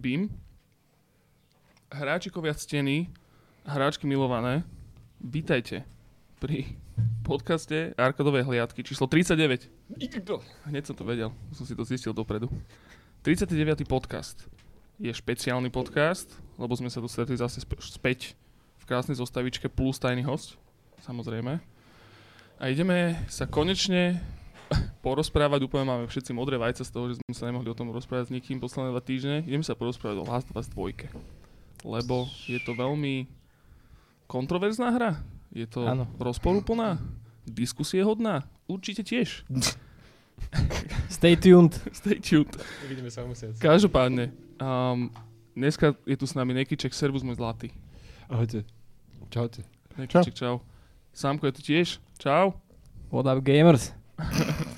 BIM. Hráčikovia ctení, hráčky milované, vítajte pri podcaste Arkadovej hliadky číslo 39. Hneď som to vedel, som si to zistil dopredu. 39. podcast je špeciálny podcast, lebo sme sa tu zase sp- späť v krásnej zostavičke plus tajný host, samozrejme. A ideme sa konečne porozprávať, úplne máme všetci modré vajce z toho, že sme sa nemohli o tom rozprávať s nikým posledné dva týždne. Ideme sa porozprávať o Last of Us 2. Lebo je to veľmi kontroverzná hra. Je to Áno. rozporúplná, hodná. Určite tiež. Stay tuned. Stay tuned. Uvidíme sa o mesiac. Každopádne, um, dneska je tu s nami Nekyček, servus môj zlatý. Ahojte. Čaute. Nekyček, čau. Sámko je tu tiež, čau. What up gamers?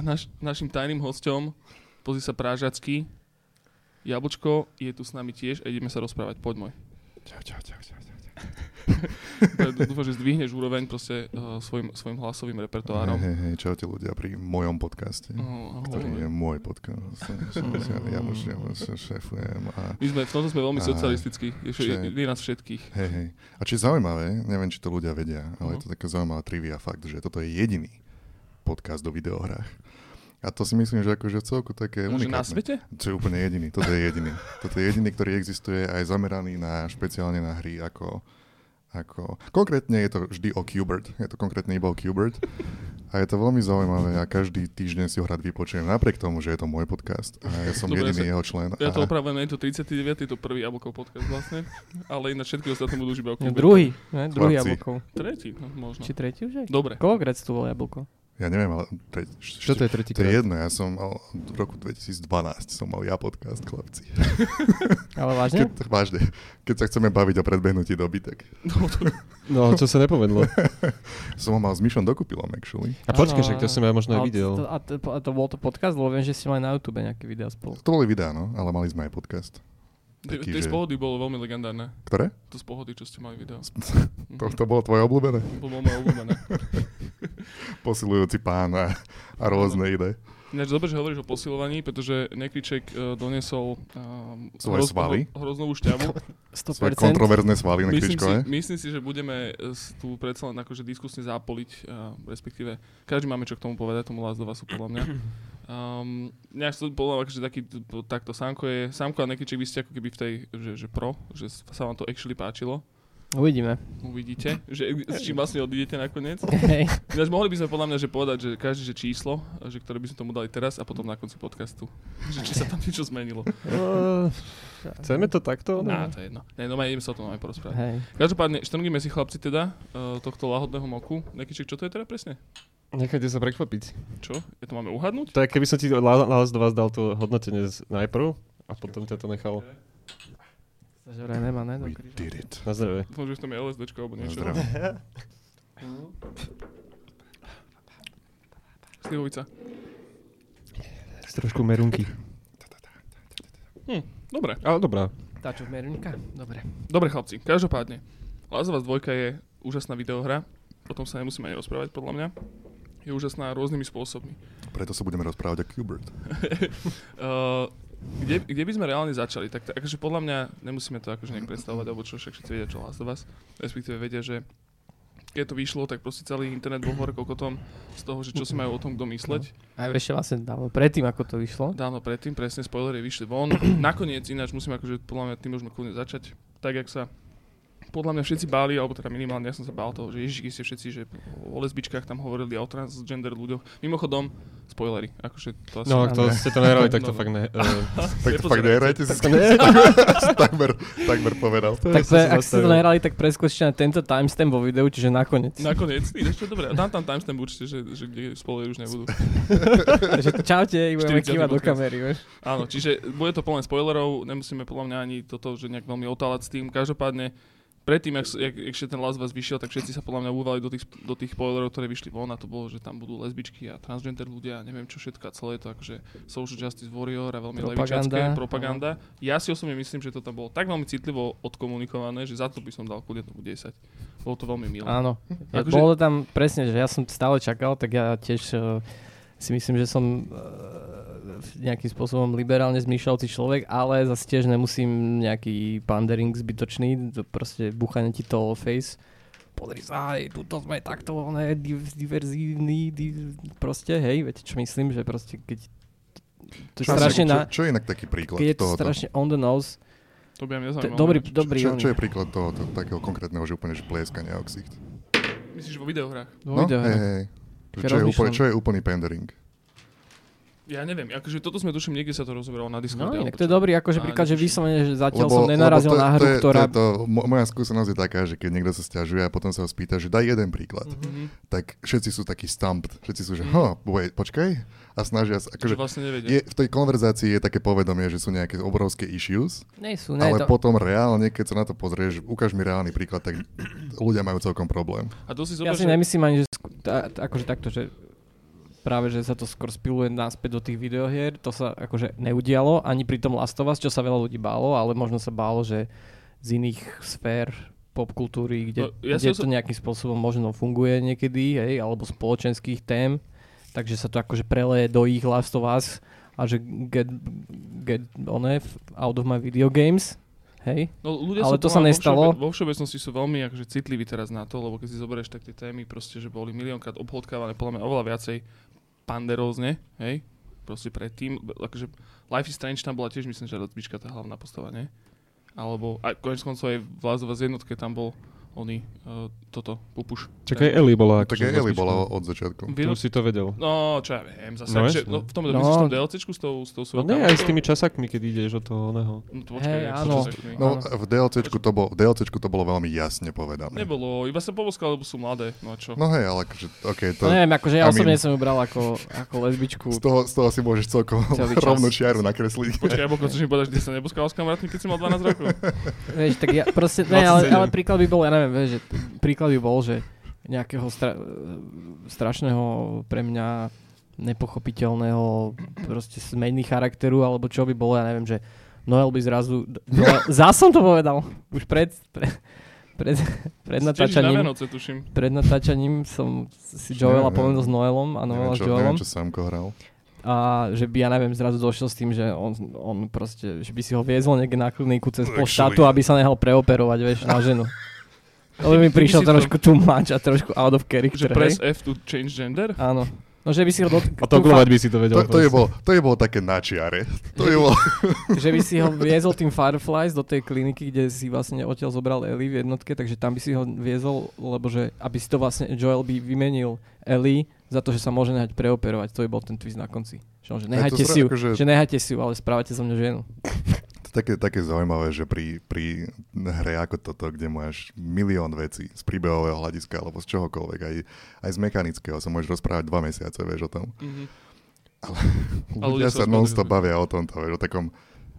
A naš, našim tajným hosťom, pozri sa prážacký, Jablčko je tu s nami tiež a ideme sa rozprávať. Poď môj. Čau, čau, čau, čau. čau. Dúfam, že zdvihneš úroveň proste uh, svojim, svojim hlasovým repertoárom. Hej, hej, čaute ľudia pri mojom podcaste, Oh, ktorý je môj podcast. Ja už šéfujem a My sme, v tomto sme veľmi socialistickí. Je, nás všetkých. hej, hej. A čo je zaujímavé, neviem, či to ľudia vedia, ale Mhm. je to taká zaujímavá trivia fakt, že toto je jediný podcast o videohrách. A to si myslím, že akože celku také Že na unikátne. svete? Čo je úplne jediný, toto je jediný. Toto je jediný, ktorý existuje aj zameraný na špeciálne na hry ako, ako... Konkrétne je to vždy o Qbert, je to konkrétne iba o Qbert. A je to veľmi zaujímavé a každý týždeň si ho rád vypočujem, napriek tomu, že je to môj podcast a ja som Dobre, jediný ja sa- jeho člen. Ja to a- opravujem, je to 39. je to prvý Jablkov podcast vlastne. Ale ináč všetky ostatné budú už iba o No, Kubert. druhý, ne? druhý Chlapci. jablko. Tretí, no, možno. Či tretí už aj? Dobre. Koľkokrát si tu bol jablko? Ja neviem, ale... Tre, Čo to je tretí to je jedno, ja som mal od roku 2012 som mal ja podcast, chlapci. Ale vážne? Keď, vážne, keď sa chceme baviť o predbehnutí doby, tak No, to, No, čo sa nepovedlo. som ho mal s Myšom dokupilom, actually. A počkaj, však to som ja možno aj videl. To, a, to, a to bol to podcast, lebo viem, že ste mali na YouTube nejaké videá spolu. To boli videá, no, ale mali sme aj podcast. Taký, tie z že- pohody bolo veľmi legendárne. Ktoré? To z pohody, čo ste mali video. To, to bolo tvoje obľúbené? To bolo moje obľúbené. Posilujúci pán a, a rôzne iné. Ináč dobre, že hovoríš o posilovaní, pretože Nekriček uh, donesol um, Svoje svaly? hro, hroznovú šťavu. Svoje 100%. kontroverzné svaly na myslím, si, myslím si, že budeme s- tu predsa len akože diskusne zápoliť, uh, respektíve každý máme čo k tomu povedať, tomu Last Usu, podľa mňa. Um, ja som podľa mňa akože taký, takto Sanko je, Samko a Nekriček, vy ste ako keby v tej, že, že pro, že sa vám to actually páčilo. Uvidíme. Uvidíte, že s čím vlastne odídete nakoniec. Hej. Ináč mohli by sme podľa mňa že povedať, že každý že číslo, že ktoré by sme tomu dali teraz a potom na konci podcastu. Že či sa tam niečo zmenilo. Uh, chceme to takto? Á, to je jedno. Ne, no ideme sa o tom aj porozprávať. Hej. Každopádne, štrngíme si chlapci teda uh, tohto lahodného moku. Nekyček, čo to je teda presne? Nechajte sa prekvapiť. Čo? Je to máme uhadnúť? Je, keby som ti Last do vás dal to hodnotenie najprv a potom ťa to nechal To že vraj nemá, ne? We did it. na zdravie. Dúfam, že v tom je LSDčko alebo Na niečo. zdravie. Slivovica. Trošku merunky. Dobre, Ale dobrá. Tá čo, Meruňka? Dobre. dobre chlapci. Každopádne, Last of 2 je úžasná videohra. O tom sa nemusíme ani rozprávať, podľa mňa. Je úžasná rôznymi spôsobmi. Preto sa budeme rozprávať o Qbert. Uh, kde, kde by sme reálne začali? Tak, akože podľa mňa nemusíme to akože nejak predstavovať, alebo čo, však všetci vedia, čo Last of Us. Respektíve vedia, že keď to vyšlo, tak proste celý internet bol hore kokotom z toho, že čo si majú o tom kto mysleť. Aj ešte vlastne dávno predtým, ako to vyšlo. Dávno predtým, presne, spoilery vyšli von. Nakoniec ináč musíme akože, podľa mňa, tým môžeme kľudne začať. Tak, jak sa podľa mňa všetci báli, alebo teda minimálne ja som sa bál toho, že ježišky ste všetci, že o lesbičkách tam hovorili a o transgender ľuďoch. Mimochodom, spoilery, akože to asi... No, ak to ste to nehrali, tak to No. fakt ne... Uh, Tak to fakt nehrajte si to takmer, takmer povedal. Tak pre, ak ste to nehrali, tak preskočte na tento timestamp vo videu, čiže nakoniec. Nakoniec, ideš čo dobre. Dám tam timestamp určite, že, že kde spoilery už nebudú. Takže čaute, budeme 40. kývať do kamery, vieš. Áno, čiže bude to plné spoilerov, nemusíme podľa mňa ani toto, že nejak veľmi otálať s tým. Každopádne, predtým, jak, jak, ešte ten Last Us vyšiel, tak všetci sa podľa mňa uvali do tých, do tých spoilerov, ktoré vyšli von a to bolo, že tam budú lesbičky a transgender ľudia a neviem čo všetko a celé to akože social justice warrior a veľmi Propaganda, levičacké, propaganda. Ja si osobne myslím, že to tam bolo tak veľmi citlivo odkomunikované, že za to by som dal kľudne tomu 10. Bolo to veľmi milé. Áno. Ja, Akože- bolo tam presne, že ja som stále čakal, tak ja tiež uh, si myslím, že som uh, nejakým spôsobom liberálne zmýšľajúci človek, ale zase tiež nemusím nejaký pandering zbytočný, to proste buchanie ti to face. Pozri sa, hej, tuto sme takto, ne, div- diverzívni, div, proste, hej, viete čo myslím, že proste keď to je Čo, strašne čo, na, čo je inak taký príklad keď je to tohoto? strašne on the nose, To by zaujímalo. dobrý, dobrý, čo, oný. čo je príklad toho, to, takého konkrétneho, že úplne že plieskania o ksicht? Myslíš vo videohrách? No, video, hej, hej. Čo je, úplne, čo je úplný pandering? Ja neviem, akože toto sme tuším, niekde sa to rozoberalo na No, Discorde. inak alebo to je dobrý, akože A príklad, že vyslovene, že zatiaľ som nenarazil to, na to hru, je, ktorá... To je to, mo- moja skúsenosť je taká, že keď niekto sa stiažuje a potom sa ho spýta, že daj jeden príklad, Mhm. tak všetci sú takí stumped. Všetci sú, že Mhm. ho, wait, počkaj. A snažia sa, Že akože vlastne nevedia. je, v tej konverzácii je také povedomie, že sú nejaké obrovské issues, Nie sú, ne, ale to... potom reálne, keď sa na to pozrieš, ukáž mi reálny príklad, tak ľudia majú celkom problém. A to si Ja zober, si že... nemyslím ani, že sku- tá, tá, akože takto, že práve, že sa to skôr spiluje naspäť do tých videohier, to sa akože neudialo, ani pri tom Last of Us, čo sa veľa ľudí bálo, ale možno sa bálo, že z iných sfér popkultúry, kde, No, ja kde to nejakým spôsobom možno funguje niekedy, hej, alebo spoločenských tém, takže sa to akože preleje do ich Last of Us a že get, get on out of my video games, hej, No, ľudia Ale to sa nestalo. Vo, vo všeobecnosti sú veľmi akože, citliví teraz na to, lebo keď si zoberieš tak tie témy, proste, že boli miliónkrát obhodkávané, podľa mňa oveľa viacej panderózne, hej? Proste predtým, akože Life is Strange tam bola tiež, myslím, že lesbička tá hlavná postava, nie? Alebo, aj konec koncov aj v Last jednotke tam bol oný, uh, toto, pupuš. Čakaj, Ellie bola Tak akože aj lesbička. bola od začiatku. Vy, Tu si to vedel. no, čo ja viem, zase, No, no, že, no, v tom, No. no. v tom DLCčku s tou, s tou No svojou nie, aj s tými časakmi, keď ideš od toho oného. No, to počkaj, Hej, jak áno. No v DLCčku to, bol, v DLCčku to bolo veľmi jasne povedané. Nebolo, iba sa poboskal, lebo sú mladé, no a čo? No hej, ale akože, okay, to, no neviem, akože ja I mean- osobne som ju bral ako, ako lesbičku, z, toho, z toho si môžeš celkom rovnú čiaru nakresliť. Počkaj, Boko, chceš mi povedať, že sa neboskal s kamarátmi, keď si mal 12 rokov? vieš, tak ja proste, ne, ale, 27. ale príklad by bol, ja neviem, že príklad by bol, že nejakého stra, strašného pre mňa nepochopiteľného proste zmeny charakteru, alebo čo by bolo, ja neviem, že Noel by zrazu, Noel, zás som to povedal, už pred, pre, pred, pred na natáčaním, Vianoce, tuším. pred natáčaním som si Joela povedal s Noelom a Noela s Joelom. neviem, čo Samko hral. A že by, ja neviem, zrazu došiel s tým, že on, on proste, že by si ho viezol niekde na kliniku cez Actually. poštátu, aby sa nehal preoperovať, vieš, na ženu. To by mi prišiel si to- trošku too much a trošku out of Že character, press hej? F to change gender? Áno. No, že by si ho dot- A toglovať by si to vedel. To, to, je proste. bol, to je bolo také na čiare. To je bolo... že by si ho viezol tým Fireflies do tej kliniky, kde si vlastne odtiaľ zobral Ellie v jednotke, takže tam by si ho viezol, lebo že aby si to vlastne Joel by vymenil Ellie za to, že sa môže nehať preoperovať. To by bol ten twist na konci. Že, on, že nehajte si ju, akože- že nehajte si ju, ale správate so mňou ženu. Také, také zaujímavé, že pri, pri hre ako toto, kde máš milión vecí z príbehového hľadiska alebo z čohokoľvek, aj, aj z mechanického sa môžeš rozprávať dva mesiace, vieš o tom. Mhm. A Ľudia ľudia sa non-stop bavia o tomto, vieš, o takom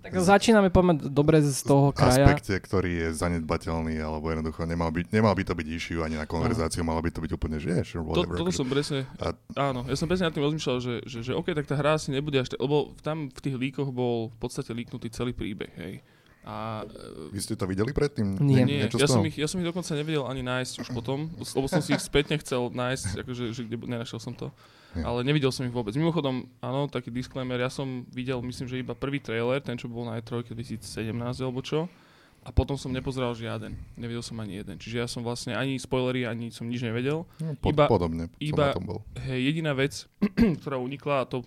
Tak začíname poďme dobre z toho kraja. aspekte, ktorý je zanedbateľný, alebo jednoducho nemal by, nemal by to byť issue ani na konverzáciu, malo by to byť úplne, že je, sure, To, whatever. toto akože- som presne, A- áno, ja som presne nad tým rozmýšľal, že, že, že OK, tak tá hra asi nebude až, tak, lebo tam v tých líkoch bol v podstate líknutý celý príbeh, hej. A e, Vy ste to videli predtým? Nie. nie, Niečo ja som, ich, ja som ich dokonca nevedel ani nájsť už potom, lebo som si ich spätne chcel nájsť, akože, že kde, nenašiel som to. Ja. Ale nevidel som ich vôbec. Mimochodom, áno, taký disclaimer, ja som videl, myslím, že iba prvý trailer, ten, čo bol na E3 2017 alebo čo. A potom som nepozeral žiaden. Nevidel som ani jeden. Čiže ja som vlastne ani spoilery, ani som nič nevedel. No, pod, iba- podobne iba- som na tom bol. Hej, jediná vec, ktorá unikla, a to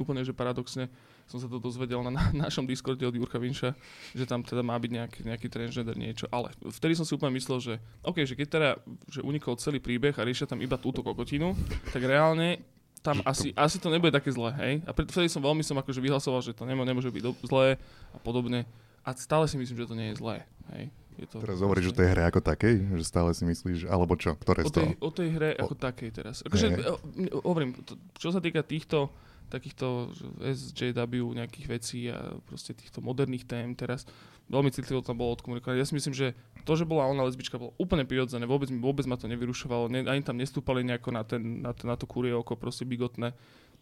úplne, že paradoxne, som sa to dozvedel na, na našom Discorde od Jurka Vinša, že tam teda má byť nejaký, nejaký transgender niečo. Ale vtedy som si úplne myslel, že OK, že keď teda že unikol celý príbeh a riešia tam iba túto kokotinu, tak reálne tam asi, asi to nebude také zlé, hej? A preto vtedy som veľmi som akože vyhlasoval, že to nemô, nemôže byť do, zlé a podobne. A stále si myslím, že to nie je zlé, hej? Je to Teraz hovoríš o tej hre ako takej? Že stále si myslíš, alebo čo? Ktoré o tej, o tej hre ako takej teraz. Akože, o, hovorím, to, čo sa týka týchto takýchto SJW nejakých vecí a proste týchto moderných tém teraz, veľmi citlivo tam bolo odkomunikované. Ja si myslím, že to, že bola ona lesbička, bolo úplne prirodzené, vôbec, vôbec ma to nevyrušovalo, ne, ani tam nestúpali nejako na, ten, na, ten, na to kurie oko, proste bigotné.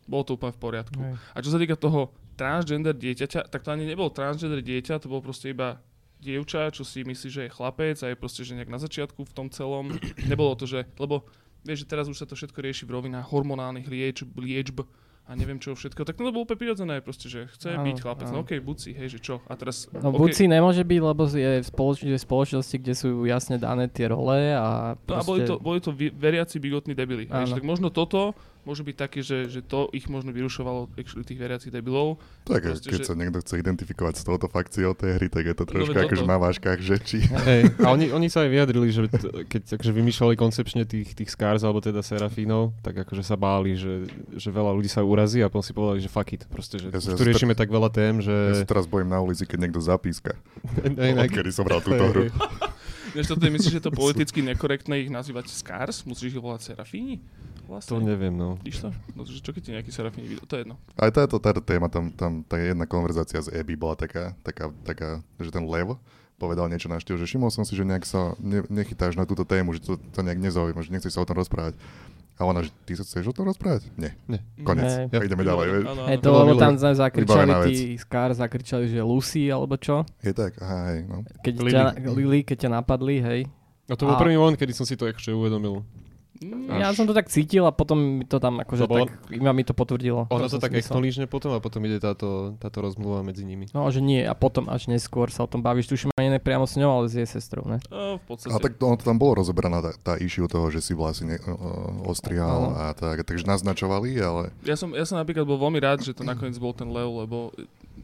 Bolo to úplne v poriadku. Hej. A čo sa týka toho transgender dieťaťa, tak to ani nebol transgender dieťa, to bolo proste iba dievča, čo si myslí, že je chlapec a je proste, že nejak na začiatku v tom celom. Nebolo to, že, lebo vieš, že teraz už sa to všetko rieši v rovinách hormonálnych liečb, liečb a neviem čo všetko, tak to bolo úplne prirodzené, proste, že chce Áno, byť chlapec, no áno. okej, buď si, hej, že čo, a teraz, No okej, buď si nemôže byť, lebo je v, spoloč- v spoločnosti, kde sú jasne dané tie role a No a boli to, boli to veriaci bigotní debili. Hej, že tak možno toto môže byť také, že, že to ich možno vyrušovalo actually tých veriacich debilov. Tak Proste, keď že- sa niekto chce identifikovať s touto fakciou tej hry, tak je to troška veď akože na váškach, že či... Hej, a oni, oni sa aj vyjadrili, že t- keď akože vymýšľali koncepčne tých, tých Scars alebo teda Serafínov, tak akože sa báli, že, že veľa ľudí sa urazí a potom si povedali, že fuck it, proste, že Ja už tu riešime tak veľa tém, že... Ja sa teraz bojím na ulici, keď niekto zapíska. Odkedy som hral túto hru. Než toto je, myslíš, že to politicky nekorektné ich nazývať Scars? Musíš ich volať Serafíni? To Vlastne. neviem, no. To? No, čo keď ti nejaký Serafíni videl? To je jedno. Aj táto, táto téma, tam, tam tá jedna konverzácia s Abby bola taká, taká, taká, že ten Lev povedal niečo na štýl, že všimol som si, že nejak sa ne, nechytáš na túto tému, že to, to nejak nezaujíma, že nechceš sa o tom rozprávať. A ona, že ty sa chceš o tom rozprávať? Nie. Nie. Konec. Hej. Ja. Ideme ďalej. Vieš. Áno. to, lebo tam za- zakričali tí Scar, zakričali, že Lucy alebo čo. Je tak? Aha, hej, no. Keď Lily. ťa, Lily, keď ťa napadli, hej. No to bol A- prvý moment, kedy som si to ešte uvedomil. Mm, Ja Až. som to tak cítil a potom mi to tam akože bolo- tak, iba mi to potvrdilo. Ono to tak acknowledge potom a potom ide táto, táto rozmluva medzi nimi. No, že nie, a potom až neskôr sa o tom bavíš, tuším ani ne priamo s ňou, ale s jej sestrou, ne? a v podstate. A tak to, ono to tam bolo rozoberaná tá, tá issue toho, že si vlastne uh, ostrihal Áno. a tak, takže naznačovali, ale Ja som, ja som napríklad bol veľmi rád, že to nakoniec bol ten Leo, lebo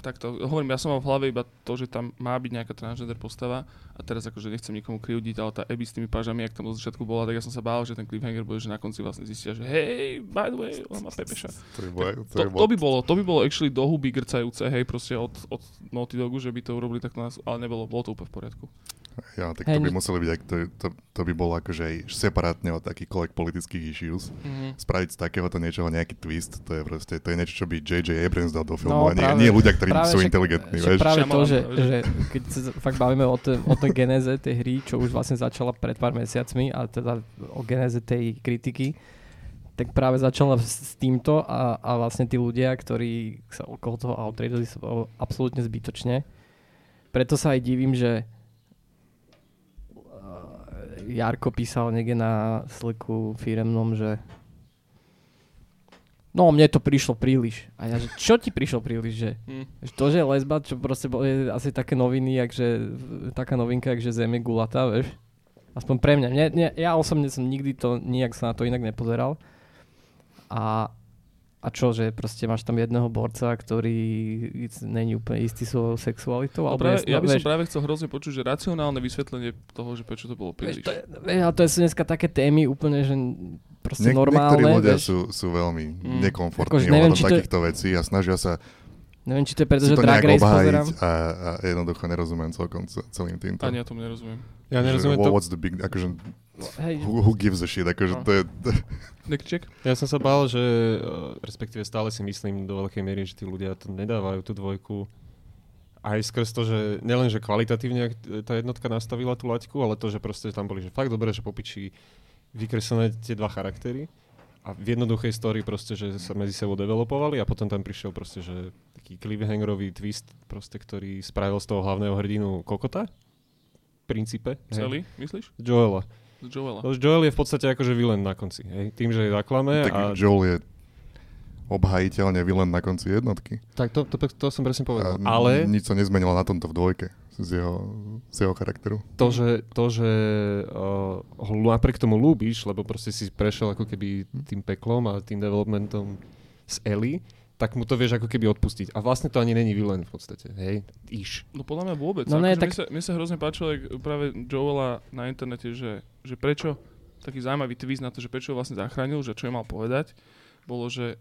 takto, hovorím, ja som mal v hlave iba to, že tam má byť nejaká transgender postava a teraz akože nechcem nikomu kriudiť, ale tá Abby s tými pážami, ak tam zo začiatku bola, tak ja som sa bál, že ten cliffhanger bude, že na konci vlastne zistia, že hej, by the way, ona má pepeša. to by bolo... To, To, by to, by bolo, to by bolo actually do huby grcajúce, hej, proste od, od Naughty Dogu, že by to urobili takto nás, ale nebolo, bolo to úplne v poriadku. Ja, tak to by ne- museli byť, aj- to, to, to by bolo akože aj separátne od takýchkoľvek politických issues. Mm-hmm. Spraviť z takéhoto niečoho nejaký twist, to je proste, to je niečo, čo by J.J. Abrams dal do filmu No, a nie, práve- nie ľudia, ktorí práve sú však- inteligentní, Že vieš. práve to, že, že- keď sa fakt bavíme o, tej, o tej genéze tej hry, čo už vlastne začala pred pár mesiacmi, a teda o genéze tej kritiky, tak práve začala s, týmto a, a vlastne tí ľudia, ktorí sa okolo toho outradili sa absolútne zbytočne. Preto sa aj divím, že Jarko písal niekde na sliku firemnom, že No, mne to prišlo príliš. A ja, že čo ti prišlo príliš, že Mm. že To, že lesba, čo proste je asi také noviny, jakže, taká novinka, že Zem je gulatá, vieš. Aspoň pre mňa. Nie, nie, ja osobne som nikdy to, nijak sa na to inak nepozeral. A, a čo, že proste máš tam jedného borca, ktorý není úplne istý svojou sexualitou? No práve, ja by vieš, som práve chcel hrozne počuť, že racionálne vysvetlenie toho, že prečo to bolo vieš, príliš. to je, vieš, ale to sú dneska také témy úplne, že proste Niek- normálne. niektorí ľudia vieš. sú, sú veľmi Mm. nekomfortní Akože neviem, ohľadom či to takýchto vecí a snažia sa Neviem, či to je preto, že Drag Race pozerám. a, a jednoducho nerozumiem celkom ce- celým týmto. Ani ja tomu nerozumiem. Ja Že nerozumiem what- to. What's the big, akože, Hej, who, who gives a shit, akože No. to je, Next check? Ja som sa bál, že eh, respektíve stále si myslím do veľkej miery, že tí ľudia to nedávajú tú dvojku aj skrz to, že nielen, že kvalitatívne tá jednotka nastavila tú laťku, ale to, že proste tam boli, že fakt dobre, že popiči vykreslené tie dva charaktery a v jednoduchej story proste, že sa medzi sebou developovali a potom tam prišiel proste, že taký cliffhangerový twist proste, ktorý spravil z toho hlavného hrdinu Kokota v princípe. hej. Celý, myslíš? Joela. Joela. No, Joel je v podstate akože vilen na konci. Hej. Tým, že je zaklame tak a... Joel je obhajiteľne vilen na konci jednotky. Tak to, to, to som presne A povedal. n- Ale nič sa nezmenilo na tomto v dvojke z jeho, z jeho charakteru. to, že, to, že uh, ho napriek tomu ľúbiš, lebo proste si prešiel ako keby tým peklom a tým developmentom z Ellie, tak mu to vieš ako keby odpustiť. A vlastne to ani není vilen v podstate, hej? Iš. No podľa mňa vôbec. No No ne, akože tak- mne, sa, mne sa hrozne páčilo jak práve Joela na internete, že, že prečo, taký zaujímavý twist na to, že prečo ho vlastne zachránil, že čo je mal povedať, bolo, že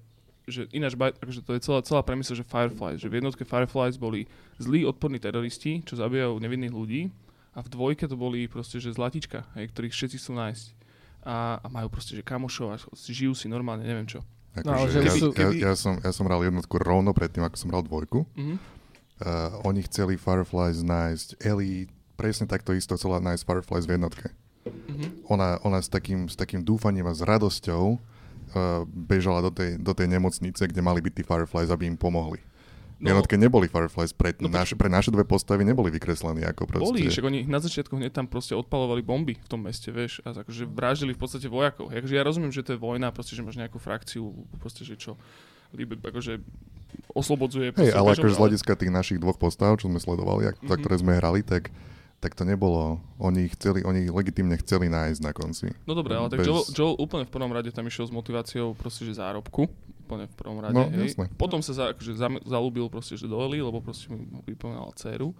že ináč, akože to je celá, celá premisa, že Fireflies, že v jednotke Fireflies boli zlí odporní teroristi, čo zabíjajú nevinných ľudí a v dvojke to boli proste, že zlatička, hej, ktorých všetci chcú nájsť. A, a majú proste, že kamošov a žijú si normálne, neviem čo. No, ale že ja, sú- ja, ja, som, ja som hral jednotku rovno predtým, ako som hral dvojku. Mhm. Uh, oni chceli Fireflies nájsť. Ellie presne takto isto chcela nájsť Fireflies v jednotke. Mhm. Ona, ona s, takým, s takým dúfaním a s radosťou uh, bežala do tej, do tej nemocnice, kde mali byť tí Fireflies, aby im pomohli. No. jednotke neboli Fireflies, pre, No, naše, pre naše dve postavy neboli vykreslení ako proste. Boli, však oni na začiatku hneď tam proste odpalovali bomby v tom meste, vieš, a akože vraždili v podstate vojakov. Takže ja rozumiem, že to je vojna, proste, že máš nejakú frakciu, proste, že čo líbe, akože oslobodzuje. Hej, ale akože z hľadiska tých našich dvoch postav, čo sme sledovali, ak, za Mhm. ktoré sme hrali, tak, tak to nebolo. Oni chceli, oni legitimne chceli nájsť na konci. No dobre, ale tak Bez- Joel, Joel úplne v prvom rade tam išiel s motiváciou proste, že zárobku. Úplne v prvom rade, No, hej. jasné. Potom sa za, akože zam, zalúbil proste, že do Ellie, lebo proste mu vypomenala dceru.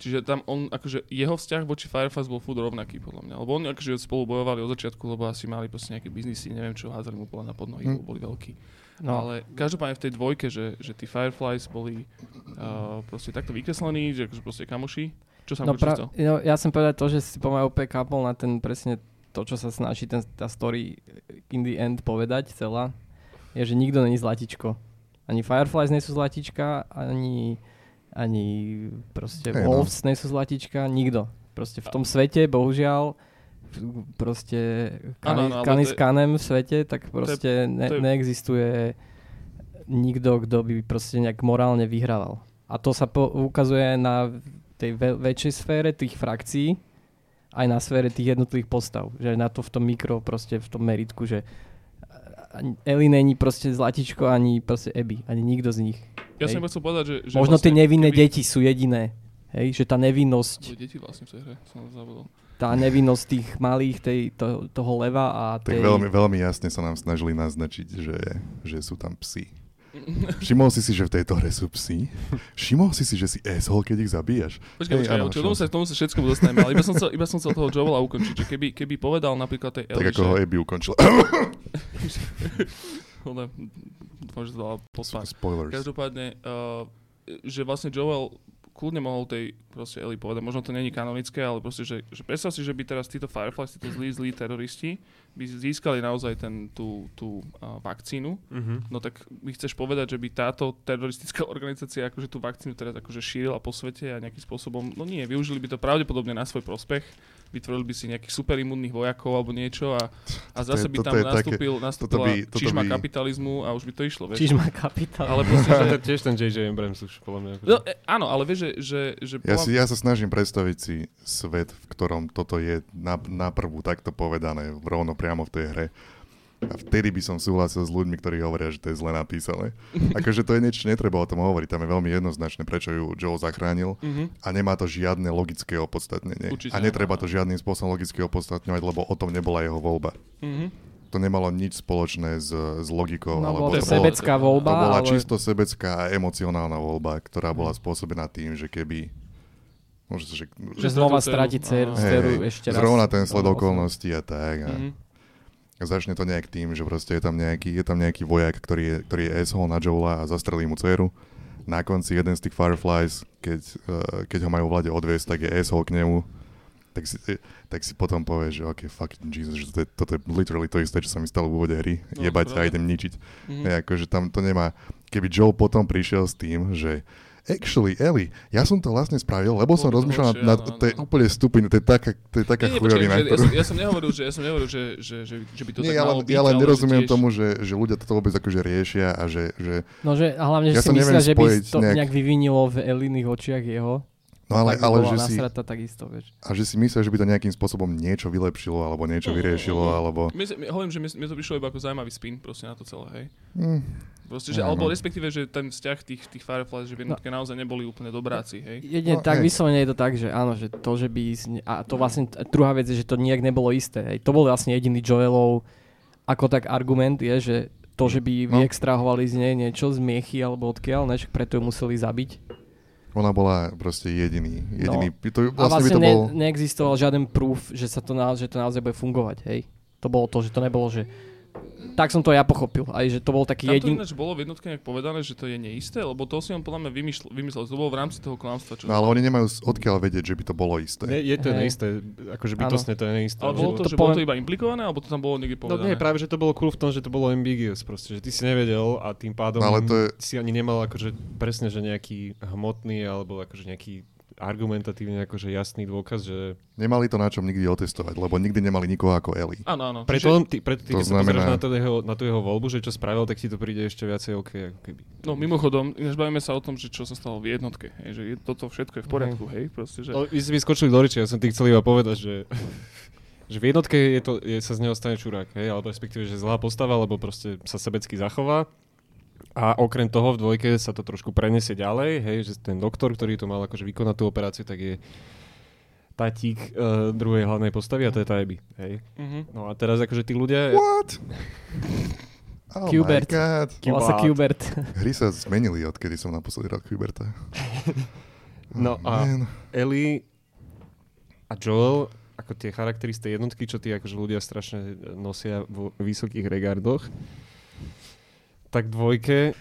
Čiže tam on, akože jeho vzťah voči Fireflies bol furt rovnaký podľa mňa. Lebo oni akože spolu bojovali od začiatku, lebo asi mali proste nejaké biznisy, neviem čo, házali mu podľa na podnohy, lebo boli veľkí. No, Ale každopádne v tej dvojke, že, že tí Fireflies boli uh, proste takto vykreslení, že akože proste kamoši. Čo sa no, pra, no, ja som povedať to, že si pomaly úplne kapol na ten presne to, čo sa snaží ten, tá story in the end povedať celá, je, že nikto není zlatičko. Ani Fireflies nie sú zlatička, ani, ani proste Hej, no. Wolves nie sú zlatička, nikto. Proste v tom svete, bohužiaľ, proste kani, to s je- kanem v svete, tak proste ne, to je- neexistuje nikto, kto by proste nejak morálne vyhrával. A to sa po, ukazuje na tej ve- väčšej sfére tých frakcií, aj na sfére tých jednotlivých postav. Že na to v tom mikro, proste v tom meritku, že Eli není proste zlatičko, ani proste Abby, ani nikto z nich. Ja hej. som chcel povedať, že... že Možno tie vlastne, nevinné keby- deti sú jediné. Hej, že tá nevinnosť, deti vlastne v tej hre, som zabudol. tá nevinnosť tých malých, tej, to, toho leva a Tak tej... veľmi, veľmi jasne sa nám snažili naznačiť, že, že sú tam psi. Všimol si si, že v tejto hre sú psi? Všimol si si, že si asshole, keď ich zabíjaš? Počkaj, Hej, počkaj, áno, čo, tomu, sa, tomu sa všetkému dostaneme, ale iba som chcel, iba som chcel toho Joela ukončiť, že keby, keby povedal napríklad tej Tak Ellie, ako ho že... Abby ukončila. Ale, dúfam, že to dala pospať. Spoilers. Každopádne, uh, že vlastne Joel kľudne mohol tej proste Ellie povedať, možno to není kanonické, ale proste, že, že predstav si, že by teraz títo Fireflies, títo zlí, zlí teroristi, by získali naozaj ten, tú, tú uh, vakcínu, Mhm. no tak mi chceš povedať, že by táto teroristická organizácia akože tú vakcínu teraz akože šírila po svete a nejakým spôsobom, no nie, využili by to pravdepodobne na svoj prospech, vytvorili by si nejakých superimunných vojakov alebo niečo a, a zase by tam je také- nastúpil, nastúpila by- toto čižma by- kapitalizmu a už by to išlo, vieš. Čiž má kapitál. Ale proste, že, tiež ten J.J. Abrams už, podľa mňa. no, e, áno, ale vieš, že, že, že Ja, si, ja sa snažím predstaviť si svet, v ktorom toto je na, na prvú takto povedané, rovno priamo v tej hre. A vtedy by som súhlasil s ľuďmi, ktorí hovoria, že to je zle napísané. Akože to je niečo, netreba o tom hovoriť. Tam je veľmi jednoznačné, prečo ju Joel zachránil Mhm. a nemá to žiadne logické opodstatnenie. Určite a netreba to žiadnym spôsobom logicky opodstatňovať, lebo o tom nebola jeho voľba. Mhm. To nemalo nič spoločné s, s logikou. No, alebo to to bolo, sebecká to voľba, to bola ale... čisto sebecká a emocionálna voľba, ktorá bola spôsobená tým, že keby... Môže sa, že, Že Že znova stráti dceru, Hej, dceru ešte raz. Zrovna ten sled No, okolností a tak. A Mhm. Začne to nejak tým, že proste je tam nejaký, je tam nejaký vojak, ktorý je, ktorý je asshole na Joela a zastrelí mu dceru. Na konci jeden z tých Fireflies, keď, uh, keď ho majú vlade odviesť, tak je asshole k nemu. Tak si, eh, tak si potom povie, že ok, fuck Jesus, že toto je, toto je literally to isté, čo sa mi stalo v úvode hry. No, Jebať a idem ničiť. Mhm. Mm. Akože tam to nemá... Keby Joel potom prišiel s tým, že actually, Ellie, ja som to vlastne spravil, lebo som rozmýšľal na... áno, To je úplne stupidné, to je taká, to je taká Nie, nie, počkaj, chujovina, že, ja, ktorú... som, ja som nehovoril, že, ja som nehovoril, že, že, že, že by to Nie, tak ja malo byť, ja len nerozumiem že tiež, tomu, že, že ľudia toto vôbec akože riešia a že, že No, že, a hlavne, že Ja si myslia, že by to nejak- nejak vyvinilo v Eliných očiach jeho. no ale, ale že si, takisto, vieš. a že si myslia, že by to nejakým spôsobom niečo vylepšilo, alebo niečo Mm, vyriešilo, mm, mm. alebo... Mne- hovorím, že mne to prišlo iba ako zaujímavý spin proste na to celé, hej. Hm, Proste, že, Áno. alebo respektíve, že ten vzťah tých, tých Fireflies, že v jednotke naozaj neboli úplne dobráci, hej. Jedine No, tak hej. vyslovene je to tak, že áno, že to, že by... A to vlastne, druhá vec je, že to nejak nebolo isté. Hej. To bol vlastne jediný Joelov ako tak argument je, že to, že by No. vyextrahovali z nej niečo z miechy alebo odkiaľ, než preto ju museli zabiť. ona bola proste jediný, jediný, to, A vlastne by vlastne to bol... ne, neexistoval žiaden proof, že, sa to na, že to naozaj bude fungovať, hej. To bolo to, že to nebolo, že... Tak som to ja pochopil, aj že to bol taký Tam to jediný... ináč bolo v jednotke nejak povedané, že to je neisté, lebo to si on podľa mňa vymyslel, vymyslel to bolo v rámci toho klamstva, čo... No ale oni nemajú odkiaľ vedieť, že by to bolo isté. Ne, je to Hej. neisté, akože bytostne to je neisté. ale bolo to, to že bolo to poviem- iba implikované, alebo to tam bolo niekde No povedané? nie, práve, že to bolo cool v tom, že to bolo ambiguous proste, že ty si nevedel a tým pádom No, ale to je- si ani nemal akože presne, že nejaký hmotný alebo akože nejaký argumentatívne akože jasný dôkaz, že Nemali to na čom nikdy otestovať, lebo nikdy nemali nikoho ako Ellie. Áno, áno. preto, ty, preto ty, To keď sa pozrieš znamená- na, to jeho, na tú jeho voľbu, že čo spravil, tak ti to príde ešte viacej OK, ako keby. no mimochodom, ináč bavíme sa o tom, že čo sa stalo v jednotke, hej, že je, toto všetko je v poriadku, hej, proste, že... No, vy ste mi skočili do reči, ja som ti chcel iba povedať, že, že v jednotke je to, je, sa z neho stane čurák, hej, alebo respektíve, že zlá postava, alebo proste sa sebecky zachová. A okrem toho v dvojke sa to trošku prenesie ďalej, hej, že ten doktor, ktorý to mal akože vykonať tú operáciu, tak je tatík uh, druhej hlavnej postavy a to je tá Abby, hej. Mhm. No a teraz akože tí ľudia... What? Oh Qbert. my god. Volá sa Qbert. Hry sa zmenili, odkedy som naposledy hral Kuberta. No a Man. Ellie a Joel, ako tie charaktery z tej jednotky, čo tí akože ľudia strašne nosia vo vysokých regardoch, tak dvojke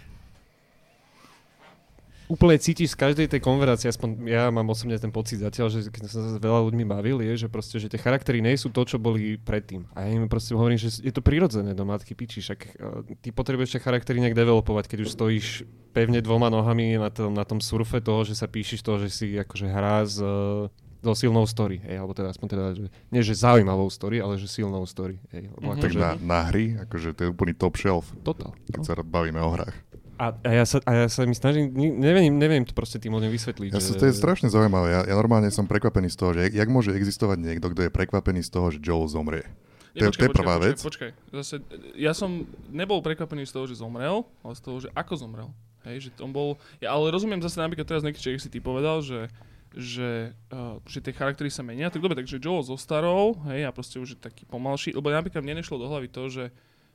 úplne cítiš z každej tej konverácie, aspoň ja mám osobne ten pocit zatiaľ, že keď som sa s veľa ľuďmi bavil, je, že proste, že tie charaktery nie sú to, čo boli predtým. A ja im proste hovorím, že je to prirodzené do matky piči, však uh, ty potrebuješ tie charaktery nejak developovať, keď už stojíš pevne dvoma nohami na tom, na tom surfe toho, že sa píšiš toho, že si akože hrá uh, so silnou story, hej, alebo teda aspoň teda, že, nie že zaujímavou story, ale že silnou story, hej. Lebo Mhm. Tak akože, na, na hry, akože to je úplný top shelf, Total. keď sa bavíme o hrách. A, a, ja sa, a ja sa mi snažím, neviem, neviem to proste tým ľuďom vysvetliť. Ja že... sa, to je strašne zaujímavé. Ja, ja normálne som prekvapený z toho, že jak, jak môže existovať niekto, kto je prekvapený z toho, že Joel zomrie. To je- to je prvá vec. Počkaj, zase, ja som nebol prekvapený z toho, že zomrel, ale z toho, že ako zomrel. Hej, že on bol, ja ale rozumiem zase napríklad teraz človek si ty povedal, že že, uh, že tie charaktery sa menia. Tak dobre, takže Joel zostarol, hej, a proste už je taký pomalší, lebo napríklad mne nešlo do hlavy to, že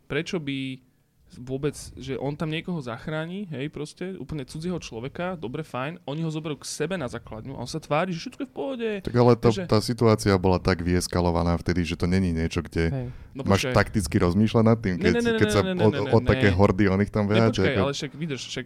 prečo by vôbec, že on tam niekoho zachráni, hej, proste, úplne cudzieho človeka, dobre, fajn, oni ho zoberú k sebe na základňu a on sa tvári, že všetko je v pohode. Tak ale to, Takže- tá situácia bola tak vieskalovaná vtedy, že to není niečo, kde Hej. No, máš počkaj. takticky rozmýšľať nad tým, keď, ne, ne, keď ne, sa ne, ne, od, ne, ne, od také ne. hordy on ich tam Ne, veja. počkaj, ale však vydrž, však,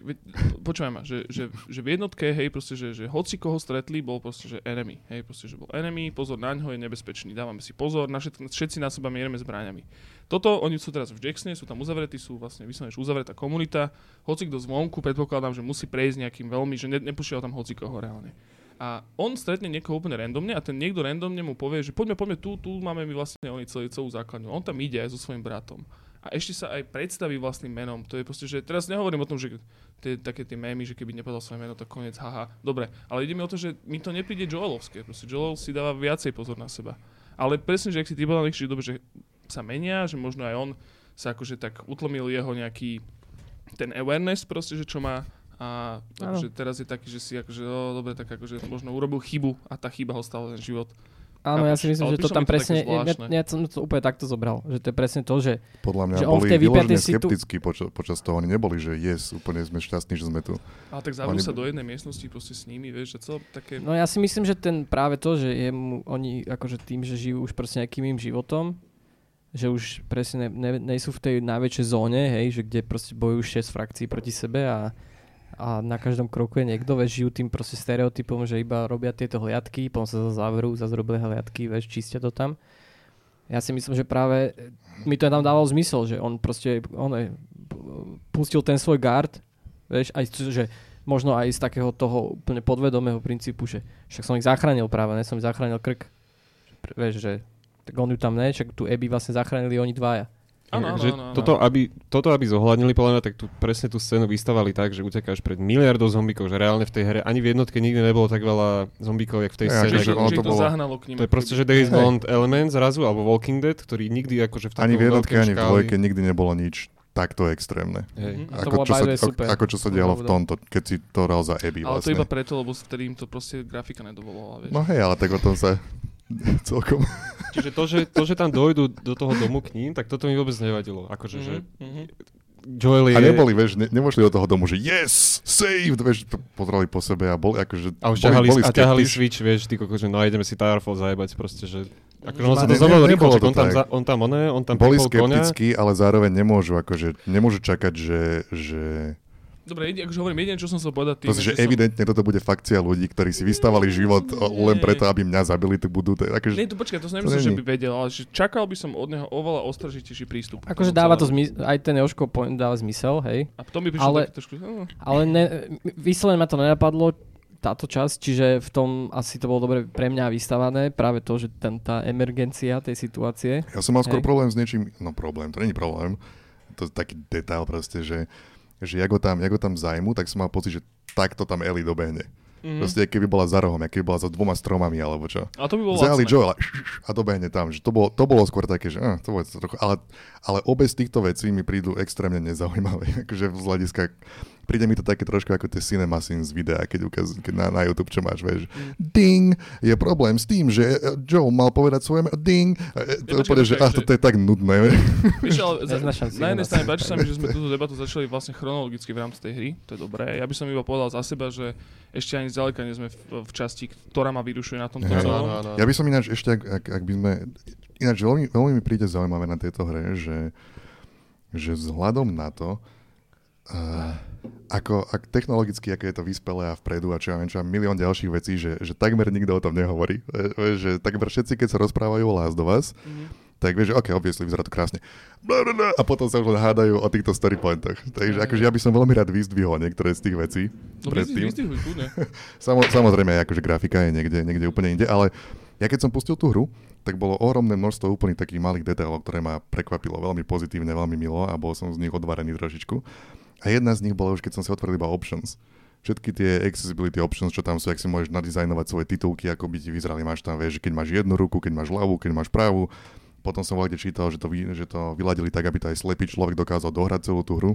počúvaj ma, že, že, že v jednotke, hej, proste, že, že hoci koho stretli, bol proste, že enemy, hej, proste, že bol enemy, pozor na ňo, je nebezpečný, dávame si pozor, na všetci, všetci na seba mierime zbraňami. Toto, oni sú teraz v Jacksone, sú tam uzavretí, sú vlastne vyslovene uzavretá komunita, hoci kto zvonku, predpokladám, že musí prejsť nejakým veľmi, že ne, nepúšťal tam hoci koho reálne. A on stretne niekoho úplne randomne a ten niekto randomne mu povie, že poďme, poďme tu, tu máme my vlastne oni celý, celú základňu. On tam ide aj so svojím bratom. A ešte sa aj predstaví vlastným menom. To je proste, že teraz nehovorím o tom, že tie, také tie mémy, že keby nepovedal svoje meno, tak koniec, haha. Dobre, ale ide mi o to, že mi to nepríde Joelovské. Proste Joel si dáva viacej pozor na seba. Ale presne, že ak si ty povedal, že dobre, že sa menia, že možno aj on sa akože tak utlmil jeho nejaký ten awareness proste, že čo má a Áno. akože teraz je taký, že si akože, oh, dobre, tak akože možno urobil chybu a tá chyba ho stala ten život. Áno, ja si myslím, že to tam presne, ja, ja, som to úplne takto zobral, že to je presne to, že Podľa mňa že on v boli vyložene situ- skeptickí počas, počas toho. Oni neboli, že yes, úplne sme šťastní, že sme tu. Ale tak zavrú Oni- sa do jednej miestnosti proste s nimi, vieš, že co, také... No ja si myslím, že ten práve to, že je mu, oni akože tým, že žijú už proste nejakým iným životom, že už presne ne, ne, nejsú v tej najväčšej zóne, hej, že kde proste bojujú 6 frakcií proti sebe a, a na každom kroku je niekto, vieš, žijú tým proste stereotypom, že iba robia tieto hliadky, potom sa zavrú, zase robia hliadky, vieš, čistia to tam. Ja si myslím, že práve mi to tam dávalo zmysel, že on proste on je, pustil ten svoj guard, vieš, aj že možno aj z takého toho úplne podvedomého princípu, že však som ich zachránil práve, ne som ich zachránil krk. Vieš, že tak on ju tam ne, však tu Abby vlastne zachránili oni dvaja. Áno, že áno, áno. toto, aby, toto, aby zohľadnili, podľa mňa, tak tu presne tú scénu vystavali tak, že utekáš pred miliardou zombíkov, že reálne v tej hre ani v jednotke nikdy nebolo tak veľa zombíkov, jak v tej Ja, scéne. že že, ono že to bolo- zahnalo k ním. To je proste, že Days Gone Element zrazu, alebo Walking Dead, ktorý nikdy akože v takom Ani v jednotke, ani v dvojke nikdy nebolo nič takto extrémne. Hej. Mhm. Ako čo, sa, super. ako čo sa dialo v tomto, keď si to hral za Abby Ale to vlastne. iba preto, lebo vtedy im to proste grafika nedovolovala, vieš. No hej, ale tak o tom sa celkom... Čiže to že, to, že tam dojdu do toho domu k ním, tak toto mi vôbec nevadilo. Akože, že Mhm. Joel je... A neboli, vieš, ne, nemošli do toho domu, že yes, saved, vieš, p- pozreli po sebe a boli akože... A už boli, ťahali, boli a ťahali switch, vieš, ty koko, že no ideme si Towerfall zajebať proste, že... Akože Že on sa to ne- rýchlo, on tam, za, on tam oné, on tam Boli skeptickí, ale zároveň nemôžu, akože, nemôžu čakať, že, že Dobre, jedine, akože hovorím, jediné, čo som chcel povedať tým, Proste, že že som- evidentne toto bude fakcia ľudí, ktorí si vystavali život o- len Nie. preto, aby mňa zabili, to budú... To, akože, Nie, to počkaj, to som To nemyslel, že by vedel, ale že čakal by som od neho oveľa ostražitejší prístup. Akože dáva to zmysel, aj ten Joško point dáva zmysel, hej. A potom by prišiel ale- trošku... Ale ne, vyslovene ma to nenapadlo, táto časť, čiže v tom asi to bolo dobre pre mňa vystavané, práve to, že ten, tá emergencia tej situácie. Ja som mal skôr Hej. problém s niečím, no problém, to není problém, to je taký detail proste, že, že jak ho tam, ho tam zajmu, tak som mal pocit, že takto tam Ellie dobehne. Mhm. Proste, keby bola za rohom, keby bola za dvoma stromami, alebo čo. A to by bolo Zajali. Joela a dobehne tam. Že to, bolo, to bolo skôr také, že uh, to bolo trochu, ale, ale obe z týchto vecí mi prídu extrémne nezaujímavé. akože z hľadiska, príde mi to také trošku ako tie cinema scenes z videa, keď, ukaz, keď na, na YouTube, čo máš, vieš. Mm. Ding! Je problém s tým, že eh, Joe mal povedať svoje meno. Ding! A, eh, To Ja, je úplne, že ah, toto je tak nudné. ale za, Neznášam na jednej strane páči sa mi, že sme túto debatu začali vlastne chronologicky v rámci tej hry, to je dobré. Ja by som iba povedal za seba, že ešte ani zďaleka nie sme v, v časti, ktorá ma vyrušuje na tomto Hej. celom. Ja by som ináč ešte, ak, ak, ak by sme... Ináč veľmi, veľmi mi príde zaujímavé na tejto hre, že, že vzhľadom na to, uh, ako, ak technologicky, aké je to vyspelé a vpredu a čo ja viem, čo milión ďalších vecí, že, že takmer nikto o tom nehovorí. E, e, Že takmer všetci, keď sa rozprávajú o Last of Us, Mhm. tak vieš, že OK, obviously, vyzerá to krásne. A potom sa už len hádajú o týchto story pointoch. Takže akože ja by som veľmi rád vyzdvihol niektoré z tých vecí. No predtým. vyzdvihuj, vyzdvihuj, kľudne. Samo, samozrejme, akože grafika je niekde, niekde úplne inde, ale ja keď som pustil tú hru, tak bolo ohromné množstvo úplných takých malých detailov, ktoré ma prekvapilo veľmi pozitívne, veľmi milo a bol som z nich odvarený trošičku. A jedna z nich bola už, keď som si otvoril iba options. Všetky tie accessibility options, čo tam sú, ak si môžeš nadizajnovať svoje titulky, ako by ti vyzerali, máš tam, vieš, keď máš jednu ruku, keď máš ľavú, keď máš pravú. Potom som kde čítal, že to, vy, že to vyladili tak, aby to aj slepý človek dokázal dohrať celú tú hru.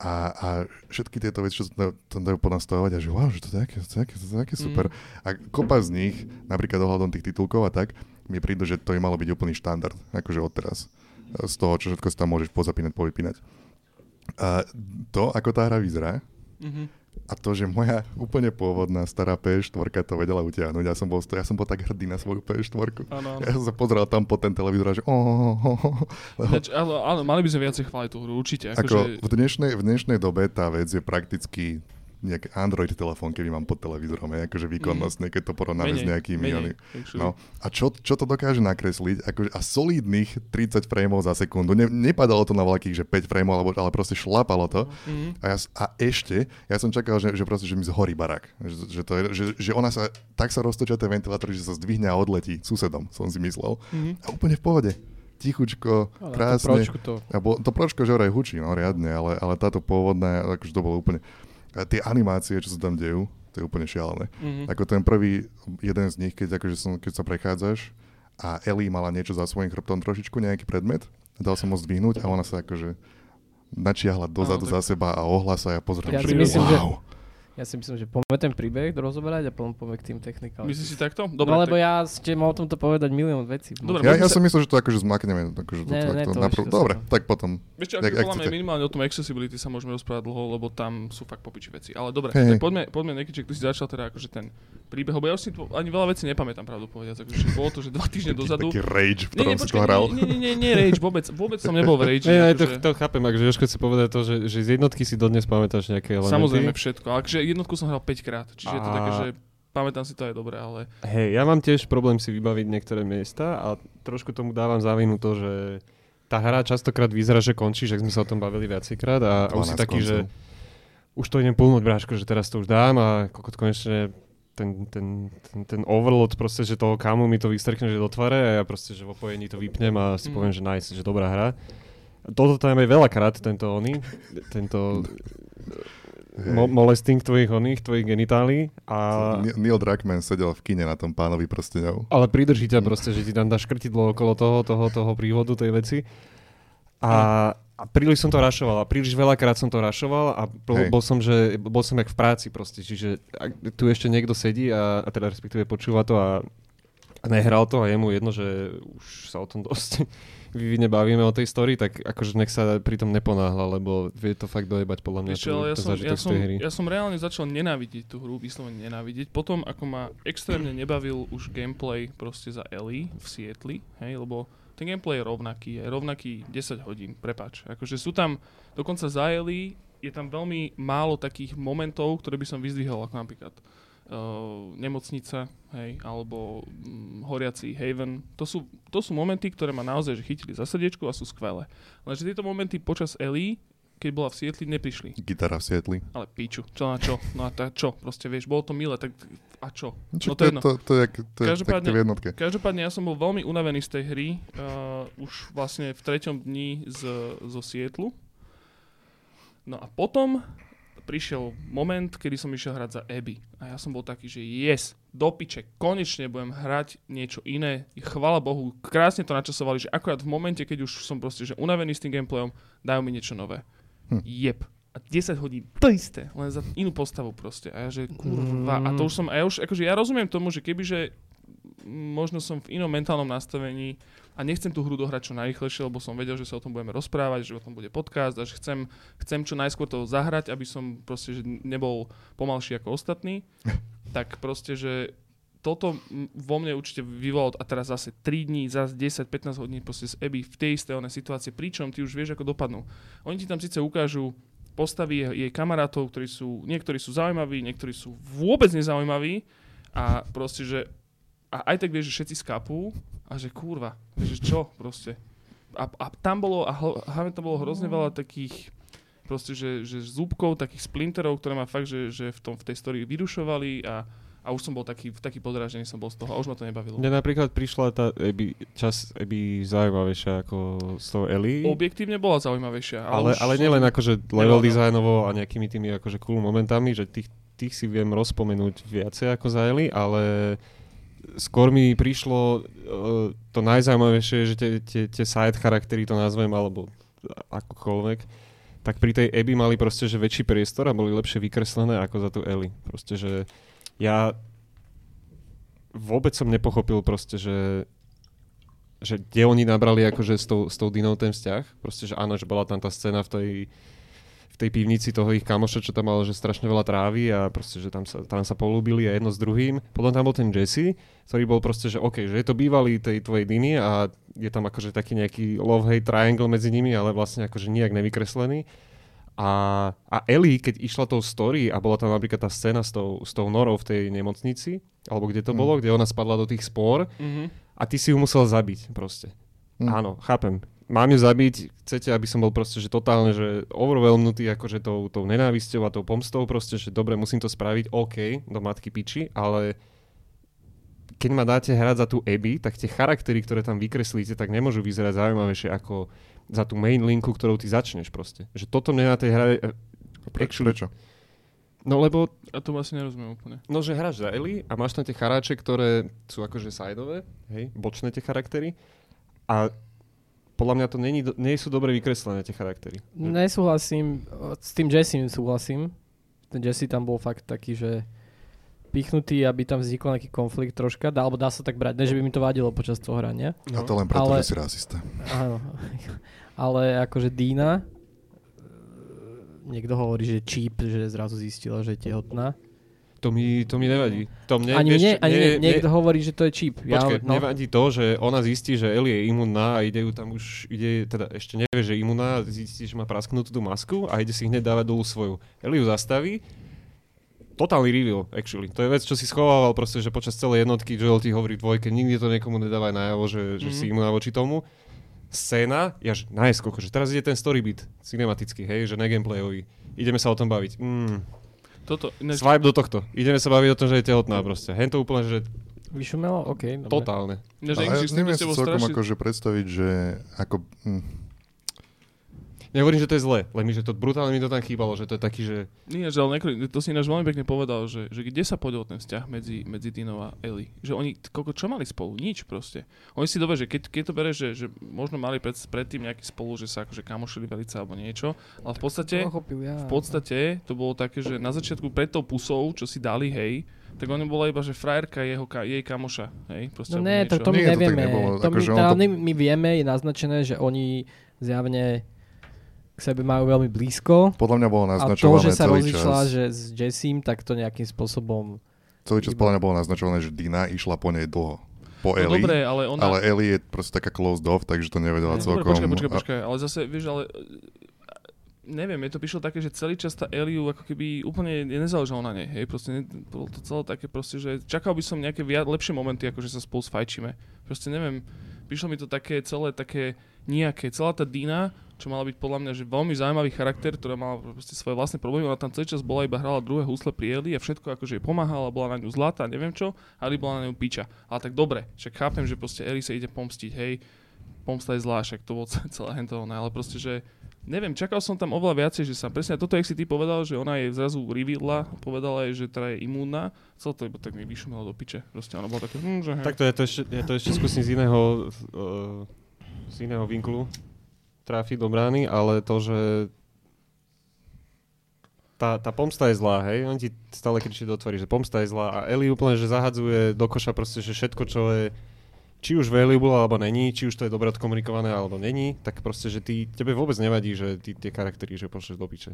A, a všetky tieto veci, čo sa tam- dajú ponastavovať, a že wow, že to je také, to je také, to je také super. A kopa z nich, napríklad ohľadom tých titulkov a tak, mi prídu, že to by malo byť úplný štandard, akože odteraz. Z toho, čo všetko si tam môžeš pozapínať, povypínať. A to, ako tá hra vyzerá, Mhm. A to, že moja úplne pôvodná stará PS4 to vedela utiahnuť. Ja som bol, ja som bol tak hrdý na svoju PS4. Áno, áno. Ja som sa pozeral tam po ten televízor a že oh, oh, oh, oh. Lebo Ináč, áno, áno, mali by sme viacej chváliť tú hru, určite. ako Akože, v, dnešnej, v dnešnej dobe tá vec je prakticky nejaký Android telefón, keby mám pod televízorom, je akože výkonnostne, keď to porovnáme s nejakými... menej, oni-. No, a čo, čo to dokáže nakresliť? Akože, a solidných 30 frameov za sekundu. Ne, nepadalo to na veľkých, že 5 frameov, alebo, ale proste šlapalo to. Mhm. A, ja, a ešte, ja som čakal, že, že proste, že mi zhorí barák. Že, že, to je, že, že ona sa, tak sa roztočia tie ventilátory, že sa zdvihne a odletí susedom, som si myslel. Mhm. A úplne v pohode. Tichučko, Ale krásne. pročku to... A bol, to pročko že vraj hučí, no riadne, ale, ale táto pôvodná, akože to bolo úplne... A tie animácie, čo sa tam dejú, to je úplne šialené. Mhm. Ako ten prvý, jeden z nich, keď, akože som, keď sa prechádzaš a Ellie mala niečo za svojím chrbtom trošičku, nejaký predmet, dal som ho zdvihnúť a ona sa akože načiahla dozadu Áno, tak- za seba a ohla sa a pozriem, Ja že myslím, že- wow. Ja si myslím, že poďme ten príbeh rozoberať a potom poďme k tým technikám. Myslíš si takto? No Dobre, lebo tak, ja ste mal o tomto povedať milión vecí. Dobre, Ja, ja sa- som myslel, že to akože zmakneme. Akože to, Ne, to, ne, to, to naprv... ešte Dobre, tak potom. Vieš čo, ak voláme chcete. minimálne o tom accessibility sa môžeme rozprávať dlho, lebo tam sú fakt popiči veci. Ale dobre, Hej, tak poďme, poďme Nekyček, ty si začal teda akože ten príbeh, lebo ja už si to, ani veľa vecí nepamätám, pravdu povedať. Akože bolo to, že dva týždne dozadu. Taký rage, v Nie, nie, ktorom si to počkaj, hral. nie, nie, nie, nie, rage, vôbec, vôbec som nebol v rage. Nie, to, akože- to chápem, akože Jožko chce povedať to, že, že z jednotky si dodnes pamätáš nejaké elementy. Samozrejme všetko, ale akože jednotku som hral 5 krát, čiže je to A- také, že pamätám si to aj dobre, ale Hej, ja mám tiež problém si vybaviť niektoré miesta a trošku tomu dávam závinu to, že tá hra častokrát vyzerá, že končí, že sme sa o tom bavili viacejkrát a, a už si 12 taký, že už to idem pulnúť, bráško, že teraz to už dám a kokot konečne ten, ten, ten, ten overload proste, že toho kamu mi to vystrkne, že do tvare a ja proste, že v opojení to vypnem a si Mm. poviem, že nice, že dobrá hra. Toto tam je veľakrát, tento oný, tento. Mo- molesting tvojich oných, tvojich genitálií a... Neil Druckmann sedel v kine na tom pánovi prsteňov. Ale pridrží ťa proste, že ti tam dá škrtidlo okolo toho, toho, toho prívodu, tej veci. A, a príliš som to rašoval a príliš veľakrát som to rašoval a bol, bol som, že bol som jak v práci proste, čiže tu ešte niekto sedí a, a teda respektíve počúva to a, a nehral to a je mu jedno, že už sa o tom dosť vyvine bavíme o tej story, tak akože nech sa pri tom neponáhla, lebo vie to fakt dojebať podľa mňa čo, ja som, ja, som, hry. ja som reálne začal nenávidieť tú hru, vyslovene nenávidieť. Potom, ako ma extrémne nebavil už gameplay proste za Ellie v Sietli, hej, lebo ten gameplay je rovnaký, je rovnaký 10 hodín, prepač. Akože sú tam, dokonca za Ellie je tam veľmi málo takých momentov, ktoré by som vyzdvihol, ako napríklad nemocnica, hej, alebo mm, horiaci Haven. To sú, to sú momenty, ktoré ma naozaj že chytili za srdiečko a sú skvelé. Lenže tieto momenty počas Ellie, keď bola v Sietli, neprišli. Gitara v Sietli. Ale píču, čo na čo? No a tá čo? Proste vieš, bolo to milé, tak a čo? Čo, No to, je jedno. to, to, je, to je Každopádne- v jednotke. Každopádne ja som bol veľmi unavený z tej hry, uh, už vlastne v treťom dni z, zo Sietlu. No a potom prišiel moment, kedy som išiel hrať za Abby. A ja som bol taký, že yes, do piče, konečne budem hrať niečo iné. Chvala Bohu, krásne to načasovali, že akorát v momente, keď už som proste že unavený s tým gameplayom, dajú mi niečo nové. Hm. A 10 hodín, to isté, len za inú postavu proste. A ja že kurva, a to už som, a ja už, akože ja rozumiem tomu, že kebyže možno som v inom mentálnom nastavení a nechcem tú hru dohrať čo najrychlejšie, lebo som vedel, že sa o tom budeme rozprávať, že o tom bude podcast a že chcem, chcem čo najskôr to zahrať, aby som proste že nebol pomalší ako ostatní. tak proste, že toto vo mne určite vyvolalo a teraz zase 3 dní, zase 10-15 hodín proste z Eby v tej istej onej situácii, pričom ty už vieš, ako dopadnú. Oni ti tam síce ukážu postavy jej, jej kamarátov, ktorí sú, niektorí sú zaujímaví, niektorí sú vôbec nezaujímaví a proste, že a aj tak vieš, že všetci skápú a že kurva, že čo proste. A, a tam bolo, a hl- hlavne tam bolo hrozne veľa takých proste, že, že zúbkov, takých splinterov, ktoré ma fakt, že, že v, tom, v tej story vyrušovali a, a už som bol taký, taký podrážený som bol z toho a už ma to nebavilo. Mne napríklad prišla tá Abby, čas Abby zaujímavejšia ako z toho Ellie. Objektívne bola zaujímavejšia. ale, ale som- nielen akože level Nebolo. dizajnovo a nejakými tými akože cool momentami, že tých, tých si viem rozpomenúť viacej ako za Ellie, ale skôr mi prišlo uh, to najzaujímavejšie, že tie, tie, tie side charaktery to nazvem, alebo akokoľvek, tak pri tej Abby mali proste, že väčší priestor a boli lepšie vykreslené ako za tú Ellie. Proste, že ja vôbec som nepochopil proste, že že kde oni nabrali akože s tou, s tou Dinou ten vzťah. Proste, že áno, že bola tam tá scéna v tej, tej pivnici toho ich kamoša, čo tam mal, že strašne veľa trávy a proste, že tam sa, tam sa polúbili a jedno s druhým. Potom tam bol ten Jesse, ktorý bol proste, že OK, že je to bývalý tej tvojej Diny a je tam akože taký nejaký love-hate triangle medzi nimi, ale vlastne akože nijak nevykreslený. A, a Ellie, keď išla tou story a bola tam napríklad tá scéna s tou, s tou norou v tej nemocnici, alebo kde to Mm. bolo, kde ona spadla do tých spor Mhm. a ty si ju musel zabiť proste. Hm. Áno, chápem. Mám ju zabiť, chcete, aby som bol proste, že totálne, že overwhelmnutý akože tou, tou nenávisťou a tou pomstou proste, že dobre, musím to spraviť, OK, do matky piči, ale keď ma dáte hrať za tú Abby, tak tie charaktery, ktoré tam vykreslíte, tak nemôžu vyzerať zaujímavejšie ako za tú main linku, ktorou ty začneš proste. Že toto mne na tej hre... eh, Preč, actually- prečo? No lebo A to asi nerozumiem úplne. No, že hráš za Ellie a máš tam tie charáče, ktoré sú akože sideové, hej, bočné tie charaktery. A podľa mňa to není, nie sú dobre vykreslené tie charaktery. Nesúhlasím, s tým Jessim súhlasím. Ten Jesse tam bol fakt taký, že pichnutý, aby tam vznikol nejaký konflikt troška, dá, alebo dá sa tak brať, ne, že by mi to vadilo počas toho hrania. A to len preto, Ale- že si rasista. Áno. Ale akože Dina, niekto hovorí, že cheap, že zrazu zistila, že je tehotná. To mi, to mi nevadí. To mne, ani vieš, mne, ani nie, nie- niekto hovorí, že to je cheap. Počkaj, no, nevadí to, že ona zistí, že Ellie je imunná a ide ju tam už, ide, teda ešte nevie, že je imunná, zistí, že má prasknutú tú masku a ide si hneď dávať dolu svoju. Ellie ju zastaví, totálny reveal, actually. To je vec, čo si schovával proste, že počas celej jednotky Joel ti hovorí dvojke, nikdy to niekomu nedávaj najavo, že, že Mhm. si imunná voči tomu. Scéna, ja že najskôr, že teraz ide ten storybeat cinematický, hej, že negameplayový. Ideme sa o tom baviť. Mm, Toto, ináč, swipe do tohto. Ideme sa baviť o tom, že je tehotná proste. Hen to úplne, že Vyšumelo? OK, dobre. totálne. ináč Ale ja neviem si celkom strašne... akože predstaviť, že ako... Hm, Nehovorím, že to je zle, len mi, že to brutálne mi to tam chýbalo, že to je taký, že Ináč, ale nekro, to si ináč veľmi pekne povedal, že, že kde sa podiel ten vzťah medzi, medzi Dinou a Ellie. Že oni, koľko, čo mali spolu? Nič proste. Oni si dobre, že keď, keď to bere, že, že možno mali pred, predtým nejaký spolu, že sa akože kamošili velice alebo niečo, ale v podstate, Pochopil, ja. v podstate to bolo také, že na začiatku pred tou pusou, čo si dali, hej, tak ona bola iba, že frajerka jeho, ka, jej kamoša, hej, proste No alebo ne, to, to my Nie, to tak nevieme. nebolo. To my, Akože to- my, my vieme, je naznačené, že oni zjavne k sebe majú veľmi blízko. podľa mňa bolo A to, naznačované že sa celý rozišla že s Jessim, tak to nejakým spôsobom... Celý čas iba- podľa mňa bolo naznačované, že Dina išla po nej dlho. Po No Ellie. dobre, ale ona... Ale Ellie je proste taká closed off, takže to nevedela Dobre, celkom. počkaj, počkaj, a- počkaj, ale zase, vieš, ale e, neviem, je to prišlo také, že celý čas tá Eliu ako keby úplne nezáležalo na nej, hej, proste ne, bolo to celé také proste, že čakal by som nejaké viac, lepšie momenty, ako že sa spolu sfajčíme. Proste neviem, prišlo mi to také celé také nejaké, celá tá Dina, čo mala byť podľa mňa, že veľmi zaujímavý charakter, ktorá mala proste svoje vlastné problémy, ona tam celý čas bola iba hrala druhé husle pri Eli a všetko akože jej pomáhala, bola na ňu zlatá, neviem čo, ale bola na ňu piča. Ale tak dobre, však chápem, že proste Eli sa ide pomstiť, hej, pomsta je zlá, však to bolo celé hento, ale proste, že neviem, čakal som tam oveľa viacej, že sa presne toto, jak si ty povedal, že ona je zrazu revealila, povedala jej, že teda je imúnna, celé to iba tak mi vyšumelo do piče. Proste ona bola také, hm, že hej. Takto ja to ešte, ja to ešte skúsim z iného, uh, z iného vinklu trafiť do brány, ale to, že tá, tá pomsta je zlá, hej? On ti stále kričí do tvári, že pomsta je zlá a Eli úplne, že zahadzuje do koša proste, že všetko, čo je či už valuable alebo není, či už to je dobre odkomunikované alebo není, tak proste, že ty, tebe vôbec nevadí, že ty tie charaktery, že pošleš do piče.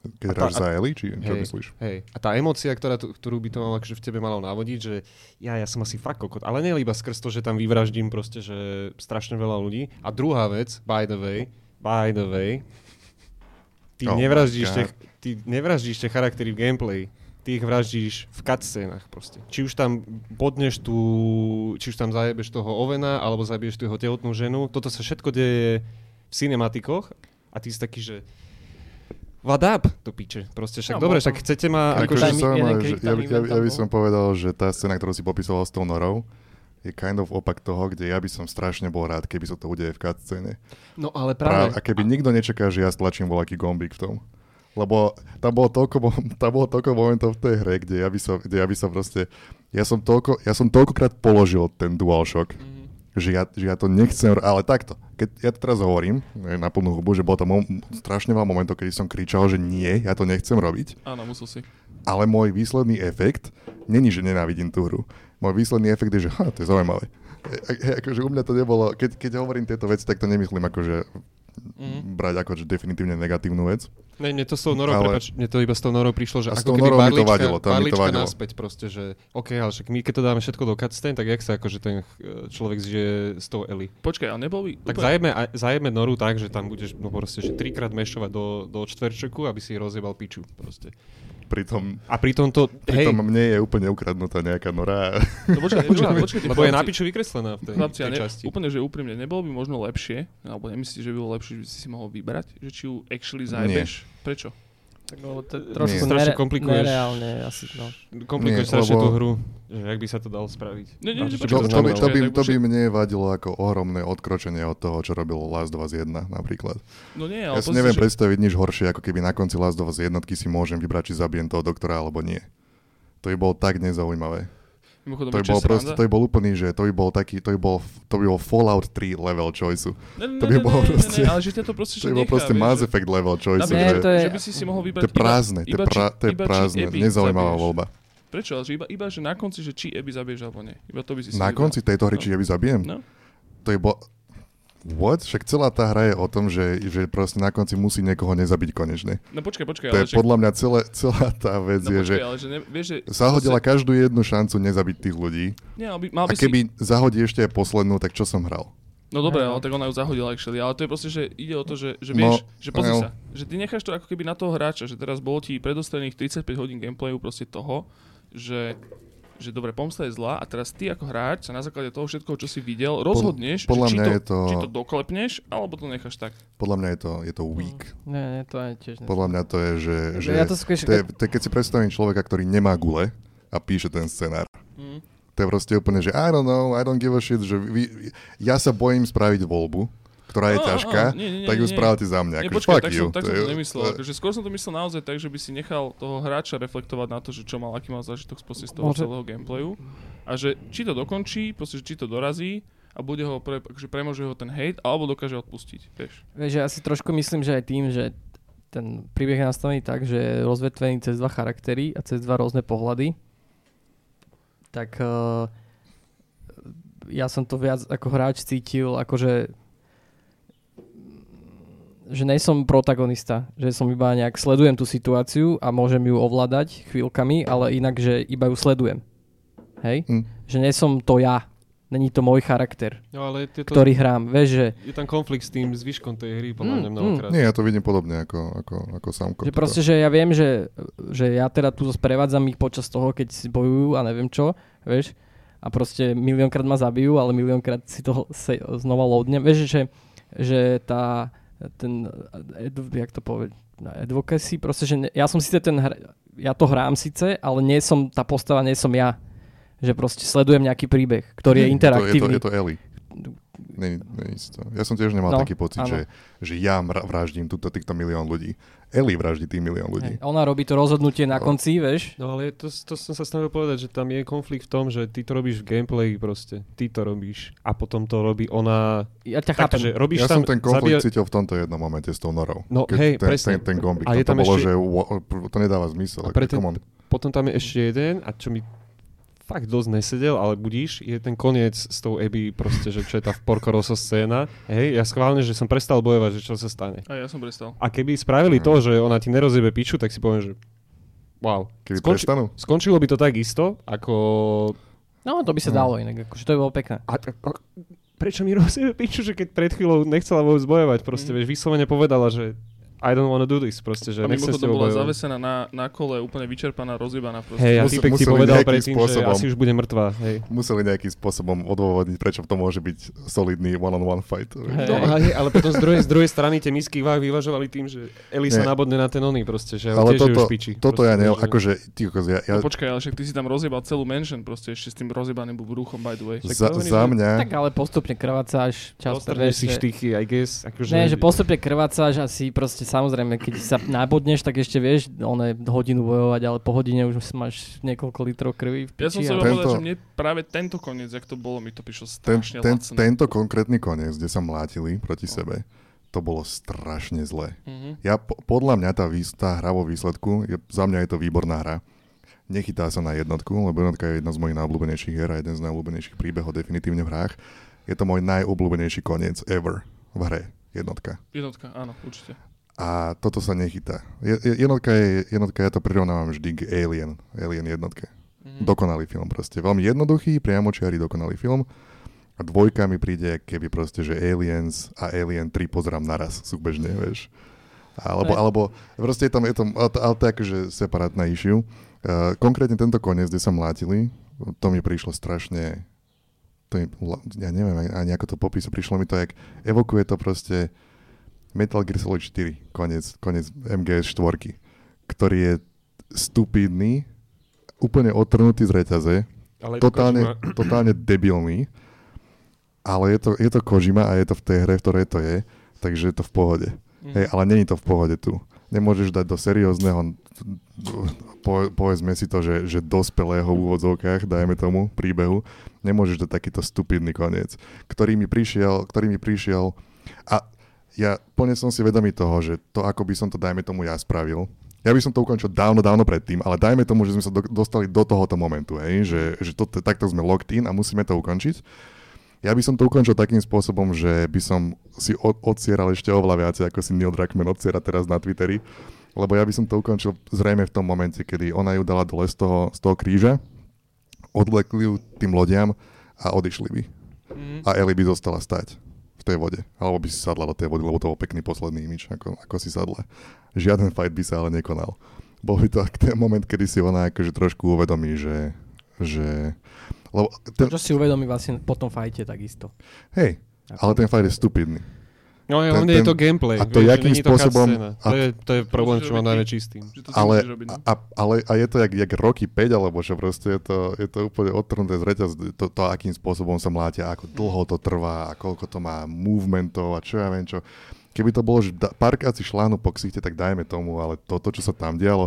Keď A tá- hráš za Eli, či čo Hej, myslíš? Hej. A tá emócia, ktorá, ktorú by to malo akože v tebe malo navodiť, že ja, ja som asi fakt kokot. Ale nie iba skrz to, že tam vyvraždím proste, že strašne veľa ľudí. A druhá vec, by the way, by the way, ty, Oh nevraždíš, tie, ty nevraždíš tie charaktery v gameplay. Ty ich vraždíš v cutscénach proste. Či už tam bodneš tú, či už tam zajebeš toho ovena, alebo zajebeš tú jeho tehotnú ženu. Toto sa všetko deje v cinematikoch a ty si taký, že What up, to piče. Proste však No, dobre, však som- chcete ma... Akože Akože, ma- krik že- ja, by- ja, ja by som povedal, že tá scéna, ktorú si popisoval s tou norou, je kind of opak toho, kde ja by som strašne bol rád, keby sa to udeje v cutscéne. No ale Práve, práve, a keby nikto nečaká, že ja stlačím voľaký gombík v tom. Lebo tam bolo toľko, tam bolo toľko momentov v tej hre, kde ja by som, kde ja by som proste... Ja som, toľko, ja som toľkokrát položil ten DualShock, Mhm. Že ja, že ja to nechcem, ale takto. Keď ja to teraz hovorím e, na plnú hubu, že bolo tam mo- strašne veľa momentov, kedy som kričal, že nie, ja to nechcem robiť, Áno, musel si. ale môj výsledný efekt není, že nenávidím tú hru. Môj výsledný efekt je, že ha, to je zaujímavé. E, e, akože u mňa to nebolo, keď, keď hovorím tieto veci, tak to nemyslím akože Mhm. brať ako že definitívne negatívnu vec. Ne, mne to s tou norou, Ale- prepač, mne to iba s tou norou prišlo, že ako keby to barlička, vadilo, to mi to barlička vadilo. naspäť proste, že OK, ale však my keď to dáme všetko do cutscene, tak jak sa akože ten človek zžije s tou Eli. Počkaj, ale nebol by... Tak úplne- zajeme, aj- zajeme noru tak, že tam budeš no proste, že trikrát mešovať do, do čtverčeku, aby si rozjebal piču proste. Pritom, A pritom to, hej, pritom mne je úplne ukradnutá nejaká nora. No počkaj, druhá, počkaj, lebo je na piču vykreslená v tej, Chlapci, tej ne, časti. úplne, že úprimne, nebolo by možno lepšie, alebo nemyslíš, že by bolo lepšie, že by si si mohol vybrať, že či ju actually zajebeš? Prečo? Tak, no, to je trošku Strašne nere- komplikuješ. nereálne asi, no. Komplikuješ Nie, strašne lebo- tú hru, že jak by sa to dalo spraviť. Nie, nie, nie, To, to to, by, to, by, to by mne vadilo ako ohromné odkročenie od toho, čo robilo Last of Us 1 napríklad. No nie, ale Ja si neviem že- predstaviť nič horšie, ako keby na konci Last of Us jednotky si môžem vybrať, či zabijem toho doktora alebo nie. To by bolo tak nezaujímavé. Mimochodom, To by bol je proste, to by bol úplný, že to by bol taký, to by bol, to by bol Fallout 3 level choiceu. Ne, ne, to by ne, bolo ne, ne, proste- ne, ale že to proste To by bol proste vieš, Mass Effect level choiceu. Nie, že, to je- že by si si mohol vybrať to je prázdne, to je, iba, pra, to je iba či prázdne, nezaujímavá voľba. Prečo? Ale že iba, iba, že na konci, že či Abby zabiješ alebo nie. Iba to by si si Na konci tejto hry, No. či ja by zabijem? No. To je bo... What? Však celá tá hra je o tom, že, že proste na konci musí niekoho nezabiť konečne. No počkaj, počkaj, To ale je podľa mňa celé, celá tá vec no je, počkaj, že ale že ne, vieš, že... zahodila každú jednu šancu nezabiť tých ľudí Nie, ale by, mal a by si... keby zahodí ešte aj poslednú, tak čo som hral? No dobre, Hej, no. ale tak ona ju zahodila actually, ale to je proste, že ide o to, že, že No, vieš, že pozri no. sa, že ty necháš to ako keby na toho hráča, že teraz bolo ti predostrených 35 hodín gameplayu proste toho, že že dobre, pomsta je zlá a teraz ty ako hráč sa na základe toho všetkoho, čo si videl, rozhodneš, podľa či, mňa to, je to- či to doklepneš, alebo to necháš tak. Podľa mňa je to, je to weak. Nie, nie, to aj tiež Podľa mňa to je, že, že ja to skôr, to je, to je, keď si predstavím človeka, ktorý nemá gule a píše ten scenár. Mm. To je proste úplne, že I don't know, I don't give a shit, že vy, ja sa bojím spraviť voľbu, ktorá je á, ťažká, nie, nie, nie, tak ju nie. spravte za mňa. Nie, Akože, počkaj, tak you. som, tak To som to nemyslel. Akože skôr som to myslel naozaj tak, že by si nechal toho hráča reflektovať na to, že čo mal, aký mal zážitok z toho Môže- celého gameplayu. A že či to dokončí, proste, či to dorazí a bude ho, pre, akože premôže ho ten hate, alebo dokáže odpustiť, vieš. Vieš, ja si trošku myslím, že aj tým, že ten príbeh je nastavený tak, že je rozvetvený cez dva charaktery a cez dva rôzne pohľady, tak uh, ja som to viac ako hráč cítil, akože že nejsom protagonista, že som iba nejak sledujem tú situáciu a môžem ju ovládať chvíľkami, ale inak, že iba ju sledujem. Hej? Hm. Že nie som to ja. Není to môj charakter, No ale je, to, ktorý hrám. Vieš, že je tam konflikt s tým zvyškom tej hry, podľa Mm, mňa mm. mnohokrát. Nie, ja to vidím podobne ako, ako, ako Samko. Že proste, že ja viem, že, že ja teda tu sprevádzam ich počas toho, keď si bojujú a neviem čo, vieš. A proste miliónkrát ma zabijú, ale miliónkrát si to se, znova loadnem. Vieš, že, že tá, ten, edu, jak to povedať, advocacy, proste, že ne, ja som síce ten, hr, ja to hrám síce, ale nie som, tá postava nie som ja. Že proste sledujem nejaký príbeh, ktorý je Je to, je to, interaktívny. je to Ellie. Není, není to. Ja som tiež nemal No, taký pocit, áno. že, že ja vraždím túto, týchto milión ľudí. Ellie vraždí tých milión ľudí. Hej, Ona robí to rozhodnutie na konci, vieš. No ale to, to som sa snažil povedať, že tam je konflikt v tom, že ty to robíš v gameplayi proste. Ty to robíš. A potom to robí ona... Ja ťa Takto, chápem. že robíš Ja tam... som ten konflikt zabíja- cítil v tomto jednom momente s tou norou. No, Keď hej, ten, presne. Ten, ten gombik. A je to tam bolo, ešte- že to nedáva zmysel. A pre ten-. Potom tam je ešte jeden, a čo mi fakt dosť nesedel, ale budíš, je ten koniec s tou Abby proste, že čo je tá Porcoroso scéna. Hej, ja schválne, že som prestal bojovať, že čo sa stane. A ja som prestal. A keby spravili to, že ona ti nerozjebe piču, tak si poviem, že wow. Keby Skonči- prestanú? Skončilo by to tak isto, ako... No, to by sa No. dalo inak, akože to by bolo pekné. A, a, prečo mi rozjebe piču, že keď pred chvíľou nechcela vôbec bojovať, proste, Mhm. vieš, vyslovene povedala, že I don't wanna do this, proste, že A nechcem s tebou bola bojovať. zavesená na, na kole, úplne vyčerpaná, rozjebaná proste. Hej, a Musel- týpek ti museli povedal nejakým predtým, že spôsobom- asi už bude mŕtva, hej. Museli nejakým spôsobom odôvodniť, prečo to môže byť solidný one-on-one fight. Hej. No, ale, ale potom z druhej, z druhej strany tie misky váh vyvažovali tým, že Eli sa Nie. nabodne na ten oný proste, že Ale tiež je toto, už piči. toto ja Proste, ne, že- akože, ty kokos, ja, ja No počkaj, ale však ty si tam rozjebal celú mansion proste ešte s tým rozjebaným bruchom, by the way. tak za, to hovorím, za že- mňa, Tak ale postupne krvácaš, čas Dostrhneš si že- štychy, I guess. Akože, Ne, že postupne krvácaš a si proste samozrejme, keď sa nabodneš, tak ešte vieš, one hodinu bojovať, ale po hodine už máš niekoľko litrov krvi v Ja som piči. sa a... Tento- povedal, že mne práve tento koniec, jak to bolo, mi to prišlo ten, strašne ten, lacné. tento konkrétny koniec, kde sa mlátili proti No. sebe, to bolo strašne zlé. Mhm. Ja, po, podľa mňa tá, tá hra vo výsledku, je, za mňa je to výborná hra. Nechytá sa na jednotku, lebo jednotka je jedna z mojich najobľúbenejších hier a jeden z najobľúbenejších príbehov definitívne v hrách. Je to môj najobľúbenejší koniec ever v hre. Jednotka. Jednotka, áno, určite. A toto sa nechytá. Je, je- jednotka, je, jednotka, ja to prirovnávam vždy k Alien. Alien jednotke. Mhm. Dokonalý film proste. Veľmi jednoduchý, priamočiarý, dokonalý film. A dvojka mi príde, keby proste, že Aliens a Alien 3 pozerám naraz súbežne, vieš. Alebo, alebo proste je tam, je tam ale, to- ale to je akože separátna issue. Uh, konkrétne tento koniec, kde sa mlátili, to mi prišlo strašne, to je, ja neviem ani ako to popísať, prišlo mi to, jak evokuje to proste Metal Gear Solid 4, koniec, koniec MGS 4, ktorý je stupidný, úplne odtrhnutý z reťaze, ale totálne, Kojima. totálne debilný, ale je to, je to Kojima a je to v tej hre, v ktorej to je, takže je to v pohode. Mhm. Hej, ale není to v pohode tu. Nemôžeš dať do seriózneho, po, povedzme si to, že, že dospelého v úvodzovkách, dajme tomu, príbehu, nemôžeš dať takýto stupidný koniec, ktorý mi prišiel, ktorý mi prišiel a ja plne som si vedomý toho, že to, ako by som to, dajme tomu, ja spravil, ja by som to ukončil dávno, dávno predtým, ale dajme tomu, že sme sa do, dostali do tohoto momentu, hej, že, že to, takto sme locked in a musíme to ukončiť. Ja by som to ukončil takým spôsobom, že by som si od, odsieral ešte oveľa viacej, ako si Neil Druckmann odsiera teraz na Twitteri, lebo ja by som to ukončil zrejme v tom momente, kedy ona ju dala dole z toho, z toho kríža, odvlekli ju tým lodiam a odišli by. Mhm. A Ellie by zostala stať v tej vode. Alebo by si sadla do tej vody, lebo to bol pekný posledný imič, ako, ako si sadla. Žiaden fight by sa ale nekonal. Bol by to ten moment, kedy si ona akože trošku uvedomí, že, že lebo ten, Čo si uvedomí vlastne po tom fajte takisto. hej, ale ten fight je stupidný. No ja, ten- hlavne je ten- to gameplay. a to vieš, že jakým to spôsobom- cutscéna. a- To je, to je problém, čo mám najväčší s tým. Že to Ale, ale, robiť, no. a, ale a je to jak, jak roky 5, alebo čo proste je to, je to úplne odtrhnuté z reťaz, to, to, akým spôsobom sa mlátia, ako dlho to trvá a koľko to má movementov a čo ja viem čo. Keby to bolo, že da, párkrát si šláhnu po ksichte, tak dajme tomu, ale toto, čo sa tam dialo,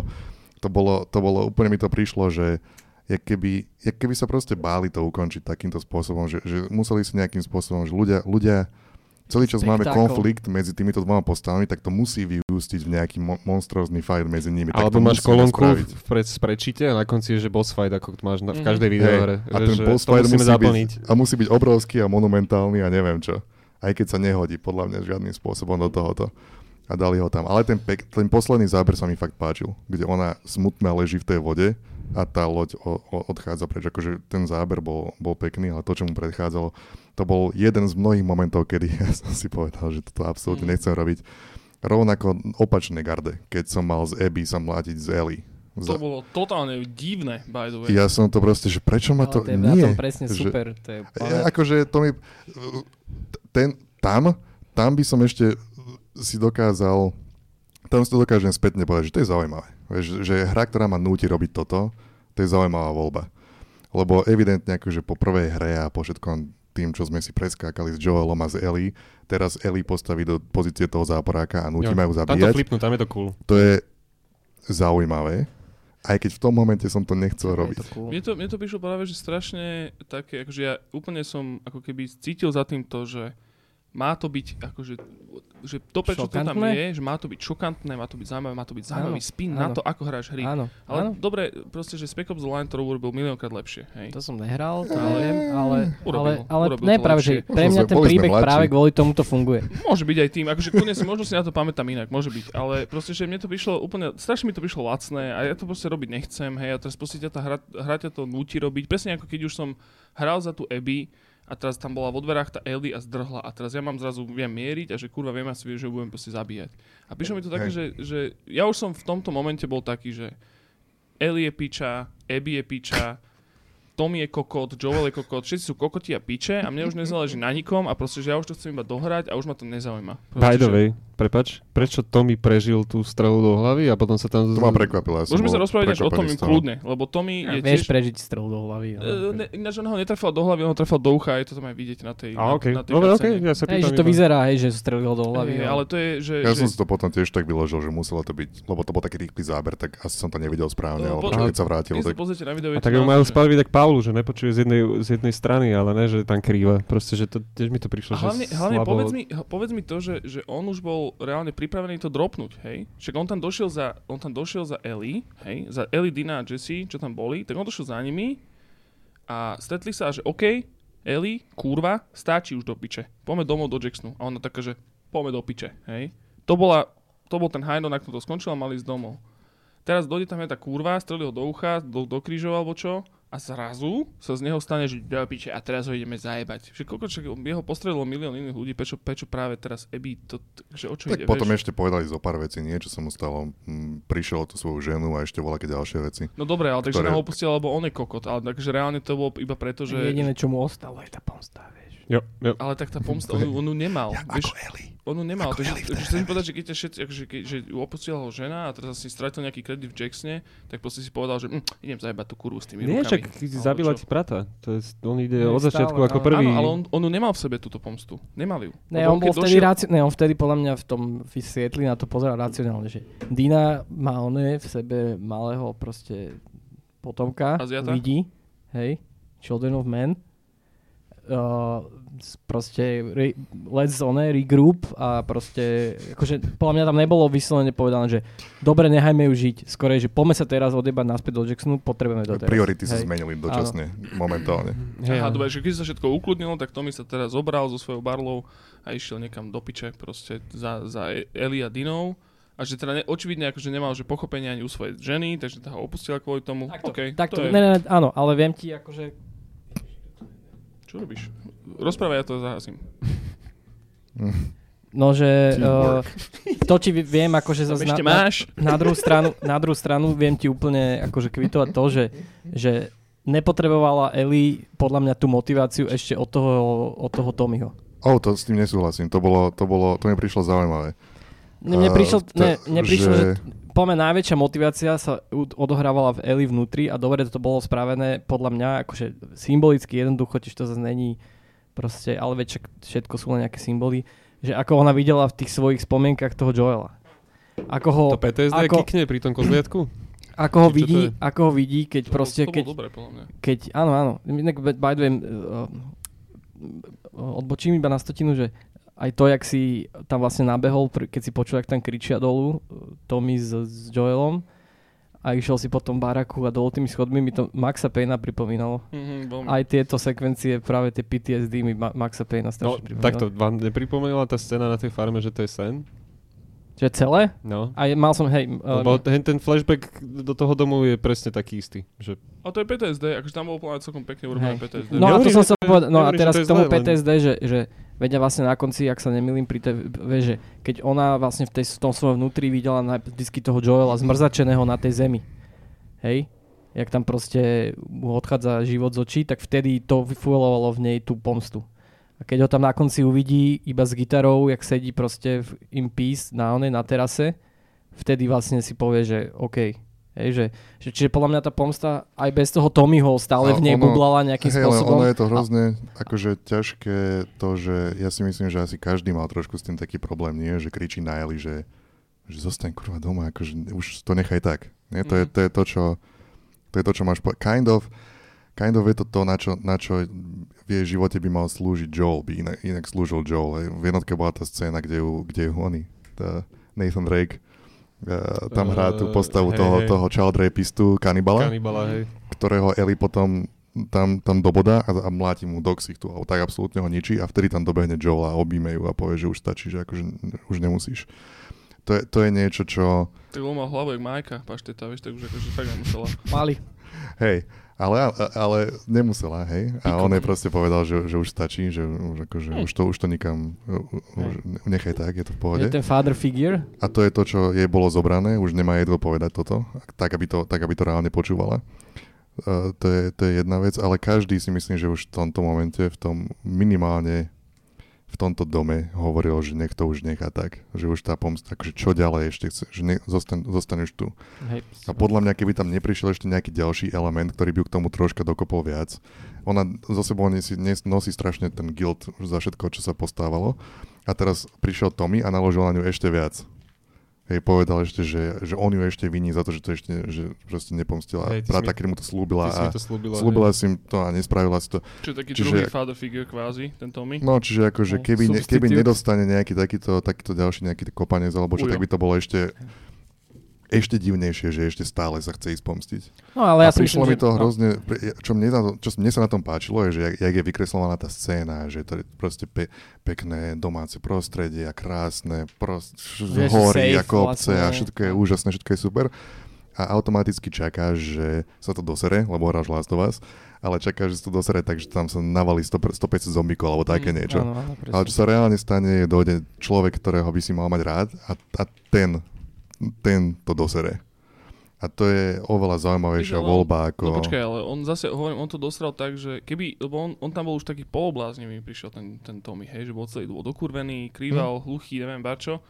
to bolo, to bolo, úplne mi to prišlo, že jak keby, jak keby sa proste báli to ukončiť takýmto spôsobom, že, že museli si nejakým spôsobom, že ľudia, ľudia celý čas máme konflikt medzi týmito dvoma postavami, tak to musí vyústiť v nejaký mo- monstrózny fight medzi nimi. Alebo to máš kolónku v pred, sprečite a na konci je, že boss fight, ako to máš na, v Mhm. každej Hej, videohre. a ten že boss fight musíme musí zaplniť. byť, a musí byť obrovský a monumentálny a neviem čo. Aj keď sa nehodí, podľa mňa, žiadnym spôsobom do tohoto. A dali ho tam. Ale ten, pek, ten posledný záber sa mi fakt páčil, kde ona smutná leží v tej vode a tá loď o, o, odchádza preč. Akože ten záber bol, bol pekný, ale to, čo mu predchádzalo, to bol jeden z mnohých momentov, kedy ja som si povedal, že toto absolútne Mhm. nechcem robiť. Rovnako opačné garde, keď som mal z Abby sa mlátiť z Ellie. To Za- bolo totálne divné, by the way. ja som to proste, že prečo ma Ale to... to je na nie, tom presne že- super. To je ja, akože to mi... Ten, tam, tam by som ešte si dokázal... Tam si to dokážem spätne povedať, že to je zaujímavé. Vieš, že hra, ktorá ma núti robiť toto, to je zaujímavá voľba. Lebo evidentne akože po prvej hre a po všetkom tým, čo sme si preskákali s Joelom a s Ellie, teraz Ellie postaví do pozície toho záporáka a nutí Jo, ma ju Tam to zabíjať. flipnú, tam je to cool. To je zaujímavé, aj keď v tom momente som to nechcel Je robiť. to cool. Mne to, mne to prišlo práve, že strašne také, akože ja úplne som ako keby cítil za tým to, že má to byť akože, že to prečo to tam je, že má to byť šokantné, má to byť zaujímavé, má to byť zaujímavý Áno, spin na áno. to, ako hráš hry. Áno, Ale áno. dobre, proste, že Spec Ops The Line to urobil miliónkrát lepšie, hej. To som nehral, to Ale- neviem, ale, Urobil, ale, ale urobil ne, to práve, že pre mňa ten príbeh mladší. práve kvôli tomu to funguje. Môže byť aj tým, akože si, možno si na to pamätám inak, môže byť, ale proste, že mne to prišlo úplne, strašne mi to prišlo lacné a ja to proste robiť nechcem, hej, a teraz proste ťa tá hra, hra ťa to núti robiť, presne ako keď už som hral za tú Abby a teraz tam bola vo dverách tá Ellie a zdrhla a teraz ja mám zrazu, viem mieriť a že kurva viem asi, že ju budem proste zabíjať. A prišlo mi to také, že, že ja už som v tomto momente bol taký, že Ellie je piča, Abby je piča, Tommy je kokot, Joel je kokot, všetci sú kokoti a piče a mne už nezáleží na nikom a proste, že ja už to chcem iba dohrať a už ma to nezaujíma. Proste, By the že- way, prepač, prečo Tommy prežil tú strelu do hlavy a potom sa tam... To ma prekvapilo. Ja Môžeme sa rozprávať až o Tommy kľudne, lebo Tommy je Vieš tiež... prežiť strelu do hlavy. ale- Uh, ne, ináč on ho netrafil do hlavy, on ho trafil do ucha, je to tam aj vidieť na tej, A okej, na, na tej dobre, okej, ja sa Hej, pýtam že to iba. vyzerá, hej, že strelil do hlavy. Hej, ale to je, že... Ja že som si to potom tiež tak vyložil, že muselo to byť, lebo to bol taký rýchly záber, tak asi som to nevidel správne, No, ale po- potom keď sa vrátil, tak pozrite na video, tak ju majú spraviť tak Paulu, že nepočuje z jednej, z jednej strany, ale ne, že tam krýva. Proste, že to tiež mi to prišlo, že hlavne povedz, mi, to, že on už bol reálne pripravený to dropnúť, hej? Však on tam došiel za, on tam došiel za Ellie, hej? Za Ellie, Dina a Jesse, čo tam boli, tak on došiel za nimi a stretli sa, že OK, Ellie, kurva, stačí už do piče. Poďme domov do Jacksonu. A ona taká, že poďme do piče, hej? To, bola, to bol ten hajno, na to skončil a mali ísť domov. Teraz dojde tam tá kurva, strelí ho do ucha, do, do krížov alebo čo a zrazu sa z neho stane, že do piče a teraz ho ideme zajebať. Že koľko, čo, jeho postrelilo milión iných ľudí, prečo, prečo práve teraz Abby, to, že o čo tak ide, potom vieš? ešte povedali zo pár vecí, nie, čo sa mu stalo. Mm, Prišiel o tú svoju ženu a ešte voľaké ďalšie veci. No dobre, ale takže ktoré- ho opustila, lebo on je kokot, ale takže reálne to bolo iba preto, že... Jediné, čo mu ostalo, je tá pomsta, vieš. Jo, jo. Ale tak tá pomsta, on, on ju nemal. vieš, Ellie. On ju nemal. Ako Takže, chcem povedať, že keď ťa všetci, akože, keď, že ju opustila ho žena a teraz si stratil nejaký kredit v Jacksone, tak proste si povedal, že hm, idem zajebať tú kurvu s tými Nie, rukami. čak Alebo zabila čo. ti brata. To je, on ide Nie, od začiatku stále, ako prvý. Áno, ale on, on ju nemal v sebe túto pomstu. Nemal ju. Ne, on bol vtedy došiel- raci- ne, on vtedy podľa mňa v tom vysvietli na to pozeral racionálne, že Dina má one v sebe malého proste potomka, Aziata? vidí, hej, Children of Men, uh, proste re, let's on regroup a proste, akože podľa mňa tam nebolo vyslovene povedané, že dobre, nechajme ju žiť, skorej, že poďme sa teraz odebať naspäť do Jacksonu, potrebujeme to teraz. Priority sa zmenili dočasne, momentálne. Hej, Aha, áno. dobre, že keď sa všetko ukludnilo, tak Tommy sa teraz zobral so svojou barlou a išiel niekam do piče proste za, za E- Eli a Dinou. A že teda ne, očividne akože nemal že pochopenie ani u svojej ženy, takže tá ho opustila kvôli tomu. Takto, okay, takto, to je, ne, ne, áno, ale viem ti akože Čo robíš? Rozprávaj, ja to zahasím. No, že uh, to ti vi- viem, akože zase na, na, máš? na, druhú stranu, na druhú stranu viem ti úplne akože kvitovať to, že, že nepotrebovala Ellie podľa mňa tú motiváciu ešte od toho, od toho Tommyho. Oh, to s tým nesúhlasím. To bolo, to bolo, to mi prišlo zaujímavé. Mne, mne A prišlo, to- ne, mne prišlo že, že- poďme, najväčšia motivácia sa odohrávala v Ellie vnútri a dobre to bolo spravené podľa mňa akože symbolicky jednoducho, tiež to zase není proste, ale veď všetko sú len nejaké symboly, že ako ona videla v tých svojich spomienkach toho Joela. Ako ho, To PTSD ako- kikne pri tom kozliatku? ako ho Či vidí, ako ho vidí, keď To, proste, to, keď, mňa. keď, áno, áno, by the way, uh, odbočím iba na stotinu, že aj to, jak si tam vlastne nabehol, keď si počul, jak tam kričia dolu uh, Tommy s, s Joelom a išiel si po tom baraku a dolu tými schodmi, mi to Maxa Payna pripomínalo. Mhm, veľmi. Aj tieto sekvencie, práve tie PTSD mi Ma- Maxa Payna No, strašne pripomínalo. takto, vám nepripomínala tá scéna na tej farme, že to je sen? Že celé? No. A je- mal som, hej, uh, Lebo ten, ten flashback do toho domu je presne taký istý. Že A to je PTSD, akože tam bolo plne celkom pekne urobené. PTSD. No a to som sa povedal, no a teraz k tomu zlé, len- PTSD, že, že vedia vlastne na konci, ak sa nemýlim pri tej, vieš, že keď ona vlastne v, tej, v tom svojom vnútri videla na, vždycky toho Joela zmrzačeného na tej zemi, hej, jak tam proste mu odchádza život z očí, tak vtedy to vyfuelovalo v nej tú pomstu. A keď ho tam na konci uvidí iba s gitarou, jak sedí proste v in peace na onej, na terase, vtedy vlastne si povie, že OK, Hej, že, že, čiže podľa mňa tá pomsta aj bez toho Tommyho stále A v nej ono- bublala nejakým Hej, spôsobom. ono je to hrozne akože ťažké to, že ja si myslím, že asi každý mal trošku s tým taký problém, nie? Že kričí na Eli, že, že zostaň kurva doma, akože už to nechaj tak. Nie? To, je, Mhm. to je to, čo to je to, čo máš po- kind of kind of je to to, na čo, na čo v jej živote by mal slúžiť Joel, by inak, inak slúžil Joel. V jednotke bola tá scéna, kde ju, kde ju oni, tá Nathan Drake, uh, tam hrá tú Eh, postavu hej, toho, hej. toho child rapistu, kanibala Kanibala, hej. ktorého Eli potom tam, tam dobodá a, a mláti mu do ksichtu, alebo tak absolútne ho ničí a vtedy tam dobehne Joel a objíme ju a povie, že už stačí, že akože už nemusíš. To je, to je niečo, čo... Tak on mal hlavu jak Majka, pašteta, vieš, tak už akože fakt nemusela. Mali. Hej, ale, ale nemusela, hej. A on jej proste povedal, že, že už stačí, že už, akože, Hej. už, to, už to nikam... Už, nechaj tak, je to v pohode. Je ten father figure. A to je to, čo jej bolo zobrané, už nemá jej kto povedať toto, tak aby to, tak, aby to reálne počúvala. Uh, to, je, to je jedna vec, ale každý si myslím, že už v tomto momente, v tom minimálne v tomto dome hovoril, že nech to už nechá tak, že už tá pomsta, akože čo ďalej ešte chce, že ne, zostan, zostaneš tu. Hej. A podľa mňa, keby tam neprišiel ešte nejaký ďalší element, ktorý by ju k tomu troška dokopol viac, ona zo sebou nosí, nes- nosí strašne ten guilt za všetko, čo sa postávalo. A teraz prišiel Tommy a naložil na ňu ešte viac. Hej, povedal ešte, že, že on ju ešte viní za to, že to ešte že proste nepomstila Hej, brata, keď mu to slúbila a to slúbila. slúbila si im to a nespravila si to. Čiže taký Čiže- druhý father figure kvázi, ten Tommy. No, čiže akože No, keby, ne, keby nedostane nejaký takýto, takýto ďalší nejaký kopanec alebo čo, Ujo. tak by to bolo ešte ešte divnejšie, že ešte stále sa chce ísť pomstiť. No ale ja a prišlo myslím, mi že... to no. hrozne, čo mne, na čo mne sa na tom páčilo, je, že jak, jak je vykreslovaná tá scéna, že to je proste pe, pekné domáce prostredie a krásne, prost, Vieš, hory safe a kopce a vlastne. všetko je No. úžasné, všetko je super. A automaticky čakáš, že sa to dosere, lebo hráš Last of Us, ale čakáš, že sa to dosere tak, že tam sa navalí 100, 150 zombíkov alebo také Mm, niečo. Áno, áno. Ale čo sa reálne stane, je dojde človek, ktorého by si mal mať rád a, a ten, ten to dosere. A to je oveľa zaujímavejšia Ale voľba No ako... počkaj, ale on zase, hovorím, on to dostal tak, že keby, lebo on, on tam bol už taký polobláznivý, prišiel ten, ten Tommy, hej, že bol celý dokurvený, krýval, hluchý, neviem bačo.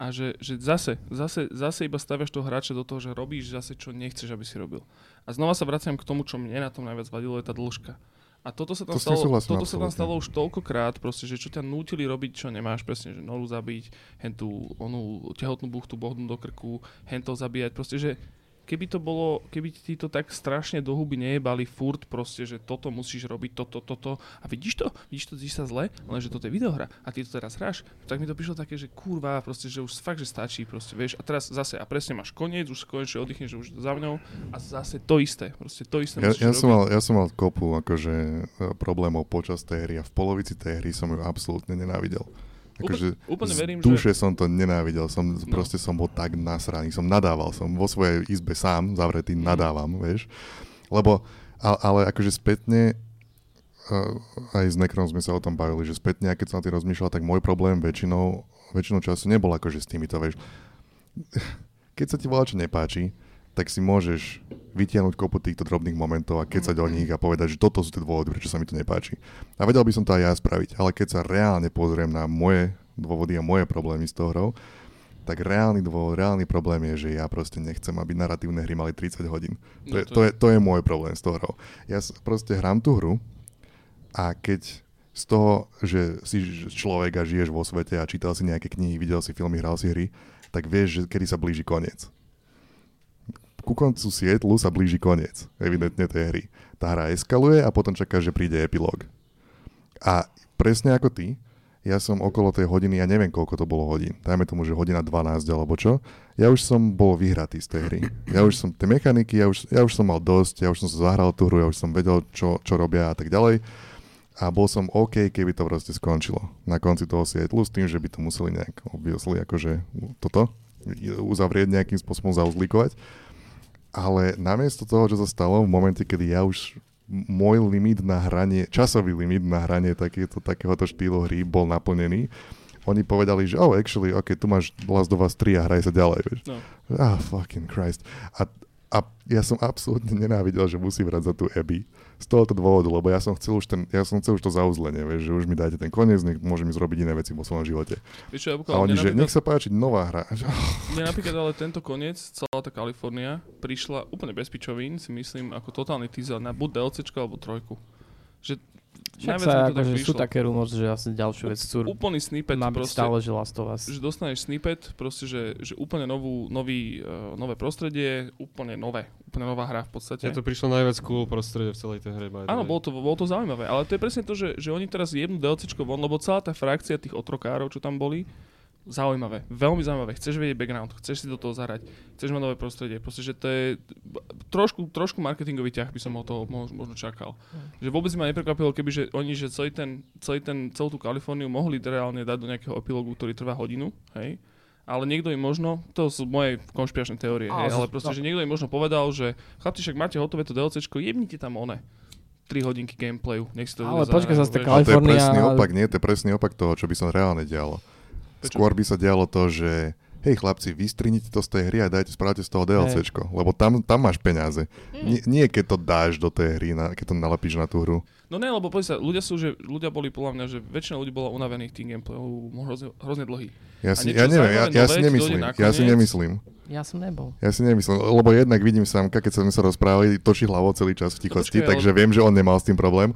A že, že zase, zase, zase iba staviaš toho hráča do toho, že robíš zase, čo nechceš, aby si robil. A znova sa vraciam k tomu, čo mne na tom najviac vadilo, je tá dĺžka. A toto sa tam, To stalo, toto sa tam stalo už toľkokrát, proste, že čo ťa nútili robiť, čo nemáš, presne, že noru zabiť, hen tú onú tehotnú buchtu bohnúť do krku, hen to zabíjať, proste, že keby to bolo, keby ti to tak strašne do huby nejebali furt proste, že toto musíš robiť, toto, toto a vidíš to, vidíš to, vidíš sa zle, lenže toto je videohra. A ty to teraz hráš, tak mi to prišlo také, že kurva, proste, že už fakt, že stačí, proste, vieš, a teraz zase, a presne máš koniec, už konečne oddychneš, že už za mňou. A zase to isté, proste to isté Ja, ja, robiť. som mal, ja som mal kopu akože, e, problémov počas tej hry a v polovici tej hry som ju absolútne nenávidel. Akože úplne z verím, že- duše som to nenávidel, som, no. proste som bol tak nasraný, som nadával, som vo svojej izbe sám, zavretý, Mhm. nadávam, vieš. Lebo, ale, ale akože spätne, aj s Nekrom sme sa o tom bavili, že spätne, keď som na tým rozmýšľal, tak môj problém väčšinou, väčšinou času nebol akože s týmito, vieš. Keď sa ti volá čo nepáči, tak si môžeš vytiahnuť kopu týchto drobných momentov a keď sa do nich a povedať, že toto sú tie dôvody, prečo sa mi to nepáči. A vedel by som to aj ja spraviť, ale keď sa reálne pozriem na moje dôvody a moje problémy s tou hrou, tak reálny dôvod, reálny problém je, že ja proste nechcem, aby naratívne hry mali 30 hodín. To, No je, to to, je, to je môj problém s tou hrou. Ja proste hrám tú hru a keď z toho, že si človek a žiješ vo svete a čítal si nejaké knihy, videl si filmy, hral si hry, tak vieš, že kedy sa blíži koniec. Ku koncu Sietlu sa blíži koniec, evidentne tej hry. Tá hra eskaluje a potom čaká, že príde epilóg. A presne ako ty, ja som okolo tej hodiny, ja neviem koľko to bolo hodín, dajme tomu, že hodina 12 alebo čo, ja už som bol vyhratý z tej hry. Ja už som, tie mechaniky, ja už, ja už som mal dosť, ja už som sa zahral tú hru, ja už som vedel, čo, čo robia a tak ďalej. A bol som OK, keby to proste skončilo na konci toho Sietlu s tým, že by to museli nejak obviously akože toto uzavrieť nejakým spôsobom zauzlíkovať. Ale namiesto toho, čo sa stalo v momente, kedy ja už môj limit na hranie, časový limit na hranie takéto, takéhoto štýlu hry bol naplnený, oni povedali, že oh, actually, ok, tu máš Last of Us 3 a hraj sa ďalej, vieš. No. Ah, fucking Christ. A, A ja som absolútne nenávidel, že musí vrať za tú Abby. Z tohoto dôvodu, lebo ja som chcel už, ten, ja som chcel už to zauzlenie, vieš, že už mi dáte ten koniec, nech môžem ísť robiť iné veci vo svojom živote. Vieš ja A oni, že nech sa páči, nová hra. Mne napríklad ale tento koniec, celá tá Kalifornia, prišla úplne bez pičovín, si myslím, ako totálny teaser na buď DLCčko alebo trojku. Že Však najviac sa, to tak akože sú také rumors, že asi ďalšiu vec chcú Úplný snippet má byť proste, stále, že Last of Us. že dostaneš snippet, proste, že, že úplne novú, nový, uh, nové prostredie, úplne nové, úplne nová hra v podstate. Mne to prišlo najviac cool prostredie v celej tej hre. Áno, bolo to, bolo to zaujímavé, ale to je presne to, že, že oni teraz jednu DLCčko von, lebo celá tá frakcia tých otrokárov, čo tam boli, zaujímavé, veľmi zaujímavé. Chceš vedieť background, chceš si do toho zahrať, chceš mať nové prostredie. Proste, že to je trošku, trošku marketingový ťah by som o toho mo- možno čakal. Že vôbec ma neprekvapilo, keby že oni, že celý ten, celý ten, celú tú Kaliforniu mohli reálne dať do nejakého epilógu, ktorý trvá hodinu, hej. Ale niekto im možno, to sú moje konšpiračné teórie, Ale hej, ale proste, no. že niekto im možno povedal, že chlapci, však máte hotové to DLCčko, jebnite tam one. 3 hodinky gameplayu, nech si to Ale počkaj, zase tá. Ale to je Kalifornia- presný opak, nie? To je presný opak toho, čo by sa reálne dialo. Prečo? Skôr by sa dialo to, že hej chlapci, vystrinite to z tej hry a dajte, spravte z toho DLCčko, lebo tam, tam máš peniaze. Mm. Nie, nie keď to dáš do tej hry, na, keď to nalepíš na tú hru. No ne, lebo poď sa, ľudia sú, že ľudia boli podľa mňa, že väčšina ľudí bola unavených tým gameplayom, hrozne, hrozne dlhý. Ja si, ja neviem, ja, ja nové si nemyslím, ja si nemyslím. Ja som nebol. Ja si nemyslím, lebo jednak vidím Samka, keď sme sa rozprávali, točí hlavou celý čas v tichosti, No počkaj, ale- takže viem, že on nemal s tým problém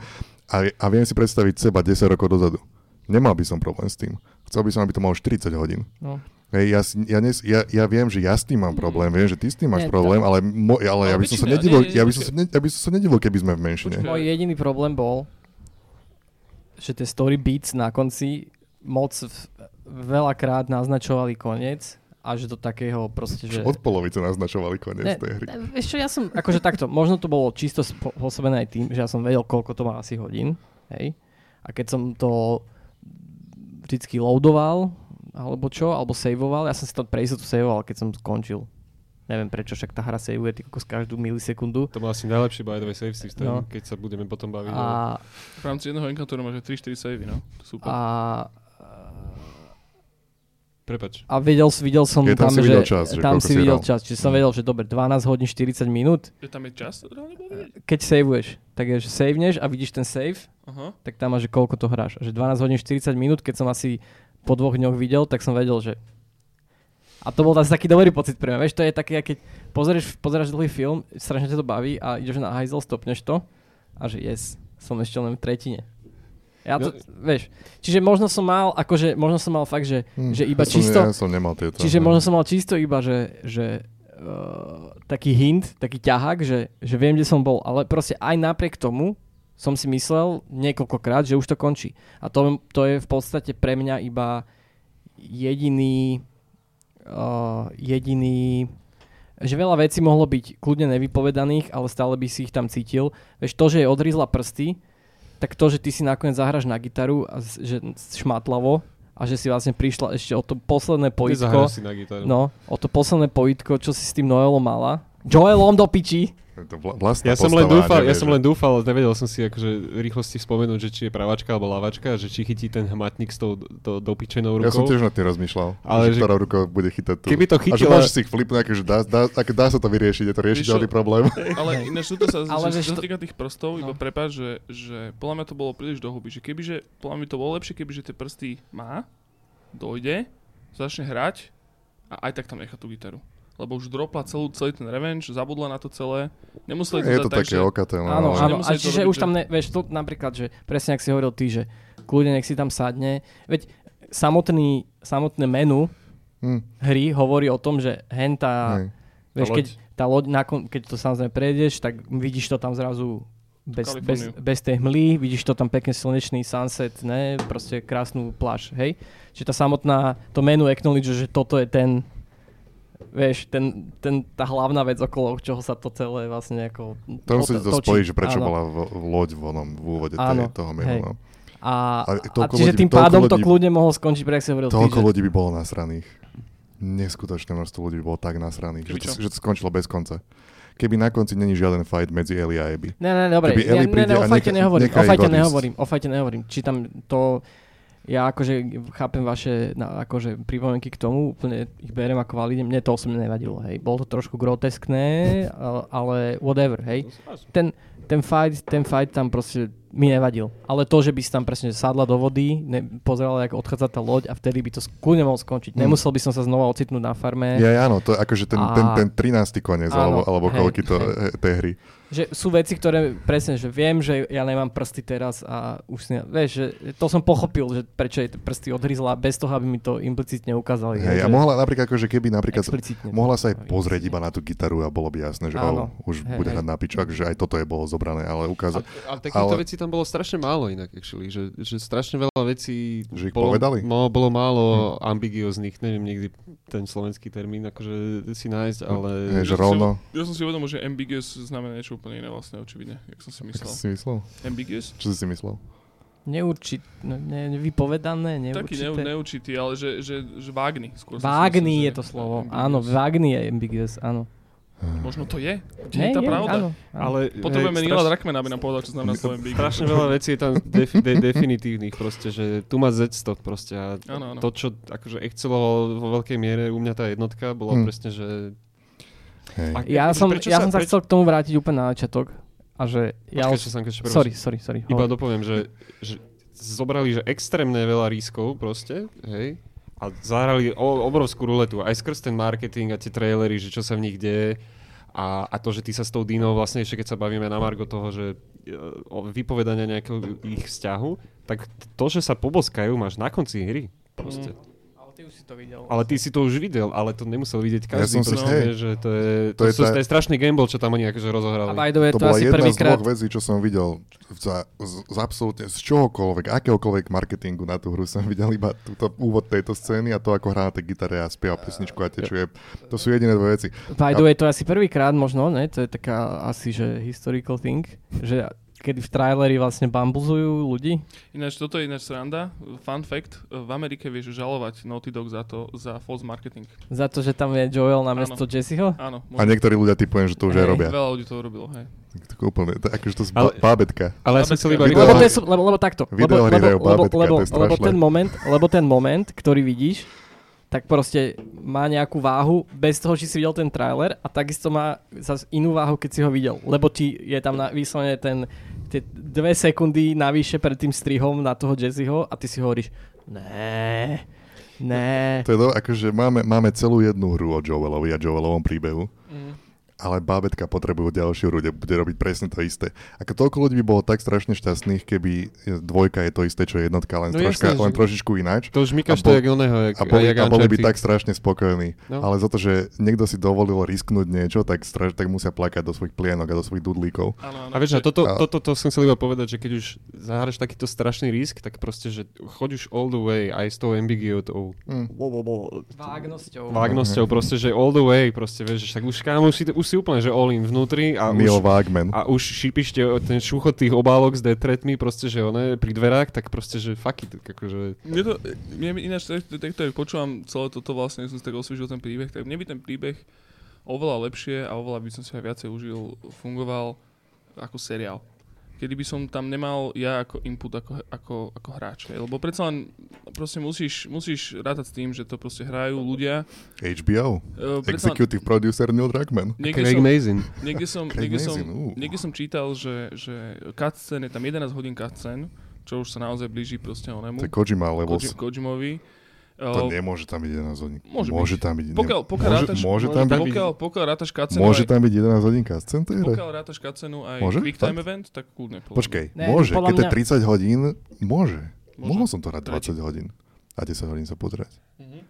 a, a viem si predstaviť seba 10 rokov dozadu. Nemal by som problém s tým. Chcel by som, aby to malo 40 hodín. No. Hej, ja, ja, nes, ja, ja viem, že ja s tým mám problém, viem, že ty s tým máš Nie, problém, ale, mo, ale, ja by som sa nedivil, nie, nie, ja by som sa, ne, ja by som sa nedivil, keby sme v menšine. Môj jediný problém bol, že tie story beats na konci moc v- veľakrát naznačovali koniec a že do takého proste, že... Od polovice naznačovali koniec Ne, tej hry. ne, vieš čo, ja som, akože takto, možno to bolo čisto spôsobené aj tým, že ja som vedel, koľko to má asi hodín, hej. A keď som to vždycky loadoval, alebo čo, alebo saveoval, ja som si to pre istotu saveoval, keď som skončil. Neviem prečo, však tá hra saveuje ty kokos každú milisekundu. To má asi najlepší by the way save systém, No. keď sa budeme potom baviť. A, V rámci jedného encounteru máš 3-4 savey, no. Super. a, Prepač. a videl, videl som Je, tam si že, videl čas, že tam si si videl čas, čiže som Mm. vedel, že dobre, 12 hodín 40 minút, Že tam je čas? Vidieť? keď saveuješ, tak je, že saveneš a vidíš ten save, Aha. tak tam máš, že koľko to hráš. A že 12 hodín 40 minút, keď som asi po dvoch dňoch videl, tak som vedel, že... A to bol asi taký dobrý pocit pre mňa. Vieš, to je také, keď pozrieš, pozrieš dlhý film, strašne ťa to baví a ideš na hajzel, stopneš to a že yes, som ešte len v tretine. Ja to, vieš, čiže možno som mal, akože, možno som mal fakt, že, Hm, že iba ja som, čisto, Ja som nemal tieto. čiže no. možno som mal čisto iba, že, že uh, taký hint, taký ťahák, že, že viem, kde som bol, ale proste aj napriek tomu som si myslel niekoľkokrát, že už to končí. A to, to je v podstate pre mňa iba jediný uh, jediný že veľa vecí mohlo byť kľudne nevypovedaných, ale stále by si ich tam cítil. Vieš, to, že je odrizla prsty, tak to, že ty si nakoniec zahraš na gitaru a že šmatlavo a že si vlastne prišla ešte o to posledné Ty pojitko. zahráš si na gitaru. No, o to posledné pojitko, čo si s tým Noelom mala. Joelom do piči. To vla- vlastná Ja som, len postava, dúfal, ja nevieš, som že- len dúfal, ale nevedel som si akože rýchlosti spomenúť, že či je pravačka alebo lavačka, že či chytí ten hmatník s tou do, dopičenou rukou. Ja som tiež nad tým rozmýšľal, Ale že že- ktorá rukou bude chytať tú. Keby to A že chytila- si ich flipnúť, akože dá, dá, dá sa to vyriešiť, je to riešiteľný problém. Ale ináč tuto sa, Ale že, čo to- týka tých prstov, iba No. prepáč, že, že podľa mňa to bolo príliš do huby. Že kebyže, podľa mňa to bolo lepšie, kebyže tie prsty má, dojde, začne hrať a aj tak tam nechá tú gitaru. Lebo už dropla celú, celý ten revenge, zabudla na to celé. Nemuseli to Je to tak, také že... okaté. no, Áno, ale- áno. A čiže robiť, už tam, ne, vieš, to napríklad, že presne ak si hovoril ty, že kľudne nech si tam sadne. Veď samotný, samotné menu Hm, hry hovorí o tom, že hen tá, hej. vieš, Tá keď, loď. tá loď, nakon, keď to samozrejme prejdeš, tak vidíš to tam zrazu bez, bez, bez tej hmly, vidíš to tam pekne slnečný sunset, ne, proste krásnu pláž, hej. Čiže tá samotná, to menu acknowledge, že toto je ten, vieš, ten, ten, tá hlavná vec, okolo čoho sa to celé vlastne ako To musí to točí. spojiť, že prečo Áno. bola v, v loď v, onom, v úvode Áno, tej, toho menu. No. A, A a, čiže ľudí- tým pádom to ľudí- kľudne mohol skončiť, pre si hovoril Toľko ľudí by bolo nasraných. Neskutočné množstvo ľudí by bolo tak nasraných, že to, že to skončilo bez konca. Keby na konci není žiaden fight medzi Ellie a Abby. Ne, ne, dobre, Keby ne, Ellie ne, ne, o fajte nechá- nehovorím, o fajte nehovorím, o fajte nehovorím. Či tam to... ja akože chápem vaše na, akože pripomienky k tomu, úplne ich berem ako validne, mne to osobne nevadilo, hej. Bolo to trošku groteskné, ale, whatever, hej. Ten, ten fight, ten fight tam proste mi nevadil. Ale to, že by si tam presne sadla do vody, ne, pozerala, ako odchádza tá loď a vtedy by to kľudne mohol skončiť. Mm. Nemusel by som sa znova ocitnúť na farme. Ja, áno, to je akože ten, A- ten, ten 13. koniec, alebo, Áno, alebo hej, koľky to hej. he, tej hry. Že sú veci, ktoré presne, že viem, že ja nemám prsty teraz a už si, vieš, že to som pochopil, že prečo tie prsty odhryzla bez toho, aby mi to implicitne ukázali. Hej, a mohla napríklad, akože keby napríklad. Mohla sa aj pozrieť iba na tú gitaru a bolo by jasné, že Áno. oh, už Hej, bude hrať na piču, že aj toto je bolo zobrané, ale A, ukázať. ale takýchto Ale- vecí tam bolo strašne málo inak, actually, že, že strašne veľa vecí Že ich bolo, povedali? Hm. Mo, bolo málo ambigióznych, neviem nikdy ten slovenský termín akože si nájsť, ale... Hej, že Ja som si- rovno. Ja som si uvedomil, že ambiguous znamená niečo úplne iné vlastne, očividne, jak som si myslel. si si myslel? Ambiguous? Čo si si myslel? Neurčit, no, ne, nevypovedané, Taký neurčité. neu, neurčitý, ale že, že, že vágny. Skôr Vágný myslel, je to slovo. ambiguous. Áno, vágný je ambiguous, áno. Možno to je. Kde Ne, je tá je, pravda? Áno, áno. ale Potrebujeme hej, Nila straš- Drakmana, aby nám povedal, čo znamená slovo ambiguous. Strašne veľa vecí je tam defi- de- definitívnych proste, že tu má Z to proste a Áno, áno. to, čo akože excelovalo vo veľkej miere u mňa tá jednotka, bola Hm. presne, že... Hej. A Ja akože som, prečo ja som sa prečo- chcel k tomu vrátiť úplne na začiatok. A že ja... Počkaj, som ešte Sorry, sorry, sorry. Iba hovor. dopoviem, že, že zobrali že extrémne veľa rískov proste, hej, a zahrali o, obrovskú ruletu, aj skrz ten marketing a tie trailery, že čo sa v nich deje a, a to, že ty sa s tou Dinou vlastne ešte keď sa bavíme na Margo toho, že e, o vypovedania nejakého ich vzťahu, tak to, že sa poboskajú, máš na konci hry. Proste. Ale ty už si to videl. Ale ty si to už videl, ale to nemusel vidieť každý. som si- hej. že to je, To to, je sú, tá- to je strašný gamble, čo tam oni akože A rozohrali. by the way, To to, bola asi jedna z dvoch vecí, čo som videl za, z, z absolútne z čohokoľvek, akéhokoľvek marketingu na tú hru som videl iba túto úvod tejto scény a to, ako hrá na tej gitare a spieva pesničku a tečuje. To sú jediné dve veci. By the way, to je asi prvýkrát možno, ne? To je taká asi, že historical thing, že kedy v traileri vlastne bambuzujú ľudí. Ináč, toto je ináč sranda. Fun fact, v Amerike vieš žalovať Naughty Dog za to, za false marketing. Za to, že tam je Joel na miesto Jesseho. Áno, A niektorí ľudia typujem, že to už aj Hej. robia. veľa ľudí to urobilo, hej. Tak to úplne, to, akože to je Ale- bábetka. Ale ja som chcel iba... Lebo, to je, sú- lebo, lebo takto. Lebo, lebo, bábetka, lebo, to je lebo, ten moment, lebo ten moment, ktorý vidíš, tak proste má nejakú váhu bez toho, či si videl ten trailer a takisto má zase inú váhu, keď si ho videl. Lebo ti je tam na, vyslovene ten, tie dve sekundy navyše pred tým strihom na toho Jesseho a ty si hovoríš, ne, ne. To je to, akože máme, máme celú jednu hru o Joelovi a Joelovom príbehu. Ale bábetka potrebujú ďalšiu hru, kde bude robiť presne to isté. Ako toľko ľudí by bolo tak strašne šťastných, keby dvojka je to isté, čo je jednotka, len, No troška, jasné, že- len trošičku ináč. To už mykaš to jak oného, jak, A boli, jak a boli by tak strašne spokojní. No. Ale za to, že niekto si dovolil risknúť niečo, tak, straš, tak musia plakať do svojich plienok a do svojich dudlíkov. Áno, áno. A vieš, a toto, A- toto, to som chcel iba povedať, že keď už zahraš takýto strašný risk, tak proste, že choď už all the way aj s tou ambiguitou, Hm. Vágnosťou. vágnosťou, proste, že all the way, proste, vieš, že tak už kámo, už si, už si úplne, že all in vnútri a Neil už, Wagman. a už šípiš ten šuchot tých obálok s detretmi, proste, že one pri dverách, tak proste, že fuck it, akože... Mne to, mne ináč, tak, tak, tak počúvam celé toto vlastne, som si tak osviežil ten príbeh, tak mne by ten príbeh oveľa lepšie a oveľa by som si aj viacej užil, fungoval ako seriál. Kedy by som tam nemal ja ako input, ako, ako, ako hráč. Lebo predsa len proste musíš, musíš rátať s tým, že to proste hrajú ľudia. HBO. Uh, len, Executive producer Neil Druckmann. Craig som, Mazin. niekde som, niekde som, niekde som čítal, že, že cutscene, je tam 11 hodín cutscene, čo už sa naozaj blíži proste onemu. To je Kojima Levels. Koji- Kojimovi. To nemôže tam byť 11 hodín. Môže môže byť. tam byť. Pokiaľ, pokiaľ môže, rátaš, môže tam byť. pokiaľ, pokiaľ rátaš cutscenu Môže aj, tam byť 11 hodín tej hre? pokiaľ rátaš cutscenu aj Môže? quick time Fakt? event, tak kľudne. Počkej, Ne, môže. Keď to je mňa- 30 hodín, môže. mňa. Mohol som to hrať Tretí. 20 hodín. A 10 hodín sa pozrieť. Mhm.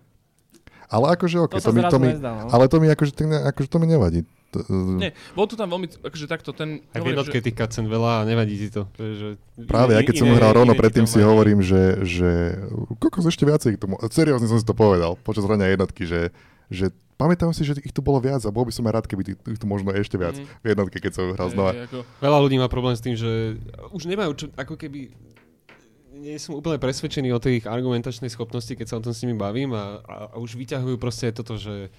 Ale akože, okay, To to, mi, to, mi, no. ale to mi akože, akože to mi nevadí. To, Nie, bol tu tam veľmi, akože takto ten... Aj v jednotke tých cutscene veľa a nevadí ti to. Že Práve, ja iné- keď som hral rovno predtým si hovorím, že, že kokos ešte viacej k tomu. Seriózne som si to povedal počas hrania jednotky, že, že pamätám si, že ich tu bolo viac a bol by som aj rád, keby ich- tu možno ešte viac Mhm. v jednotke, keď som hral znova. ako, Veľa ľudí má problém s tým, že už nemajú čo, ako keby nie som úplne presvedčený o tej ich argumentačnej schopnosti, keď sa o tom s nimi bavím a, a, a už vyťahujú proste toto, že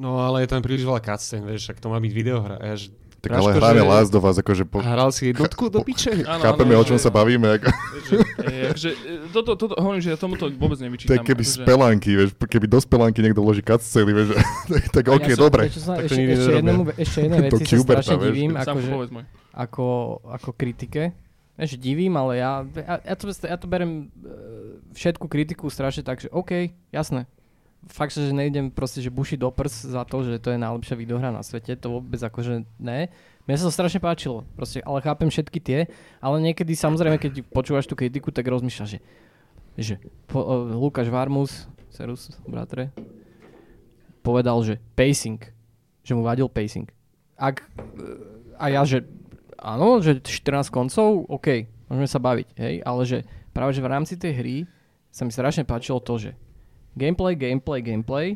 no ale je tam príliš veľa cutscene, vieš, ak to má byť videohra. A ja, že Tak ale Práško, hráme že- Last of Us, akože po, hral si jednotku do piče? Áno, chápeme, áno, o čom že- sa bavíme. Ako, že, e, akože, e, toto, toto, hovorím, že ja tomuto vôbec nevyčítam. keby z akože, pelánky, vieš, keby do spelánky niekto vloží cutscene, vieš, tak, tak A ok, som- dobre. Ešte, Tak ešte, ešte, nerobia. jednému, ešte jednej veci sa strašne vieš. divím, povedz môj. ako, ako kritike. Že divím, ale ja, ja, ja, to, ja to berem e, všetku kritiku strašne tak, že OK, jasné. Fakt, že nejdem proste, že buši do prs za to, že to je najlepšia videohra na svete, to vôbec akože ne. Mne sa to strašne páčilo, proste, ale chápem všetky tie, ale niekedy samozrejme, keď počúvaš tú kritiku, tak rozmýšľaš, že, že po, uh, Lukáš Varmus, Serus, bratre, povedal, že pacing, že mu vadil pacing. Ak, a ja, že áno, že 14 koncov, OK, môžeme sa baviť, hej, ale že práve, že v rámci tej hry sa mi strašne páčilo to, že gameplay, gameplay, gameplay,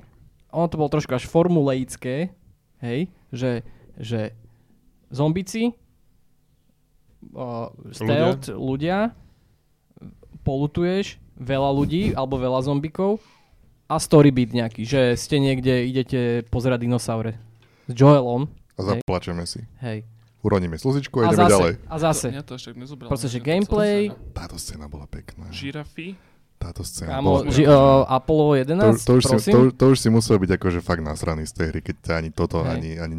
ono to bolo trošku až formuleické, hej, že, že zombici, uh, stealth, ľudia. polutuješ, veľa ľudí, alebo veľa zombikov a story beat nejaký, že ste niekde, idete pozerať dinosaure s Joelom, A zaplačeme si. hej. Uroníme slzičku A a ideme zase, ďalej. a zase. To, mňa to tak nezobral. Proste, že gameplay. Táto scéna bola pekná. Žirafy. Táto scéna Kámo, bola... ži, uh, Apollo To, 11, to, už si, to, to už si musel byť akože fakt nasraný z tej hry, keď ťa ani toto Hej. ani, ani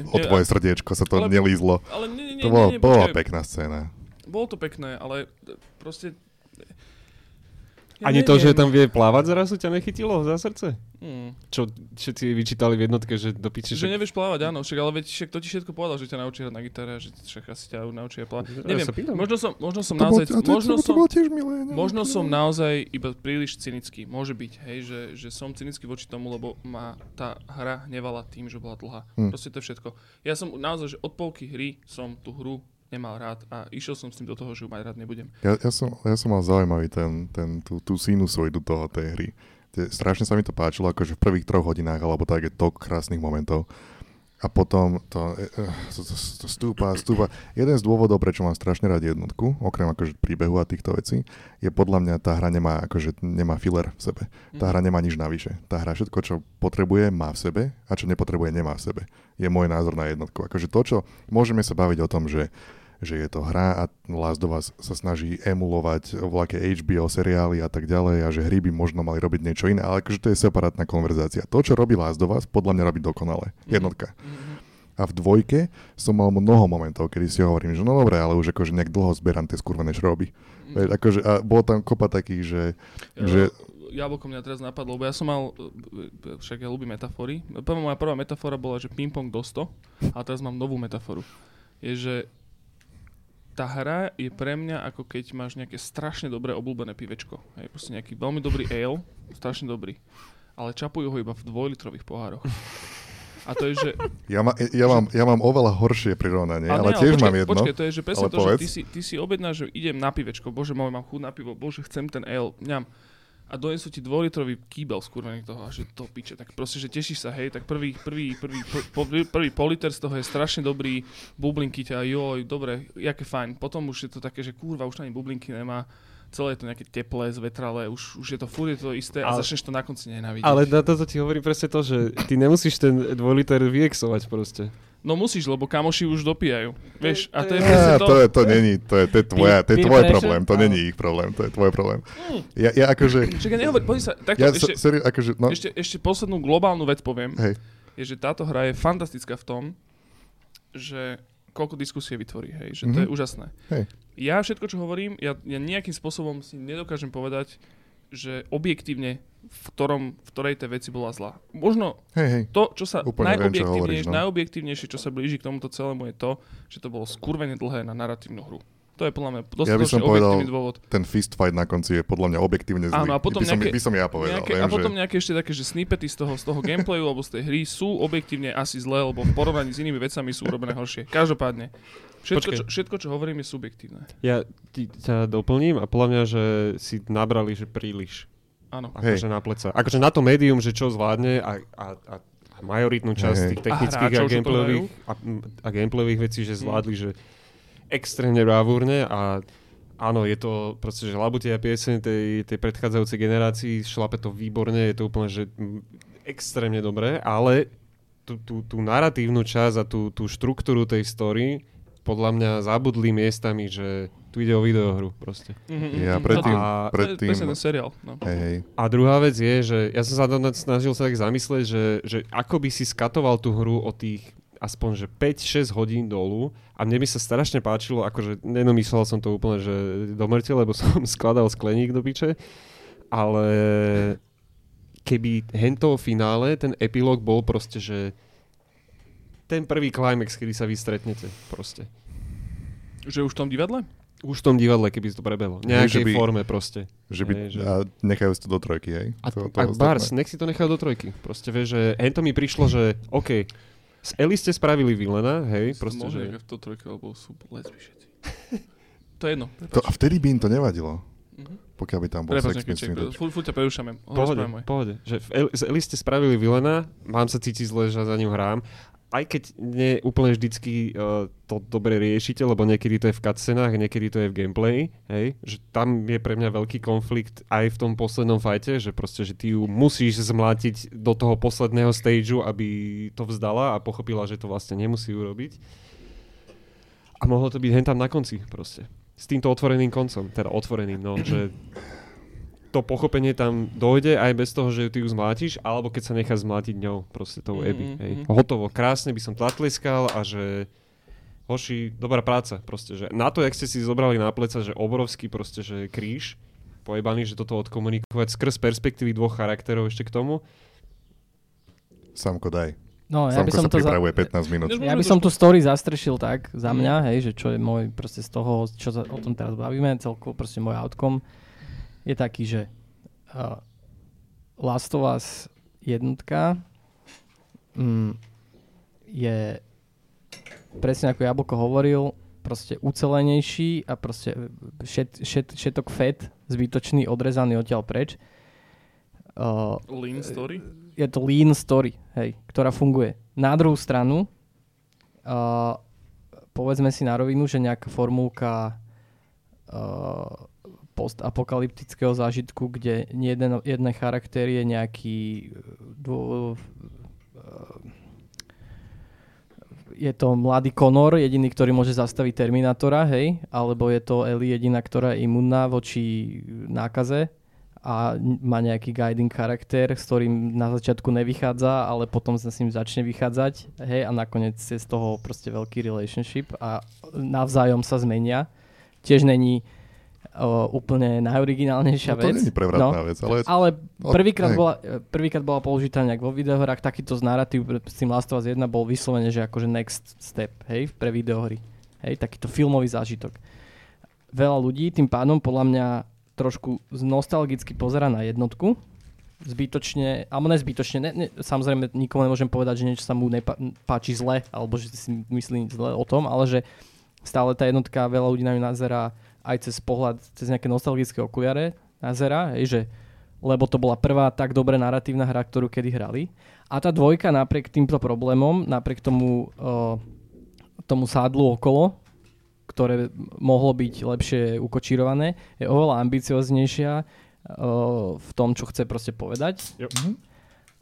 Nie, nie, o nie, tvoje srdiečko, sa to ale- nelízlo. Ale nie, nie, To bola, nie, nie, bola pekná scéna. Bolo to pekné, ale proste... Ani to, že tam vie plávať zrazu ťa nechytilo za srdce? Hmm. Čo všetci vyčítali v jednotke, že do piči, Že nevieš plávať, áno, však, ale veď však to ti všetko povedal, že ťa naučí hrať na gitare že však asi ťa naučí aj plávať. Ja Neviem, možno som, možno som To naozaj, a to, možno to, to som, bolo tiež milé. neviem, možno to som naozaj iba príliš cynický. Môže byť, hej, že, že som cynický voči tomu, lebo ma tá hra hnevala tým, že bola dlhá. Hm. Proste to je všetko. Ja som naozaj, že od polky hry som tú hru nemal rád a išiel som s tým do toho, že ju mať rád nebudem. Ja, ja, som, ja som mal zaujímavý ten, ten, tú, tú sinusoidu toho tej hry. Te, strašne sa mi to páčilo, akože v prvých troch hodinách, alebo tak je tok krásnych momentov. A potom to, e, e, to, to, to stúpa, stúpa. Jeden z dôvodov, prečo mám strašne rád jednotku, okrem akože príbehu a týchto vecí, je podľa mňa tá hra nemá, akože nemá filler v sebe. Tá hra nemá nič navyše. Tá hra všetko, čo potrebuje, má v sebe a čo nepotrebuje, nemá v sebe. Je môj názor na jednotku. Akože to, čo môžeme sa baviť o tom, že že je to hra a Last of Us sa snaží emulovať vlaké HBO seriály a tak ďalej a že hry by možno mali robiť niečo iné, ale akože to je separátna konverzácia. To, čo robí Last of Us, podľa mňa robí dokonale. Jednotka. Mhm. A v dvojke som mal mnoho momentov, kedy si hovorím, že no dobre, ale už akože nejak dlho zberám tie skurvené šroby. Mhm. Veď Akože, a bolo tam kopa takých, že, že Jablko mňa teraz napadlo, lebo ja som mal, však ja ľúbim metafory. Prvá moja prvá metafora bola, že ping-pong do 100, a teraz mám novú metaforu. Je, že tá hra je pre mňa ako keď máš nejaké strašne dobré obľúbené pivečko. Hej, proste nejaký veľmi dobrý ale, strašne dobrý. Ale čapujú ho iba v dvojlitrových pohároch. A to je, že... ja, ma, ja, mám, ja mám oveľa horšie prirovnanie, ale nie, tiež počkaj, mám jedno. Počkaj, to je, že presne ale to, že povedz. ty si, ty si objednáš, že idem na pivečko, bože môj, mám chuť na pivo, bože, chcem ten ale, ňam. A donesú ti dvojlitrový kýbel skúrvený toho a že to piče, tak proste, že tešíš sa, hej, tak prvý, prvý, prvý, pr- po, prvý politer z toho je strašne dobrý, bublinky ťa, joj, dobre, jaké fajn. Potom už je to také, že kurva, už ani bublinky nemá, celé je to nejaké teplé, zvetralé, už, už je to furt je to isté a Ale- začneš to na konci nenávidieť. Ale na toto ti hovorí presne to, že ty nemusíš ten dvojliter vyexovať proste. No musíš, lebo kamoši už dopijajú. Vieš, a to je presne to. to, je, to není, to je, to je, tvoja, to je tvoj problém, to není ich problém, to je tvoj problém. Ja, ja akože, Čakaj, nehovor, poď sa, takto, ja ešte, seri, akože, no, ešte, ešte poslednú globálnu vec poviem. hej, je, že táto hra je fantastická v tom, že koľko diskusie vytvorí, hej, že to je Mhm. úžasné. Hej. Ja všetko, čo hovorím, ja, ja nejakým spôsobom si nedokážem povedať, že objektívne v, ktorom, v ktorej tej veci bola zlá. Možno hej, hej. to, čo sa Úplne viem, čo najobjektívnejšie, hovoríš, no. najobjektívnejšie, čo sa blíži k tomuto celému je to, že to bolo skurvene dlhé na narratívnu hru. To je podľa mňa Ja by som povedal, dôvod. ten fist fight na konci je podľa mňa objektívne zlý. Áno, a potom by, som, nejaké- by som ja povedal. Nejaké, viem, a potom že... nejaké ešte také, že snippety z toho, z toho gameplayu alebo z tej hry sú objektívne asi zlé, lebo v porovnaní s inými vecami sú urobené horšie. Každopádne. Všetko, Počkej. čo, všetko, čo hovorím, je subjektívne. Ja ti, ťa doplním a podľa mňa, že si nabrali, že príliš. Áno. Akože na pleca. Akože na to médium, že čo zvládne a, a, a a majoritnú časť hej. tých technických a, to gameplayových, a, a gameplayových vecí, že Mm. zvládli, že extrémne bravúrne a áno, je to proste, že labutia pieseň tej, tej predchádzajúcej generácii, šlape to výborne, je to úplne, že extrémne dobré, ale tú, tú, tú narratívnu časť a tú, tú štruktúru tej story podľa mňa zabudli miestami, že tu ide o videohru proste. Mhm, Ja mhm. predtým- A- to je predtým- ten seriál. No. Hej, hej. A druhá vec je, že ja som sa snažil sa tak zamyslieť, že, že ako by si skatoval tú hru o tých aspoň že 5-6 hodín dolu a mne by sa strašne páčilo, akože nenomyslel som to úplne, že do mŕte, lebo som skladal skleník do piče, ale keby hento finále, ten epilóg bol proste, že ten prvý climax, kedy sa vy stretnete proste. Že už v tom divadle? Už v tom divadle, keby to prebehlo. V nejakej že by- forme proste. Že by, Hej, že- a nechajú si to do trojky, hej? A, to, to, a. Bars, nech si to nechajú do trojky. Proste vieš, že hento mi prišlo, že OK, z Eli ste spravili Vilena, hej, proste, Môže že... v to trojke, lebo sú lesby všetci. to je jedno. To, a vtedy by im to nevadilo, Mhm. pokiaľ by tam bol Prepač, sex. Fúľ, fúľ ťa prerušame. Pohode, pohode. Že v Eli, z Eli ste spravili Vilena, mám sa cítiť zle, že za ním hrám. Aj keď nie úplne vždycky uh, to dobre riešite, lebo niekedy to je v cutscenách, niekedy to je v gameplay, hej, že tam je pre mňa veľký konflikt aj v tom poslednom fajte, že proste, že ty ju musíš zmlátiť do toho posledného stageu, aby to vzdala a pochopila, že to vlastne nemusí urobiť. A mohlo to byť hen tam na konci proste. S týmto otvoreným koncom, teda otvoreným, no, že to pochopenie tam dojde aj bez toho, že ty ju zmlátiš, alebo keď sa nechá zmlátiť ňou, proste tou Mhm, Abby. Hej. mhm. Hotovo, krásne by som tlatleskal a že hoši, dobrá práca, proste, že na to, jak ste si zobrali na pleca, že obrovský proste, že kríž, pojebaný, že toto odkomunikovať skrz perspektívy dvoch charakterov ešte k tomu. Samko, daj. No, ja by Samko som sa to za, pripravuje 15 minút. Ja by som tú story zastrešil tak za mňa, hej, že čo je môj proste z toho, čo sa o tom teraz bavíme, celkovo proste môj outcome je taký, že uh, Last of Us jednotka mm, je presne ako Jablko hovoril, proste ucelenejší a proste šet, šet, šetok fat, zbytočný, odrezaný odtiaľ preč. Uh, Lean story? je to lean story, hej, ktorá funguje. Na druhú stranu, uh, povedzme si na rovinu, že nejaká formulka uh, postapokalyptického zážitku, kde jeden, jeden charakter je nejaký dô, uh, je to mladý Conor, jediný, ktorý môže zastaviť Terminátora, hej, alebo je to Ellie jediná, ktorá je imunná voči nákaze a má nejaký guiding charakter, s ktorým na začiatku nevychádza, ale potom sa s ním začne vychádzať, hej, a nakoniec je z toho proste veľký relationship a navzájom sa zmenia. Tiež není uh, úplne najoriginálnejšia No, to vec. nie je prevratná vec, ale Ale O, prvýkrát bola, prvýkrát bola použitá nejak vo videohrách, takýto z narratív s tým Last of Us 1 bol vyslovene, že akože next step, hej, pre videohry. Hej, takýto filmový zážitok. Veľa ľudí tým pádom podľa mňa trošku nostalgicky pozera na jednotku, zbytočne, alebo nezbytočne, ne, ne, samozrejme nikomu nemôžem povedať, že niečo sa mu nepá, páči zle, alebo že si myslí zle o tom, ale že stále tá jednotka, veľa ľudí na ňu nazerá aj cez pohľad, cez nejaké nostalgické okuliare nazerá, hej, že lebo to bola prvá tak dobre narratívna hra, ktorú kedy hrali. A tá dvojka napriek týmto problémom, napriek tomu, uh, tomu sádlu okolo, ktoré mohlo byť lepšie ukočírované, je oveľa ambicioznejšia uh, v tom, čo chce proste povedať. Jo.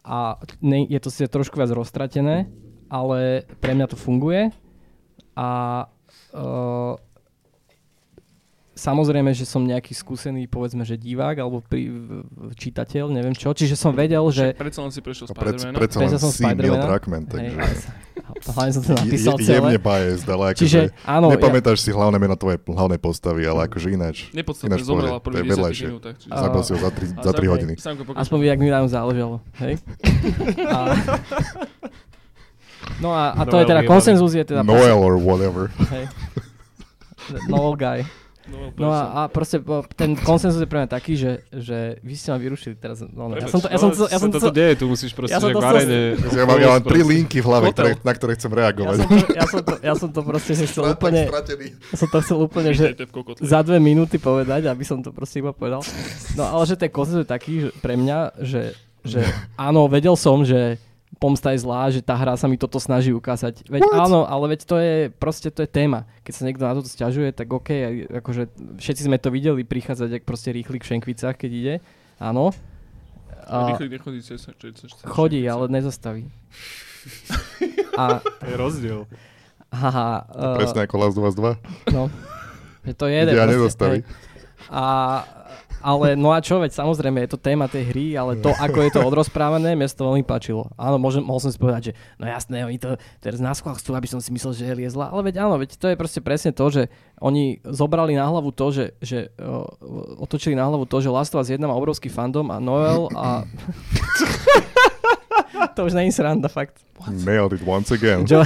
A ne, je to si trošku viac roztratené, ale pre mňa to funguje. A uh, samozrejme, že som nejaký skúsený, povedzme, že divák alebo pri, čitateľ, neviem čo. Čiže som vedel, že... Predsa len si prešiel pred, Spider-Mana. predsa len si Neil. Druckmann, takže hlavne som to napísal je, celé. jemne biased, ale akože Čiže áno, ja, nepamätáš si hlavné meno tvojej hlavnej postavy, ale akože ináč. Nepodstatne Ináč zomrela to prvý je 10 vedľajšie. minútach. čiže- A- Zabil si ho za 3, A za 3 za- hodiny. Aspoň jak mi nám záležalo. Hej? A, no a, a to Noel je teda, konsenzus je teda... Noel or whatever. Hej. Noel guy. No, No a, a proste ten konsenzus je pre mňa taký, že, že vy ste ma vyrušili teraz. No, no, ja Prepač, som to, ja som to, ja som to, to deje, tu musíš proste, Ja že to v chcel- arene... Ja mám, ja mám tri linky v hlave, ktoré, na ktoré chcem ja reagovať. som to, ja som to, ja som to proste že chcel úplne, Stratený. ja som to chcel úplne, že za dve minúty povedať, aby som to proste iba povedal. No ale že ten koncept je taký že pre mňa, že, že áno, vedel som, že pomsta je zlá, že tá hra sa mi toto snaží ukázať. Veď What? áno, ale veď to je, proste to je téma. Keď sa niekto na to sťažuje, tak OK, akože všetci sme to videli prichádzať, ak proste rýchlik v Šenkvicách, keď ide. Áno. A Rýchlik nechodí cez... cez- cez- chodí, ale nezastaví. A, To je rozdiel. haha, uh, Presne ako Last of Us 2. no, že to je jeden. Proste, nezastaví. A, ale no a čo, veď samozrejme je to téma tej hry, ale to, ako je to odrozprávané, mne to veľmi páčilo. Áno, môžem, mohol som si povedať, že no jasné, oni to teraz na schvál chcú, aby som si myslel, že je zlá, ale veď áno, veď to je proste presne to, že oni zobrali na hlavu to, že, že otočili na hlavu to, že Last of Us 1 má obrovský fandom a Noel a... to už není sranda, fakt. Nailed it once again. Jo-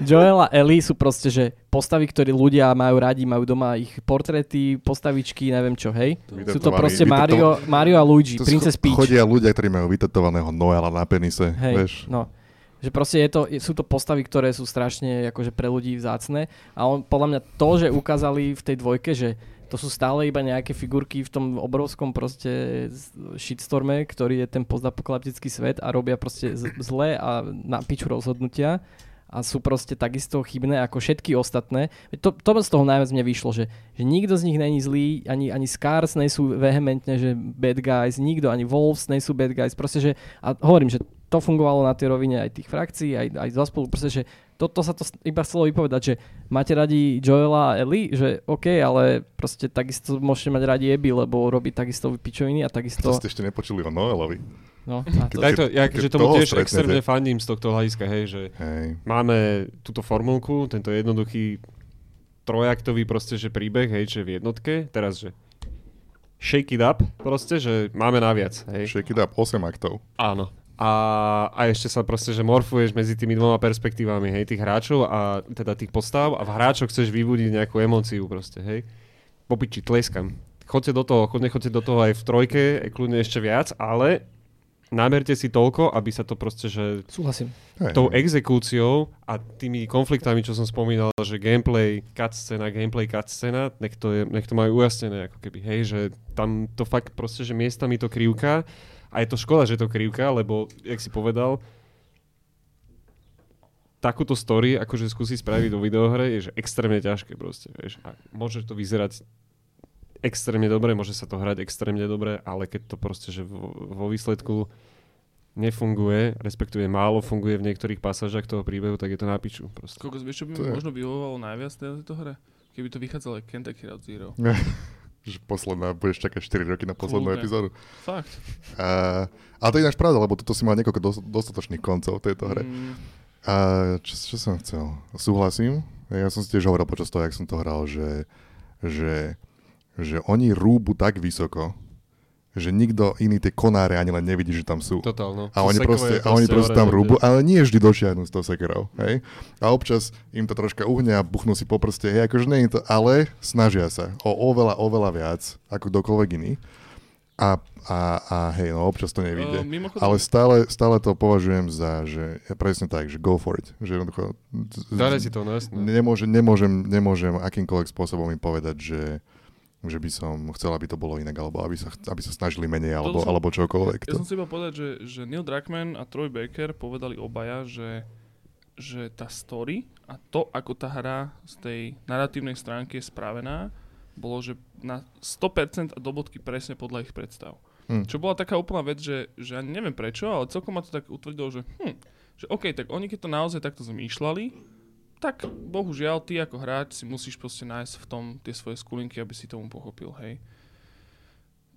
Joel a Ellie sú proste, že postavy, ktoré ľudia majú radi, majú doma ich portréty, postavičky, neviem čo, hej. Sú to proste Mario, Mario a Luigi, To Princess Peach. Chodia ľudia, ktorí majú vytetovaného Noela na penise, Hej, vieš. no. Že proste je to, sú to postavy, ktoré sú strašne akože pre ľudí vzácne a on, podľa mňa to, že ukázali v tej dvojke, že to sú stále iba nejaké figurky v tom obrovskom proste shitstorme, ktorý je ten postapokalyptický svet a robia proste zlé a na piču rozhodnutia a sú proste takisto chybné ako všetky ostatné. To, to z toho najviac mne vyšlo, že, že nikto z nich není zlý, ani, ani Scars nie sú vehementne, že bad guys, nikto, ani Wolves nie sú bad guys, proste, že, a hovorím, že to fungovalo na tej rovine aj tých frakcií, aj, aj za spolu, proste, že toto sa to iba chcelo vypovedať, že máte radi Joela a Ellie, že OK, ale proste takisto môžete mať radi Abby, lebo robí takisto pičoviny a To takisto... ste ešte nepočuli o Noelovi. No, a to, Ja, to, ja keď že tomu tiež extrémne fandím z tohto hľadiska, hej, že Hej. máme túto formulku, tento jednoduchý trojaktový proste, že príbeh, hej, že v jednotke, teraz, že shake it up, proste, že máme naviac, hej. Shake it up, 8 aktov. Áno. A, a ešte sa proste, že morfuješ medzi tými dvoma perspektívami, hej, tých hráčov a teda tých postav a v hráčoch chceš vybudiť nejakú emóciu proste, hej. Popiči, tleskam. Choďte do toho, chodne, choďte do toho aj v trojke, aj kľudne ešte viac, ale namerte si toľko, aby sa to proste, že súhlasím. Tou exekúciou a tými konfliktami, čo som spomínal, že gameplay, cutscena, gameplay, cutscena, nech to, je, nech to majú ujasnené, ako keby, hej, že tam to fakt proste, že miestami to krivka a je to škoda, že to krivka, lebo, jak si povedal, takúto story, akože skúsi spraviť do videohre, je že extrémne ťažké proste, vieš. A môže to vyzerať extrémne dobre, môže sa to hrať extrémne dobre, ale keď to proste, že vo, vo výsledku nefunguje, respektíve málo funguje v niektorých pasážach toho príbehu, tak je to na piču. Proste. Koľko vieš, čo by mi je- možno vyhovovalo najviac v tejto hre? Keby to vychádzalo aj Kentucky Route Zero. Že posledná, budeš čakať 4 roky na poslednú Kľudne. epizódu. Fakt. A, ale to je ináč pravda, lebo toto si mal niekoľko dos- dostatočných koncov v tejto hre. Mm, A čo, čo som chcel? Súhlasím. Ja som si tiež hovoril počas toho, jak som to hral, že, že, že oni rúbu tak vysoko, že nikto iný tie konáre ani len nevidí, že tam sú. Totálno. A oni proste, a oni proste tam rúbu, ale nie vždy dočiahnu s tou sekerou, hej? A občas im to troška uhne a buchnú si po prste, hej, akože nie je to, ale snažia sa o oveľa, oveľa viac, ako kdokoľvek iný. A, a, a hej, no občas to nevidie. Uh, mimochodom, Ale stále, stále to považujem za, že je presne tak, že go for it. Že jednoducho, Dare si to, no jasné. nemôžem, nemôžem, nemôžem akýmkoľvek spôsobom im povedať, že, že by som chcel, aby to bolo inak, alebo aby sa, aby sa snažili menej, alebo, som- alebo čokoľvek. ja som si iba povedať, že, že Neil Druckmann a Troy Baker povedali obaja, že, že tá story a to, ako tá hra z tej narratívnej stránky je spravená, bolo, že na 100% a do bodky presne podľa ich predstav. Hm. Čo bola taká úplná vec, že, že ja neviem prečo, ale celkom ma to tak utvrdilo, že hm, že OK, tak oni keď to naozaj takto zmýšľali, tak bohužiaľ ty ako hráč si musíš proste nájsť v tom tie svoje skulinky, aby si tomu pochopil, hej.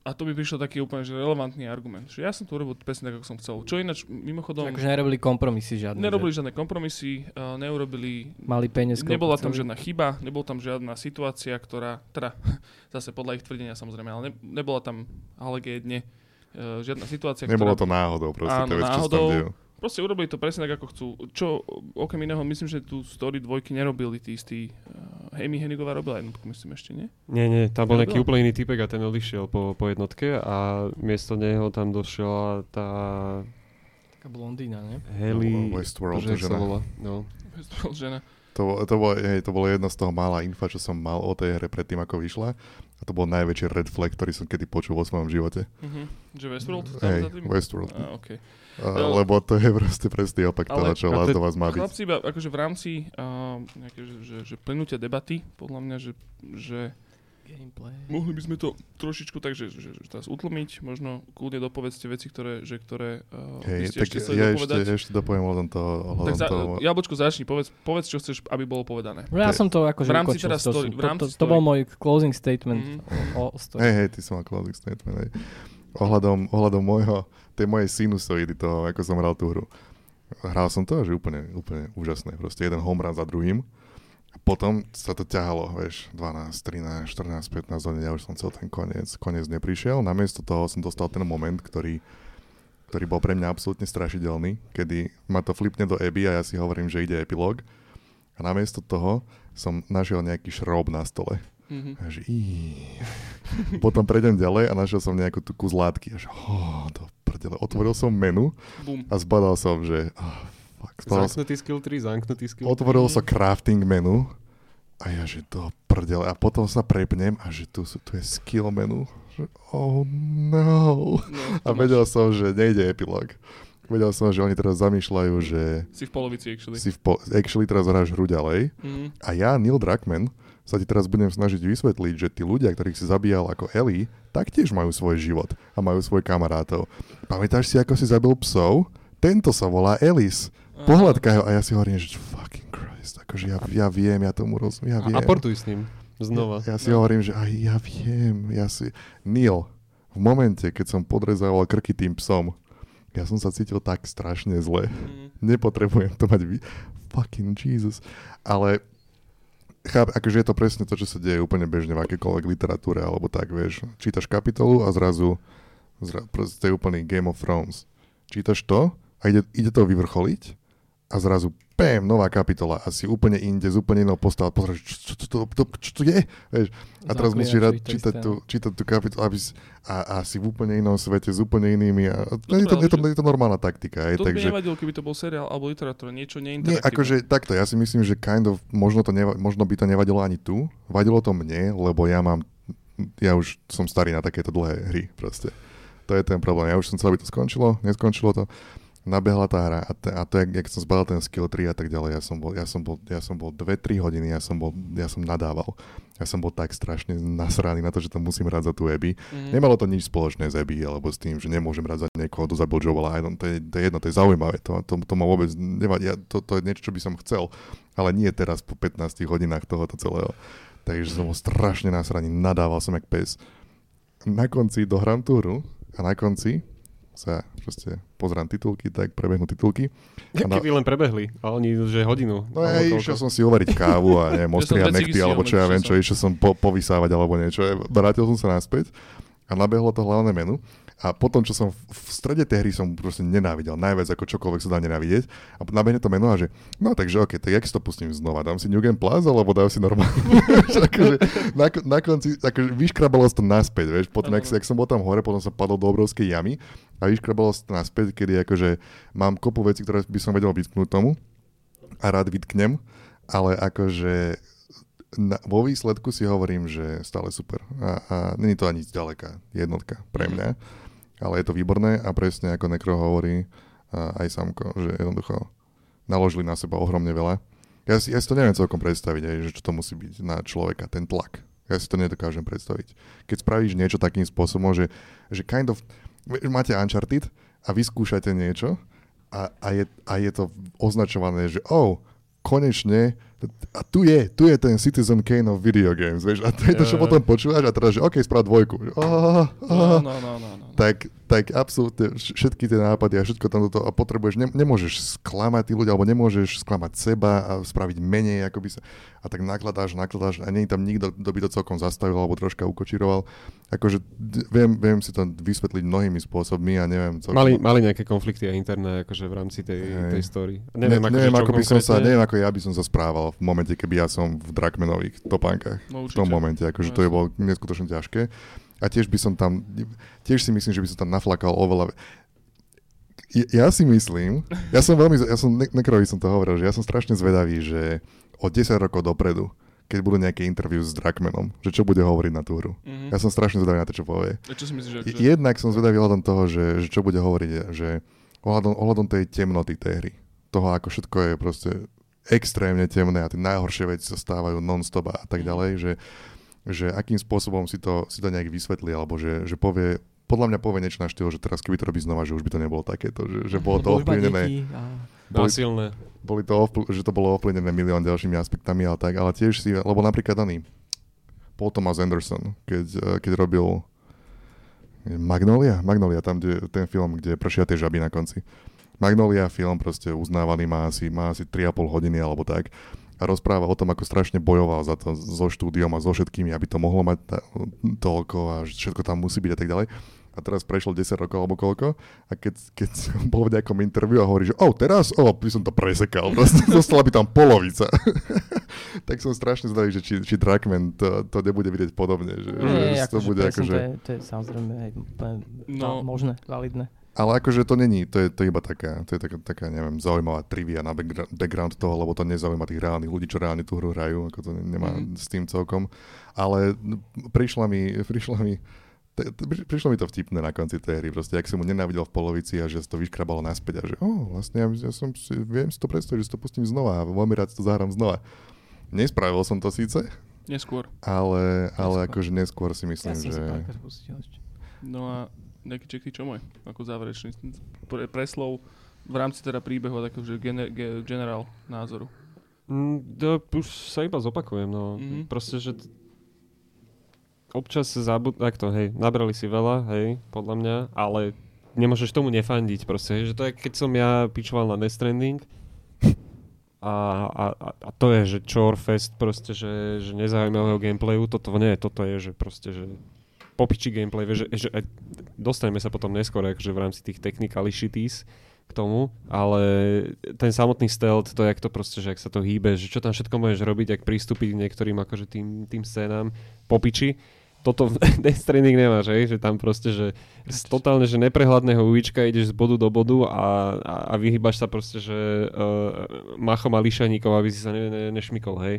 A to by prišlo taký úplne že relevantný argument, že ja som to urobil presne tak, ako som chcel. Čo ináč, mimochodom, Akože nerobili kompromisy žiadne. nerobili žiadne kompromisy, uh, neurobili Že mali peniaz. Nebola tam žiadna chyba, nebola tam žiadna situácia, ktorá, teda zase podľa ich tvrdenia samozrejme, ale ne, nebola tam alegédne uh, žiadna situácia, Nebolo ktorá... to náhodou, proste Áno, tie veci, čo sa tam náhodou. dejú. Proste urobili to presne tak, ako chcú. Čo okrem iného, myslím, že tú story dvojky nerobili tí istí. Uh, Amy Hennigová robila jednotku, myslím ešte, nie? Nie, nie, tam bol Ja nejaký úplne iný typek a ten odišiel po, po jednotke a miesto neho tam došla tá Taká blondína, ne? Heli... Westworld, Bože, jak sa žena. volá, No. Westworld žena. To, to, bolo, hej, to bolo jedno z toho mála infa, čo som mal o tej hre predtým, ako vyšla. A to bol najväčší red flag, ktorý som kedy počul vo svojom živote. Uh-huh. Že Westworld? Hej? Westworld. Á, okay. Uh, lebo to je proste presný opak toho, čo Last to- of Us má byť. Chlapci, iba akože v rámci uh, nejaké, že, že, že plynutia debaty, podľa mňa, že, že Gameplay. Mohli by sme to trošičku tak, že, že, že teraz utlmiť, možno kľudne dopovedzte veci, ktoré, že, ktoré uh, by Hej, ste tak ešte ja dopovedať. ešte, ešte dopoviem ohľadom toho. tak Ohľadom za, toho. Jablčko, začni, povedz, povedz, čo chceš, aby bolo povedané. No ja To som to akože v rámci ukočil, to, story- v rámci to, to, to story. bol môj closing statement Mhm. o, o story. Hej, hej, ty som mal closing statement. Hej. Ohľadom, ohľadom môjho, tej mojej sinusoidy toho, ako som hral tú hru. Hral som to, že úplne, úplne úžasné. Proste jeden home run za druhým. A potom sa to ťahalo, vieš, 12, 13, 14, 15 hodín, ja už som chcel ten koniec. Koniec neprišiel, namiesto toho som dostal ten moment, ktorý, ktorý bol pre mňa absolútne strašidelný, kedy ma to flipne do Eby a ja si hovorím, že ide epilóg. A namiesto toho som našiel nejaký šrob na stole. Mhm. A že. Potom prejdem ďalej a našiel som nejakú tú kus látky. A že oh, to prdele. Otvoril som menu Bum. a zbadal som, že oh, fuck, Zamknutý skill 3, zamknutý skill 3. otvoril som crafting menu a ja, že to prdele. A potom sa prepnem a že tu, sú- tu je skill menu. Že, oh no. No, A vedel som, že nejde epilóg. Vedel som, že oni teraz zamýšľajú, že Si v polovici, actually. si v po- actually teraz hráš hru ďalej Mhm. a ja, Neil Druckmann, sa ti teraz budem snažiť vysvetliť, že tí ľudia, ktorých si zabíjal ako Ellie, taktiež majú svoj život a majú svoj kamarátov. Pamätáš si, ako si zabil psov? Tento sa volá Ellis. Pohľadkaj ho a ja si hovorím, že fucking Christ, akože ja, ja viem, ja tomu rozumiem, ja viem. A aportuj s ním. Znova. Ja, ja si hovorím, že aj ja viem, ja si... Neil, v momente, keď som podrezával krky tým psom, ja som sa cítil tak strašne zle. Mhm. Nepotrebujem to mať... Fucking Jesus. Ale cháp, akože je to presne to, čo sa deje úplne bežne v akékoľvek literatúre, alebo tak, vieš. Čítaš kapitolu a zrazu, zra, to je úplný Game of Thrones. Čítaš to a ide, ide to vyvrcholiť a zrazu pém, nová kapitola a si úplne inde, z úplne inou postavou. Pozrieš, čo, čo, čo, čo, čo, čo to je? Vieš, a teraz musíš rád čítať tú, čítať tú kapitolu aby si, a, a si v úplne inom svete s úplne inými. A, No je, to, je, to, je to normálna taktika. Hej, To by takže, nevadilo, keby to bol seriál alebo literatúra, niečo nie, neinteraktívne. akože takto, ja si myslím, že kind of, možno, to neva, možno by to nevadilo ani tu. Vadilo to mne, lebo ja mám, ja už som starý na takéto dlhé hry proste. To je ten problém. Ja už som chcel, aby to skončilo, neskončilo to. Nabehla tá hra a, te, a to, jak, jak som zbadal ten skill 3 a tak ďalej, ja som bol, ja som bol, ja som bol 2-3 hodiny, ja som bol, ja som nadával. Ja som bol tak strašne nasraný na to, že to musím hrať za tú Abby. Mhm. Nemalo to nič spoločné s Abby, alebo s tým, že nemôžem hrať za niekoho, kto zabil Joe Biden. To je, to je jedno, to je zaujímavé. To, to, to ma vôbec nevadí. Ja, to, to je niečo, čo by som chcel. Ale nie teraz po 15 hodinách tohoto celého. Takže som bol strašne nasraný. Nadával som jak pes. Na konci dohrám tú hru a na konci sa proste pozrám titulky, tak prebehnú titulky. A na- Keby len prebehli, a oni že hodinu. No ja išiel som si uvariť kávu a neviem, ostrihať nechty, alebo čo ja viem, čo išiel som po, povysávať alebo niečo. Vrátil som sa naspäť a nabehlo to hlavné menu. A potom, čo som v, v strede tej hry som proste nenávidel, najviac ako čokoľvek sa dá nenávidieť. A nabehne to meno a že, no takže ok, tak jak si to pustím znova? Dám si New Game Plus alebo dám si normálne? akože, na, na, konci, akože vyškrabalo sa to naspäť, vieš, potom, Áno, jak, jak, som bol tam hore, potom som padol do obrovskej jamy a vyškrabalo sa to naspäť, kedy akože mám kopu vecí, ktoré by som vedel vytknúť tomu a rád vytknem, ale akože na, vo výsledku si hovorím, že stále super. A, a není to ani zďaleka jednotka pre mňa, ale je to výborné a presne ako Nekro hovorí aj Samko, že jednoducho naložili na seba ohromne veľa. Ja si, ja si to neviem celkom predstaviť, aj, že čo to musí byť na človeka, ten tlak. Ja si to nedokážem predstaviť. Keď spravíš niečo takým spôsobom, že, že kind of, máte Uncharted a vyskúšate niečo a, a, je, a je to označované, že oh, konečne, a tu je, tu je ten Citizen Kane of video games, vieš, a to je to, čo potom počúvaš a teraz, že OK, sprav dvojku. Že, oh, No, no, no, no, no. Tak, tak absolútne vš- všetky tie nápady a všetko tam toto a potrebuješ, ne, nemôžeš sklamať tí ľudia, alebo nemôžeš sklamať seba a spraviť menej, ako by sa, a tak nakladáš, nakladáš a nie je tam nikto, kto by to celkom zastavil alebo troška ukočíroval. Akože d- viem, viem si to vysvetliť mnohými spôsobmi a neviem celkom. Mali, mali nejaké konflikty aj interné akože v rámci tej, Hej. tej story. Neviem, Neviem, ne, neviem, akože, čo ako by som sa, neviem, ako ja by som sa správal v momente, keby ja som v Drakmenových topánkach. No, v tom momente, akože No, to je bolo neskutočne ťažké. A tiež by som tam, tiež si myslím, že by som tam naflakal oveľa... Ja, ja si myslím, ja som veľmi, ja som, ne- nekrovi som to hovoril, že ja som strašne zvedavý, že o 10 rokov dopredu, keď budú nejaké interview s Drakmenom, že čo bude hovoriť na tú hru. Mhm. Ja som strašne zvedavý na to, čo povie. A Čo si myslíš, že... Je- Jednak som zvedavý ohľadom toho, že, že čo bude hovoriť, že ohľadom, ohľadom tej temnoty tej hry. Toho, ako všetko je proste extrémne temné a tie najhoršie veci sa stávajú non-stop a tak ďalej, že, že akým spôsobom si to, si to nejak vysvetlí, alebo že, že povie, podľa mňa povie niečo na štýl, že teraz keby to robí znova, že už by to nebolo takéto, že, že bolo to ovplyvnené. Boli- Násilné. boli to ovpl- že to bolo ovplyvnené milión ďalšími aspektami, ale tak, ale tiež si, lebo napríklad daný Paul Thomas Anderson, keď, eh, keď robil Magnolia, Magnolia, tam, kde, ten film, kde pršia tie žaby na konci. Magnolia film proste uznávaný má asi, má asi 3,5 hodiny alebo tak a rozpráva o tom, ako strašne bojoval za to so štúdiom a so všetkými, aby to mohlo mať ta, toľko a že všetko tam musí byť a tak ďalej. A teraz prešlo 10 rokov alebo koľko a keď, keď bol v nejakom interviu a hovorí, že oh, teraz, oh, by som to presekal, proste zostala by tam polovica. tak som strašne zdavý, že či, či Drakman to, to nebude vidieť podobne, že, Nie, že to akože bude presne, akože... to, je, to je samozrejme No. no. možné, validné. Ale akože to není, to je, to je iba taká, to je taká, taká, neviem, zaujímavá trivia na background toho, lebo to nezaujíma tých reálnych ľudí, čo reálne tú hru hrajú, ako to nemá Mhm. s tým celkom. Ale n- prišla mi, prišla mi, te- prišlo mi to vtipné na konci tej hry, proste, ak som mu nenávidel v polovici a že to vyškrabalo naspäť a že oh, vlastne ja, ja som si, viem si to predstaviť, že si to pustím znova a veľmi rád si to zahrám znova. Nespravil som to síce, Neskôr. ale, ale Neskôr. akože neskôr si Ja myslím, som že... No a nejaký ček, ty čo môj? Ako záverečný pre, preslov v rámci teda príbehu a takého, že gener, ge, generál názoru. Mm, ja už sa iba zopakujem, no. Mhm. Proste, že t- občas zabud... Takto, hej, nabrali si veľa, hej, podľa mňa, ale nemôžeš tomu nefandiť proste, hej, že to je, keď som ja pičoval na Death Stranding a, a, a, to je, že chore fest proste, že, že nezaujímavého gameplayu, toto nie, toto je, že proste, že popiči gameplay, vieš, že, že aj, dostaneme sa potom neskôr, akože v rámci tých technicalities k tomu, ale ten samotný stealth, to jak to proste, že ak sa to hýbe, že čo tam všetko môžeš robiť, ak pristúpiť k niektorým akože tým, tým scénám popiči, toto v Death Stranding nemáš, hej? že tam proste, že z totálne, že neprehľadného ulička ideš z bodu do bodu a, a, a vyhýbaš sa proste, že uh, machom a lišaníkom, aby si sa ne, ne, nešmykol, hej.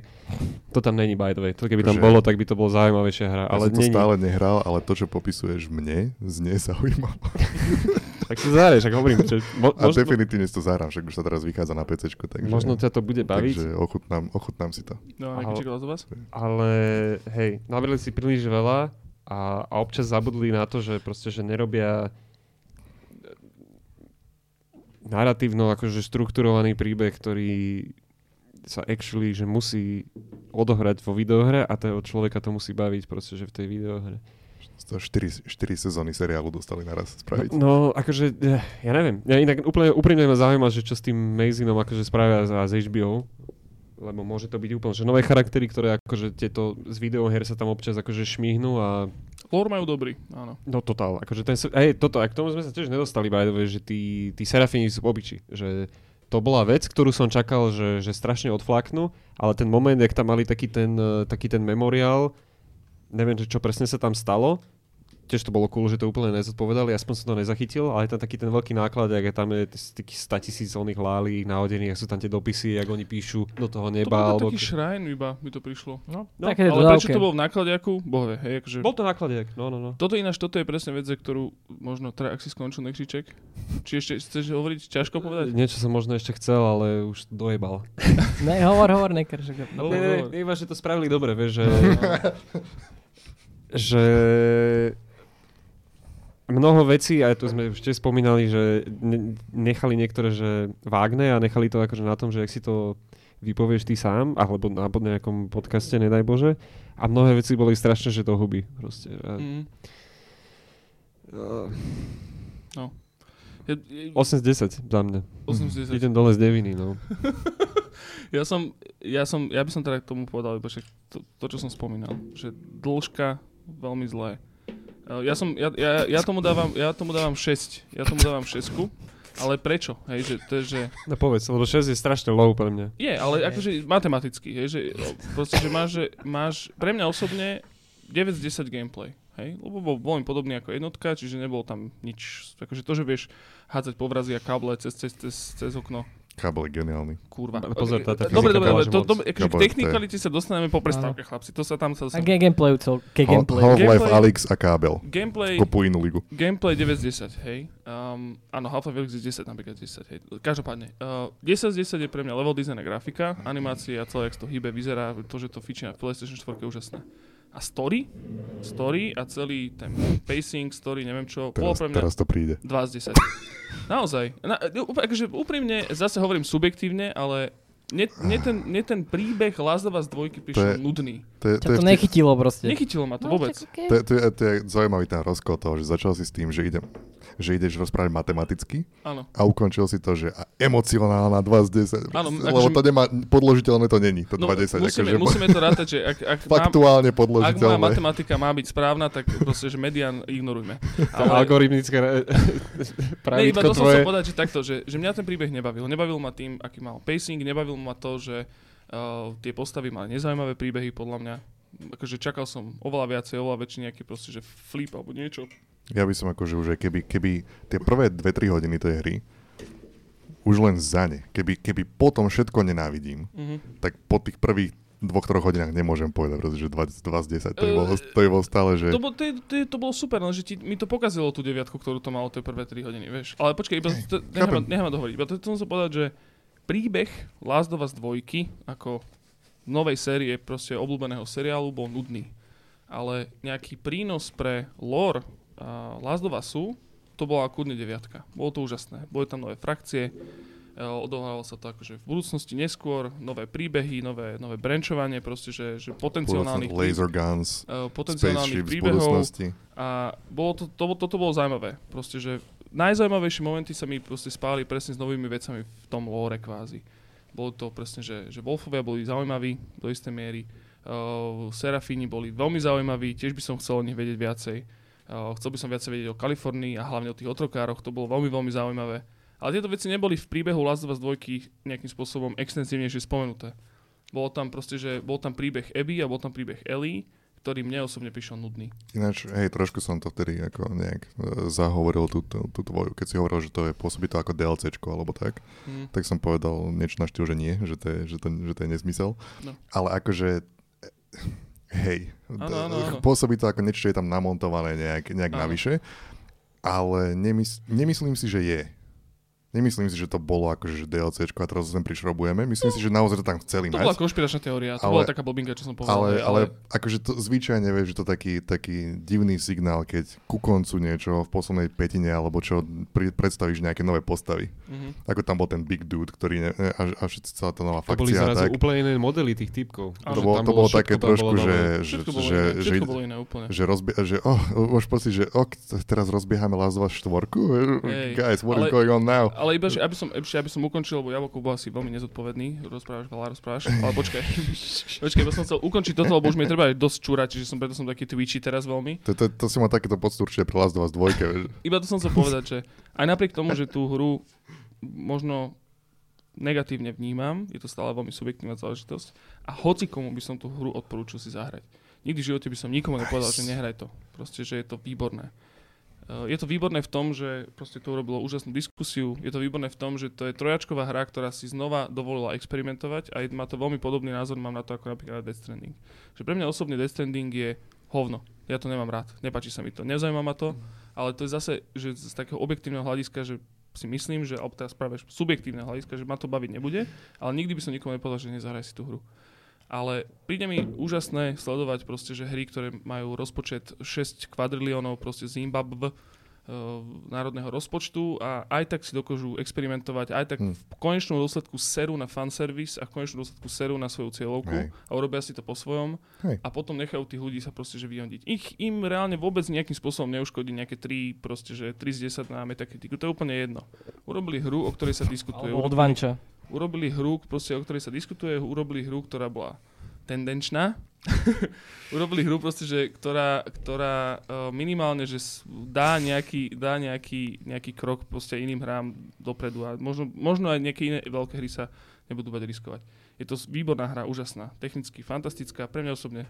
To tam není, by the way. To keby tam Akože- bolo, tak by to bolo zaujímavejšia hra, Ja ale som to není. stále nehral, ale to, čo popisuješ mne, znie zaujímavé. Tak si zahraješ, ak hovorím. Že, mo, A možno, definitívne si to zahrám, však už sa teraz vychádza na PC, takže, možno ťa to bude baviť. takže ochutnám, ochutnám si to. No a Aho. nejaký ček od vás? Ale hej, nabrali si príliš veľa a, a občas zabudli na to, že proste, že nerobia naratívno akože štrukturovaný príbeh, ktorý sa actually, že musí odohrať vo videohre a toho človeka to musí baviť proste, že v tej videohre. To 4, 4 sezóny seriálu dostali naraz spraviť. No, akože, eh, ja neviem. Ja inak úplne, úprimne ma zaujíma, že čo s tým Mazinom akože spravia za, z HBO, lebo môže to byť úplne, že nové charaktery, ktoré akože tieto z videoher sa tam občas akože šmihnú a Lore majú dobrý, áno. No totál, akože ten, hej, toto, a k tomu sme sa tiež nedostali, by the way, že tí, tí serafini sú obyči, že to bola vec, ktorú som čakal, že, že strašne odflaknú, ale ten moment, jak tam mali taký ten, eh, taký ten memoriál, neviem, že čo presne sa tam stalo, tiež to bolo cool, že to úplne nezodpovedali, aspoň som to nezachytil, ale je tam taký ten veľký náklad, jak je tam je takých 100 tisíc oných lálí nahodených, ak sú tam tie dopisy, jak oni píšu do toho To neba. bol alebo... taký shrine iba, by to prišlo. No, No, také Ale prečo dodávke. to bolo v nákladiaku? Bohve, hej, akože... Bol to nákladiak, no, no, no. Toto ináč, toto je presne vec, za ktorú možno, teda ak si skončil nekšiček, či ešte chceš hovoriť, ťažko povedať? Niečo som možno ešte chcel, ale už dojebal. Ne, hovor, hovor, neker. Že... No, Ne, ne, ne, iba, že to spravili dobre, vieš, že... že mnoho vecí, aj tu sme už tiež spomínali, že ne- nechali niektoré, že vágne a nechali to akože na tom, že ak si to vypovieš ty sám, alebo na nejakom podcaste, nedaj Bože. A mnohé veci boli strašne, že to hubí. Proste. A, Mm. uh, Ja, ja, 8 z 10 za mňa. 80. Idem dole z deviny, no. Ja som, ja som, ja by som teda k tomu povedal iba to, to, čo som spomínal, že dĺžka veľmi zlé. Eh, Ja som, ja, ja, ja tomu dávam, ja tomu dávam 6, ja tomu dávam 6, ale prečo? Hej, že to je, že No povedz, lebo 6 je strašne low pre mňa. je, ale akože matematicky, hej, že proste, že máš, že máš, pre mňa osobne 9 z 10 gameplay, hej, lebo bol veľmi podobný ako jednotka, čiže nebol tam nič, akože to, že vieš hádzať povrazy a káble cez, cez, cez, cez okno, Kábel je geniálny. kurva. Pozor, tá- tá dobre, dobre, dobre, to, to, akože k technikalite sa dostaneme po prestávke, chlapci, to sa tam sa... A ge- gameplay, cel, ke Ho- gameplay. Half-Life Alyx a kábel. Gameplay, Kopu inú ligu. gameplay 9 z 10, hej. Um, áno, Half-Life Alyx je 10, napríklad 10, hej. Každopádne, uh, 10 z 10 je pre mňa level design a grafika, animácia, celé, jak to hýbe, vyzerá, to, že to fičí na PlayStation 4 je úžasné. A story, story a celý ten pacing, story, neviem čo, Teraz, pre mňa teraz to príde. 2 z 10. Naozaj. Na, úplne, akože úprimne, zase hovorím subjektívne, ale mne, mne, ten, mne ten príbeh Last of Us 2 prišiel je- nudný. To je, to je to nechytilo proste. Nechytilo ma to No, vôbec. To je, to, je, to je zaujímavý ten rozkol toho, že začal si s tým, že, idem, že ideš rozprávať matematicky Áno. a ukončil si to, že emocionálna 2 z 10. Áno, lebo akože- to nemá, podložiteľné to není, to No, 2 10. musíme, akože, musíme to rátať, že ak, ak, faktuálne ak moja podložiteľné. matematika má byť správna, tak proste, že median ignorujme. To algoritmické re- Ne, iba pravidko to som tvoje. chcel povedať, že takto, že, že mňa ten príbeh nebavil. Nebavil ma tým, aký mal pacing, nebavil ma to, že uh, tie postavy mali nezaujímavé príbehy, podľa mňa. Akože čakal som oveľa viacej, oveľa väčší nejaký proste, že flip alebo niečo. Ja by som akože už, aj keby, keby tie prvé 2-3 hodiny tej hry už len za ne, keby, keby potom všetko nenávidím, Mhm. tak po tých prvých dvoch, troch hodinách nemôžem povedať, pretože 20, 2 z 10, to je, Eh, bolo, to je bolo stále, že... To, bol, to, je- to, je- to bolo super, lenže ti, mi to pokazilo tú deviatku, ktorú to malo tie prvé 3 hodiny, vieš. Ale počkaj, iba, to, nechám, nechám dohovoriť. Iba to chcem sa povedať, že príbeh Last of Us 2 ako novej série proste obľúbeného seriálu bol nudný. Ale nejaký prínos pre lore Last of Usu, to bola kľudne deviatka. Bolo to úžasné. Boli tam nové frakcie, uh, odohrávalo sa to akože v budúcnosti neskôr, nové príbehy, nové, nové branchovanie, proste, že, že potenciálnych, laser guns, spaceship potenciálnych príbehov, a bolo to, to, toto bolo zaujímavé. Proste, že najzaujímavejšie momenty sa mi proste spáli presne s novými vecami v tom lore kvázi. Bolo to presne, že, že Wolfovia boli zaujímaví do istej miery. Uh, Serafíni boli veľmi zaujímaví, tiež by som chcel o nich vedieť viacej. Uh, chcel by som viacej vedieť o Kalifornii a hlavne o tých otrokároch, to bolo veľmi, veľmi zaujímavé. Ale tieto veci neboli v príbehu Last of Us 2 nejakým spôsobom extenzívnejšie spomenuté. Bolo tam proste, že bol tam príbeh Abby a bol tam príbeh Ellie, ktorý mne osobne prišiel nudný. Ináč, hej, trošku som to vtedy ako nejak e, zahovoril tú, tú, tú tvoju, keď si hovoril, že to je pôsobí to ako DLCčko alebo tak, Hm. tak som povedal niečo na štýl, že nie, že to je, že to, že to je nezmysel. No. Ale akože, e, hej, Áno, áno, áno. pôsobí to ako niečo, čo je tam namontované nejak, nejak navyše, ale nemys- nemyslím si, že je. Nemyslím si, že to bolo akože že DLCčko a teraz sem prišrobujeme. Myslím si, že naozaj to tam chceli To mať. bola konšpiračná teória, to Ale- bola taká blbinka, čo som povedal. Ale, hej, ale akože to zvyčajne vieš, že to taký, taký divný signál, keď ku koncu niečo v poslednej petine alebo čo pri, predstavíš nejaké nové postavy. Mhm. Ako tam bol ten Big Dude, ktorý ne, a, a všetci celá tá nová To boli fakcia. a zrazu Tak, úplne iné modely tých typkov. Áno, to, bolo, to bolo také trošku, že, že, Všetko bolo že, iné, že, iné že, rozbie, že oh, máš pocit, že oh, teraz rozbiehame Last of Us 4? Hej, Guys, what ale- is going on now? Ale iba, že aby som, ešte aby som ukončil, lebo Jablko bol asi veľmi nezodpovedný, rozprávaš veľa, rozprávaš, ale počkaj. počkaj, iba som chcel ukončiť toto, lebo už mi treba aj dosť čúrať, čiže som preto som taký twitchy teraz veľmi. To, to, to si mal takéto pocit určite pre Last of Us 2. vieš. Iba to som chcel povedať, že aj napriek tomu, že tú hru možno negatívne vnímam, je to stále veľmi subjektívna záležitosť a hoci komu by som tú hru odporúčil si zahrať. Nikdy v živote by som nikomu nepovedal, že nehraj to. Proste, že je to výborné. Je to výborné v tom, že proste to urobilo úžasnú diskusiu. Je to výborné v tom, že to je trojačková hra, ktorá si znova dovolila experimentovať a má to veľmi podobný názor, mám na to ako napríklad na Death Stranding. Že pre mňa osobne Death Stranding je hovno. Ja to nemám rád. Nepáči sa mi to. Nezaujíma ma to, ale to je zase, že z takého objektívneho hľadiska, že si myslím, že, alebo teraz práve subjektívneho hľadiska, že ma to baviť nebude, ale nikdy by som nikomu nepovedal, že nezahraj si tú hru. Ale príde mi úžasné sledovať proste, že hry, ktoré majú rozpočet 6 kvadriliónov proste Zimbabwe, uh, národného rozpočtu a aj tak si dokážu experimentovať, aj tak Hm. v konečnom dôsledku serú na fanservice a v konečnom dôsledku serú na svoju cieľovku Hej. a urobia si to po svojom Hej. a potom nechajú tých ľudí sa proste že vyhodiť. Ich im reálne vôbec nejakým spôsobom neuškodí nejaké 3, proste že 3 z 10 na metakritiku. To je úplne jedno. Urobili hru, o ktorej sa diskutuje. Alebo od Urobili, hru, proste, o ktorej sa diskutuje, urobili hru, ktorá bola tendenčná. urobili hru proste, že, ktorá, ktorá uh, minimálne, že dá nejaký, dá nejaký, nejaký krok proste iným hrám dopredu a možno, možno aj nejaké iné veľké hry sa nebudú bať riskovať. Je to výborná hra, úžasná, technicky fantastická, pre mňa osobne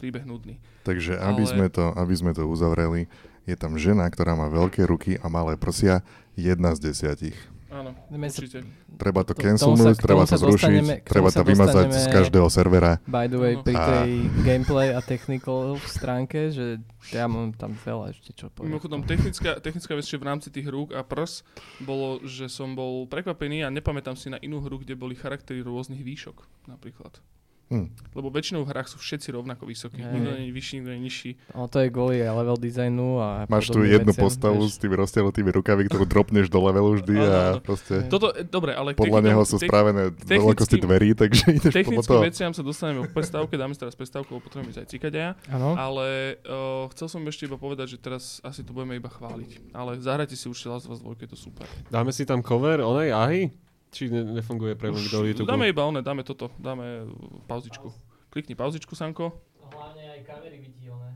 príbeh nudný. Takže aby, Ale- sme to, aby sme to uzavreli, je tam žena, ktorá má veľké ruky a malé prsia, jedna z desiatich. Áno, Ideme sa- určite. Treba to cancelnúť, treba to zrušiť, treba to vymazať z každého servera. By the way, pri A- tej gameplay a technical stránke, že ja mám tam veľa ešte čo povedať. Mimochodom, technická, technická vec, že v rámci tých rúk a prs bolo, že som bol prekvapený a nepamätám si na inú hru, kde boli charaktery rôznych výšok napríklad. Hm. Lebo väčšinou v hrách sú všetci rovnako vysokí. Hej. Nikto nie je vyšší, nikto nie je nižší. No to je kvôli level designu a Máš tu jednu veciam, postavu vieš. s tými roztiahnutými rukami, ktorú dropneš do levelu vždy a áno. proste. Toto, e, dobre, ale podľa neho sú spravené veľkosti dverí, takže ideš podľa Technickým toho. veciam sa dostaneme po prestávke, dáme si teraz prestávku, lebo potrebujeme ísť aj cikaďaja. Áno. Ale uh, chcel som ešte iba povedať, že teraz asi to budeme iba chváliť. Ale zahrajte si určite Last of Us 2, je to super. Dáme si tam cover onej ahy? Či ne, nefunguje pre ľudí do YouTube? dáme iba one, dáme toto, dáme uh, pauzičku. Klikni pauzičku, Sanko. Hlavne aj kamery viditeľné.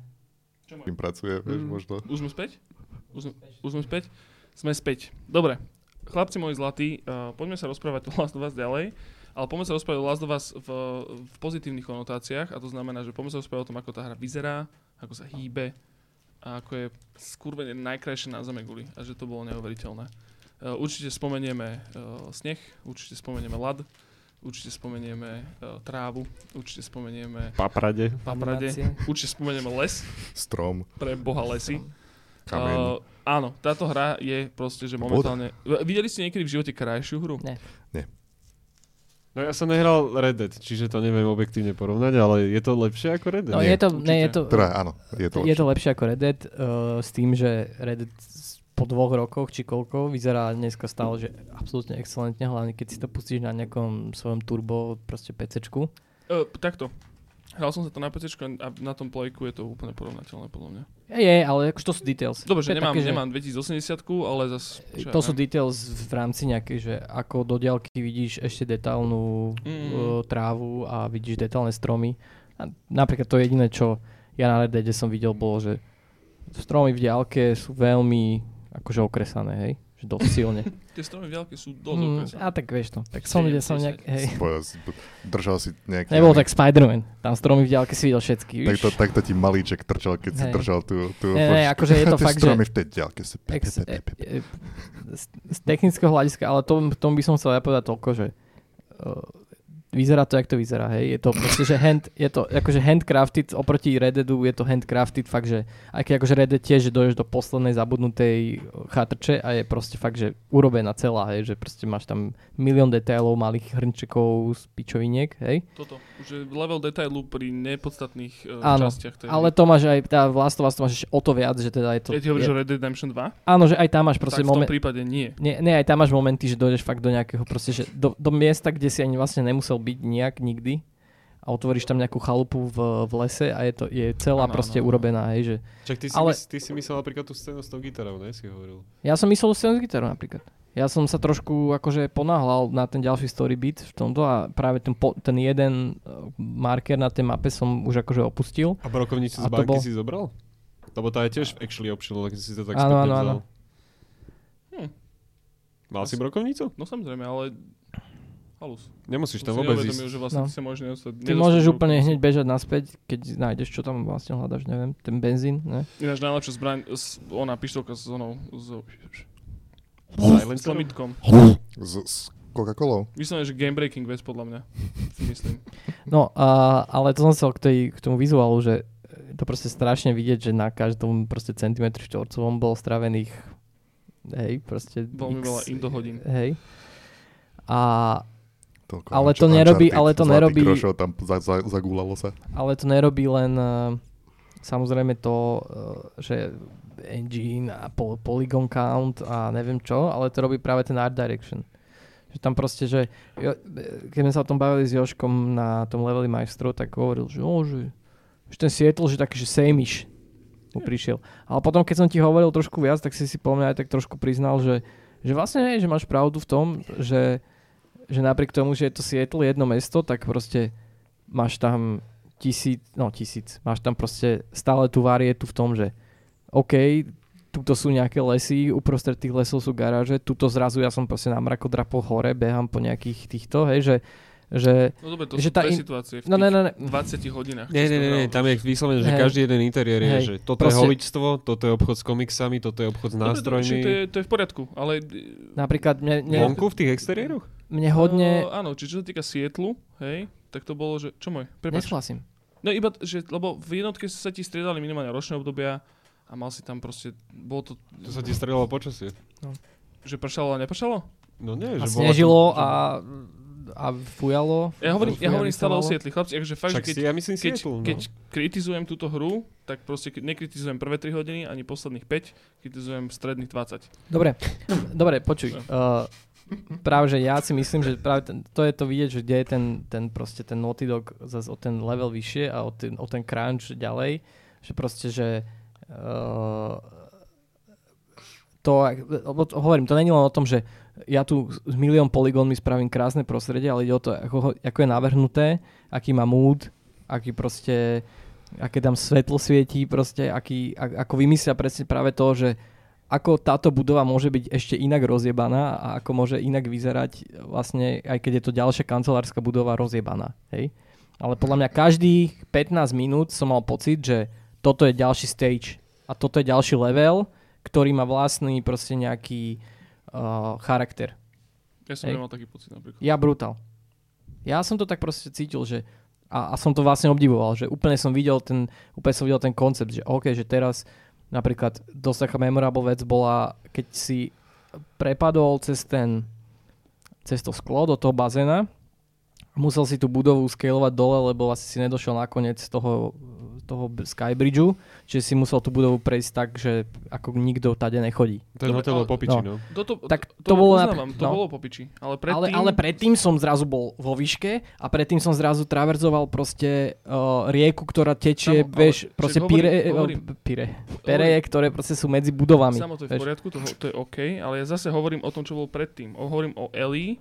Čo Kým pracuje, vieš, Mm. možno. Už sme späť? Už, sme- už sme späť? Sme späť. Dobre. Chlapci moji zlatí, uh, poďme sa rozprávať o Last of Us ďalej. Ale poďme sa rozprávať o Last of Us v, v pozitívnych konotáciách a to znamená, že poďme sa rozprávať o tom, ako tá hra vyzerá, ako sa hýbe a ako je skurvene najkrajšie na zeme guli a že to bolo neuveriteľné. Uh, určite spomenieme uh, sneh, určite spomenieme ľad, určite spomenieme uh, trávu, určite spomenieme Paprade. paprade, Animácie. určite spomenieme les, Strom, pre boha lesy. kameň. Uh, áno, táto hra je proste, že momentálne... V- Videli ste niekedy v živote krajšiu hru? Ne. No ja som nehral Red Dead, čiže to neviem objektívne porovnať, ale je to lepšie ako Red Dead? No Nie, je to, určite. ne, je to, Teda áno, je to je to lepšie. lepšie ako Red Dead, uh, s tým, že Red Dead po dvoch rokoch či koľko vyzerá dneska stále, že absolútne excelentne, hlavne keď si to pustíš na nejakom svojom turbo proste PCčku. Uh, takto. Hral som sa to na PC a na tom playku je to úplne porovnateľné podľa mňa. Je, ale akože to sú details. Dobre, že je nemám, také, nemám 2080, ale zase... To sú details v rámci nejakej, že ako do diaľky vidíš ešte detálnu Mm. mm. uh, trávu a vidíš detálne stromy. A napríklad to jediné, čo ja na Red Deade som videl, bolo, že stromy v diaľke sú veľmi akože okresané, hej? Že dosť silne. Tie stromy v diaľke sú dosť Mm, okresané. a tak vieš to. Tak som, Sedem, som nejak, hej. Si- Držal si nejaký... Nebol tak Spider-Man. Tam stromy v diaľke si videl všetky, víš? Takto, takto ti malíček trčal, keď si držal tú... tú Ne, ne, akože je to fakt, že- stromy v tej Ex, pe- e, e, z, z technického hľadiska, ale tom, tom by som chcel ja povedať toľko, že uh, vyzerá to, jak to vyzerá, hej. Je to proste, že hand, je to akože handcrafted, oproti Red Deadu je to handcrafted, fakt, že aj keď akože Red Dead tiež, že dojdeš do poslednej zabudnutej uh, chatrče a je proste fakt, že urobená celá, hej, že proste máš tam milión detailov, malých hrnčekov z pičoviniek, hej. Toto. Že level detailu pri nepodstatných uh, Áno, častiach. tej Ale to máš aj, tá Last of Us to máš o to viac, že teda je to... Ja ti hovorím, je, Red Dead Redemption 2? áno, že aj tam máš proste tak v tom prípade nie. Nie, nie, aj tam máš momenty, že dojdeš fakt do nejakého proste, že do, do miesta, kde si ani vlastne nemusel byť nejak nikdy a otvoríš tam nejakú chalupu v, v lese a je to je celá Áno, proste áno. urobená, hej, že Čak ty si, Ale- mys- ty si myslel napríklad tú scénu s tou gitarou, ne? Si hovoril. ja som myslel scénu s gitarou napríklad. Ja som sa trošku akože ponáhľal na ten ďalší story beat v tomto a práve ten, po, ten jeden uh, marker na tej mape som už akože opustil. A brokovnicu z banky bol- si zobral? Lebo tá je tiež actually optional, keď si to tak Áno, áno, áno. Hm. Mal si brokovnicu? No samozrejme, ale... Halus. Nemusíš tam vôbec ísť. že vlastne No. ty sa môžeš nedostať... Ty môžeš úplne hneď bežať naspäť, keď nájdeš, čo tam vlastne hľadaš, neviem, ten benzín, ne? Ináč najlepšia zbraň, s, ona pištolka s onou, s, s lomitkom. S, s Coca-Colou. Vyslovene, že game breaking vec podľa mňa. Si myslím. No, a, ale to som chcel k, tej, k tomu vizuálu, že to proste strašne vidieť, že na každom proste centimetri štvorcovom bol stravených hej, proste Veľmi veľa indo hodín. Hej. A, Toľko Ale to nerobí- ale to nerobí- tam za, za, zagúlalo sa. ale to nerobí len uh, samozrejme to, uh, že engine a po, polygon count a neviem čo, ale to robí práve ten art direction. Že tam proste, že jo, keď sme sa o tom bavili s Joškom na tom leveli majstrov, tak hovoril, že, oh, že, že ten Seattle, že taký, že samish mu prišiel. Ale potom, keď som ti hovoril trošku viac, tak si si po mňa aj tak trošku priznal, že, že vlastne nie, že máš pravdu v tom, že, že napriek tomu, že je to Seattle jedno mesto, tak proste máš tam tisíc, no tisíc, máš tam proste stále tú varietu v tom, že OK, tuto sú nejaké lesy, uprostred tých lesov sú garáže, tuto zrazu ja som proste na mrakodrapoch hore, behám po nejakých týchto, hej, že, že No dobre, to Že sú tá in- situácie v no, ne, ne, ne. 20 hodinách. Nie, nie, nie, tam je vyslovené, že Hej. každý jeden interiér je, Hej. že toto Proste- je holičstvo, toto je obchod s komiksami, toto je obchod s Dobre, dobre, nástrojmi. však to, je, to je v poriadku, ale... napríklad mne, mne, Vonku v tých exteriéroch? Mne hodne, Uh, áno, čiže čo sa týka Sietlu, hej, tak to bolo, že... Čo môj? Prepač. nesúhlasím. No iba, že, lebo v jednotke sa ti striedali minimálne ročné obdobia a mal si tam proste, bolo to, To sa ti strelalo počasie. že pršalo a nepršalo? No nie, A že bola snežilo a a fujalo. Ja hovorím, ja hovorím stále o. Sietli. Chlapci, akože fakt, že keď, si, ja myslím keď, Seattle, no. keď kritizujem túto hru, tak proste nekritizujem prvé 3 hodiny, ani posledných 5, kritizujem stredných 20. Dobre, dobre, počuj. Uh, práve, že ja si myslím, že práve ten, to je to vidieť, že kde je ten, ten proste ten Naughty Dog zase o ten level vyššie a o ten, o ten crunch ďalej, že proste, že uh, to, hovorím, to není len o tom, že ja tu s milión poligónmi spravím krásne prostredie, ale ide o to, ako, ako je navrhnuté, aký má mood, aký proste, aké tam svetlo svietí, proste, aký, ako vymyslia presne práve to, že ako táto budova môže byť ešte inak rozjebaná a ako môže inak vyzerať vlastne, aj keď je to ďalšia kancelárska budova rozjebaná. Hej? Ale podľa mňa každých 15 minút som mal pocit, že toto je ďalší stage a toto je ďalší level, ktorý má vlastný proste nejaký uh, charakter. Ja som Hej. nemal taký pocit napríklad. Ja brutál. Ja som to tak proste cítil, že a, a som to vlastne obdivoval, že úplne som videl ten, úplne som videl ten koncept, že OK, že teraz napríklad dosť taká memorable vec bola, keď si prepadol cez ten cez to sklo do toho bazéna musel si tú budovu scalovať dole, lebo asi si nedošiel nakoniec toho, toho Skybridgeu, čiže si musel tú budovu prejsť tak, že ako nikto tade nechodí. Ten Dobre, hotel bol ale- popiči, no. no. Toto, Tak to, to bolo uznávam, to no. bolo po piči. Ale Ale, predtým... ale predtým som zrazu bol vo výške a predtým som zrazu traverzoval proste uh, rieku, ktorá tečie, Samo, ale vieš, proste hovorím- pire, hovorím. pire, pereje, ktoré proste sú medzi budovami. Samo to je v poriadku, to, to je OK, ale ja zase hovorím o tom, čo bolo predtým. O, hovorím o Ellie.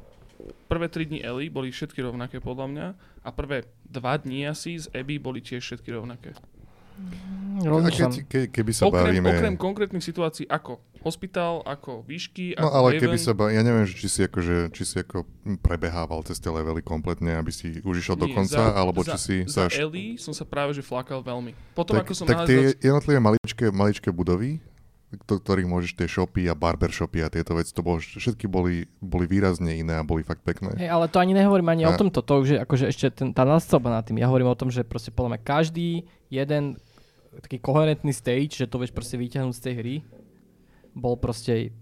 Prvé 3 dní Ellie boli všetky rovnaké podľa mňa a prvé 2 dní asi z Abby boli tiež všetky rovnaké. A Rozmýšľam. keď, ke, keby sa Okrem, bavíme... okrem konkrétnych situácií ako hospital, ako výšky, No ako ale Haven. keby sa ba- ja neviem, že či si akože, či si ako prebehával cez tie levely kompletne, aby si už išiel do konca, za- alebo za, či si za š- Ellie som sa práve že flakal veľmi. Potom tak, ako som tak nahádzal... tie jednotlivé maličké, maličké budovy, do ktorých môžeš tie shopy a barbershopy a tieto veci, to bolo, všetky boli, boli výrazne iné a boli fakt pekné. Hej, ale to ani nehovorím ani o A- tomto, to už je akože ešte ten, tá nadstavba nad tým. Ja hovorím o tom, že proste podľa mňa každý jeden taký koherentný stage, že to vieš proste vyťahnuť z tej hry, bol proste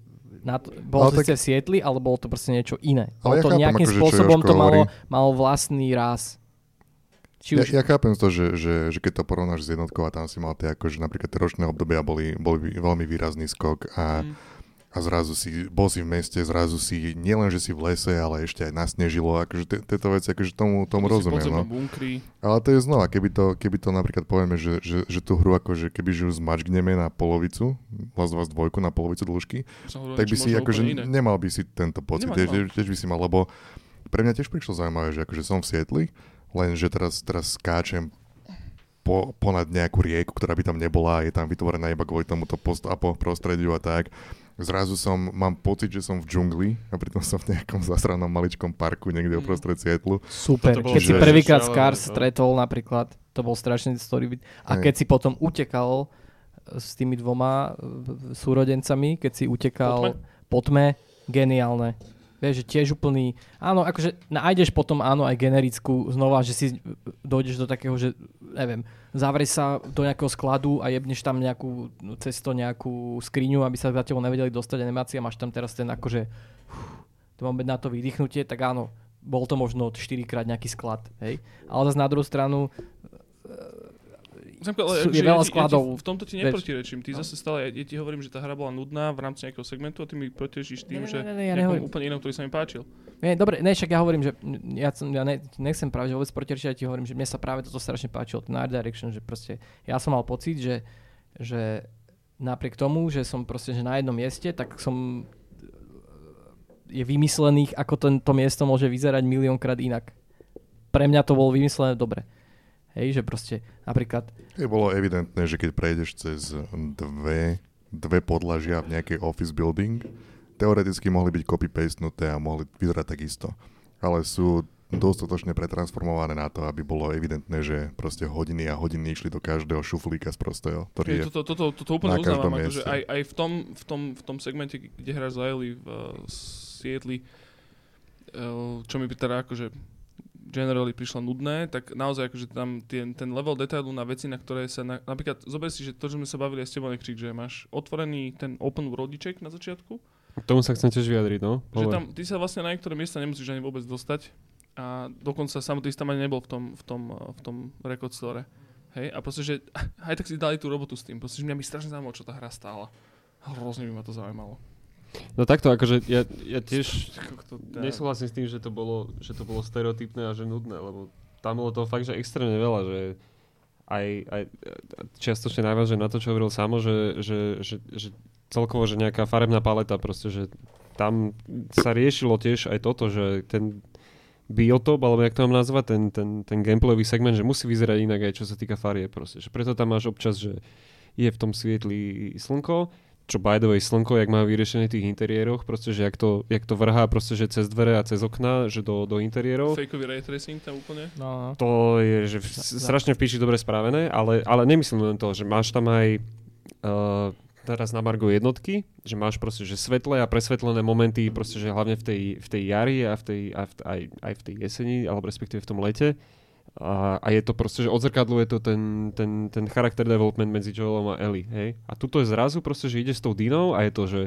na to, bol Ale to tak- Sietli, ale bolo to proste niečo iné. Ale Bolo ja to chápem, nejakým akože, spôsobom to malo, malo vlastný ráz. Či Ja, už, ja chápem to, že, že, že keď to porovnáš s jednotkou a tam si mal tie, akože napríklad ročné obdobia boli, boli veľmi výrazný skok a, Mm. a zrazu si, bol si v meste, zrazu si, nielen, že si v lese, ale ešte aj nasnežilo, akože te- tieto veci, akože tomu, tomu si rozumiem, no. Ale to je znova, keby to, keby to napríklad povieme, že, že, že tú hru akože keby ju zmačkneme na polovicu, Last Us 2 na polovicu dĺžky, tak by si akože nemal by si tento pocit, tiež, tiež by si mal, lebo pre mňa tiež prišlo zaujímavé, že akože som v Sietli, len že teraz, teraz skáčem po, ponad nejakú rieku, ktorá by tam nebola, je tam vytvorená iba kvôli tomuto post a po prostrediu a tak. Zrazu som, mám pocit, že som v džungli a pritom som v nejakom zasranom maličkom parku niekde Mm. uprostred Sietlu. super. Bolo Keď si že- prvýkrát šialené, Scars no. stretol napríklad, to bol strašný story. A keď si potom utekal s tými dvoma e, súrodencami, keď si utekal po tme, geniálne. Vieš, že tiež úplný, áno, akože nájdeš potom áno aj generickú znova, že si dojdeš do takého, že neviem, zavrieš sa do nejakého skladu a jebneš tam nejakú cesto, nejakú skriňu, aby sa za tebou nevedeli dostať animácia, máš tam teraz ten akože to moment na to vydýchnutie, tak áno, bol to možno 4 krát nejaký sklad, hej. Ale zase na druhú stranu, Samko, ale je veľa ja ti- skladov, Ja ti, v tomto ti neprotirečím. Ty No. zase stále, ja, ti hovorím, že tá hra bola nudná v rámci nejakého segmentu a ty mi protirečíš tým, Ne, že ne, ne, ja nehovorím. úplne inom, ktorý sa mi páčil. Nie, dobre, ne, však ja hovorím, že ja, som, ja ne, nechcem práve že vôbec protirečiť, ja ti hovorím, že mne sa práve toto strašne páčilo, ten art direction, že proste ja som mal pocit, že, že napriek tomu, že som proste že na jednom mieste, tak som je vymyslených, ako ten, to miesto môže vyzerať miliónkrát inak. Pre mňa to bolo vymyslené dobre. Hej, že proste napríklad Je bolo evidentné, že keď prejdeš cez dve, dve podlažia v nejakej office building, teoreticky mohli byť copy-pastenuté a mohli vyzerať takisto. Ale sú dostatočne pretransformované na to, aby bolo evidentné, že proste hodiny a hodiny išli do každého šuflíka z prostého, ktorý je... Hej, toto, toto, toto úplne na uznávam, akože aj, aj v, tom, v, tom, v tom segmente, kde hráš za Ellie v uh, Sietli, uh, čo mi by teda akože generally prišlo nudné, tak naozaj akože tam ten, ten level detailu na veci, na ktoré sa, na, napríklad zober si, že to, že sme sa bavili aj s tebou nekřík, že máš otvorený ten open worldiček na začiatku, K tomu sa chcem tiež vyjadriť, no. že tam ty sa vlastne na niektoré miesta nemusíš ani vôbec dostať A dokonca samotný tam ani nebol v tom, v tom, v tom record store. Hej, a proste, že aj tak si dali tú robotu s tým. Proste, že mňa by strašne zaujímalo, čo tá hra stála. Hrozne by ma to zaujímalo. No takto, akože ja, ja tiež nesúhlasím s tým, že to bolo, že to bolo stereotypné a že nudné, lebo tam bolo toho fakt, že extrémne veľa, že aj, aj čiastočne najviac, že na to, čo hovoril Samo, že, že, že, že celkovo, že nejaká farebná paleta, proste, že tam sa riešilo tiež aj toto, že ten biotop, alebo jak to mám nazvať, ten, ten, ten gameplayový segment, že musí vyzerať inak aj čo sa týka farie proste. Že preto tam máš občas, že je v tom svietli slnko, čo by the way slnko, jak má vyriešené v tých interiéroch, proste, že jak to, jak to vrhá proste, že cez dvere a cez okna, že do, do interiérov. Fakeový ray tracing tam úplne. No, no. To je že v, strašne v píči dobre spravené, ale, ale nemyslím len to, že máš tam aj uh, teraz na Margo jednotky, že máš proste, že svetlé a presvetlené momenty, proste, že hlavne v tej, v tej jari a, v tej, a v, aj, aj v tej jeseni, alebo respektíve v tom lete. A, a je to proste, že odzrkadluje to ten, ten, ten charakter development medzi Joelom a Ellie, hej? A tuto je zrazu proste, že ide s tou Dinou a je to, že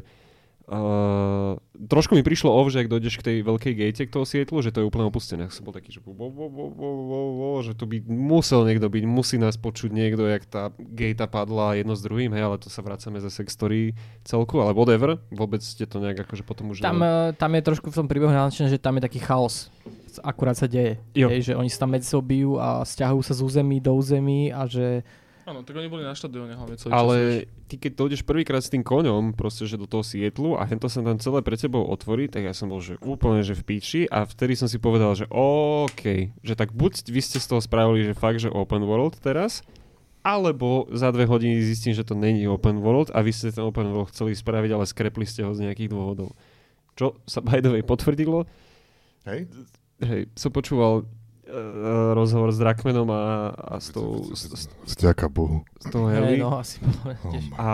Uh, trošku mi prišlo ov, že ak dojdeš k tej veľkej gate k toho Sietlu, že to je úplne opustené. Ja som bol taký, že, bo, bo, bo, bo, bo, bo, že tu by musel niekto byť, musí nás počuť niekto, jak tá gate padla jedno s druhým, hej, ale to sa vracame zase k story celku, ale whatever, vôbec ste to nejak akože potom už... Tam, uh, tam je trošku v tom príbehu náročné, že tam je taký chaos. Akurát sa deje. Jo. Hej, že oni sa tam medzi sebou bijú a stiahujú sa z území do území a že Áno, tak oni boli na štadióne hlavne celý Ale čas. ty keď dojdeš prvýkrát s tým koňom, proste, že do toho Sietlu a hento sa tam celé pre tebou otvorí, tak ja som bol, že úplne, že v píči a vtedy som si povedal, že OK, že tak buď vy ste z toho spravili, že fakt, že open world teraz, alebo za dve hodiny zistím, že to není open world a vy ste ten open world chceli spraviť, ale skrepli ste ho z nejakých dôvodov. Čo sa by the way potvrdilo. Hej? Hej, som počúval uh, rozhovor s Drakmenom a, a s tou, Vďaka Bohu. s tou hej, Ellie. no asi Oh A,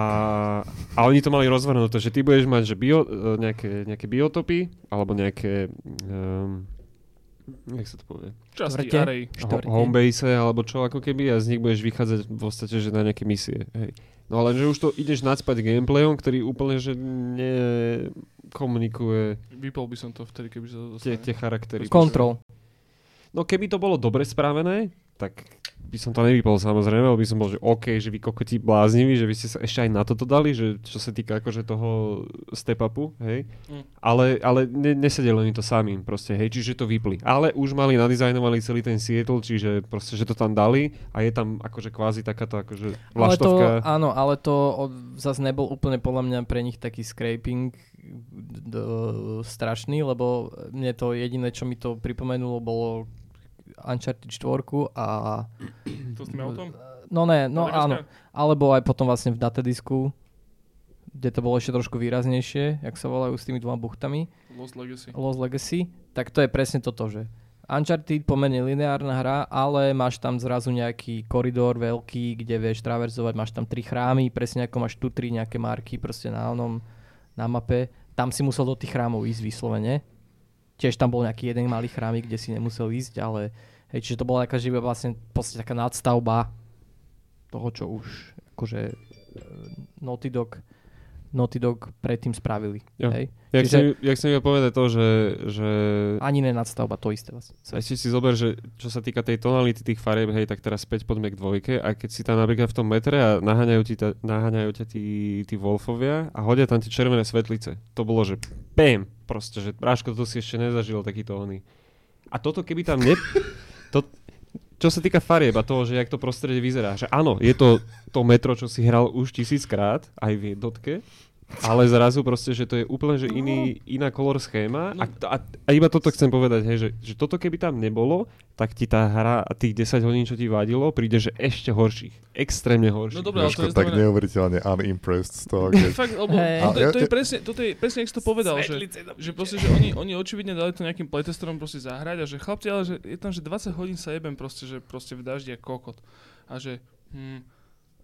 a oni to mali rozvrhnuté, že ty budeš mať že bio, e, nejaké, nejaké biotopy, alebo nejaké, um, jak sa to povie, Časti Štvrte. array. ho, Štvrte. homebase, alebo čo ako keby, a z nich budeš vychádzať v podstate, že na nejaké misie. Hej. No ale že už to ideš nacpať gameplayom, ktorý úplne, že nekomunikuje Vypol by som to vtedy, keby sa to tie, tie charaktery. Control. No keby to bolo dobre spravené, tak by som to nevypol samozrejme, lebo by som bol, že OK, že vy kokoti blázniví, že vy ste sa ešte aj na toto dali, že čo sa týka akože toho step-upu, hej. Mm. Ale, ale ne, nesedelo mi to samým proste, hej, čiže to vypli. Ale už mali nadizajnovali celý ten Seattle, čiže proste, že to tam dali a je tam akože kvázi takáto akože Ale to, vlaštovka. áno, ale to od, zase nebol úplne podľa mňa pre nich taký scraping d, strašný, lebo mne to jediné, čo mi to pripomenulo, bolo Uncharted 4 a... To s tým autom? No ne, no áno. Alebo aj potom vlastne v datadisku, kde to bolo ešte trošku výraznejšie, jak sa volajú s tými dvoma buchtami, Lost Legacy. Lost Legacy, tak to je presne toto, že Uncharted pomerne lineárna hra, ale máš tam zrazu nejaký koridor veľký, kde vieš traverzovať, máš tam tri chrámy, presne ako máš tu tri nejaké marky proste na onom, na mape. Tam si musel do tých chrámov ísť vyslovene. Tiež tam bol nejaký jeden malý chrámik, kde si nemusel ísť, ale hej, čiže to bola taká, iba vlastne podstate taká nadstavba toho, čo už akože e, Naughty Dog, Naughty Dog predtým spravili. Jo. Hej. Jak, Čiže- chcem, jak chcem iba povedať to, že, že Ani ne nadstavba, to isté vlastne. A ešte si zober, že čo sa týka tej tonality tých farieb, hej, tak teraz späť poďme k dvojke a keď si tam napríklad v tom metre a naháňajú, ti ta, naháňajú ťa tí, tí Wolfovia a hodia tam tie červené svetlice. To bolo, že bam, proste, že Bráško, to si ešte nezažil takýto oný. A toto keby tam ne... To, čo sa týka farieb a toho, že jak to prostredie vyzerá, že áno, je to to metro, čo si hral už tisíckrát, aj v jednotke, ale zrazu proste, že to je úplne že iný, iná kolor schéma a, a, a iba toto chcem povedať, hej, že, že toto keby tam nebolo, tak ti tá hra a tých 10 hodín, čo ti vadilo, príde, že ešte horších. Extrémne horších. No dobre, ale to Jožko tak neznamená... neuveriteľne unimpressed z toho, keď... Fakt, lebo Hej. to, je, to, je presne, toto je presne, jak si to povedal, že, že proste, že oni, oni očividne dali to nejakým playtesterom proste zahrať a že chlapci, ale že je tam, že 20 hodín sa jebem proste, že proste v daždi a kokot. A že, hm,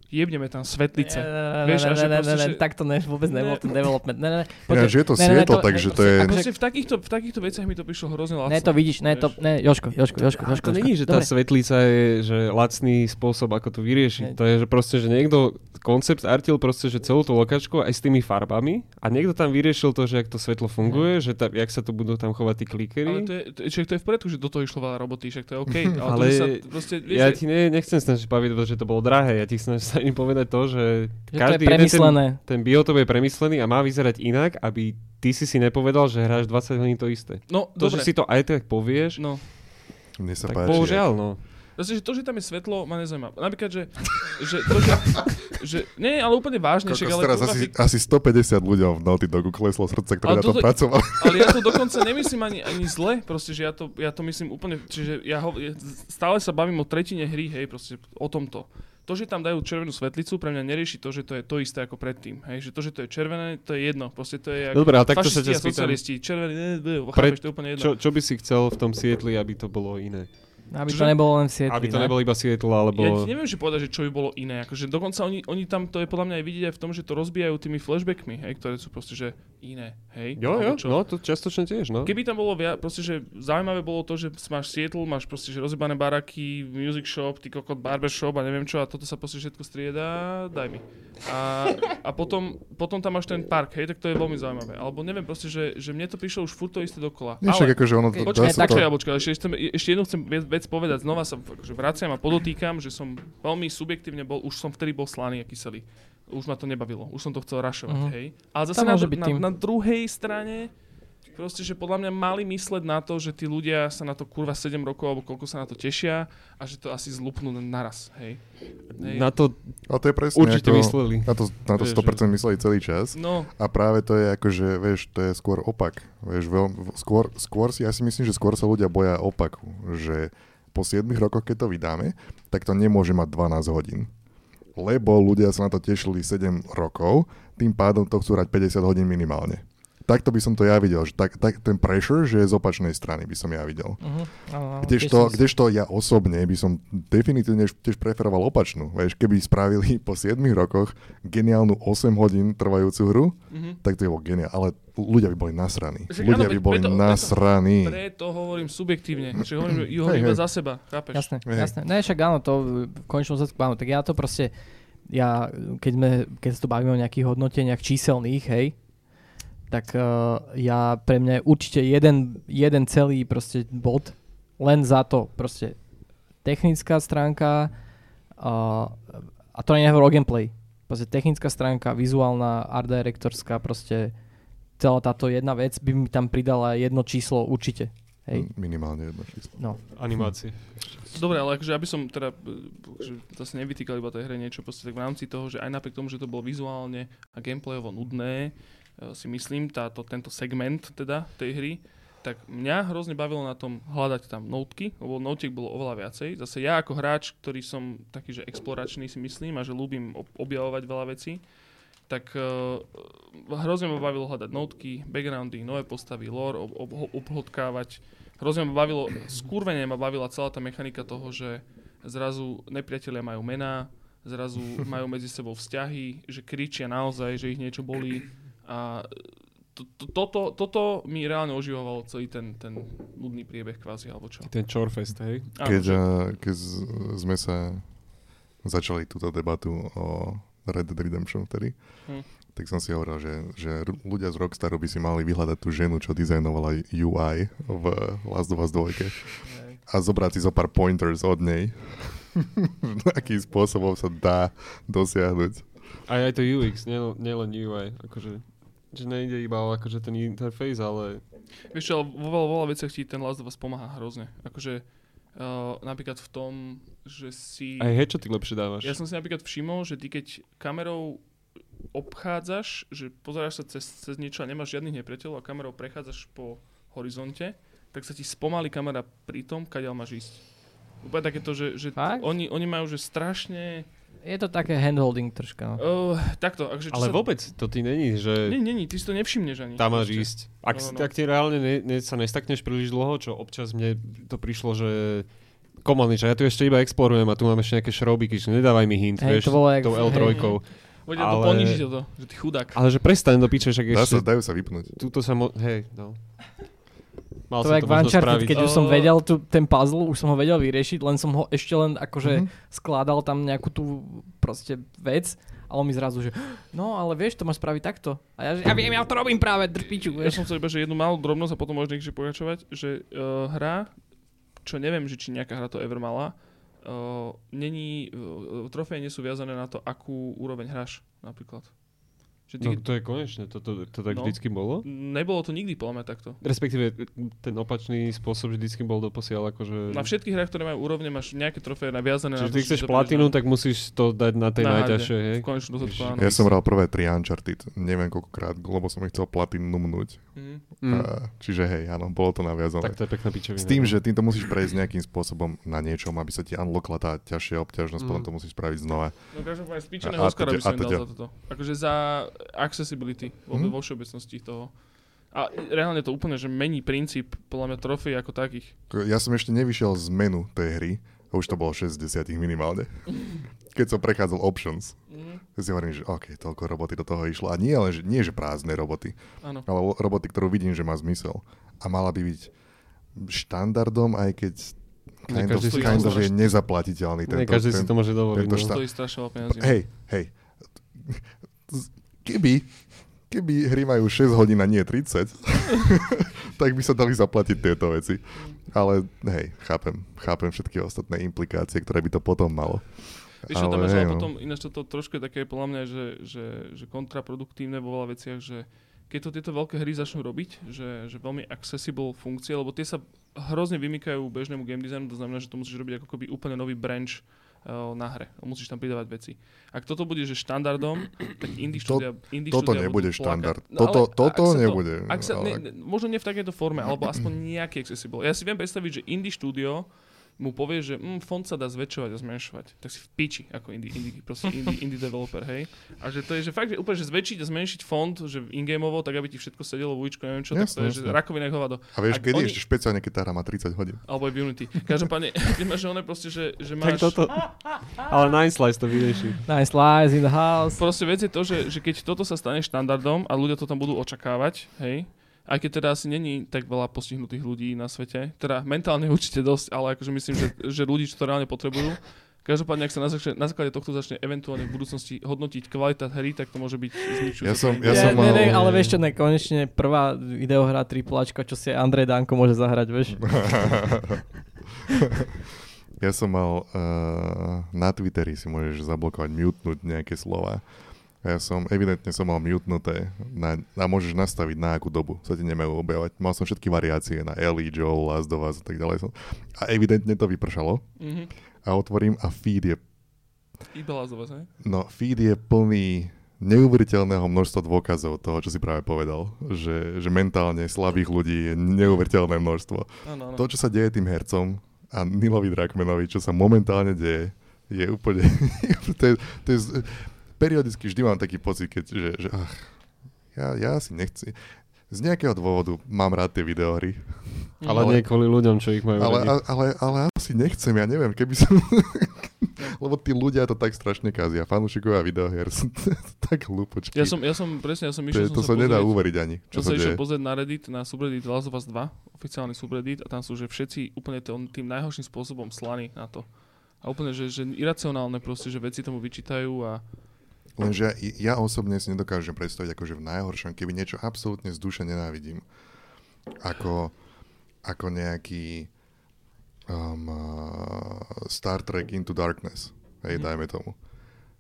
jebneme tam svetlice. Ne, ne, Vieš, ne, ne, ne, proste, ne, že- ne, takto ne, vôbec Ne. nebol ten development. Ne, ne, ne. Je to to- takže to je- akože- Proste v takýchto, v takýchto veciach mi to prišlo hrozne lacno. Ne, to vidíš, ne, to, ne, Joško, Joško, Joško, Joško. to není, že tá Dobre. svetlica je že lacný spôsob, ako to vyriešiť. To je, že proste, že niekto koncept artil proste, že celú tú lokačku aj s tými farbami a niekto tam vyriešil to, že jak to svetlo funguje, že ta, jak sa tu budú tam chovať tí Ale klikery. to je, to, je, to je v poriadku, že do toho išlo veľa roboty, však to je OK. Ale, Ale to, sa proste, vieš, ja ti ne, nechcem snažiť baviť, že to bolo drahé. Ja ti snažím sa im povedať to, že, Že to je každý jeden premyslené. ten, ten biotop je premyslený a má vyzerať inak, aby ty si si nepovedal, že hráš 20 hodín to isté. No, To, dobre. že si to aj tak povieš, No, Mne sa tak páči. bohužiaľ, no. Proste, že to, že tam je svetlo, ma nezaujíma. Napríklad, že, že to, že, že, nie, ale úplne vážne, však, Kokos, ale, teraz kurva, asi, fik- asi 150 ľuďom v Naughty Dogu kleslo srdce, Ale ktorí na to toto- pracovali. ale ja to dokonca nemyslím ani, ani zle, proste, že ja to, ja to myslím úplne, čiže ja ho, ja stále sa bavím o tretine hry, hej, proste o tomto. To, že tam dajú červenú svetlicu, pre mňa nerieši to, že to je to isté ako predtým. Hej? Že to, že to je červené, to je jedno. Proste to je ako Dobre, ale takto sa ťa a spýtam. socialisti. Červený, ne, ne, Pre- chápeš, to je úplne jedno. Čo, čo by si chcel v tom Sietli, aby to bolo iné? Aby Čože? to nebolo len Sietli, Aby to ne? nebolo iba Sietl, alebo... Ja neviem, že povedať, že čo by bolo iné. Akože dokonca oni, oni tam, to je podľa mňa aj vidieť aj v tom, že to rozbijajú tými flashbackmi, hej, ktoré sú proste, že iné, hej. Jo, jo, čo. no to častočne tiež, no. Keby tam bolo viac, proste, že zaujímavé bolo to, že máš Seattle, máš proste, že rozjebané baraky, music shop, ty kokot barbershop a neviem čo a toto sa proste všetko strieda, daj mi. A, a potom, potom tam máš ten park, hej, tak to je veľmi zaujímavé. Alebo neviem proste, že, že mne to prišlo už furt to isté dokola. Nie, však akože ono, dá Počkaj, sa tak to, jablčka, ešte, ešte, ešte jednu chcem vec, vec povedať, znova sa akože vraciam a podotýkam, že som veľmi subjektívne bol, už som vtedy bol slaný a kyselý. Už ma to nebavilo, už som to chcel rašovať, Mhm. hej. Ale zase na, na, na, druhej strane, proste, že podľa mňa mali mysleť na to, že tí ľudia sa na to kurva 7 rokov, alebo koľko sa na to tešia a že to asi zlupnú naraz, hej. hej. Na to ale to je presne určite ako, mysleli. Na to, na to Vieš, 100% mysleli celý čas. No, A práve to je akože, vieš, to je skôr opak. Vieš, veľ, skôr, skôr si, ja si myslím, že skôr sa ľudia boja opaku. Že po 7 rokoch, keď to vydáme, tak to nemôže mať 12 hodín. Lebo ľudia sa na to tešili 7 rokov, tým pádom to chcú hrať 50 hodín minimálne. Takto by som to ja videl, že tak, tak, ten pressure, že je z opačnej strany by som ja videl. Áno, Kdežto, kdežto ja osobne by som definitívne tiež preferoval opačnú. Vieš, keby spravili po 7 rokoch geniálnu 8 hodín trvajúcu hru, mhm. tak to je bolo geniál. Ale ľudia by boli nasraní. Však Ľudia áno, by boli preto- preto- nasraní. preto hovorím subjektívne, že hovorím, že ju Hej, hovorím iba hej. za seba, chápeš? Jasné, Hej. jasné. Ne, však áno, to v konečnom zásku, áno, tak ja to proste, ja, keď, sme, keď sa tu bavíme o nejakých hodnoteniach číselných, hej, tak uh, ja, pre mňa je určite jeden, jeden celý proste bod, len za to, proste technická stránka uh, a to ani nehovorím o gameplay, proste technická stránka, vizuálna, art directorská, proste celá táto jedna vec by mi tam pridala jedno číslo určite. Hej. Minimálne jedno číslo. No. Animácie. Dobre, ale akože aby som teda že zase nevytýkal iba tej hre niečo, proste tak v rámci toho, že aj napriek tomu, že to bolo vizuálne a gameplayovo nudné, si myslím, táto, tento segment teda tej hry, tak mňa hrozne bavilo na tom hľadať tam notky, lebo notiek bolo oveľa viacej. Zase ja ako hráč, ktorý som taký, že exploračný si myslím a že ľúbim ob- objavovať veľa vecí, tak uh, hrozne ma bavilo hľadať notky, backgroundy, nové postavy, lore, ob, ob, obhodkávať. Hrozne ma bavilo, skurvene ma bavila celá tá mechanika toho, že zrazu nepriatelia majú mená, zrazu majú medzi sebou vzťahy, že kričia naozaj, že ich niečo bolí a to, to, toto, toto mi reálne oživovalo celý ten, ten nudný priebeh kvázi, alebo čo. Ten Chorefest, hej? Keď, že- uh, keď z- sme sa začali túto debatu o Red Dead Redemption vtedy, Hm. tak som si hovoril, že, že ľudia z Rockstaru by si mali vyhľadať tú ženu, čo dizajnovala UI v Last of Us 2 a zobrať si zo pár pointers od nej. Akým spôsobom sa dá dosiahnuť. Aj, aj to UX, nie, nielen UI. Akože, že nejde iba o akože ten interface, ale Vieš čo, ale vo veľa, veľa veciach ti ten Last of Us pomáha hrozne. Akože uh, napríklad v tom, že si... aj headshoty lepšie dávaš. Ja som si napríklad všimol, že ty keď kamerou obchádzaš, že pozeráš sa cez, cez niečo a nemáš žiadnych nepriateľov a kamerou prechádzaš po horizonte, tak sa ti spomalí kamera pri tom, kadiaľ máš ísť. Úplne takéto, že, že Fakt? oni, oni majú že strašne... Je to také handholding troška. No. Uh, takto, čo ale sa... vôbec to ty není, že Nie, nie, ty si to nevšimneš ani. tam máš ísť. Ak, No, no, ak ti reálne ne, ne, sa nestakneš príliš dlho, čo občas mne to prišlo, že on, že ja tu ešte iba explorujem a tu mám ešte nejaké šrobiky, že nedávaj mi hint, Hej, vieš, to tou hej, L3. Poďte to Ale- ponížiť to, že ty chudák. Ale že prestaň do piče, však Dá sa, ešte... dajú sa vypnúť. Tuto sa mo... Hej, no. Mal To je jak Uncharted, keď už som vedel tu, ten puzzle, už som ho vedel vyriešiť, len som ho ešte len akože Mhm. skládal tam nejakú tú proste vec a on mi zrazu, že no ale vieš, to máš spraviť takto. A ja, že ja viem, ja to robím práve, drpiču, Ja som chcel iba, že jednu malú drobnosť a potom možno ešte pokračovať, že uh, hra, čo neviem, že či nejaká hra to ever mala, uh, není, uh, trofeje nie sú viazané na to, akú úroveň hráš, napríklad. Že ty, No to je konečne, to, to, to tak No. vždycky bolo. Nebolo to nikdy podľa mňa takto. Respektíve ten opačný spôsob vždycky bol doposiaľ akože... Na všetkých hrách, ktoré majú úrovne, máš nejaké trofeje naviazané na Čiže to, ty chceš platinu, tak musíš to dať na tej Na najťažšej, hej? V konečnom dôsledku, Ježiš. áno. Ja som hral prvé tri Uncharted, neviem koľkokrát, lebo som ich chcel platinumnúť. Mhm. Mm. A, čiže hej, áno, bolo to naviazané. Tak to je pekná pičovina. S tým, že ty to musíš prejsť nejakým spôsobom na niečom, aby sa ti unlockla tá ťažšia obťažnosť, Mm. potom to musíš spraviť znova. No každopádne spíčeného Oscara by som dal teď- za toto. Akože za accessibility vo, Mhm. vo všeobecnosti toho. A reálne to úplne, že mení princíp podľa mňa trofej ako takých. Ja som ešte nevyšiel z menu tej hry, a už to bolo 6 z 10 minimálne. Keď som prechádzal options, ja si hovorím, že OK, toľko roboty do toho išlo. A nie len, že, nie, že prázdne roboty, Áno. ale roboty, ktorú vidím, že má zmysel. A mala by byť štandardom, aj keď Nie kind of, kind of je nezaplatiteľný. Nie Tento, každý si to môže dovoliť. tento no. peniazí. Hej, hej. Keby, keby hry majú 6 hodín a nie 30, tak by sa dali zaplatiť tieto veci. Ale hej, chápem, chápem všetky ostatné implikácie, ktoré by to potom malo. Vieš, čo tam je, Ale ale no. potom ináč toto trošku je také podľa mňa, že, že, že kontraproduktívne vo veľa veciach, že keď to tieto veľké hry začnú robiť, že, že veľmi accessible funkcie, lebo tie sa hrozne vymykajú bežnému game designu, to znamená, že to musíš robiť ako keby úplne nový branch na hre. Musíš tam pridávať veci. Ak toto bude že štandardom, tak indie To- štúdia, indie Toto štúdia nebude budú štandard. No, Toto, ale toto ak sa to- nebude. Ak sa, ale- ne, možno nie v takejto forme, alebo aspoň nejaký accessible. Ja si viem predstaviť, že indie štúdio mu povie, že mm, font sa dá zväčšovať a zmenšovať. Tak si v piči ako indie, indie, proste indie, indie developer, hej. A že to je, že fakt, že úplne, že zväčšiť a zmenšiť font, že in-gameovo, tak aby ti všetko sedelo v uličku, neviem čo, tak to je, že jasné. rakovina hovado. A vieš, ak kedy oni- ešte špeciálne, keď tá hra má 30 hodín. Alebo aj v Unity. Každopádne, keď máš že one proste, že, že Tak máš... toto... Ale Nine Slice to vyrieši. Nice lies in the house. Proste vec je to, že, že keď toto sa stane štandardom a ľudia to tam budú očakávať, hej, aj keď teda asi není tak veľa postihnutých ľudí na svete, teda mentálne určite dosť, ale akože myslím, že, že ľudí, čo to reálne potrebujú, Každopádne, ak sa na, základe, na základe tohto začne eventuálne v budúcnosti hodnotiť kvalita hry, tak to môže byť zničujúce. Ja som- ja som ne, ne, ne, mal- ale vieš čo, ne, konečne prvá videohra triplačka, čo si Andrej Danko môže zahrať, vieš. ja som mal uh, na Twitteri si môžeš zablokovať, mutenúť nejaké slova. Ja som, evidentne som mal mutenuté na, a môžeš nastaviť na akú dobu sa ti nemajú objavovať. Mal som všetky variácie na Ellie, Joel, Last of Us a tak ďalej. Som, a evidentne to vypršalo Mhm. a otvorím a feed je, Iba Last of Us, hej? no feed je plný neuveriteľného množstva dôkazov toho, čo si práve povedal. Že, že mentálne slabých ľudí je neuveriteľné množstvo. Áno, áno. To, čo sa deje tým hercom a Nilovi Drakmenovi, čo sa momentálne deje, je úplne... to je, to je, periodicky vždy mám taký pocit, keď, že, že ach, ja, ja si nechci... Z nejakého dôvodu mám rád tie videohry, Mhm. Ale nie kvôli ľuďom, čo ich majú ale, radi. ale, ale, ale asi nechcem, ja neviem, keby som... Lebo tí ľudia to tak strašne kazia. Fanúšikovia videohier sú tak hlúpočky. Ja som, ja som, presne, ja som to, išiel to sa som nedá pozrieť- uveriť ani, čo Čo sa sa išiel deje. pozrieť na Reddit, na subreddit Last of Us 2, oficiálny subreddit, a tam sú že všetci úplne tým, tým najhorším spôsobom slaní na to. A úplne, že, že iracionálne proste, že veci tomu vyčítajú a Lenže ja, ja osobne si nedokážem predstaviť, akože v najhoršom, keby niečo absolútne z duše nenávidím, ako, ako nejaký um, uh, Star Trek Into Darkness, hej, Mhm. dajme tomu.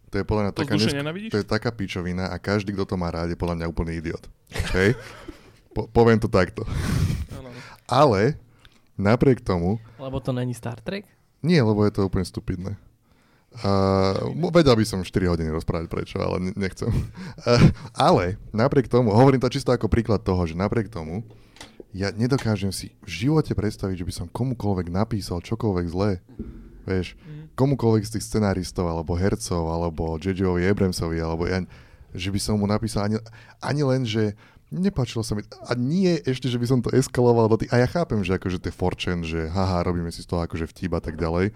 To je podľa mňa to taká, nesk- to je taká pičovina a každý, kto to má rád, je podľa mňa úplný idiot. Hej? Po, poviem to takto. Ale napriek tomu, Lebo to není Star Trek? nie, lebo je to úplne stupidné. Uh, vedel by som 4 hodiny rozprávať prečo, ale ne- nechcem. Uh, ale napriek tomu, hovorím to čisto ako príklad toho, že napriek tomu, ja nedokážem si v živote predstaviť, že by som komukoľvek napísal čokoľvek zlé. Vieš, Mhm. komukoľvek z tých scenáristov, alebo hercov, alebo J.J.ovi Abramsovi, alebo ja, že by som mu napísal ani, ani len, že Nepáčilo sa mi. A nie ešte, že by som to eskaloval do tých... A ja chápem, že akože to je forčen, že haha, robíme si z toho akože vtip a tak ďalej.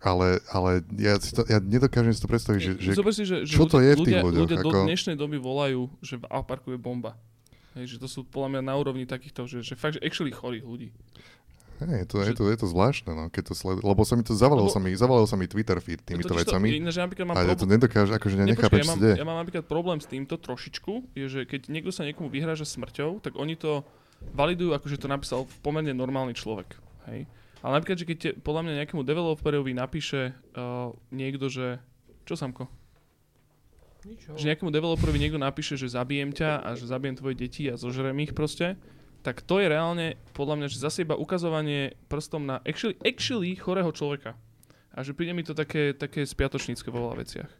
Ale, ale ja, si to, ja nedokážem si to predstaviť, že, že Zober si, že, že čo to je v tých ľudia, ľuďoch, ľudia do ako- dnešnej doby volajú, že v Alparku je bomba. Hej, že to sú podľa mňa na úrovni takýchto, že, že fakt, že actually chorých ľudí. Hej, je, to, je, Že- to, je to zvláštne, no, keď to sled... lebo sa mi to zavalil Lebo- sa mi, zavalil sa mi Twitter feed týmito Totiž to, vecami ináč ja napríklad mám ja to problém, nedokážem, akože ja nechápem, ja, mám, ja mám napríklad problém s týmto trošičku, je, že keď niekto sa niekomu vyhráža smrťou, tak oni to validujú, ako že to napísal pomerne normálny človek. Hej. Ale napríklad, že keď te, podľa mňa nejakému developerovi napíše uh, niekto, že... Čo, Samko? Že nejakému developerovi niekto napíše, že zabijem ťa a že zabijem tvoje deti a zožerem ich proste, tak to je reálne, podľa mňa, že zase iba ukazovanie prstom na actually, actually chorého človeka. A že príde mi to také, také spiatočnícke vo veľa veciach.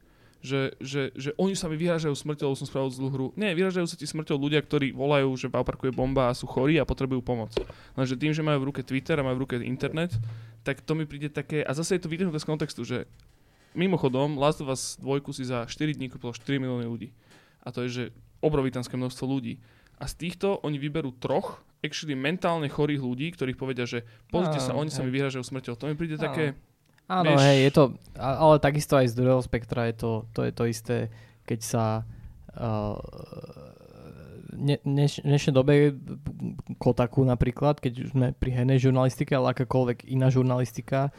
Že, že, že oni sa mi vyhražajú smrťou, som spravil zlú hru. Nie, vyhražajú sa ti smrťou ľudia, ktorí volajú, že v je bomba a sú chorí a potrebujú pomoc. Lenže tým, že majú v ruke Twitter a majú v ruke internet, tak to mi príde také... A zase je to vytrhnuté z kontextu, že mimochodom Last of Us 2 si za 4 dní kúpilo 4 milióny ľudí. A to je, že obrovitánske množstvo ľudí. A z týchto oni vyberú troch actually mentálne chorých ľudí, ktorých povedia, že pozrite sa, Áno, oni sa hej. mi vyhražajú smrťou. To mi príde Áno. také... Áno, Vieš- hej, je to, ale takisto aj z druhého spektra je to, to, je to isté, keď sa uh, ne, dneš, dnešnej dobe Kotaku napríklad, keď sme pri hernej žurnalistike, ale akákoľvek iná žurnalistika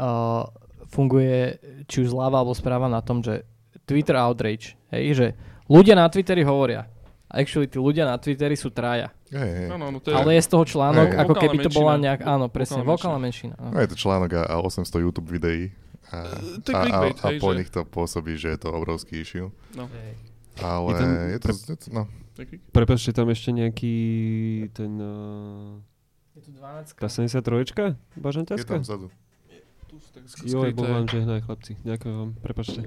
uh, funguje či už zľava alebo správa na tom, že Twitter outrage, hej, že ľudia na Twitteri hovoria. Actually, tí ľudia na Twitteri sú traja. Hej, hej. No, no, no, to je, Ale je z toho článok, Hej. ako Vokálna keby to bola menšina. nejak, áno, presne, Vokálna vokálna menšina. áno. No, je to článok a, a 800 YouTube videí. A, to je a, a, a po že- nich to pôsobí, že je to obrovský issue. Hej. Ale Je tam- je to, je to no? Prepačte, tam ešte nejaký ten... Uh, Je tu 12 tá 73 je tam vzadu. Tu sú tak Joj, skryté. Boh vám žehnaj, chlapci. Ďakujem vám, prepačte.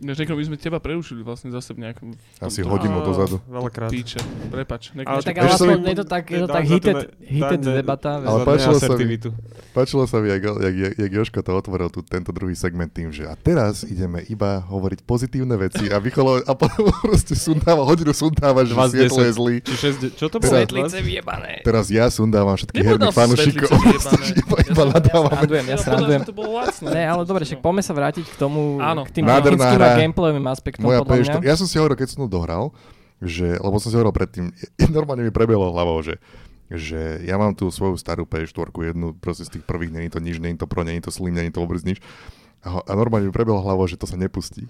Ináč niekto by sme teba prerušili vlastne zase v nejakom... Asi hodinu dozadu. Veľakrát. Píče, prepač. Ale Tak ale aspoň je to tak, je to tak hited, hited debata. Ale páčilo sa mi-. Páčilo sa mi, jak, jak, jak, Joško to otvoril tu, tento druhý segment tým, že a teraz ideme iba hovoriť pozitívne veci a Michalo a proste sundáva, hodinu sundáva, že 20. svietlo je zlý. Či 6, čo to bolo? Teraz- Svetlice vyjebané. Teraz ja sundávam všetkých Nepovedal herných fanúšikov. iba, Ja iba som- nadávam. Srandujem, ja srandujem. Ne, ale dobre, však poďme sa vrátiť k tomu, Áno. k tým Gameplayovým aspektom Moja podľa mňa. PS4, ja som si hovoril, keď som to dohral, že, lebo som si hovoril predtým, normálne mi prebehlo hlavou, že že ja mám tú svoju starú PS4, jednu proste z tých prvých, není to nič, není to pro, není to slim, není to vôbec nič. A, a normálne mi prebehlo hlavou, že to sa nepustí.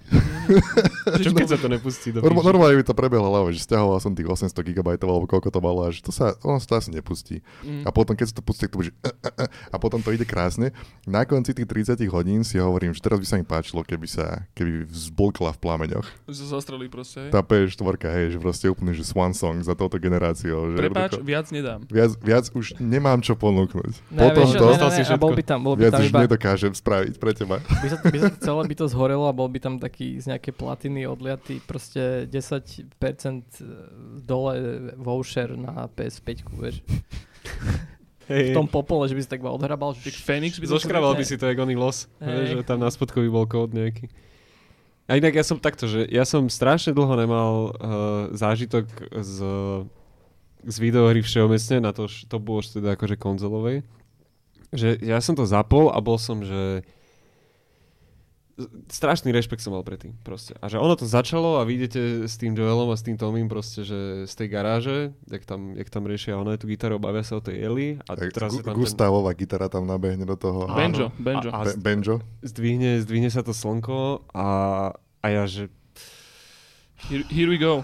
A čo keď sa to nepustí do Norm, normálne mi to prebehlo hlavou, že stiahoval som tých 800 GB alebo koľko to malo a že to sa, ono sa to asi nepustí. Mm. A potom, keď sa to pustí, to bude, uh, uh, uh, a potom to ide krásne. Na konci tých 30 hodín si hovorím, že teraz by sa mi páčilo, keby sa, keby vzblkla v plameňoch. Že sa zastrelí proste. hej. Tá PS4, hej, že proste úplne, že swan song za touto generáciou. Že Prepáč, jednoducho viac nedám. viac, viac už nemám čo ponúknuť. Ne, Potom vieš, to, ne, ne, ne, a bol by tam, bol by viac tam už iba, nedokážem spraviť pre teba. By sa, by sa celé by to zhorelo a bol by tam taký z nejakej platiny odliatý proste 10% dole voucher na PS5, vieš. Hej, V tom popole, že by si tak odhrabal, že Fénix by Zoškrabal by si to, jak oný los. Vieš, že tam na spodku by bol kód nejaký. A inak ja som takto, že ja som strašne dlho nemal uh, zážitok z, z videohry všeobecne, na to, to bolo už teda akože konzolovej. Že ja som to zapol a bol som, že strašný rešpekt som mal predtým proste. A že ono to začalo a vy idete s tým Joelom a s tým Tomím proste, že z tej garáže, jak tam, jak tam riešia ono tú gitaru, bavia sa o tej Eli a Tak teraz Gu- tam ten, Gustavová gitara tam nabehne do toho. Áno. Benjo, Benjo. A, a Be- Benjo. zdvihne, zdvihne sa to slnko a, a ja, že Here, here we go.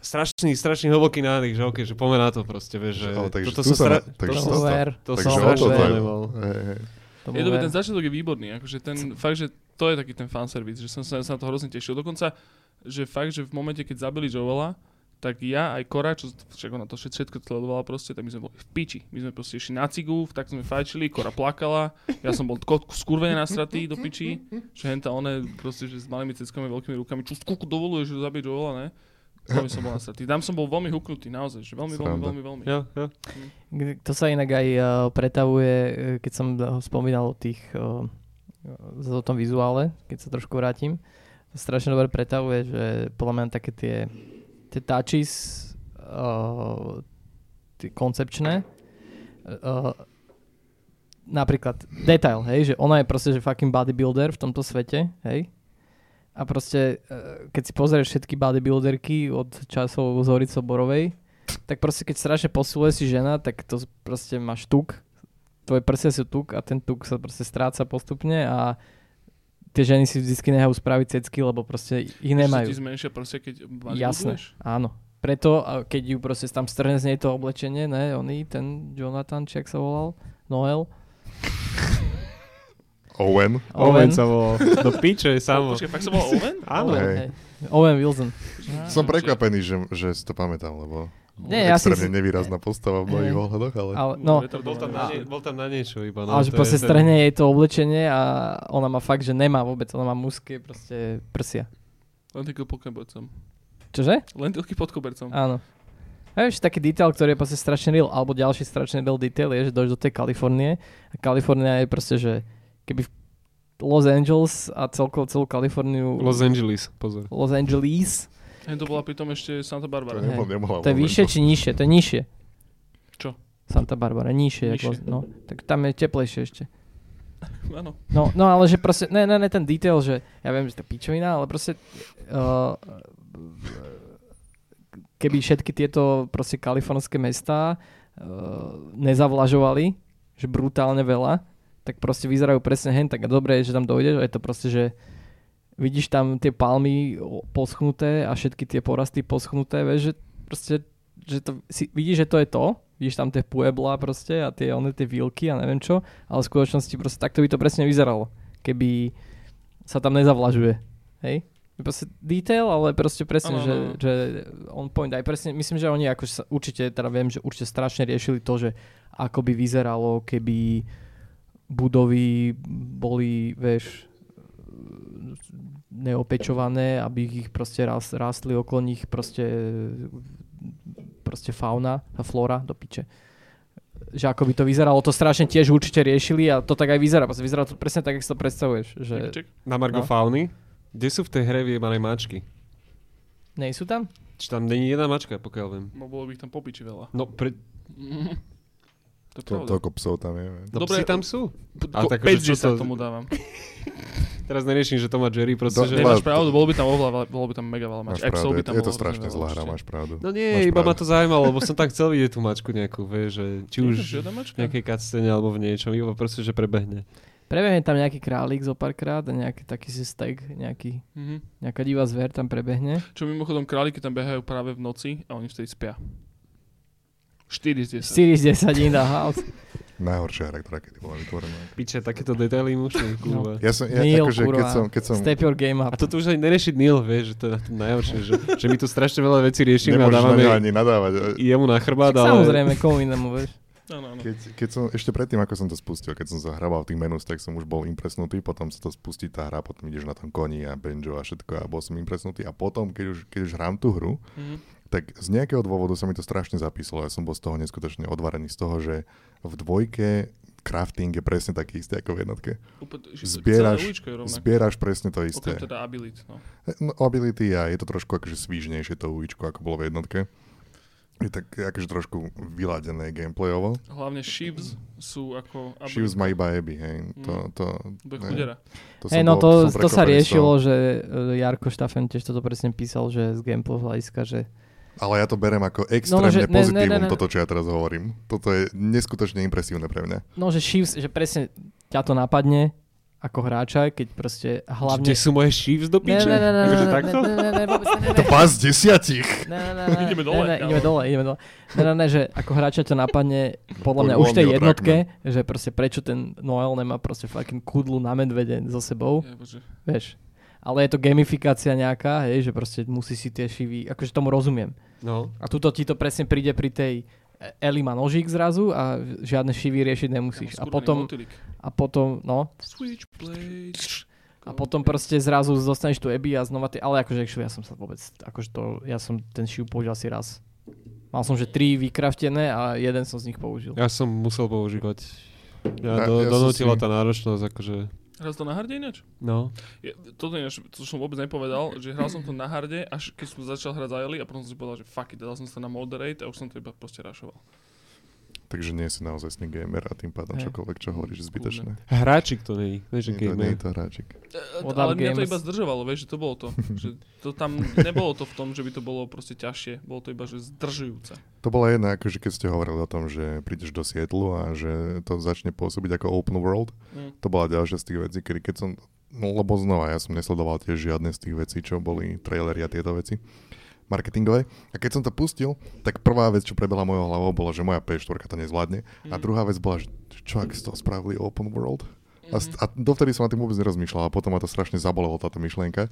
strašný, strašný hlboký nádych, že okej, že poďme na to proste, vieš, že Ale takže toto som sa stra... na- takže to, to som, Software. to Takže som to strašne to nemal. Hej, hej. To Je dobrý, ten začiatok je výborný, akože ten fakt, že to je taký ten fanservice, že som sa, sa na to hrozne tešil. Dokonca, že fakt, že v momente, keď zabili Joela, tak ja aj Kora, čo však ona to všet- všetko sledovala proste, tak my sme boli v piči. My sme proste išli na cigu, tak sme fajčili, Kora plakala, ja som bol ko- skurvene nasratý do piči, že henta one proste, že s malými ceckami, veľkými rukami, čo skúku dovoluje, že zabije Joela, ne? Veľmi som bol nasratý. Tam som bol veľmi huknutý, naozaj, že veľmi, veľmi, veľmi, veľmi. Jo, jo. To sa inak aj uh, pretavuje, uh, keď som spomínal o tých, uh, uh, o tom vizuále, keď sa trošku vrátim. To strašne dobre pretavuje, že podľa mňa také tie, tie touches uh, tie koncepčné. Uh, napríklad detail, hej, že ona je proste že fucking bodybuilder v tomto svete, hej. A proste, uh, keď si pozrieš všetky bodybuilderky od časov Zorico Borovej, tak proste keď strašne posiluje si žena, tak to proste máš tuk, tvoje prsia sú tuk a ten tuk sa proste stráca postupne a tie ženy si vždy nehajú spraviť cecky, lebo proste Že nemajú. sa ti zmenšia proste, keď Jasné, áno. Preto, keď ju proste tam strhne z nej to oblečenie, ne, oný, ten Jonathan, či jak sa volal, Noel, Owen. Owen sa volal. Do piče, samo. Počkaj, fakt sa volal Owen? Áno. Owen, hej. Owen Wilson. Som prekvapený, že, že si to pamätám, lebo Nie, ja si- nevýrazná postava v mnohých ohľadoch, ale... Ale, no, Bol tam, na, nie, bol tam na niečo iba. No, ale že to je proste ten- strhne jej to oblečenie a ona má fakt, že nemá vôbec, ona má mužské proste prsia. Lentilky pod kobercom. Čože? Lentilky pod kobercom. Áno. A vieš, taký detail, ktorý je proste strašne real, alebo ďalší strašne real detail je, že dojdeš do tej Kalifornie a Kalifornia je proste, že keby v Los Angeles a celkovo celú Kaliforniu Los Angeles, pozor. Los Angeles, Hej, to bola pritom ešte Santa To Barbara. Hej. nebol, nemohla to je vyššie či nižšie? To je nižšie. Čo? Santa Barbara, nižšie. Nižšie. Ako, no, tak tam je teplejšie ešte. Áno. No, no ale že proste, ne, ne, ne, ten detail, že ja viem, že to je pičovina, ale proste uh, keby všetky tieto proste kalifornské mestá uh, nezavlažovali, že brutálne veľa, tak proste vyzerajú presne hen tak dobre že tam dojdeš a je to proste, že vidíš tam tie palmy poschnuté a všetky tie porasty poschnuté, vieš, že proste, že to, si, vidíš, že to je to, vidíš tam tie puebla proste a tie, one, tie výlky a neviem čo, ale v skutočnosti proste takto by to presne vyzeralo, keby sa tam nezavlažuje, hej? Proste detail, ale proste presne, Áno, že, áno. že on point, aj presne, myslím, že oni akože sa, určite, teda viem, že určite strašne riešili to, že ako by vyzeralo, keby budovy boli, vieš, neopečované, aby ich proste rast, rástli okolo nich proste, proste fauna a flora do piče. Že ako by to vyzeralo, to strašne tiež určite riešili a to tak aj vyzerá. Proste vyzerá to presne tak, ako si to predstavuješ. Že. Na Margo No. Fauny. Kde sú v tej hre vyjebané mačky? nej sú tam? Či tam není jedna mačka, pokiaľ viem. No bolo by ich tam popiči veľa. No, pre... To je To, pravda. toľko psov tam je. no Dobre. psi tam sú. A tak, 5 že čo sa to- tomu dávam. Teraz neriešim, že to má Jerry, proste, Do- že... Nemáš pravdu, bolo by tam oveľa, bolo by tam mega veľa Máš mač. Pravdu, by je, tam je to strašne zlá hra, máš pravdu. No nie, Máš iba ma pravdu. to zaujímalo, lebo som tak chcel vidieť tú mačku nejakú, vieš, že či už v nejakej cutscene alebo v niečom, iba proste, že prebehne. Prebehne tam nejaký králik zo párkrát a nejaký taký si steak, nejaký, Mhm. nejaká divá zver tam prebehne. Čo mimochodom králiky tam behajú práve v noci a oni vtedy spia. 4 z 10. 4 z 10 in the house. Najhoršia hra, ktorá kedy bola vytvorená. Piče, takéto detaily mušli, kurva. Ja som, ja, Neil, akože, keď som, keď som, Step your game up. A toto už aj neriešiť Neil, vieš, že to je na najhoršie, že, že my tu strašne veľa vecí riešime a nemôžeš na dávame ňo ani nadávať. jemu na chrbát, ale... Samozrejme, komu inému, vieš. Áno, áno. Keď, keď som, ešte predtým, ako som to spustil, keď som zahrával tých menus, tak som už bol impresnutý, potom sa to spustí tá hra, potom ideš na tom koni a banjo a všetko a bol som impresnutý a potom, keď už, keď už hrám tú hru, Mhm. Tak z nejakého dôvodu sa mi to strašne zapísalo. Ja som bol z toho neskutočne odvarený z toho, že v dvojke crafting je presne taký istý ako v jednotke. Zbieraš-. Zbieraš presne to isté. Okrem teda abilit, no. No, ability a je to trošku akože svížnejšie to uličko, ako bolo v jednotke. Je tak akože trošku vyladené gameplayovo. Hlavne shivs sú ako... ability. Shivs má iba Abby, hej. To, Mm. to, To to Hej, som no bol- to, to sa riešilo, že e, Jarko Štafen tiež toto presne písal, že z gameplay hľadiska, že Ale ja to berem ako No, extrémne že- ne, ne, pozitívum, ne, ne. toto, čo ja teraz hovorím. Toto je neskutočne impresívne pre mňa. no, že Shivs, že presne ťa to napadne ako hráča, keď proste hlavne... Kde sú moje sheaves do piče? ne, ne, ne, Akože ne, takto? ne, ne, ne, vôbec ne, ne, To pás desiatich! Ne, ne, ne, ne, Ideme dole, Ne, ideme dole, ideme dole. Ne, ne, ne, že ako hráča to napadne podľa mňa už tej jednotke, že proste prečo ten Noel nemá proste fucking kudlu na medvede so sebou, vieš. Ale je to gamifikácia nejaká, hej, že proste musí si tie šivy, akože tomu rozumiem. No. A tuto ti to presne príde pri tej Eli má nožík zrazu a žiadne šivy riešiť nemusíš. A Skurvený potom, motýlik. a potom, no, a potom proste zrazu dostaneš tu Ebi a znova ty, ale akože ja som sa vôbec, akože to, ja som ten šiv použil asi raz. Mal som, že tri vykraftené a jeden som z nich použil. Ja som musel používať. Ja- Ja, do, ja donútila si- tá náročnosť, akože... Hral to na harde ináč? No. Je, toto je, to som vôbec nepovedal, že hral som to na harde, až keď som začal hrať za Eli a potom som si povedal, že fuck it, dal som sa na moderate a už som to iba proste rašoval. Takže nie si naozaj sný gamer a tým pádom Hej. čokoľvek, čo hovoríš, je zbytočné. Hráčik to není, vieš, že Nie, to, nie gamer. je to hráčik. Od ale mňa to iba zdržovalo, vieš, že to bolo to. že to tam nebolo to v tom, že by to bolo proste ťažšie. Bolo to iba, že zdržujúce. To bola jedna, akože keď ste hovorili o tom, že prídeš do Sietlu a že to začne pôsobiť ako open world, Mm. to bola ďalšia z tých vecí, kedy keď som, no lebo znova, ja som nesledoval tiež žiadne z tých vecí, čo boli trailery a tieto veci marketingové. A keď som to pustil, tak prvá vec, čo prebehla mojou hlavou, bolo, že moja P4 to nezvládne. A Mm. druhá vec bola, že čo ak z toho spravili open world? A, st- Mhm. a dovtedy som na tým vôbec nerozmýšľal a potom ma to strašne zabolelo táto myšlienka.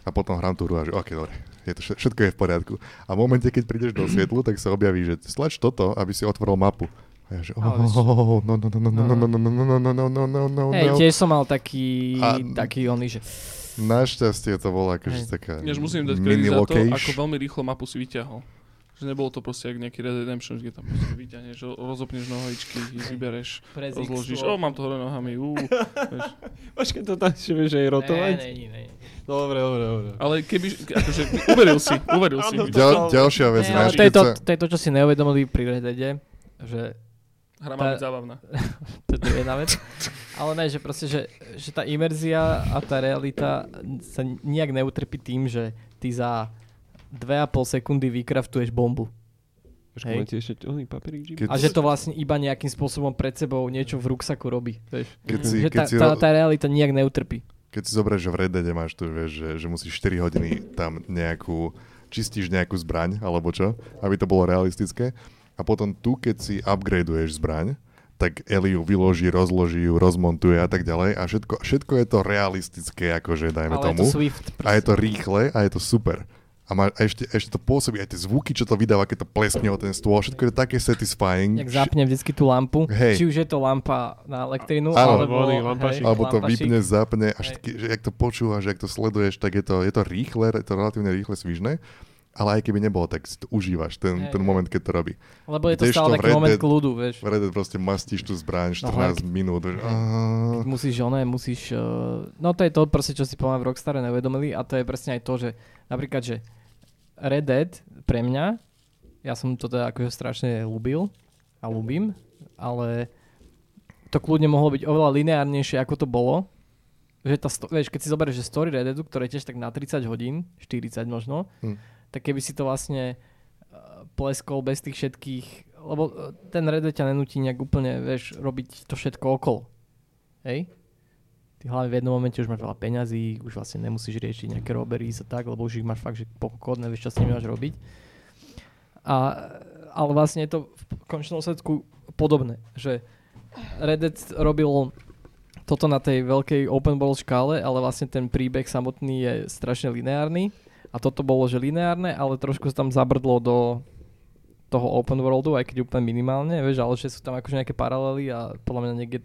A potom hrám tú hru a že ok, dobre, je to, vše- všetko je v poriadku. A v momente, keď prídeš do svietlu, tak sa objaví, že stlač toto, aby si otvoril mapu. A ja že, oh, Ale vieš- oh, no, no, no, no, no, no, no, no, no, no, no, no, no, no, no, Hej, no. tiež som mal taký, A- taký oný, že Našťastie to bola akože Hej. taká Než musím dať mini kredit za to, ako veľmi rýchlo mapu si vyťahol. Že nebolo to proste jak nejaký Red Redemption, kde tam proste vyťahneš, rozopneš nohavičky, vybereš, rozložíš, o, mám to hore nohami, ú. Počkaj, to tam ešte vieš aj rotovať? Ne, ne, ne. Dobre, dobre, dobre. Ale keby, akože, uveril si, uveril si. Ďal, ďalšia vec, Ne, to, je to, to je to, čo si neuvedomili pri Red že Hra má byť tá- zábavná. to je jedna vec. Ale ne, že proste, že, že tá imerzia a tá realita sa nijak neutrpí tým, že ty za 2,5 sekundy vykraftuješ bombu. Hej. máte ešte oný papierík, Jim? Keď- A že to vlastne iba nejakým spôsobom pred sebou niečo v ruksaku robí. Vieš? keď si, Že keď tá, si, tá, tá realita nijak neutrpí. keď si zoberieš, že v Red Deade máš tu, vieš, že, že musíš 4 hodiny tam nejakú, čistíš nejakú zbraň, alebo čo, aby to bolo realistické. A potom tu, keď si upgradeuješ zbraň, tak Eli ju vyloží, rozloží ju, rozmontuje a tak ďalej. A všetko, všetko je to realistické, akože dajme Ale tomu. je to Swift. A je to rýchle a je to super. A, má, a ešte, ešte to pôsobí, aj tie zvuky, čo to vydáva, keď to pleskne o ten stôl, všetko je také satisfying. Jak zapne vždycky tú lampu. Hej. Či už je to lampa na elektrínu, Áno. alebo, Vody, lampašik. hej, Alebo to lampašik. vypne, zapne a Hej. všetky, že jak to počúvaš, jak to sleduješ, tak je to, je to rýchle, je to relatívne rýchle, svižné. Ale aj keby nebolo, tak si to užívaš, ten, Hej, ten moment, keď to robí. Lebo je to Kdežto stále taký Red moment Dead- kľudu, vieš. V Red Dead proste mastíš tú zbraň No, 14 minút. Vieš, Keď musíš, oné, musíš... Uh, no to je to proste, čo si pomáha v Rockstare neuvedomili a to je presne aj to, že napríklad, že Red Dead pre mňa, ja som to teda akože strašne ľúbil a ľúbim, ale to kľudne mohlo byť oveľa lineárnejšie, ako to bolo. Že tá, sto- vieš, keď si zoberieš, že story Red Deadu, ktoré je tiež tak na 30 hodín, 40 možno, Hm. Tak keby si to vlastne uh, pleskol bez tých všetkých, lebo uh, ten Red Dead ťa nenúti nejak úplne, vieš, robiť to všetko okolo. Hej? Ty hlavne v jednom momente už máš veľa peňazí, už vlastne nemusíš riešiť nejaké robberies a tak, lebo už ich máš fakt, že pochodné, vieš, čo s nimi máš robiť. A, ale vlastne je to v končnom sledku podobné, že Red robil toto na tej veľkej open world škále, ale vlastne ten príbeh samotný je strašne lineárny a toto bolo, že lineárne, ale trošku sa tam zabrdlo do toho open worldu, aj keď úplne minimálne, vieš, ale že sú tam akože nejaké paralely a podľa mňa niekde,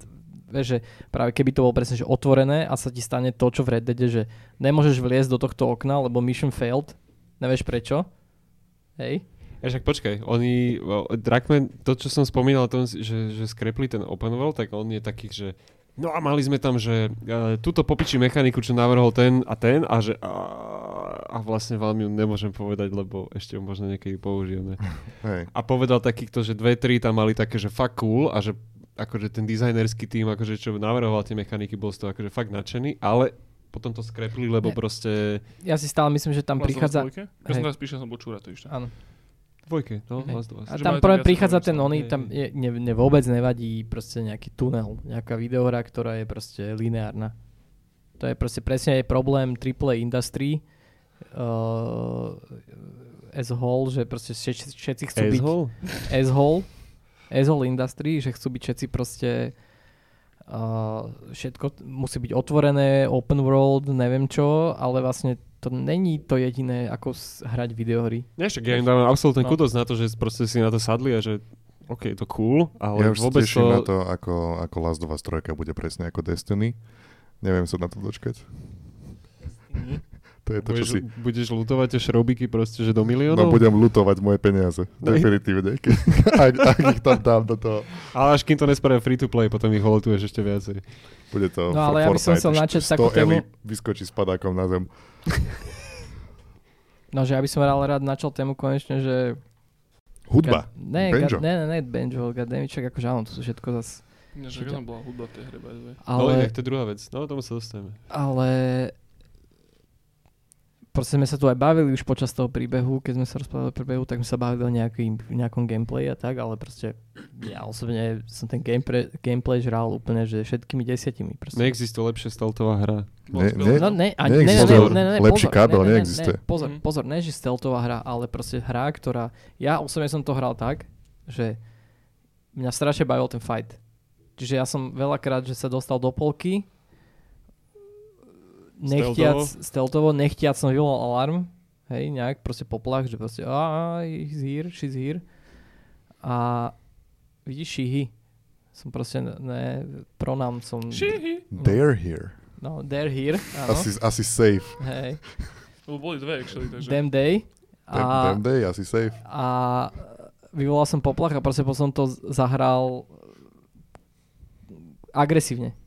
vieš, že práve keby to bolo presne, že otvorené a sa ti stane to, čo v Red Deade, že nemôžeš vliesť do tohto okna, lebo mission failed, nevieš prečo, hej, Ja však počkaj, oni, Drakman, to čo som spomínal, tom, že, že skrepli ten open world, tak on je taký, že no a mali sme tam, že uh, túto popiči mechaniku, čo navrhol ten a ten a že a, a vlastne vám ju nemôžem povedať, lebo ešte ju možno niekedy použijeme. Hej. A povedal takýchto, že dve, tri tam mali také, že fakt cool a že akože ten dizajnerský tým, akože čo navrhoval tie mechaniky, bol z toho akože fakt nadšený, ale potom to skrepli, lebo Ne. proste ja si stále myslím, že tam prichádza? Ja som teraz píšel, som bol čúra, to ešte. áno, dvojke, no. Last of Us. A tam prvé prichádza ten oný, tam je, ne, ne, vôbec nevadí proste nejaký tunel, nejaká videohra, ktorá je proste lineárna. To je proste presne aj problém AAA industry uh, as whole, že proste všetci, všetci chcú byť Asshole? as whole, as whole industry, že chcú byť všetci proste uh, všetko t- musí byť otvorené, open world, neviem čo, ale vlastne to není to jediné, ako hrať videohry. Nie, však ja im dávam absolútne No. kudos na to, že proste si na to sadli a že OK, je to cool, ale Ja už vôbec teším to... na to, ako, ako Last of Us 3 bude presne ako Destiny. Neviem sa na to dočkať. To je to, čo Budeš, si... budeš lutovať tie šrobiky proste, že do No miliónov? budem lutovať moje peniaze. Daj. Definitívne. Ak, ak ich tam dám do toho. Ale až kým to nespravia free to play, potom ich holotuješ ešte viacej. Bude to No, ale ja by som chcel načať 100 takú tému. Vyskočí s padákom na zem. No, že ja by som rád, rád načal tému konečne, že... Hudba. Ga- ne, Banjo. Ga- ne, ne, ne, banjo, goddammit, čak akože áno, to sú všetko zas... Ja, že aká tam bola hudba v tej hre, by the way. Ale... No, Ale, inak to je druhá vec. No, tomu sa dostaneme. ale proste sme sa tu aj bavili už počas toho príbehu, keď sme sa rozprávali o príbehu, tak sme sa bavili o nejaký, nejakom gameplay a tak, ale proste ja osobne som ten gameplay, gameplay žral úplne, že všetkými desiatimi. Proste. Neexistuje lepšia steltová hra. Ne- skvelá. ne- No ne, ani, ne, ne, ne, Neexistuje ne, ne, ne, lepší pozor, kábel, ne, ne, ne, neexistuje. Ne, pozor, pozor, ne, že stealthová hra, ale proste hra, ktorá... Ja osobne som to hral tak, že mňa strašne bavil ten fight. Čiže ja som veľakrát, že sa dostal do polky, nechtiac, stealthovo, nechtiac som vyvolal alarm, hej, nejak proste poplach, že proste a he's here, she's here. A vidíš, šihy. Som proste, ne, pronám som... Šihi. They're here. No, they're here, áno. Asi, asi safe. Hej. Lebo boli dve, actually, takže... Damn day. Damn, A, damn day, asi safe. a vyvolal som poplach a proste potom som to zahral agresívne.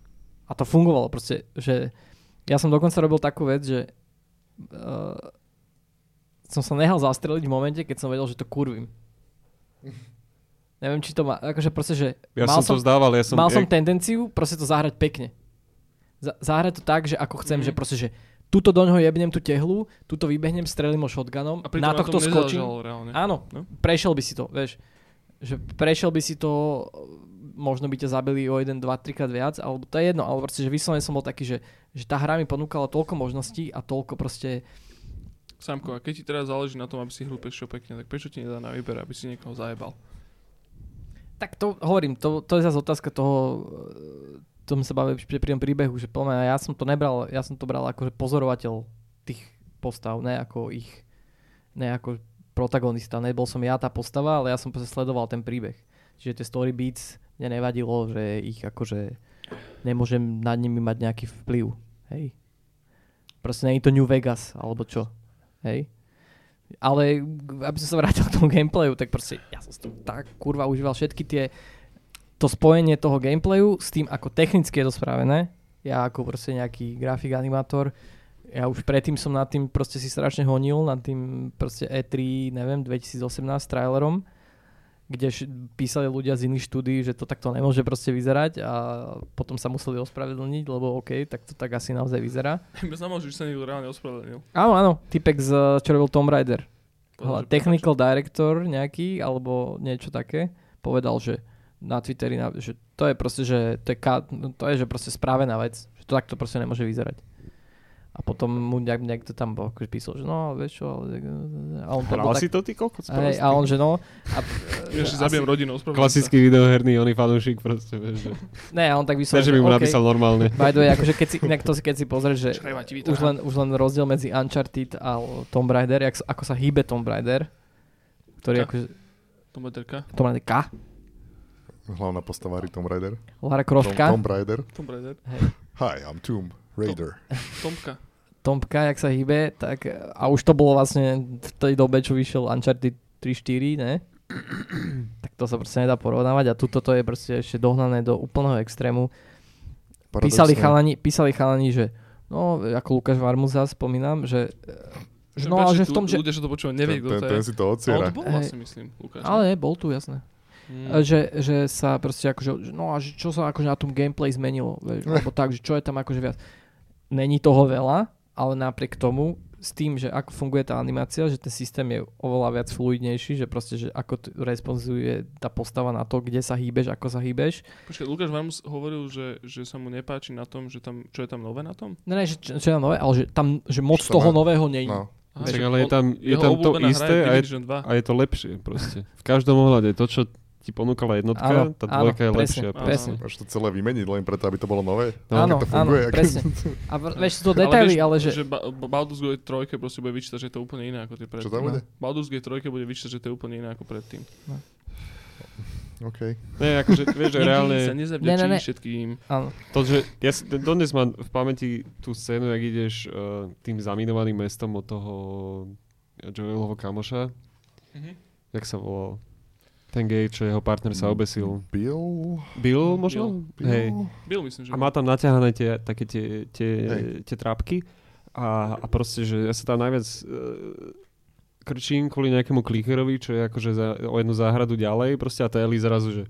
A to fungovalo proste, že ja som dokonca robil takú vec, že uh, som sa nehal zastreliť v momente, keď som vedel, že to kurvím. Neviem, či to má, akože proste, že Ja mal som to vzdával, ja som... mal som tendenciu proste to zahrať pekne. Za- zahrať to tak, že ako chcem, Mhm. že proste, že tuto do ňoho jebnem tú tehlu, tuto vybehnem, strelím ho shotgunom, A na tohto skočím. reálne. Áno, No. prešiel by si to, vieš. Že prešiel by si to, možno by ťa zabili o 1, 2, 3 krát viac, alebo to je jedno, ale proste, že vyslovene som bol taký, že, že tá hra mi ponúkala toľko možností a toľko proste, Samko, a keď ti teraz záleží na tom, aby si hru pešil pekne, tak prečo ti nedá na výber, aby si niekoho zajebal? tak to hovorím, to, to je zase otázka toho, to sa bavili pri tom príbehu, že mňa ja som to nebral, ja som to bral ako pozorovateľ tých postav, ne ako ich, ne ako protagonista, nebol som ja tá postava, ale ja som proste sledoval ten príbeh. Čiže tie story beats mne nevadilo, že ich akože nemôžem nad nimi mať nejaký vplyv, hej. Proste nie je to New Vegas, alebo čo, hej. Ale aby som sa vrátil k tomu gameplayu, tak proste ja som to tak kurva užíval všetky tie to spojenie toho gameplayu s tým, ako technicky je to spravené. Ja ako proste nejaký grafik, animátor, ja už predtým som nad tým proste si strašne honil, nad tým proste E3, neviem, 2018 trailerom, kde písali ľudia z iných štúdí, že to takto nemôže proste vyzerať a potom sa museli ospravedlniť, lebo OK, tak to tak asi naozaj vyzerá. Bez že sa niekto reálne ospravedlnil. Áno, áno, typek z, čo robil Tomb Raider. Technical director nejaký, alebo niečo také, povedal, že na Twitteri, že to je proste, že to je, no, to je že proste správená vec, že to takto proste nemôže vyzerať. A potom mu nejak, niekto tam bol, akože písal, že no, vieš čo, ale... A on to Hral si tak, to, ty kokot? hej, a on, že no... A, Ja si zabijem rodinu, ospravedlňujem Klasický videoherný, oný fanúšik proste, vieš, že... Ne, a on tak Ne, vyslovil, že by mu OK. napísal normálne. By the way, akože keď si, to si, keď si pozrieš, že už len, už len rozdiel medzi Uncharted a Tomb Raider, jak, ako sa hýbe Tomb Raider, ktorý Ka. akože, To bude terka. Tomb Raider K, Hlavná postava hry Tomb Raider. Lara Tom, Croft K, Tomb Raider. Tomb Raider. Hi, I'm Tomb Raider. Tompka. Tompka, jak sa hýbe, tak a už to bolo vlastne v tej dobe, čo vyšiel Uncharted 3-4, ne? tak to sa proste nedá porovnávať a tuto to je proste ešte dohnané do úplného extrému. Písali chalani, písali chalani, že no, ako Lukáš Varmuza spomínam, že Že No, ale že v tom, že... Ľudia, čo to počúvajú, nevie, ten, kto ten, to ten je. si to Ale odsiera. to bol vlastne, myslím, Lukáš. Ale bol tu, jasné. Mm. Že, že sa proste akože, že no a že čo sa akože na tom gameplay zmenilo, vieš, alebo tak, že čo je tam akože viac. Není toho veľa, ale napriek tomu s tým, že ako funguje tá animácia, že ten systém je oveľa viac fluidnejší, že proste, že ako t- responsuje tá postava na to, kde sa hýbeš, ako sa hýbeš. Počkaj, Lukáš Varmus hovoril, že, že sa mu nepáči na tom, že tam, čo je tam nové na tom? Ne, ne, že, čo, čo je tam nové, ale že tam, že moc Čo toho má- nového nie je. No. Aha, ale je tam, je tam to isté je a je, Division 2. a je to lepšie proste. V každom ohľade. To, čo ti ponúkala jednotka, Áno, tá áno, dvojka je presne, lepšia. áno. Presne. Máš to celé vymeniť len preto, aby to bolo nové? No, áno, to áno, funguje, ako- presne. A v- vieš, sú to detaily, ale, vieš, že... že ba- Baldur's Gate 3 proste bude vyčítať, že je to úplne iné ako tie Čo predtým. tam bude? Baldur's Gate 3 bude vyčítať, že to je úplne iné ako predtým. OK. Nie, akože, vieš, že Nikdy sa reálne nezavďačí Ne, ne, ne. všetkým. Áno. to, že ja si, dodnes mám v pamäti tú scénu, jak ideš uh, tým zaminovaným mestom od toho Joelovho kamoša. Mhm. Jak sa volal? Ten gay, čo jeho partner sa obesil. Bill? Bill možno? Bill? Hej. Bill myslím, že A má tam naťahané tie, také tie, tie, tie trápky a, a proste, že ja sa tam najviac uh, krčím kvôli nejakému klikerovi, čo je akože za, o jednu záhradu ďalej, proste a tá Ellie zrazu, že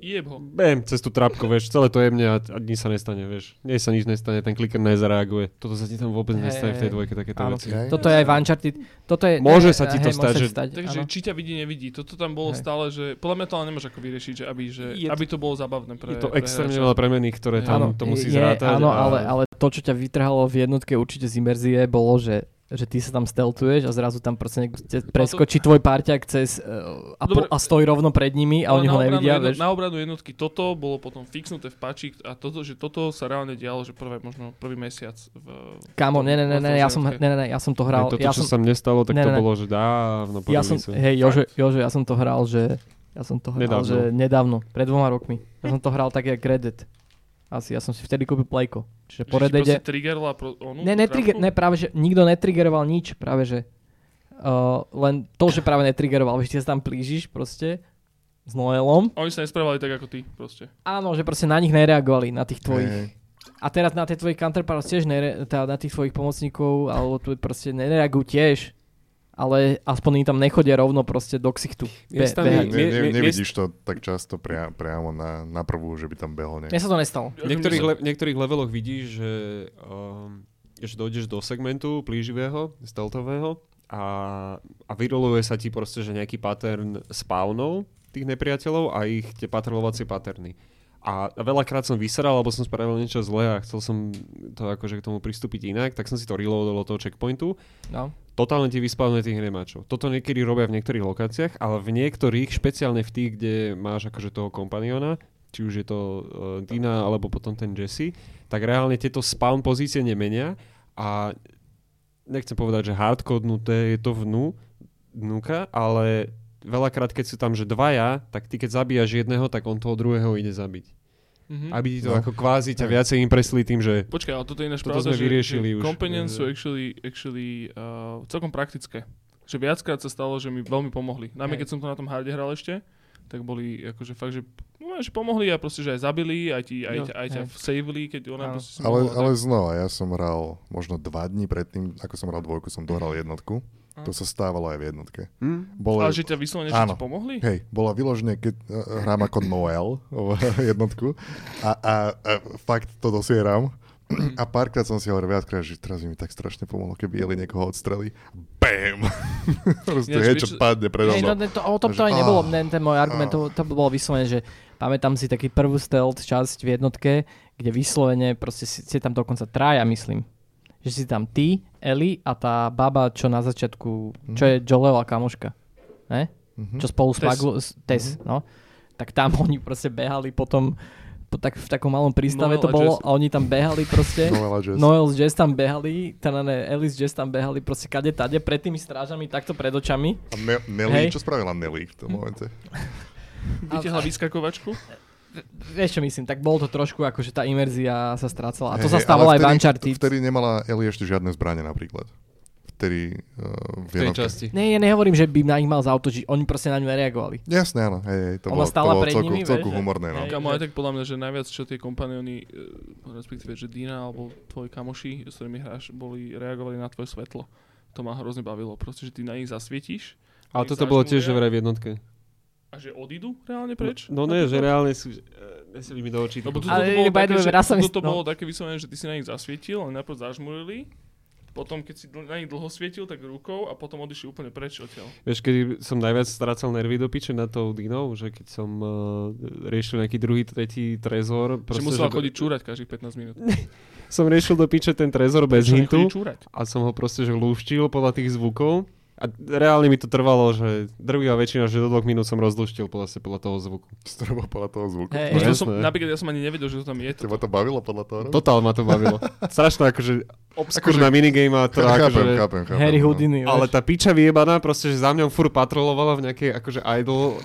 Jeb ho. bam, cez tú trápku, vieš, celé to jemne a, a nič sa nestane, vieš. Nie sa nič nestane, ten kliker nezareaguje. Toto sa ti tam vôbec Hej, nestane v tej dvojke, takéto Áno. veci. Okay. Toto je aj v Uncharted. Toto je, Môže ne, sa ti to hej, stať, že- stať, Takže áno. či ťa vidí, nevidí. Toto tam bolo Hej. stále, že podľa mňa to ale nemôže ako vyriešiť, že aby, že, Je to- aby to bolo zábavné pre Je to extrémne veľa premených, ktoré tam Áno, to musí je, zrátať. Áno, a... ale, ale to, čo ťa vytrhalo v jednotke určite z imerzie, bolo, že že ty sa tam steltuješ a zrazu tam proste niekto preskočí tvoj parťak cez uh, a, po, a stojí rovno pred nimi a oni ho nevidia, jedno- vieš. Na obranu jednotky toto bolo potom fixnuté v pači a toto, že toto sa reálne dialo, že prvé, možno prvý mesiac v... Kámo, ne, ne, ne, ne, ja som, ne, ne, ne, ja som to hral, toto, ja čo som, sa mne stalo, tak Ne, to ne, ne. bolo, že dávno ja som, hej, Jože, Jože, ja som to hral, že ja som to hral, Nedávno. že nedávno, pred dvoma rokmi. Ja som to hral tak, jak Red Dead. Asi, ja som si vtedy kúpil Playko. Čiže po Že Red Deade... triggerla pro, onu, Ne, netrigger, ne, práve, že nikto netriggeroval nič, práve, že uh, len to, že práve netriggeroval, že ty sa tam plížiš proste s Noelom. Oni sa nesprávali tak ako ty, proste. Áno, že proste na nich nereagovali, na tých tvojich. Hej. A teraz na tie tvojich counterparts tiež nere, tá, na tých tvojich pomocníkov, alebo tu proste nereagujú tiež. Ale aspoň im tam nechodia rovno proste do ksichtu. Be, behať. Ne, ne, nevidíš to tak často pria, priamo na, na prvú, že by tam behol Mne niekto. sa to nestalo. V niektorých, le- v niektorých leveloch vidíš, že, um, že dojdeš do segmentu plíživého, stealthového a, a vyroluje sa ti proste, že nejaký pattern spawnov tých nepriateľov a ich tie patrolovacie patterny. A veľakrát som vyseral, alebo som spravil niečo zlé a chcel som to akože k tomu pristúpiť inak, tak som si to reloadol od toho checkpointu No. totálne ti vyspávne tých nemáčov. Toto niekedy robia v niektorých lokáciách, ale v niektorých, špeciálne v tých, kde máš akože toho kompaniona, či už je to uh, Dina alebo potom ten Jesse, tak reálne tieto spawn pozície nemenia a nechcem povedať, že hardcodnuté je to vnú, vnúka, ale veľakrát, keď sú tam, že dvaja, tak ty keď zabíjaš jedného, tak on toho druhého ide zabiť. Mhm. Aby ti to No. ako kvázi ťa viacej impresili tým, že Počkaj, ale toto je ináč pravda, sme že, vyriešili že už. companions sú actually, actually uh, celkom praktické. Že viackrát sa stalo, že mi veľmi pomohli. Najmä keď som to na tom harde hral ešte, tak boli akože fakt, že, no, že pomohli a proste, že aj zabili, aj, ti, aj, Jo, ťa, aj ťa hej. savili, keď ona proste si Ale, mohla, ale tak, znova, ja som hral možno dva dní predtým, ako som hral dvojku, som dohral jednotku. To sa stávalo aj v jednotke. hm? Bolo, ale že ťa vyslovene, že ti pomohli? Hej, bola vyložené, keď uh, hrám ako Noel v jednotku a, a, a fakt to dosieram. A párkrát som si hovoril viackrát, že teraz by mi tak strašne pomohlo, keby jeli niekoho odstreli. BAM! Proste niečo čo- padne predo no, mnou. ne, to, o tom to aj nebolo, ah, ne, ten môj argument, to, to bolo vyslovene, že pamätám si taký prvú stealth časť v jednotke, kde vyslovene proste si, si tam dokonca traja, myslím. Že si tam ty, Eli a tá baba, čo na začiatku, čo je Joelova kamoška. Ne? Mhm. Čo spolu Tess. s- Tess, no. Tak tam oni proste behali potom po tak, v takom malom prístave Noel to a bolo Jess. a oni tam behali proste. Noel a Jess. Noel s Jess tam behali, teda ne, Ellie s Jess tam behali proste kade tade pred tými strážami takto pred očami. A Ne- Nelly, Hej. čo spravila Nelly v tom momente? Vytiahla vyskakovačku? Vieš čo myslím, tak bolo to trošku ako, že tá imerzia sa strácala. A to Hej, sa stávalo aj v Uncharted. Vtedy nemala Ellie ešte žiadne zbranie napríklad. Vtedy uh, v v tej časti. Nie, ja nehovorím, že by na nich mal zautočiť, oni proste na ňu nereagovali. Jasné, áno. Hej, hej, to Ona bolo, stála to bolo celku, nimi, celku vieš, humorné. No. Hej. Kamo, aj tak podľa mňa, že najviac, čo tie kompaniony, e, respektíve, že Dina alebo tvoji kamoši, s ktorými hráš, boli, reagovali na tvoje svetlo. To ma hrozne bavilo. Proste, že ty na nich zasvietíš. Ale toto bolo tiež, že vraj v jednotke. A že odídu reálne preč? No, no ne, že reálne sú, uh, neseli mi do očí. Lebo toto Ale to bolo také, že, toto no. bolo také vyslovené, že ty si na nich zasvietil, ale najprv zažmurili, potom keď si na nich dlho svietil, tak rukou a potom odišli úplne preč odtiaľ. Vieš, keď som najviac strácal nervy do piče na tou Dinou, že keď som uh, riešil nejaký druhý, tretí trezor, Že musela že chodiť čúrať každých 15 minút. som riešil do piče ten trezor bez hintu a som ho proste že lúštil podľa tých zvukov. A reálne mi to trvalo, že drvivá väčšina, že do dvoch minút som rozluštil podľa, podľa toho zvuku. Strbo podľa toho zvuku. Hej. No to som, napríklad ja som ani nevedel, že to tam je. Teba to bavilo podľa toho? robiť? Totál ma to bavilo. Strašná akože obskúrna minigame a to chápem, akože... chápem, chápem. Harry no. Houdini, Ale vieš. tá piča vyjebaná proste, že za mňou fur patrolovala v nejakej akože idol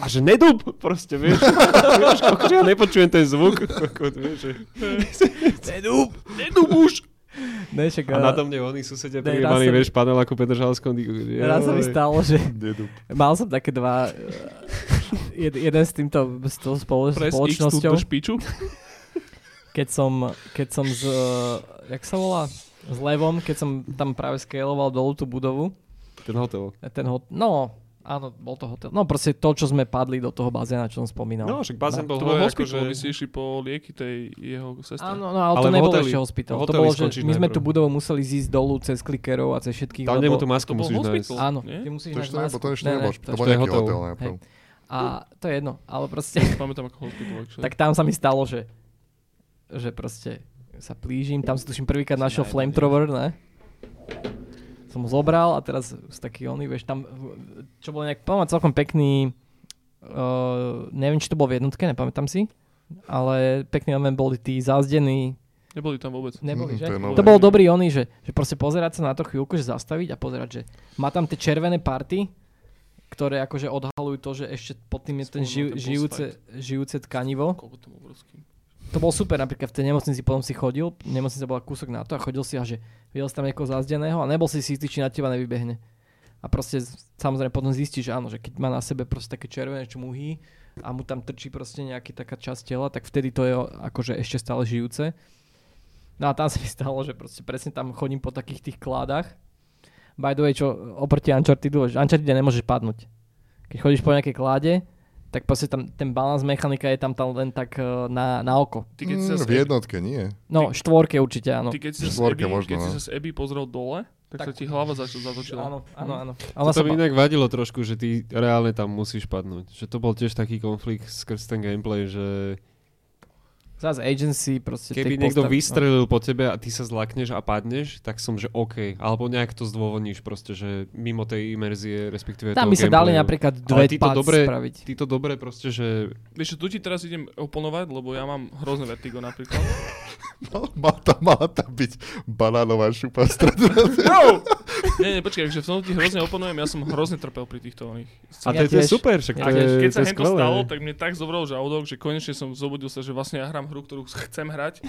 A že nedub, proste, vieš. vieš, ako, že ja nepočujem ten zvuk. Ako, vieš, že... Nedúb! Nedú už! Ne, však, A na tom mne oni susedia sa- vieš, panel ako Petržalskom. Raz sa mi stalo, že mal som také dva... eh, Jed, jeden s týmto, s tou spolo, Press X spoločnosťou, do špiču. keď som, keď som z... eh, Jak sa volá? S Levom, keď som tam práve scaloval dolu tú budovu. Ten hotel. Ten hot, no, áno, bol to hotel. No proste to, čo sme padli do toho bazéna, čo som spomínal. No, však bazén bol hore, akože... ste išli po lieky tej jeho sestre. Áno, no ale, Ale to nebolo ešte hospital. To bolo, že my sme tú budovu museli zísť dolu cez klikerov a cez všetkých. Tam lebo- tú masku musíš nájsť. Áno, ty musíš nebol, masku. to ešte Ne, ne, nebol, to bol nejaký hotel. A to je jedno, ale proste, Pamätám ako hospital. tak tam sa mi stalo, že, že proste sa plížim, tam si tuším prvýkrát našiel flamethrower, ne? Som ho zobral a teraz sú taký oný, vieš, tam, čo bol nejak, poviem, celkom pekný, uh, neviem, či to bol v jednotke, nepamätám si, ale pekný element boli tí zazdení, Neboli tam vôbec. Neboli, Mm, že? to nové. To bol dobrý oný, že, že proste pozerať sa na to chvíľku, že zastaviť a pozerať, že má tam tie červené party, ktoré akože odhalujú to, že ešte pod tým je ten živ, ten žijúce, žijúce tkanivo. Koľko tam obrovský. To bol super, napríklad v tej nemocnici potom si chodil, nemocnica bola kúsok na to a chodil si a že videl si tam niekoho zazdeného a nebol si si istý, či na teba nevybehne. A proste samozrejme potom zistíš, že áno, že keď má na sebe proste také červené čmuhy a mu tam trčí proste nejaký taká časť tela, tak vtedy to je akože ešte stále žijúce. No a tam sa mi stalo, že proste presne tam chodím po takých tých kládach. By the way, čo oproti Unchartedu, že Uncharted nemôžeš padnúť. Keď chodíš po nejakej kláde, tak proste tam ten balans mechanika je tam, tam len tak eh, na, na oko. Ty keď si sa Mm, s v jednotke, nie. No, štvorke určite, áno. Ty keď si sa Štvorke Abby, možno, keď si no. sa s Abby pozrel dole, tak, sa Tak- ti hlava zač- zatočila. Áno, áno, áno. A To, Ona sa mi inak vadilo trošku, že ty reálne tam musíš padnúť. Že to bol tiež taký konflikt skrz ten gameplay, že Zás agency proste keby niekto postav- vystrelil po tebe a ty sa zlakneš a padneš, tak som, že OK. Alebo nejak to zdôvodníš proste, že mimo tej imerzie, respektíve Tam by sa dali napríklad dve ty to pads dobre- spraviť. Ty to dobre proste, že Vieš tu ti teraz idem oponovať, lebo ja mám hrozné vertigo napríklad. Mal, mal tam, mala tam byť banánová šupa. Bro! Nie, nie, počkaj, že v tom ti hrozne oponujem, ja som hrozne trpel pri týchto oných A Ja to, je- to je super, však Ja to je. Keď to sa hento skvelé. stalo, tak mne tak zobral žalúdok, že konečne som zobudil sa, že vlastne ja hrám hru, ktorú chcem hrať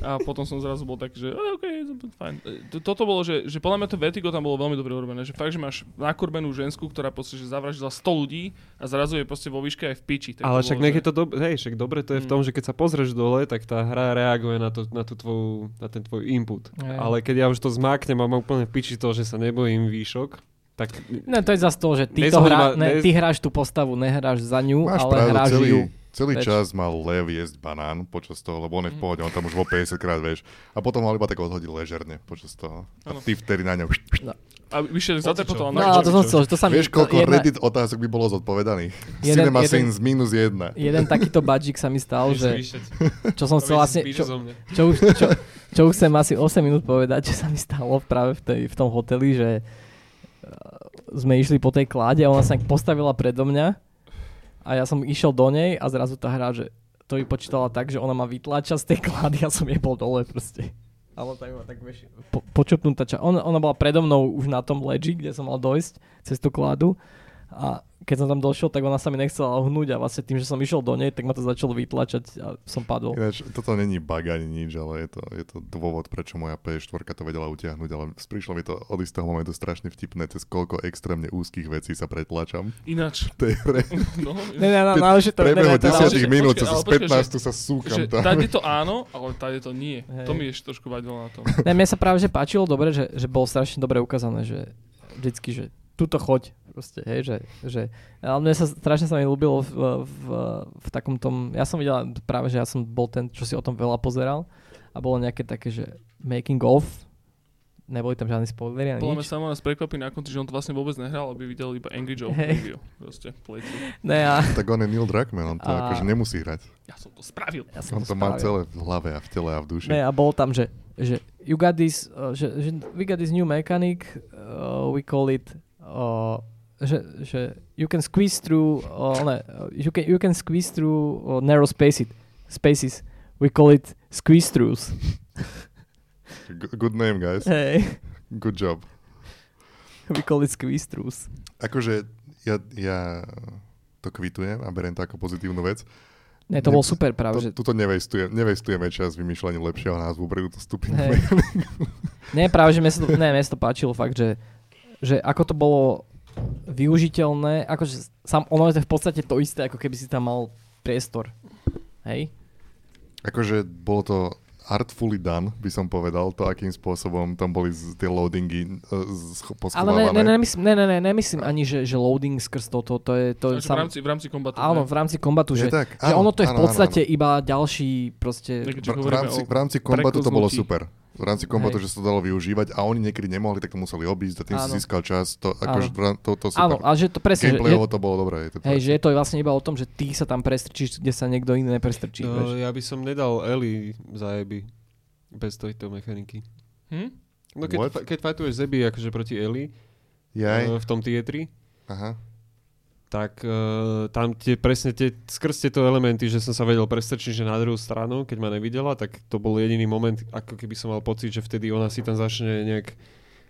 a potom som zrazu bol taký, že "A, OK, to- to fajn. E, Toto bolo, že, že podľa mňa to Vertigo tam bolo veľmi dobre urobené, že fakt, že máš nakurbenú žensku, ktorá proste, že zavraždila 100 ľudí a zrazu je proste vo výške aj v piči. Tak Ale to však bolo, nech že- je to dobre, hej, však dobre to je v Mm. tom, že keď sa pozrieš dole, tak tá hra reaguje na, to, na, tú tvoju, na ten tvoj input. Hej. Ale keď ja už to zmáknem a mám úplne v piči to, že sa nebojím výšok, tak No to je zase to, že ty, to Nezaujíma- ne, ty hráš tú postavu, nehráš za ňu, Máš ale pravdu, hráš celý, ju. Celý Vieš. čas mal Lev jesť banán počas toho, lebo on je v pohode, on tam už bol 50 krát, vieš. A potom mal iba tak odhodiť ležerne počas toho. A ty vtedy na ňo... A vyšiel zatepotoval No to som chcel, že to sa mi... Vieš, koľko jedna, Reddit otázok by bolo zodpovedaných? Jeden- Cinema jeden- Sins minus jedna. jeden takýto budžík sa mi stal, že čo som chcel asi... Čo, čo, už, čo, čo už chcem asi 8 minút povedať, čo sa mi stalo práve v, tej, v tom hoteli, že uh, sme išli po tej kláde a ona sa postavila predo mňa a ja som išiel do nej a zrazu tá hra, že to vypočítala tak, že ona ma vytláča z tej klády a som jej bol dole proste. Ale tak, tak vieš, po, počupnutá ča- ona, ona bola predo mnou už na tom ledži, kde som mal dojsť cez tú kládu a keď som tam došiel, tak ona sa mi nechcela ohnúť a vlastne tým, že som išiel do nej, tak ma to začalo vytlačať a som padol. Ináč, toto není bug ani nič, ale je to, je to dôvod, prečo moja PS4 to vedela utiahnuť, ale prišlo mi to od istého momentu strašne vtipné, cez koľko extrémne úzkých vecí sa pretlačam Ináč. tej hre. No, Ne, ne, že to... ne, Prebehu ne, to- ale- desiatich počkaj, minút, ale počkaj, 15 sa súkam že tam. tady to áno, ale tady to nie. Hej. To mi ešte trošku vadilo na tom. Ne, mne sa práve že páčilo dobre, že, že bolo strašne dobre ukázané, že vždycky, že tuto choď, proste, hej, že, že ale mne sa strašne sa mi ľúbilo v, v, v takom tom, ja som videl práve, že ja som bol ten, čo si o tom veľa pozeral a bolo nejaké také, že making of, neboli tam žiadne spoilery ani Podľa mňa samo nás prekvapí na konci, že on to vlastne vôbec nehral, aby videl iba Angry Joe Hej. review. Proste. Ne, a, Tak on je Neil Druckmann, on to A- akože nemusí hrať. Ja som to spravil. ja som On to to má celé v hlave a v tele a v duši. Ne, a bolo tam, že, že you got this, uh, že, že we got this new mechanic, uh, we call it, uh, že, že you can squeeze through, uh, ne, uh, you can, you can squeeze through uh, narrow spaces, spaces. We call it squeeze throughs. Good name, guys. Hey, Good job. we call it squeeze throughs. Akože ja, ja to kvitujem a beriem to ako pozitívnu vec. Ne, to Ne- bol super práve, že... To, tuto nevestujeme, nevestujeme čas vymýšľaním lepšieho názvu pre túto stupinu. Hej. Ne, práve, že mne sa to, ne, mne sa to páčilo fakt, že, že ako to bolo využiteľné, akože sam, ono je to v podstate to isté, ako keby si tam mal priestor. Hej? Akože bolo to artfully done, by som povedal, to akým spôsobom tam boli z, tie loadingy uh, z, Ale ne, poschovávané. ne, nemyslím, ne, ne, ne, nemyslím ani, že, že loading skrz toto, to je... To je Takže v rámci, v rámci kombatu. áno, ne? v rámci kombatu, že, tak, že áno, ono to je v áno, áno, podstate áno. iba ďalší proste... V, v, rámci, v rámci kombatu to bolo super. V rámci kombatu, Hej. že sa to dalo využívať a oni niekedy nemohli, tak to museli obísť a tým si Áno. získal čas. To, akože, to, to Áno, super. ale že to presne, že, to bolo dobré. Je to hej, že je to vlastne iba o tom, že ty sa tam prestrčíš, kde sa niekto iný neprestrčí. No, ja by som nedal Eli zajeby bez tejto mechaniky. Hm? No keď, What? fa- keď fightuješ Zeby akože proti Eli Jaj, uh, v tom tietri, aha. Tak uh, tam tie presne tie, skrz tieto elementy, že som sa vedel prestrčiť, že na druhú stranu, keď ma nevidela, tak to bol jediný moment, ako keby som mal pocit, že vtedy ona si tam začne nejak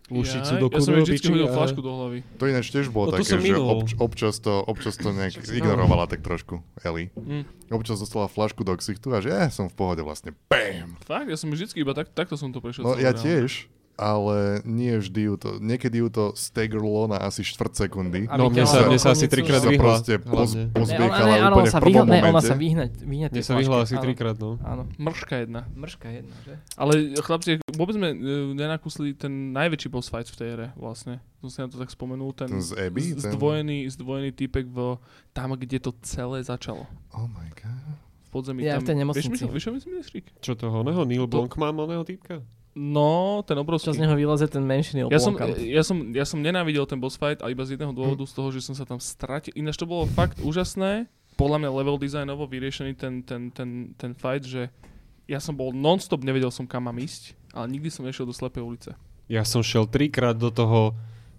lušicu Jaj, do Ja som vždycky hodil flašku do hlavy. To ináč tiež bolo No to také, že minul. obč, občas, to, občas to nejak ignorovala tak trošku, Eli. Hm. Občas dostala flašku do ksichtu a že ja som v pohode vlastne. BAM! Fakt, ja som vždycky iba tak, takto som to prešiel. No ja reálne. tiež, ale nie vždy ju to, niekedy ju to staggerlo na asi štvrt sekundy. No mne sa, mne sa asi trikrát sa vyhla. proste poz, hlavne. Ne, úplne sa v prvom vyhla, ne, ona momente. sa vyhnať, vyhnať Mne tie sa vyhla asi áno. trikrát, no. Áno, Mrška jedna. mrška jedna, že? Ale chlapci, vôbec sme e, nenakúsli ten najväčší boss fight v tej hre vlastne. Som si na to tak spomenul. Ten, Ten z Abby? z- Ten- Zdvojený, zdvojený typek v, tam, kde to celé začalo. Oh my god. V podzemí. Ja tam, v tej Vieš, nemocnici. myslím, vieš, čo myslím, Nešrík? Čo toho oného? Neil Blomkamp oného týpka? No, ten obrovský. Čo z neho vyleze ten menší Neil Ja som, ja, som, ja som nenávidel ten boss fight a iba z jedného dôvodu, z toho, že som sa tam stratil. Ináč to bolo fakt úžasné. Podľa mňa level designovo vyriešený ten, ten, ten, ten fight, že ja som bol non-stop, nevedel som kam mám ísť, ale nikdy som nešiel do slepej ulice. Ja som šiel trikrát do toho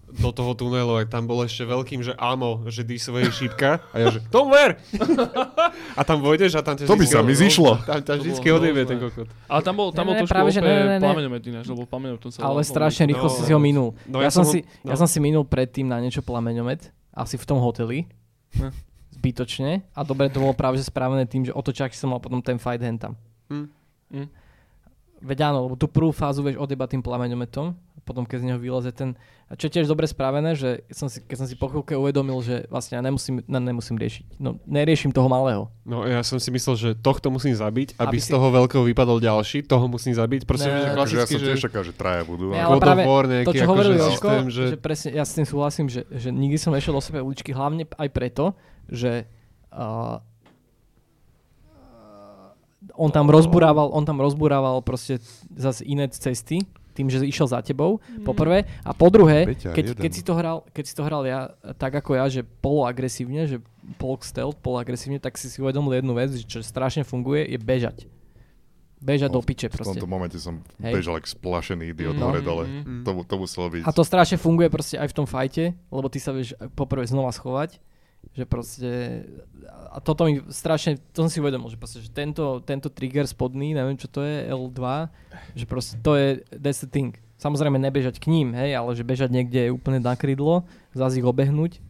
do toho tunelu a tam bol ešte veľkým, že áno, že svoje šípka a ja že Tom ver! a tam vojdeš a tam ťa To by sa mi zišlo. Tam ťa vždycky hrozné. ten kokot. Ale tam bol, tam bol trošku práve, že ne, ne, ne. plameňomet ináč, lebo plameňom tom sa Ale strašne rýchlo No, si si ho minul. No, ja, som ho- si, ja som si minul predtým na niečo plameňomet, asi v tom hoteli. Ne. Zbytočne. A dobre to bolo práve že spravené tým, že o to čaký som mal potom ten fight hen tam. Hm. Hm. Veď áno, lebo tú prvú fázu vieš odeba tým plameňometom, potom keď z neho vyleze ten... A čo je tiež dobre spravené, že som si, keď som si po chvíľke uvedomil, že vlastne ja nemusím, ne, nemusím riešiť. No, neriešim toho malého. No ja som si myslel, že tohto musím zabiť, aby, Aby z si- toho veľkého vypadol ďalší, toho musím zabiť. Proste, Ne. že Akože ja klasicky, som že tiež čakal, že traja budú. Ne, ale- práve War To, nejaký čo akože hovoril Jožko, systém, že... že... že presne, ja s tým súhlasím, že, že nikdy som nešiel do sebe uličky, hlavne aj preto, že uh, on tam rozburával, on tam rozburával proste zase iné cesty, tým, že išiel za tebou, po prvé. A po druhé, Peťa, keď, jeden. keď, si to hral, keď si to hral ja tak ako ja, že poloagresívne, že pol stealth, poloagresívne, tak si si uvedomil jednu vec, že čo strašne funguje, je bežať. Bežať do piče V proste. tomto momente som Hej. bežal ako splašený idiot No. hore dole. Mm. To, to muselo byť. A to strašne funguje proste aj v tom fajte, lebo ty sa vieš poprvé znova schovať, že proste, a toto mi strašne, to som si uvedomil, že proste, že tento, tento trigger spodný, neviem čo to je, L2, že proste to je, that's the thing. Samozrejme nebežať k ním, hej, ale že bežať niekde úplne na krydlo, zase ich obehnúť.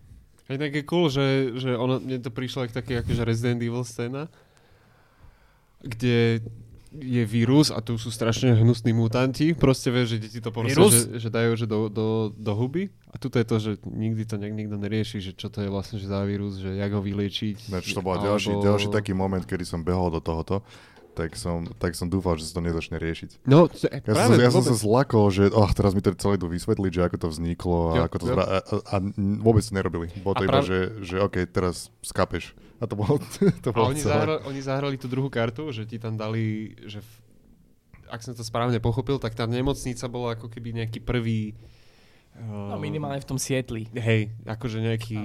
A Inak je cool, že, že ono, mne to prišlo ako také akože Resident Evil scéna, kde je vírus a tu sú strašne hnusní mutanti. Proste vieš, že deti to proste, že, že dajú že do, do, do huby. A tuto je to, že nikdy to nejak nikto nerieši, že čo to je vlastne že za vírus, že jak ho vyliečiť. Ináč to bol ďalší, ďalší taký moment, kedy som behol do tohoto, tak som, tak som dúfal, že sa to nezačne riešiť. No, Ja, práve, som, ja som sa zlakol, že oh, teraz mi to celé idú vysvetliť, že ako to vzniklo a Jo, ako to zra- a, a, a vôbec to nerobili. Bolo A to iba, práve- že, že OK, teraz skapeš. A to bolo, to A bolo oni, celé. zahrali, oni zahrali tú druhú kartu, že ti tam dali, že v, ak som to správne pochopil, tak tá nemocnica bola ako keby nejaký prvý... Uh, No minimálne v tom Sietli. Hej, akože nejaký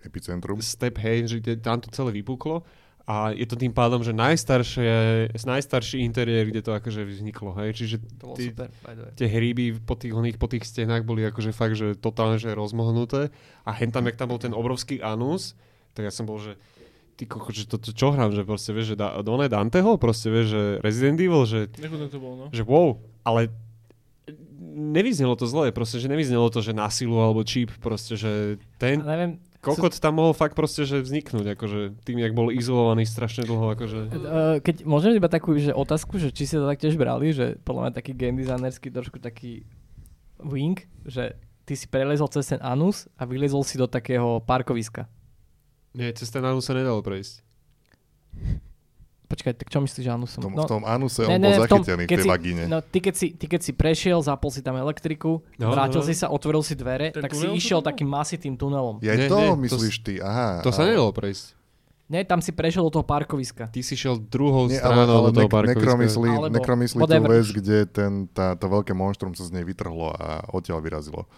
Epicentrum. step, hej, že tam to celé vypuklo. A je to tým pádom, že najstaršie, najstarší interiér, kde to akože vzniklo, hej. Čiže To tí, super, tie hríby po tých, oných, po tých stenách boli akože fakt, že totálne že rozmohnuté. A hen tam, jak tam bol ten obrovský anus, tak ja som bol, že ty koko, že to, to čo hrám, že proste vieš, že da, Done Danteho, proste vieš, že Resident Evil, že, to bolo, no. že wow, ale nevyznelo to zle, proste, že nevyznelo to, že na silu alebo cheap, proste, že ten, A neviem, Kokot tam mohol fakt proste, že vzniknúť, akože tým, jak bol izolovaný strašne dlho, akože... Uh, keď môžem iba takú že otázku, že či si to tak tiež brali, že podľa mňa taký game designerský trošku taký wing, že ty si prelezol cez ten anus a vylezol si do takého parkoviska. Nie, cez ten anus sa nedalo prejsť. Počkaj, tak čo myslíš, že anusom? V tom, v tom anuse No. ne, on bol ne, v tom, zachytený v tej si- vagíne. No, ty keď, si, ty keď si prešiel, zapol si tam elektriku, No, vrátil no, si sa, otvoril si dvere, Ten tak si išiel to bol? takým masitým tunelom. Ja Nie, to nie, to myslíš ty, aha. To sa nedalo prejsť. Nie, tam si prešiel do toho parkoviska. Ty si šiel druhou Nie, ale, stranou ale do toho nek- parkoviska. nekromyslí, Alebo nekromyslí tú vec, kde ten, tá, to veľké monštrum sa z nej vytrhlo a odtiaľ vyrazilo.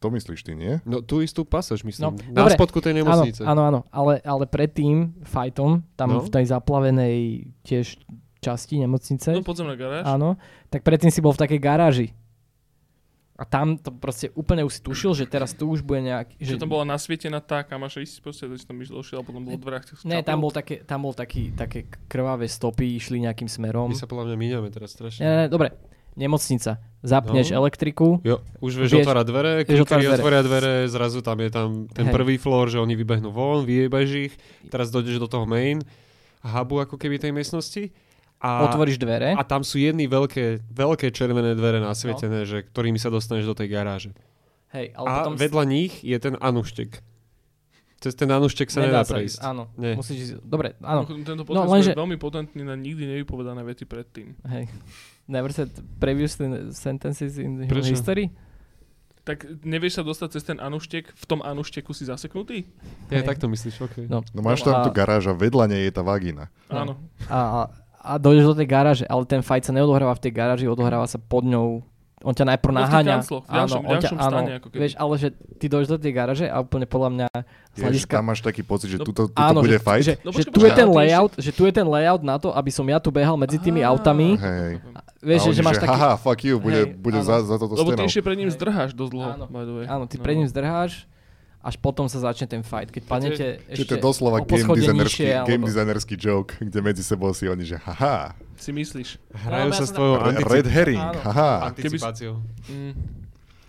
To, myslíš ty, nie? No tú istú pasáž, myslím. No, Na dobre. spodku tej nemocnice. áno, áno, ale, ale pred tým fightom, tam No. v tej zaplavenej tiež časti nemocnice, No podzemná garáž. áno, tak predtým si bol v takej garáži. A tam to proste úplne už si tušil, že teraz tu už bude nejaký... Že, Že tam bola nasvietená tá, kam máš ísť, proste, že si tam došiel a potom bolo dverách. Ne, tam bol, také, tam bol taký, také krvavé stopy, išli nejakým smerom. My sa podľa mňa míňame teraz Ne, strašne. ne, ne, dobre, nemocnica. Zapneš No. elektriku, Jo, už vieš, Vieš- otvárať dvere, keď otvoria dvere, zrazu tam je tam ten Hej. prvý floor, že oni vybehnú von, vyjebeš ich, teraz dojdeš do toho main hubu ako keby tej miestnosti a, otvoríš dvere. a tam sú jedny veľké, veľké červené dvere nasvietené, že, ktorými sa dostaneš do tej garáže. Hej, ale a potom vedľa nich je ten anuštek. Cez ten anuštek sa nedá prejsť. Áno, Nie. musíš ísť. Dobre, áno. Mimochodom, Tento No, podcast lenže- je veľmi potentný na nikdy nevypovedané veci predtým. Hej. Never said previously sentences in Prečo? history? Tak nevieš sa dostať cez ten anuštek, v tom anušteku si zaseknutý? Ja Hej. takto myslíš, OK. No. No máš No tam a- tú garáž a vedľa nej je tá vagína. Áno. A, a, a dojdeš do tej garáže, ale ten fight sa neodohráva v tej garáži, odohráva sa pod ňou. On ťa najprv No naháňa. v ďalšom- on ťa, stane ako keby. vieš, ale že ty dojdeš do tej garáže a úplne podľa mňa z hľadiska... tam máš taký pocit, že No, tuto, tuto Áno, bude že, fight. že, No že počkaj, tu je ten layout, že tu je ten layout na to, aby som ja tu behal medzi tými autami. Hej. Vieš, že, že máš taký... haha, fuck you, bude, Hej, bude áno. za, za toto Lebo ty ešte pred ním zdrháš dosť dlho, Áno. Áno, ty No. pred ním zdrháš, až potom sa začne ten fight. Keď padnete Čiže ešte to je doslova game designerský, nižšie, game alebo- designerský joke, kde medzi sebou si oni, že haha, Si myslíš? Hrajú No, sa s tvojou re- antici- red herring, Áno. haha. anticipáciou. Mm.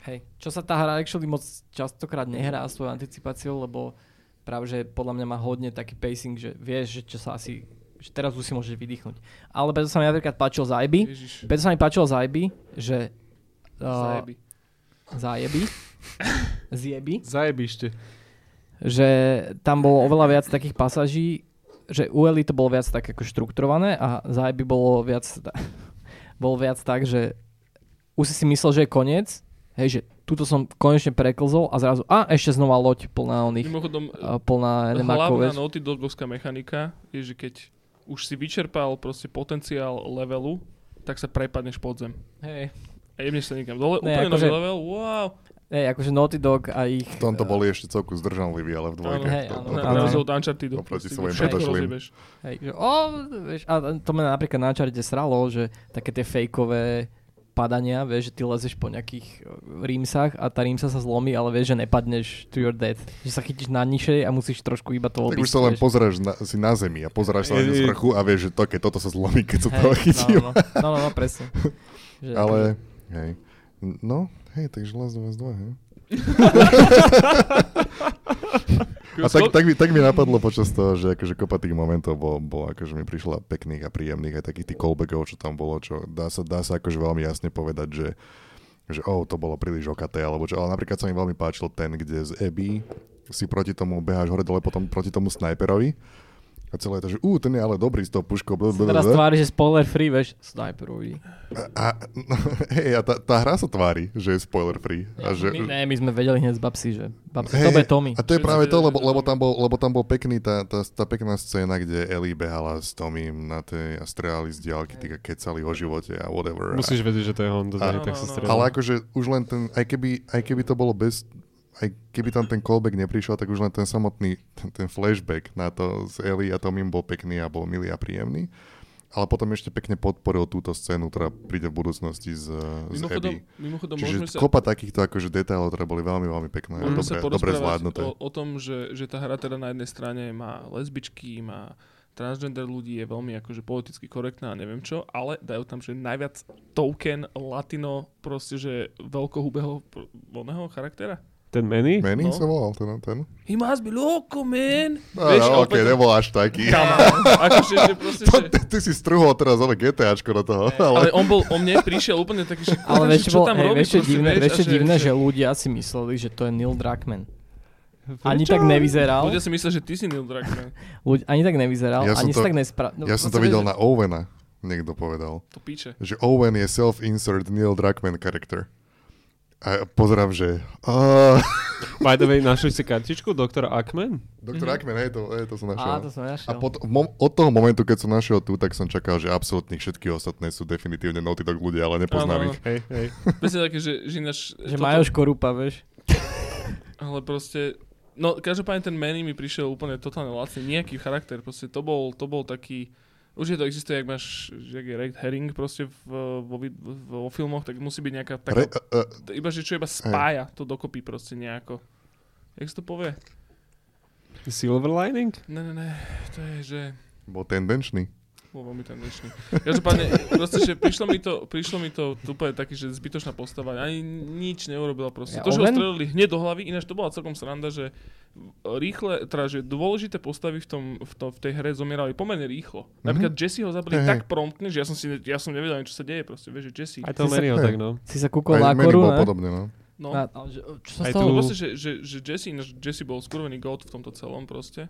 Hej, čo sa tá hra actually moc častokrát nehrá s tvojou anticipáciou, lebo práve, že podľa mňa má hodne taký pacing, že vieš, že čo sa asi, že teraz už si môžeš vydýchnuť. Ale preto sa mi napríklad páčil Zajby, preto sa mi páčil Zajby, že uh, Zajeby. Zajeby, zjeby, Zajebište. že tam bolo oveľa viac takých pasaží, že u Eli to bolo viac tak ako štrukturované a Zajeby bolo viac, bolo viac tak, že už si si myslel, že je koniec, hej, že tuto som konečne preklzol a zrazu, a ešte znova loď plná oných, Mimochodom, a plná nemakov, hlavná. Naughty Dogovská mechanika je, že keď už si vyčerpal proste potenciál levelu, tak sa prepadneš pod zem. Hej, A jemneš sa niekam dole, Ne, úplne akože- nový level, wow. hej, akože Naughty Dog a ich... V tomto boli ešte celku zdržanliví, ale v dvojke. Áno, hej, to- áno, to- áno. rozdiel od Unchartedu. Oproti svojim predošlým. Hej, že, o, vieš, a to ma napríklad na čarte sralo, že také tie fejkové padania, vieš, že ty lezeš po nejakých uh, rímsach a tá rímsa sa zlomí, ale vieš, že nepadneš to your death. Že sa chytíš na nižšej a musíš trošku iba to Tak obísť. už sa len vieš. pozeráš na, si na zemi a pozeráš sa na vrchu a vieš, že to, keď toto sa zlomí, keď sa Hej, to chytí. No, no, no, no, no, presne. Že, Ale, hej. No, hej, takže Last of Us 2, hej. A tak, tak, mi, tak mi napadlo počas toho, že akože kopa tých momentov bol, bol akože mi prišla pekných a príjemných aj takých tých callbackov, čo tam bolo, čo dá sa, dá sa akože veľmi jasne povedať, že že oh, to bolo príliš okaté, alebo čo, ale napríklad sa mi veľmi páčil ten, kde z Abby si proti tomu beháš hore dole, potom proti tomu snajperovi a celé je to, že ú, ten je ale dobrý s tou puškou. teraz tvári, že spoiler free, vieš, sniperovi. A, no, hej, a tá, tá hra sa tvári, že je spoiler free. A že, my, ne, my sme vedeli hneď z Babsy, že Babsy, Hej, to bude Tommy. A to je Všetci práve to, lebo, že lebo, tam bol, lebo tam bol pekný tá, tá, tá pekná scéna, kde Ellie behala s Tomím na tej a strelali z diálky, týka kecali o živote a whatever. Musíš vedieť, že to je on, to A- tak No, no, sa no. strelá. Ale akože už len ten, aj keby, aj keby to bolo bez, aj keby tam ten callback neprišiel, tak už len ten samotný, ten, ten flashback na to z Ellie a Tomím bol pekný a bol milý a príjemný. Ale potom ešte pekne podporil túto scénu, ktorá príde v budúcnosti z, z Mimochodom, Abby. mimochodom Čiže sa, kopa takýchto akože detailov, ktoré boli veľmi, veľmi pekné a dobre, dobre zvládnuté. o, o tom, že, že tá hra teda na jednej strane má lesbičky, má transgender ľudí, je veľmi akože politicky korektná a neviem čo, ale dajú tam, že najviac token latino proste, že veľkohubého voľného charaktera. Ten Manny? Manny No. sa volal ten, ten? He must be loco, man. No, Vieš, no, ok, nebol až taký. On. Akože, že proste, To, že... ty, ty si strhol teraz ale GTAčko do toho. Ale Ale, on bol, o mne prišiel úplne taký, že... Ale vieš, čo tam hej, robí, vieš, proste, divné, vieš, vieš, divné, že ľudia si mysleli, že to je Neil Druckmann. Ani tak nevyzeral, Ľudia si myslia, že ty si Neil Druckmann. ľudia, ani tak nevyzeral, Ja ani to- si tak nespra... No, ja som to videl na Owena, niekto povedal. To píče. Že Owen je self-insert Neil Druckmann character. A pozerám, že... Uh, By the way, našli si kartičku doktora Ackman? Doktor Mhm. Ackman, hej, to, hej, to som Á, našiel. to som A našiel. pot, mom, od toho momentu, keď som našiel tu, tak som čakal, že absolútne všetky ostatné sú definitívne Naughty Dog ľudia, ale nepoznám ich. Hej, hej. Presne také, že, že ináč... Že toto- Majoš Korupa, vieš. Ale proste... No, každopádne ten Manny mi prišiel úplne totálne lacný. Nejaký charakter, proste to bol, to bol taký... Už je to existuje, jak máš, že jak je red herring proste v, vo, vid- vo, filmoch, tak musí byť nejaká taká... Re, uh, uh, iba, že čo iba spája to dokopy proste nejako. Jak sa to povie? Silver lining? Ne, ne, ne, to je, že... bol tendenčný. Bol veľmi tendenčný. Každopádne, proste, že prišlo mi to, prišlo mi to úplne taký, že zbytočná postava. Ani nič neurobila proste. Ja, to, že ho strelili hneď do hlavy, ináč to bola celkom sranda, že rýchle, teda, že dôležité postavy v, tom, v, to, v tej hre zomierali pomerne rýchlo. Napríklad Jesse ho zabili hej. tak promptne, že ja som si, ja som nevedel, čo sa deje proste, vieš, že Jesse. Aj to hej. tak, no. Si sa kúkol na koru, bol ne? podobne, no. No. A, a, čo sa stalo? tu- Proste, že, že, že Jesse, Jesse bol skurvený god v tomto celom proste,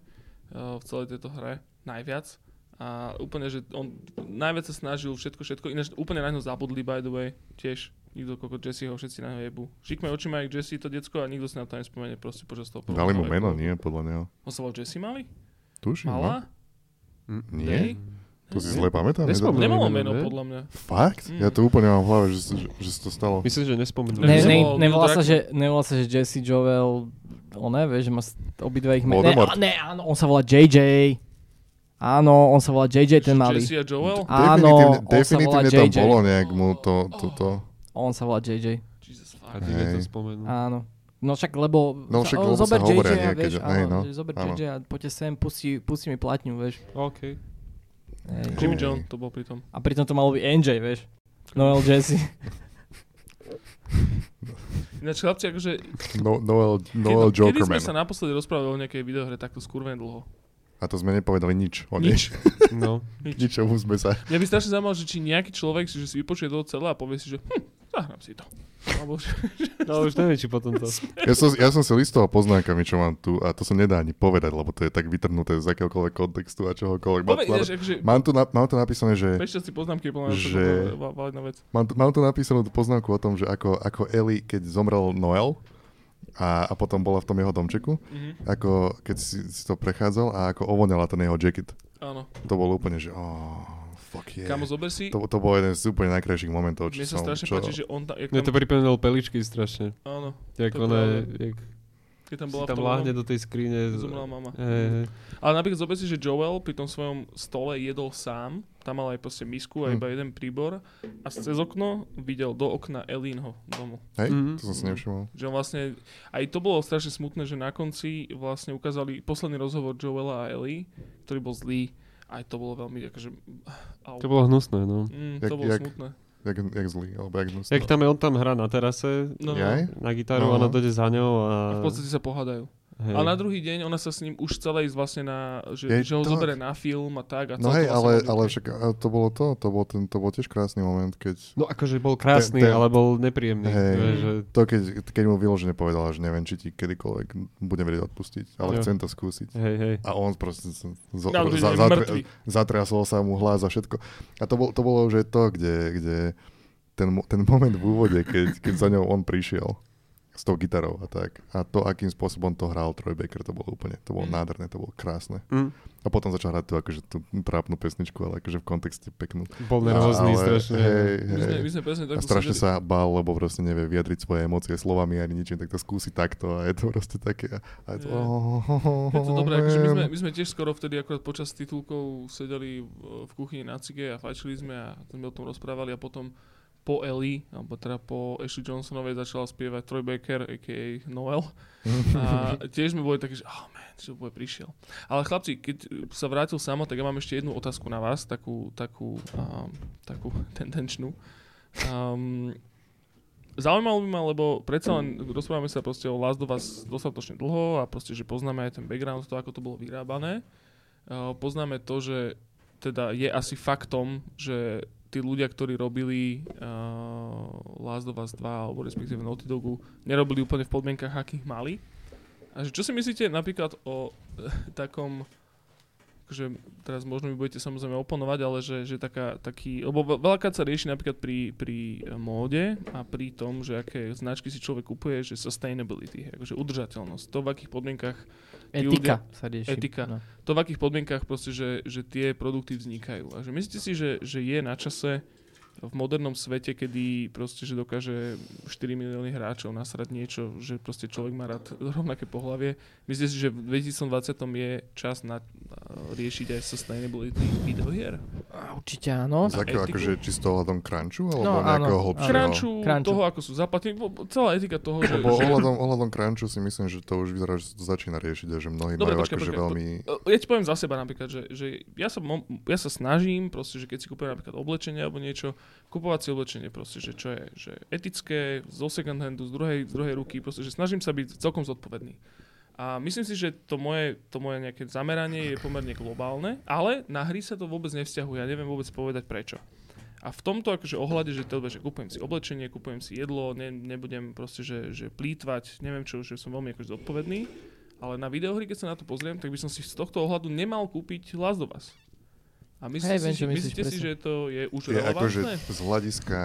uh, v celej tejto hre, najviac. A úplne, že on najviac sa snažil všetko, všetko, ináč úplne na ňo zabudli, by the way, tiež. Nikto, koľko Jesse ho všetci na ňo jebu. Šikme očima, jak Jesse to decko a nikto si na to nespomenie proste počas toho Dali mu prvého meno, nie, podľa neho. On sa volal Jesse Mali? Tuším, no. Mala? Nie? Hej? To si zle pamätám? Nespomenul. nedá- Nemalo meno, meno, ne? podľa mňa. Fakt? Mm. Ja to úplne mám v hlave, že, že, že sa to stalo. Myslím, že nespomenul. Ne, Že ne, nevolá sa, že, nevolá sa, že Jesse Joel, on ne, vieš, že má obidve ich mena. Ne, ne, áno, on sa volá JJ. Áno, on sa volá JJ, ten malý. Jesse a Joel? Áno, definitívne, on sa volá definitívne to JJ. bolo nejak mu to, to, to. On sa volá JJ. Jesus fuck. ty to Hej. spomenul. Áno. No však, lebo... No však, lebo sa zober hovoria JJ vieš, hej, áno, no, že zober áno. JJ a poďte sem, pusti, pusti mi platňu, vieš. OK. Hej. Jimmy Hej. John to bol pri tom. A pritom to malo byť NJ, vieš. Noel Jesse. Ináč chlapci, akože No, Noel, Noel Kedy, kedy sme Jokerman. sa naposledy rozprávali o nejakej videohre takto skurvené dlho? A to sme nepovedali nič o nej. Nič. No. Ničomu sme sa... Mňa by strašne zaujímalo, že či nejaký človek si, že si vypočuje toho celé a povie si, že hm, zahrám si to. Alebo, že, No už neviem, či potom to... Ja som, ja som si listoval poznámkami, čo mám tu a to sa nedá ani povedať, lebo to je tak vytrhnuté z akéhokoľvek kontextu a čohokoľvek. Mám, tu, ináč, akože, mám, tu, na, mám tu napísané, že... prečo si poznámky je podľa že- vec. Mám tu, mám tu napísanú poznámku o tom, že ako, ako Ellie, keď zomrel Noel a, a potom bola v tom jeho domčeku, Mhm. ako keď si, si to prechádzal a ako ovoňala ten jeho jacket. Áno. To bolo úplne, že oh, fuck yeah. Kamo, zober si, To, to bol jeden z úplne najkrajších momentov, čo mne sa som... strašne čo, páči, že on tam, jak Mne to tam, pripomenulo peličky strašne. áno, Jak ona, jak keď tam bola tam tom, láhne do tej skrine. zomrela mama. Hej. Ale napríklad zober si, že Joel pri tom svojom stole jedol sám, tam mal aj proste misku a Hm. iba jeden príbor a cez okno videl do okna Elínho domu. Hej, Mhm. to som si nevšimol. Že on vlastne, aj to bolo strašne smutné, že na konci vlastne ukázali posledný rozhovor Joela a Ellie, ktorý bol zlý. Aj to bolo veľmi, akože... Au. To bolo hnusné, no. Mm, Jak- to bolo jak- smutné. Jak, jak zlý, alebo jak hnusný. Jak tam je, on tam hrá na terase No, no. Na gitaru, No. ona dojde za ňou a... A v podstate sa pohádajú. Hej. A na druhý deň ona sa s ním už celé ísť vlastne na, že, Je že ho to- zoberie na film a tak. A No hej, to ale, ale však to bolo to, to bol, ten, to bol tiež krásny moment, keď No akože bol krásny, Ten- ten- ale bol nepríjemný. Hej. Vieš, že... to, keď, keď mu vyložene povedala, že neviem, či ti kedykoľvek budem vedieť odpustiť, ale Jo. chcem to skúsiť. Hej, hej. A on proste z, z, druhý za, mŕtvy. zatriasol sa mu hlas a všetko. A to, bol, to bolo už to, kde, kde ten, ten moment v úvode, keď, keď za ňou on prišiel s tou gitarou a tak. A to, akým spôsobom to hral Troy Baker, to bolo úplne, to bolo Mm. nádherné, to bolo krásne. Mm. A potom začal hrať tú, akože, tú trápnu pesničku, ale akože v kontexte peknú. Bol nervózny strašne. Hej, My sme, hej. my sme presne A strašne sa bál, lebo proste nevie vyjadriť svoje emócie slovami ani ničím, tak to skúsi takto a je to proste také. A je to, Je. oh, Je to dobré, akože my sme, man. my sme tiež skoro vtedy akorát počas titulkov sedeli v, v kuchyni na cige a fajčili sme a sme o tom rozprávali a potom po Ellie, alebo teda po Ashley Johnsonovej začala spievať Troy Baker, a.k.a. Noel. A tiež sme boli takí, že oh man, že bude prišiel. Ale chlapci, keď sa vrátil samo, tak ja mám ešte jednu otázku na vás, takú, takú, um, takú tendenčnú. Um, zaujímalo by ma, lebo predsa len rozprávame sa proste o Last of Us dostatočne dlho a proste, že poznáme aj ten background, to, ako to bolo vyrábané. Uh, poznáme to, že teda je asi faktom, že tí ľudia, ktorí robili uh, Last of Us 2 alebo respektíve Naughty Dogu, nerobili úplne v podmienkach, akých mali. A že čo si myslíte napríklad o eh, takom že teraz možno mi budete samozrejme oponovať, ale že, že taká, taký, lebo ve- veľakrát sa rieši napríklad pri, pri eh, móde a pri tom, že aké značky si človek kupuje, že sustainability, akože udržateľnosť, to v akých podmienkach Etika ľudia- sa rieši. Etika. No. to v akých podmienkach proste, že, že tie produkty vznikajú. A že myslíte si, že, že je na čase v modernom svete, kedy proste, že dokáže 4 milióny hráčov nasrať niečo, že proste človek má rád rovnaké pohlavie. Myslíte si, že v 2020 je čas na, na riešiť aj sustainability videohier? A Určite áno. Z akého, etiku. akože čisto ohľadom crunchu, alebo No, nejakého áno. hlbšieho? Crunchu, Crunchu. toho, ako sú zaplatení, celá etika toho, že... Lebo že ohľadom, ohľadom crunchu si myslím, že to už vyzerá, že sa to začína riešiť a že mnohí Dobre, majú počkaj, akože počkaj, veľmi... Ja ti poviem za seba napríklad, že, že ja, sa, ja sa snažím proste, že keď si kúpujem napríklad oblečenie alebo niečo, kupovať si oblečenie proste, že čo je, že etické, zo second handu, z druhej, z druhej ruky, proste, že snažím sa byť celkom zodpovedný. A myslím si, že to moje, to moje nejaké zameranie je pomerne globálne, ale na hry sa to vôbec nevzťahuje. Ja neviem vôbec povedať prečo. A v tomto akože ohľade, že, teda, že kúpujem si oblečenie, kúpujem si jedlo, ne, nebudem proste, že, že plýtvať, neviem čo, že som veľmi akože zodpovedný, ale na videohry, keď sa na to pozriem, tak by som si z tohto ohľadu nemal kúpiť Last of Us. A myslíte, Hej, si, čo myslíš, myslíte si, že to je už Je akože relevantné? z hľadiska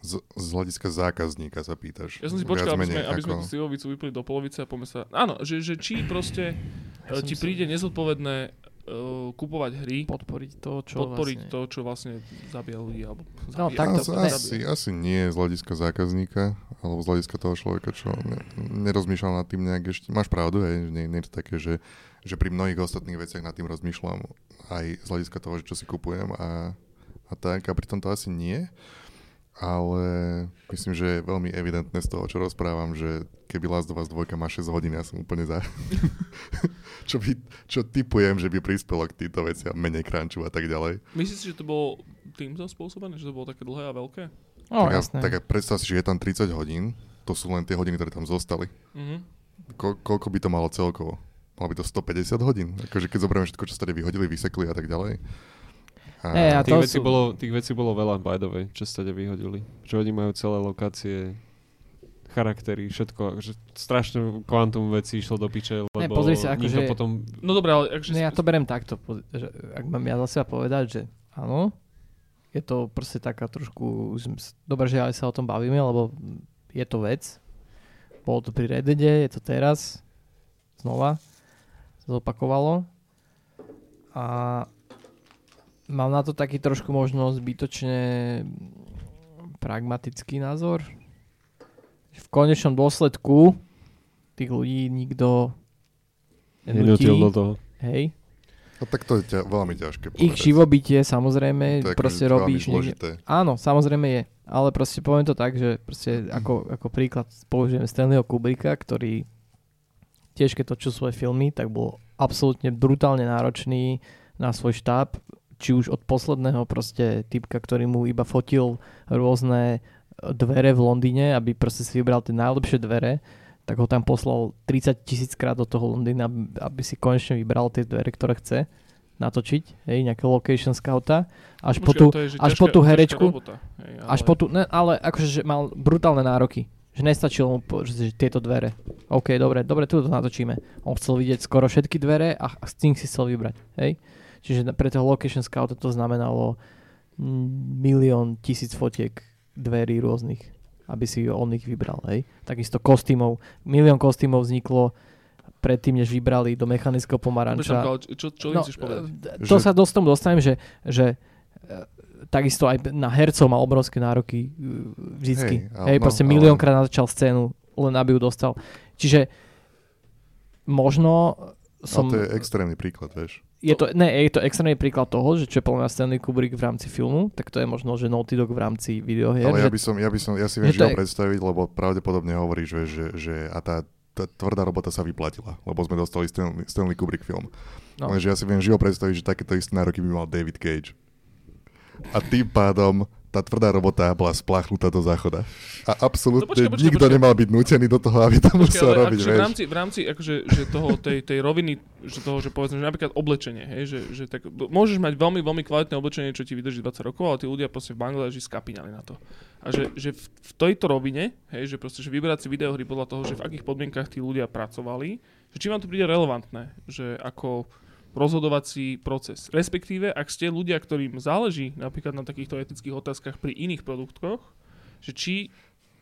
z, z hľadiska zákazníka sa pýtaš. Ja som si počkal, aby sme, menej aby sme ako- tú slivovicu vypli do polovice a poďme sa... Áno, že, že či proste Ja som ti si- príde nezodpovedné uh, kupovať hry, Podporiť to, čo podporiť vlastne... to, čo vlastne zabíja ľudí. Alebo No, zabíja. takto, asi, ne- asi, asi nie z hľadiska zákazníka, alebo z hľadiska toho človeka, čo ne, nerozmýšľal nad tým nejak ešte. Máš pravdu, hej, že nie, nie je to také, že, že pri mnohých ostatných veciach nad tým rozmýšľam aj z hľadiska toho, že čo si kupujem a, a tak. A pri tomto asi nie. Ale myslím, že je veľmi evidentné z toho, čo rozprávam, že keby Last of Us 2 má 6 hodín, ja som úplne za. čo, by, čo typujem, že by prispelo k týmto veciam, menej crunchu a tak ďalej. Myslíš si, že to bolo týmto spôsobené? Že to bolo také dlhé a veľké? No, tak, jasné. tak predstav si, že je tam 30 hodín, to sú len tie hodiny, ktoré tam zostali. Mhm. Ko- koľko by to malo celkovo? Malo by to 150 hodín? Akože keď zoberieme všetko, čo ste vyhodili, vysekli a tak ďalej. A, Hej, a Tých vecí, sú- bolo, tých vecí bolo veľa, by the way, čo ste vyhodili. Čo oni majú celé lokácie, charaktery, všetko. Akože strašne kvantum vecí išlo do piče, lebo Ne, pozri sa, akože- potom... No dobré, ale akže... No ja to berem takto, že ak mám ja za seba povedať, že áno, je to proste taká trošku, dobre, že aj sa o tom bavíme, lebo je to vec. Bolo to pri Reddite, je to teraz, znova, zopakovalo. A mám na to taký trošku možno zbytočne pragmatický názor. V konečnom dôsledku tých ľudí nikto Nenutil do toho. Hej, no, tak to je ťa, veľmi ťažké povedať. ich živobytie samozrejme To je proste akože robíš niekde. Áno, samozrejme je. Ale proste poviem to tak, že proste ako, ako príklad použijem Stanleyho Kubricka, ktorý tiež keď točil svoje filmy, tak bol absolútne brutálne náročný na svoj štáb, či už od posledného proste typka, ktorý mu iba fotil rôzne e, dvere v Londýne, aby proste si vybral tie najlepšie dvere, tak ho tam poslal 30 tisíc krát do toho Londýna, aby si konečne vybral tie dvere, ktoré chce natočiť, hej, nejaké location scouta, až po tú, je, až ťažká- po tú herečku, robota, hej, ale... až po tú, ne, ale akože že mal brutálne nároky. Že nestačilo mu po, že, že tieto dvere. OK, dobre, dobre, tu to natočíme. On chcel vidieť skoro všetky dvere a, a z tým si chcel vybrať. Hej? Čiže pre toho location scouta to znamenalo milión tisíc fotiek dverí rôznych, aby si on ich vybral. Hej? Takisto kostýmov. Milión kostýmov vzniklo predtým, než vybrali do mechanického pomaranča. Ale čo, čo No, chceš povedať? e, To Že- sa dosť tomu dostanem, že, že e, takisto aj na hercov mal obrovské nároky e, vždycky. Hej, ale- Hej, no, proste ale- miliónkrát natáčal scénu, len aby ju dostal. Čiže možno som... Ale to je extrémny príklad, vieš. je to, ne, je to extrémny príklad toho, že čo je podľa mňa Stanley Kubrick v rámci filmu, tak to je možno, že Naughty Dog v rámci videohier. Ale že, ja by som, ja by som, ja si viem že živo je- predstaviť, lebo pravdepodobne hovoríš, vieš, že, že a tá, tá tvrdá robota sa vyplatila, lebo sme dostali Stanley, Stanley Kubrick film. No. No. Lenže ja si viem živo predstaviť, že takéto isté nároky by mal David Cage. A tým pádom tá tvrdá robota bola spláchnutá do záchoda. A absolútne No nikto počkaj. nemal byť nútený do toho, aby to Počkaj, musel robiť, akože v rámci, v rámci akože, že toho, tej, tej roviny, že toho, že povedzme, že napríklad oblečenie, hej, že, že tak, môžeš mať veľmi, veľmi kvalitné oblečenie, čo ti vydrží 20 rokov, ale tí ľudia proste v Bangladeži skapínali na to. A že, že v, v tejto rovine, hej, že proste, že vyberať si videohry podľa toho, že v akých podmienkach tí ľudia pracovali, že či vám to príde relevantné, že ako rozhodovací proces. Respektíve, ak ste ľudia, ktorým záleží napríklad na takýchto etických otázkach pri iných produktoch, že či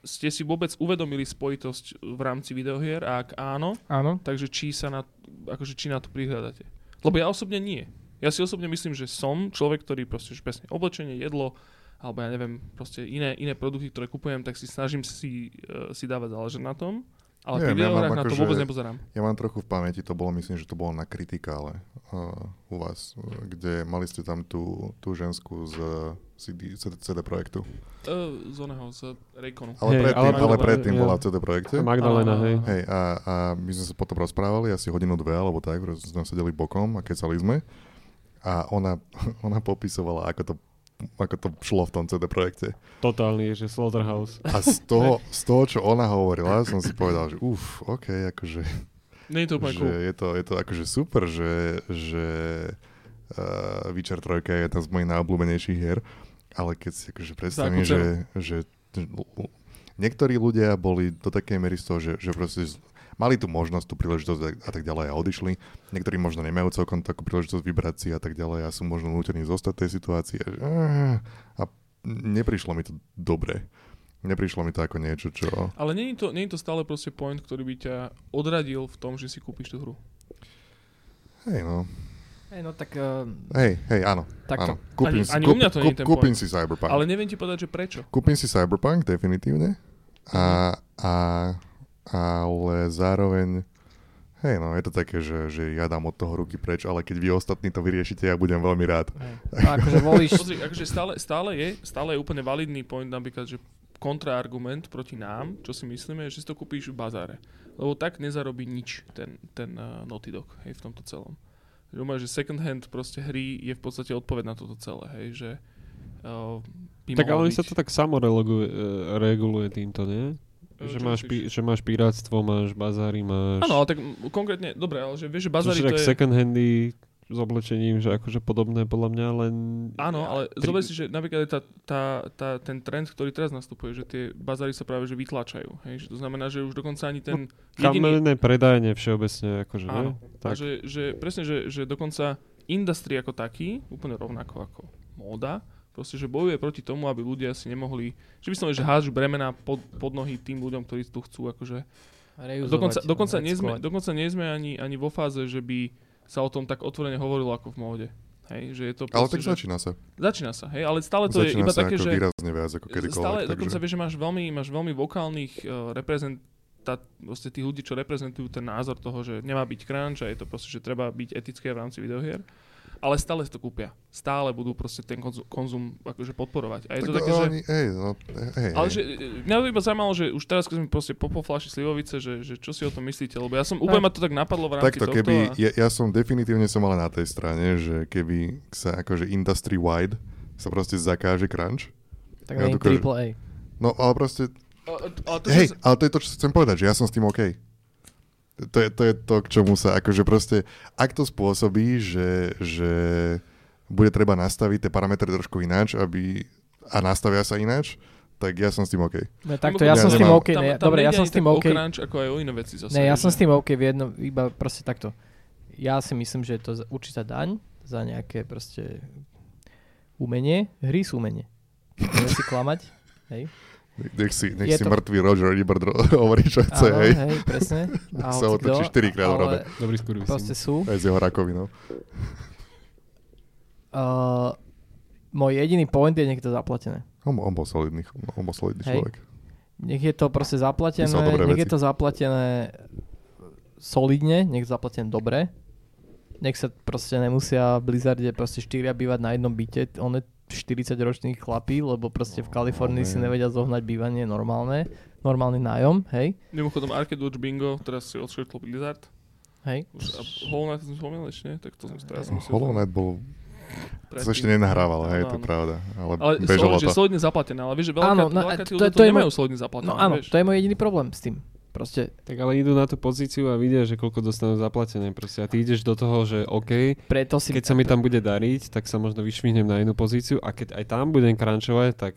ste si vôbec uvedomili spojitosť v rámci videohier a ak áno, Áno. takže či sa na, akože či na to prihľadáte. Lebo ja osobne nie. Ja si osobne myslím, že som človek, ktorý proste že presne oblečenie, jedlo, alebo ja neviem, proste iné, iné produkty, ktoré kupujem, tak si snažím si, uh, si dávať záležať na tom. Ale pri Neviem, ja mám videohrách na to akože- vôbec nepozerám. Ja mám trochu v pamäti, to bolo, myslím, že to bolo na kritikále uh, u vás, uh, kde mali ste tam tú, tú ženskú z CD, CD, CD projektu. Uh, z oného, z Rayconu. Ale Hej, predtým, ale ale, bola- predtým ja. bola v CD projekte. Magdalena, A- hej. Hej, a, a my sme sa potom rozprávali asi hodinu, dve, alebo tak, že sme sedeli bokom a kecali sme. A ona, ona popisovala, ako to, ako to šlo v tom CD projekte. Totálny, že Slaughterhouse. A z toho, z toho, čo ona hovorila, som si povedal, že uf, OK, akože, Nie je to úplne cool. je, to, je to akože super, že, že uh, Witcher 3 je jedna z mojich najobľúbenejších hier, ale keď si akože predstavím, že, že niektorí ľudia boli do takej miery z toho, že, že proste mali tu možnosť, tú príležitosť a- tak ďalej a odišli. Niektorí možno nemajú celkom takú príležitosť vybrať si a tak ďalej a sú možno nútení zostať tej situácii. A, neprišlo mi to dobre. Neprišlo mi to ako niečo, čo... Ale nie je, to, nie je to stále proste point, ktorý by ťa odradil v tom, že si kúpiš tú hru. Hej, no. Hej, no tak... Uh, Hej, hej, áno. takto. áno. Kúpim, Ani- si, ani u mňa to nie je ten kúpim point. si Cyberpunk. Ale neviem ti povedať, že prečo. Kúpim si Cyberpunk, definitívne. A, a, ale zároveň... Hej, no, je to také, že, že ja dám od toho ruky preč, ale keď vy ostatní to vyriešite, ja budem veľmi rád. Hej. A akože volíš... Pozri, akože stále, stále, je, stále je úplne validný point napríklad, že kontraargument proti nám, čo si myslíme, je, že si to kúpíš v bazáre. Lebo tak nezarobí nič ten, ten uh, Naughty Dog, hej, v tomto celom. Že, umáš, že second hand proste hry je v podstate odpoveď na toto celé, hej, že uh, by Tak ale byť, sa to tak samo reguluje, reguluje týmto, nie? Že máš, pi- že máš pirátstvo, máš bazáry, máš... Áno, ale tak konkrétne, dobre, ale že vieš, že bazári to tak je... second handy s oblečením, že akože podobné podľa mňa, len... Áno, ale Pri- zober si, že napríklad tá, tá, tá, ten trend, ktorý teraz nastupuje, že tie bazáry sa práve že vytláčajú. Hej? Že to znamená, že už dokonca ani ten jediný... Kamenné predajne všeobecne, akože, Áno. nie? A Tak. že, že presne, že, že dokonca industry ako taký, úplne rovnako ako móda, proste, že bojuje proti tomu, aby ľudia si nemohli, že by som že hádžu bremena pod, pod nohy tým ľuďom, ktorí tu chcú akože reuzovať, Dokonca, dokonca, nie sme, dokonca nie sme ani, ani vo fáze, že by sa o tom tak otvorene hovorilo ako v móde. Hej, že je to Ale proste, tak že... začína sa. Začína sa, hej, ale stále to je Začína iba sa také, ako že výrazne viac ako kedykoľvek. stále takže... dokonca vieš, že máš veľmi, máš veľmi vokálnych uh, reprezentát, proste tých ľudí, čo reprezentujú ten názor toho, že nemá byť crunch a je to proste, že treba byť etické v rámci videohier. Ale stále si to kúpia. Stále budú proste ten konzum, konzum akože podporovať. A je to tak také, že... oni, hej, no, hej, Ale hej. že, mňa to iba zaujímalo, že už teraz, keď sme proste po, po flaši slivovice, že, že čo si o tom myslíte, lebo ja som, úplne ma to tak napadlo v rámci Takto, tohto. keby, a... ja, ja som definitívne som ale na tej strane, že keby sa akože industry-wide sa proste zakáže crunch, Tak Ja nie dokážem- triple A. no ale proste, A- a- to, hej, že... ale to je to, čo chcem povedať, že ja som s tým OK. To je to, je to k čomu sa, akože proste, ak to spôsobí, že, že bude treba nastaviť tie parametre trošku ináč, aby, a nastavia sa ináč, tak ja som s tým OK. No, takto, ja Ja som s tým OK. Ne, dobre, ja som s tým OK. Crunch, ako aj o iné veci zase. Ne, ja že- som s tým OK v jednom, iba proste takto. Ja si myslím, že je to za- určitá daň za nejaké proste umenie. Hry sú umenie. Si klamať. Hej. Nech si, nech si to- mŕtvý Roger Ebert hovorí, čo chce, Áno, hej. hej, presne. A Sa otočí kto, štyrikrát v robe. Dobrý skurvy Proste sú. Aj s jeho rakovinou. Uh, môj jediný point je, nech je to zaplatené. On, on bol solidný, on bol solidný Hej. človek. Nech je to proste zaplatené, nech je to zaplatené solidne, nech je zaplatené dobre. Nech sa proste nemusia v Blizzarde proste štyria bývať na jednom byte, on je 40 ročných chlapí, lebo proste v Kalifornii si nevedia zohnať bývanie normálne, normálny nájom, hej, Mimochodom Arcade Watch Bingo, teraz si odškrtlo Blizzard. hej. Už, a Hollow Knight som spomínal ešte, nie? Tak to som si teraz musel... Hollow Knight bol To ešte nenahrávalo, hej, to je pravda. Ale, Ale bežalo sol, že to. solidne zaplatené, ale vieš, že veľká, Áno, no, veľká to- to to, je nemajú môj- solidne zaplatené. No áno, vieš. to je môj jediný problém s tým. Proste Tak ale idú na tú pozíciu a vidia, že koľko dostanú zaplatené. Proste. A ty ideš do toho, že OK, preto si... keď sa mi tam bude dariť, tak sa možno vyšvihnem na jednu pozíciu a keď aj tam budem crunchovať, tak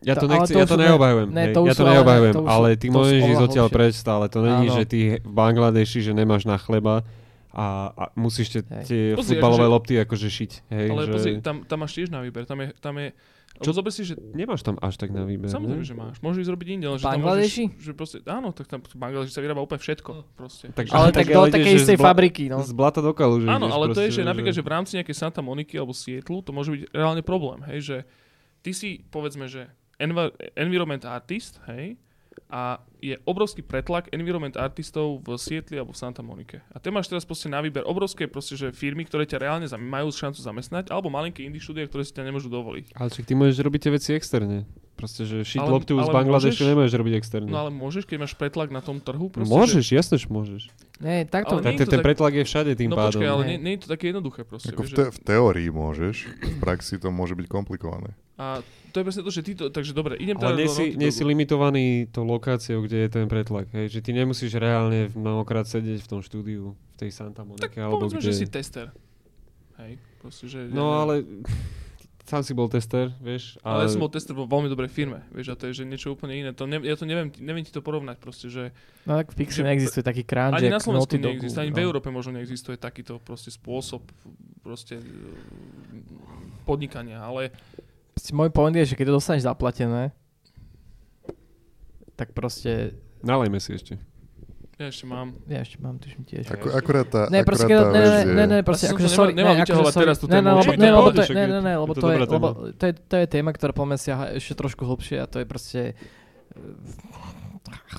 ja To- to, ale nechci, to ja to neobhajujem. ne, to ja to ale- neobhajujem, to už ale ty to môžeš ísť odtiaľ preč stále. To není, že ty v Bangladeši, že nemáš na chleba a, a musíš tie, Hej. tie Pozri, futbalové akože- lopty akože šiť. Hej, Ale že... pozri, tam, tam máš tiež na výber. Tam je, tam je Čo? Zober si, že Nemáš tam až tak na výber. Samozrejme, ne? že máš. Môžeš ísť robiť inde, ale že tam Bangladeši? môžeš, že proste, áno, tak tam v Bangladeši sa vyrába úplne všetko. Proste. Takže- Ale tak do ideš, takej že istej bla- fabriky, no. Z blata do kalu, že Áno, ale to je, proste, že napríklad, že v rámci nejakej Santa Moniky alebo Seattle, to môže byť reálne problém, hej, že ty si, povedzme, že environment artist, hej, a je obrovský pretlak environment artistov v Seattle alebo v Santa Monike. A ty máš teraz proste na výber obrovské proste, že firmy, ktoré ťa reálne zam- majú šancu zamestnať, alebo malinké indie štúdia, ktoré si ťa nemôžu dovoliť. Ale však ty môžeš robiť tie veci externe. Proste, že šiť Ale- loptu z Bangladešu môžeš- nemôžeš robiť externe. No ale môžeš, keď máš pretlak na tom trhu? No Proste, môžeš, Že, jasne, že môžeš. Nie, takto... Ale Tak nie ten, tak- pretlak je všade tým no pádom. počkaj, ale nie, nie je to také jednoduché proste. Ako v, vieš, te- že- v teórii môžeš, v praxi to môže byť komplikované. A to je presne to, že ty to, takže dobre, idem Ale teda nie do si, nie si limitovaný tou lokáciou, kde je ten pretlak. Hej? Že ty nemusíš reálne mnohokrát sedieť v tom štúdiu, v tej Santa Monike, Tak alebo povedzme, kde... že si tester. Hej, proste, že... No ja, ale sám si bol tester, vieš. Ale ja som bol tester vo veľmi dobrej firme, vieš, a to je že niečo úplne iné. To ne, ja to neviem, neviem ti to porovnať proste, že No tak v Pixel že- neexistuje taký crunch, ani na Slovensku neexistuje, ani no. v Európe možno neexistuje takýto proste spôsob proste podnikania, ale Môj point je, že keď to dostaneš zaplatené, tak proste... Nalejme si ešte. ja ešte mám. Ja ešte mám, tuším tiež. Ako, akurát tá, Ne, proste, akurát tá ne, ne, ne, ne, proste, Ja akože sorry, nemal ne, akože sorry, teraz tú ne, tému, ne, lebo, ne, lebo to, ne, ne, ne, lebo to to je, lebo to je, to je téma, ktorá po mňa siaha ešte trošku hlbšie a to je proste eh,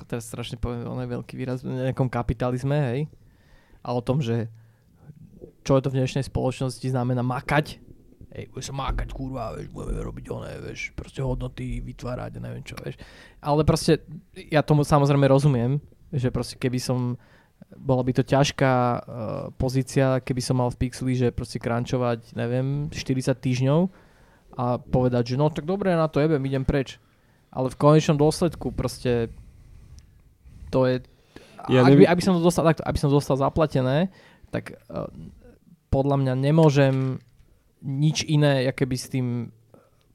teraz strašne poviem, on je veľký výraz v nejakom kapitalizme, hej, a o tom, že čo je to v dnešnej spoločnosti znamená makať, hej, bude sa mákať, kurva, vieš, budeme robiť oné, vieš, proste hodnoty vytvárať, neviem čo, vieš. Ale proste, ja tomu samozrejme rozumiem, že proste keby som, bola by to ťažká uh, pozícia, keby som mal v Pixeli, že proste crunchovať, neviem, 40 týždňov a povedať, že no tak dobre, na to jebem, idem preč. Ale v konečnom dôsledku proste to je, Ja ak by, aby som to dostal, takto, aby som to dostal zaplatené, tak uh, podľa mňa nemôžem nič iné, aké by s tým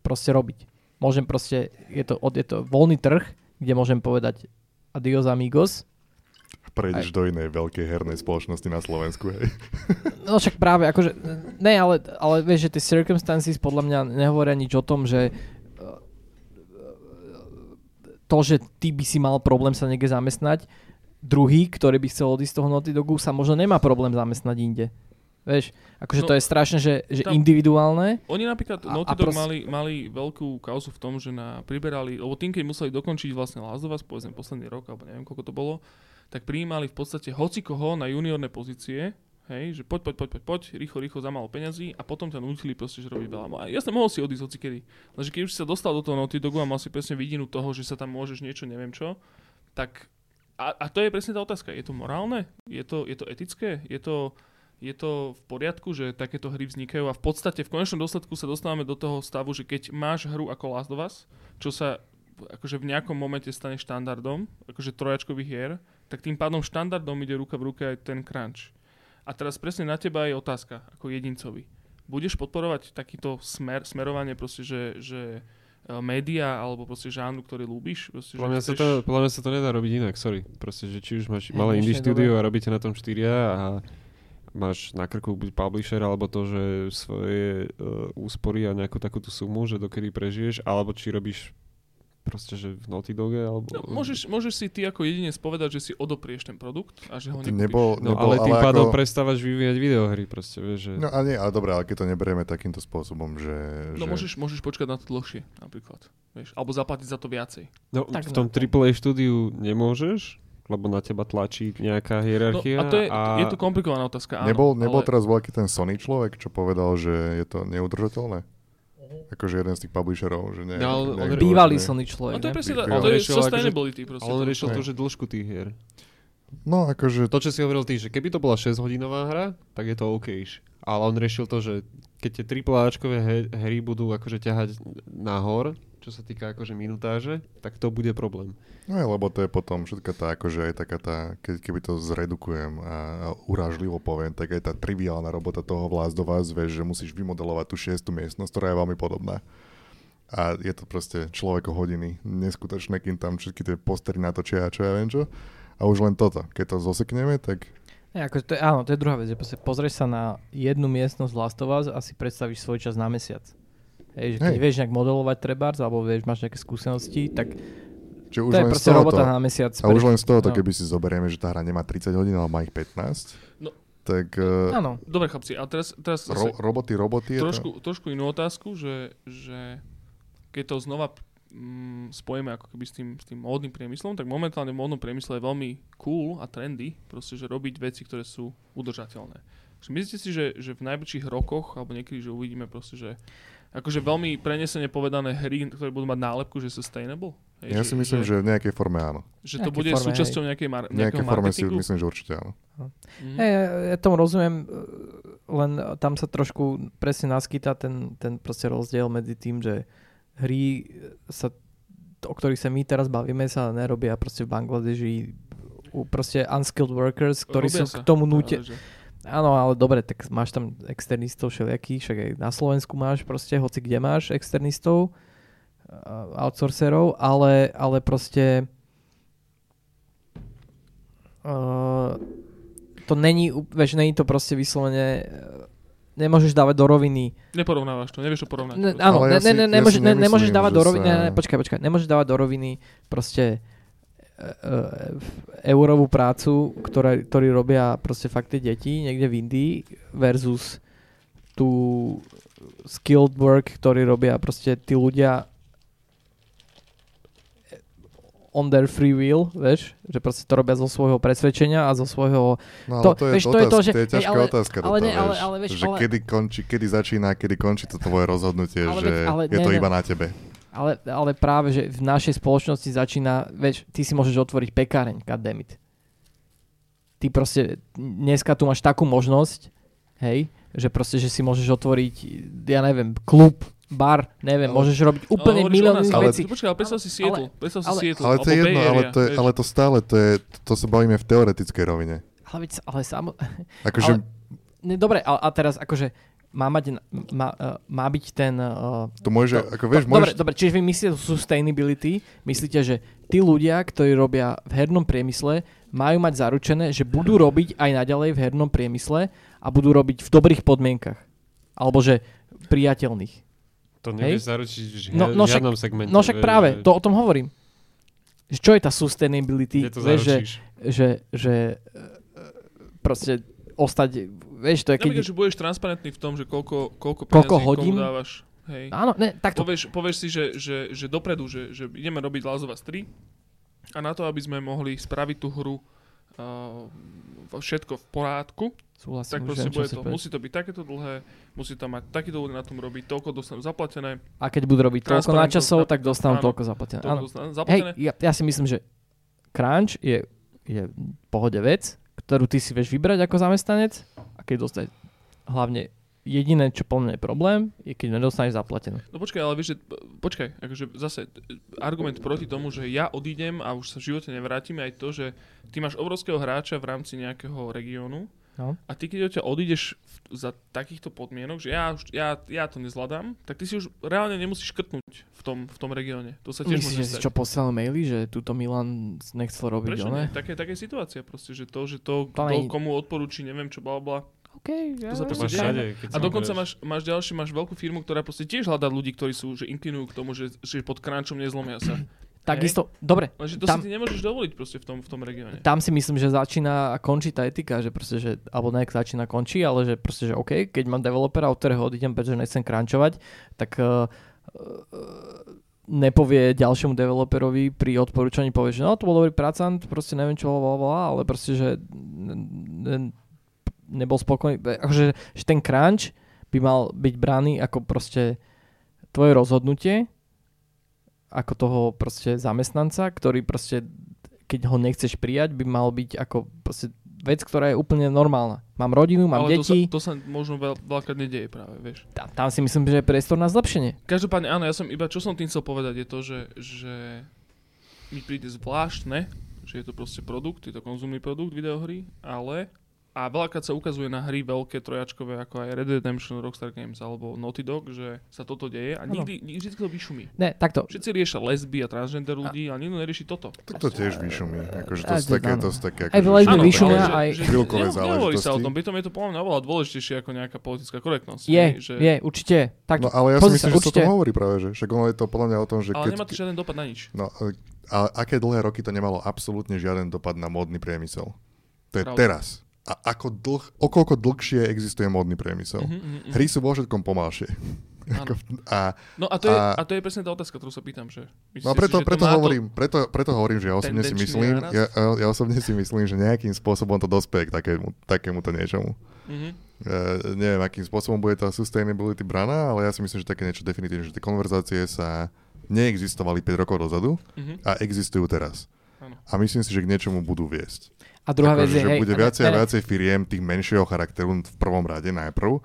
proste robiť. Môžem proste, je to, je to voľný trh, kde môžem povedať adios amigos. Prejdeš do inej veľkej hernej spoločnosti na Slovensku, hej. No však práve, akože, ne, ale, ale vieš, že tie circumstances podľa mňa nehovoria nič o tom, že uh, to, že ty by si mal problém sa niekde zamestnať, druhý, ktorý by chcel odísť z toho Naughty Dogu, sa možno nemá problém zamestnať inde. Vieš, akože No, to je strašne, že, že tam- individuálne. Oni napríklad, A- Naughty Dog proste- mali, mali veľkú kauzu v tom, že na, priberali, lebo tým, keď museli dokončiť vlastne Us, povedzme posledný rok, alebo neviem, koľko to bolo, tak prijímali v podstate hocikoho na juniorné pozície, hej, že poď, poď, poď, poď, poď, rýchlo, rýchlo, za málo peňazí a potom ťa nutili proste, že robiť veľa. A jasne, mohol si odísť hocikedy. Lenže keď už si sa dostal do toho Naughty Dogu a mal si presne vidinu toho, že sa tam môžeš niečo, neviem čo, tak a, a to je presne tá otázka. Je to morálne? Je to, je to etické? Je to, je to v poriadku, že takéto hry vznikajú a v podstate v konečnom dôsledku sa dostávame do toho stavu, že keď máš hru ako Last of Us, čo sa akože v nejakom momente stane štandardom, akože trojačkových hier, tak tým pádom štandardom ide ruka v ruke aj ten crunch. A teraz presne na teba je otázka, ako jedincovi. Budeš podporovať takýto smer, smerovanie proste, že, že e, média alebo proste žánru, ktorý ľúbiš? Proste, Podľa mňa, že sa to, podľa mňa sa to nedá robiť inak, sorry. Proste, že či už máš malé indie štúdio a robíte na tom štyria a máš na krku buď publisher, alebo to, že svoje uh, úspory a nejakú takúto sumu, že dokedy prežiješ, alebo či robíš proste, že v Naughty Doge, alebo... No, môžeš, môžeš si ty ako jedinec povedať, že si odoprieš ten produkt a že ho nekúpiš. nebol, No nebol, ale tým pádom ako... prestávaš vyvíjať videohry, proste, vieš, že... No ale nie, ale dobre, ale keď to neberieme takýmto spôsobom, že... No že... môžeš, môžeš počkať na to dlhšie, napríklad. Vieš, alebo zaplatiť za to viacej. No, Tak v tom no. AAA štúdiu nemôžeš, lebo na teba tlačí nejaká No, hierarchia. a to je, je to komplikovaná otázka, áno. Nebol, nebol ale, teraz veľký ten Sony človek, čo povedal, že je to neudržateľné? Akože jeden z tých publisherov, že nie... No, ale on- nejak Bývalý dôležné. Sony človek. No to je ne? presne, by- to je riešil akože- sustainability proste. Ale on to- riešil to, že dĺžku tých hier. No akože... To, čo si hovoril ty, že keby to bola 6-hodinová hra, tak je to OK. Ale on riešil to, že keď tie AAAčkové hry budú akože ťahať nahor, čo sa týka akože minutáže, tak to bude problém. No je, lebo to je potom všetka tá, akože aj taká tá, keď, keby to zredukujem a, a urážlivo poviem, tak aj tá triviálna robota toho vlás do vás, vieš, že musíš vymodelovať tú šiestu miestnosť, ktorá je veľmi podobná. A je to proste človeko hodiny, neskutočné, kým tam všetky tie postery natočia a čo ja viem čo. A už len toto, keď to zosekneme, tak Ne, akože to je, áno, to je druhá vec, pozrieš sa na jednu miestnosť Last of Us a si predstavíš svoj čas na mesiac. Hej, že keď Hej. vieš nejak modelovať trebárs, alebo vieš, máš nejaké skúsenosti, tak Čiže už to je len z proste robota na mesiac. a už len z tohoto, No. keby si zoberieme, že tá hra nemá 30 hodín, ale má ich 15, No. tak uh, Áno, Dobre chlapci, a teraz, teraz ro- roboty, roboty je to... trošku, trošku inú otázku, že, že keď to znova mm, spojíme ako keby s tým, s tým módnym priemyslom, tak momentálne v módnom priemysle je veľmi cool a trendy, proste, že robiť veci, ktoré sú udržateľné. Myslíte si, že, že v najbližších rokoch, alebo niekedy, že uvidíme proste, že akože veľmi prenesene povedané hry, ktoré budú mať nálepku, že sustainable? Hej, Ja si myslím, že v nejakej forme áno. že to bude forme, súčasťou nejakej mar- nejakej forme si myslím, že určite áno. Hej, ja, ja tomu rozumiem, e, len tam sa trošku presne naskytá ten, ten proste rozdiel medzi tým, že hry sa, o ktorých sa my teraz bavíme, sa nerobia proste v Bangladeži proste unskilled workers, ktorí Robia sú sa, k tomu núte. Áno, ale dobre, tak máš tam externistov všelijakých, však aj na Slovensku máš proste, hoci kde máš externistov, a- outsourcerov, ale, ale proste uh, to není, vieš, není to proste vyslovene, uh, nemôžeš dávať do roviny Neporovnávaš to, nevieš to porovnať. Ne, áno, ne, ja ne, si- ne, ja nemôže, ne, nemôžeš nemyslím, dávať do roviny, sa- ne, ne, počkaj, počkaj, nemôžeš dávať do roviny proste eurovú prácu, ktorá, ktorí robia proste fakt tie deti niekde v Indii versus tú skilled work, ktorý robia proste tí ľudia on their free will, vieš, že proste to robia zo svojho presvedčenia a zo svojho No ale To- to, je, vieš, to, to je to, otázka, že- to je ťažká ale- otázka ale toto, ne, ale- ale vieš, že ale- kedy končí, kedy začína, kedy končí to tvoje rozhodnutie, Ale že ale je ne, to ne. iba na tebe. Ale, ale práve, že v našej spoločnosti začína, vieš, ty si môžeš otvoriť pekáreň, goddammit. Ty proste, dneska tu máš takú možnosť, hej, že proste, že si môžeš otvoriť, ja neviem, klub, bar, neviem, Ale- môžeš robiť úplne milión ale, vecí. Počkaj, ale predstav si Ale- Seattle. Predstav si ale- Seattle. Ale to je jedno, ale to, je, ale to stále, to, je, to sa bavíme v teoretickej rovine. Ale, veď, ale samo, Akože, Ale- ne, dobre, a, a teraz akože má, mať, má, uh, má byť ten... Uh, to môže, No, ako vieš, dobre, môžeš, dobre, čiže vy myslíte sustainability, myslíte, že tí ľudia, ktorí robia v hernom priemysle, majú mať zaručené, že budú robiť aj naďalej v hernom priemysle a budú robiť v dobrých podmienkach. Alebo že priateľných. To nevieš zaručiť v No- no, no však- žiadnom segmente. No však vieš, práve, že- to o tom hovorím. Čo je tá sustainability? Kde to vieš, že, že, že e, proste ostať, vieš, to je keď... Napríklad, že budeš transparentný v tom, že koľko, koľko Koľko hodín? dávaš. Hej. Áno, ne, takto. Povieš, povieš si, že, že, že dopredu, že, že ideme robiť Us 3 a na to, aby sme mohli spraviť tú hru uh, všetko v porádku, Súhlasím, tak proste čo bude to, musí to byť takéto dlhé, musí to mať takýto ľudia na tom robiť, toľko dostanú zaplatené, A keď budú robiť toľko Transparentnosť, načasov, tak dostanú áno. toľko zaplatené. toľko Áno. dostanú Hej, zaplatené. ja, ja si myslím, že crunch je, je pohode vec, ktorú ty si vieš vybrať ako zamestnanec a keď dostať hlavne jediné, čo po mne je problém, je keď nedostaneš zaplatené. No počkaj, ale vieš, že, počkaj, akože zase e, argument proti tomu, že ja odídem a už sa v živote nevrátim, aj to, že ty máš obrovského hráča v rámci nejakého regiónu No. a ty keď odtiaľ odídeš v, za takýchto podmienok, že ja, už, ja, ja to nezvládam, tak ty si už reálne nemusíš škrtnúť v tom, v tom regióne. To sa tiež Myslíš, že si čo poslal maily, že túto Milan nechcel robiť, Prečo ne? Také, také situácia proste, že to, že to, To to nie- komu odporúči, neviem čo, bla bla. OK, ja, To sa To proste máš všade. A dokonca máš, máš ďalší, máš veľkú firmu, ktorá proste tiež hľadá ľudí, ktorí sú, že inklinujú k tomu, že, že pod crunchom nezlomia sa. Takisto, dobre, Lenže to Tam- si ty nemôžeš dovoliť proste v tom, v tom regióne. tam si myslím, že začína a končí tá etika, že proste, že, alebo ne, začína končí, ale že proste, že OK, keď mám developera, od ktorého odídem, pretože nechcem crunchovať, tak uh, uh, nepovie ďalšiemu developerovi pri odporúčaní, povie, že no, to bol dobrý pracant, proste neviem čo, bla, bla, ale proste, že n- n- nebol spokojný. Akože, že ten crunch by mal byť braný ako proste tvoje rozhodnutie, ako toho proste zamestnanca, ktorý proste keď ho nechceš prijať, by mal byť ako proste vec, ktorá je úplne normálna. Mám rodinu, mám Ale deti, to sa, to sa možno veľ, veľakrát nedieje práve, vieš. tam, tam si myslím, že je priestor na zlepšenie. Každopádne áno, ja som iba, čo som tým chcel povedať je to, že, že mi príde zvláštne, že je to proste produkt, je to konzumný produkt videohry, ale a veľakrát sa ukazuje na hry veľké trojačkové ako aj Red Dead Redemption, Rockstar Games alebo Naughty Dog, že sa toto deje a nikdy, nikdy vždy to vyšumí. Ne, takto. Všetci riešia lesby a transgender ľudí, ale nikto nerieši toto. Tak to tiež vyšumí. Akože to A, sú také, to sú také... Aj akože lesby vyšumia, aj- chvíľkové Nehovorí sa o záležitosti. tom, pritom je to podľa mňa oveľa dôležitejšie ako nejaká politická korektnosť. Je, že, je, určite. No Takto. ale ja si myslím, že sa, sa o určite. tom hovorí práve, že však ono je to podľa mňa o tom, že ale keď... nemá to žiaden dopad na nič. No, e, a aké dlhé roky to nemalo absolútne žiaden dopad na módny priemysel. To je Pravda. teraz. A ako dlh, o koľko dlhšie existuje módny priemysel. Mhm, mhm, mhm. Hry sú vo všetkom pomalšie. A, No a to, je, a- a to je presne tá otázka, ktorú sa pýtam, že... no a myslíte si, preto, že to preto, má to- hovorím, preto, preto hovorím, že ja osobne si myslím, ja, ja osobne si myslím, že nejakým spôsobom to dospeje k takému, takémuto niečomu. Mhm. Uh, neviem, akým spôsobom bude tá sustainability braná, ale ja si myslím, že také niečo definitívne, že tie konverzácie sa neexistovali 5 rokov dozadu Mhm. a existujú teraz. Áno. A myslím si, že k niečomu budú viesť. A druhá vec Akože, je, že hej, bude viacej a ne- viacej firiem tých menšieho charakteru v prvom rade najprv,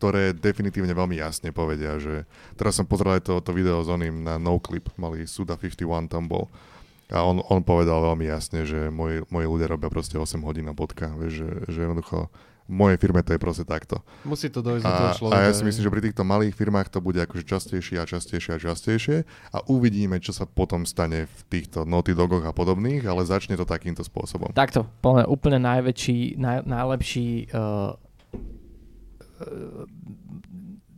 ktoré definitívne veľmi jasne povedia, že teraz som pozeral aj to, to video s oným na Noclip, mali Suda 51 tam bol. A on, on povedal veľmi jasne, že moji, moji ľudia robia proste 8 hodín a bodka, vieš, že, že jednoducho v mojej firme to je proste takto. Musí to dojsť do toho A, človeka. a ja si myslím, že pri týchto malých firmách to bude akože častejšie a častejšie a častejšie a uvidíme, čo sa potom stane v týchto Naughty Dogoch a podobných, ale začne to takýmto spôsobom. Takto, podľa úplne najväčší, naj, najlepší, uh,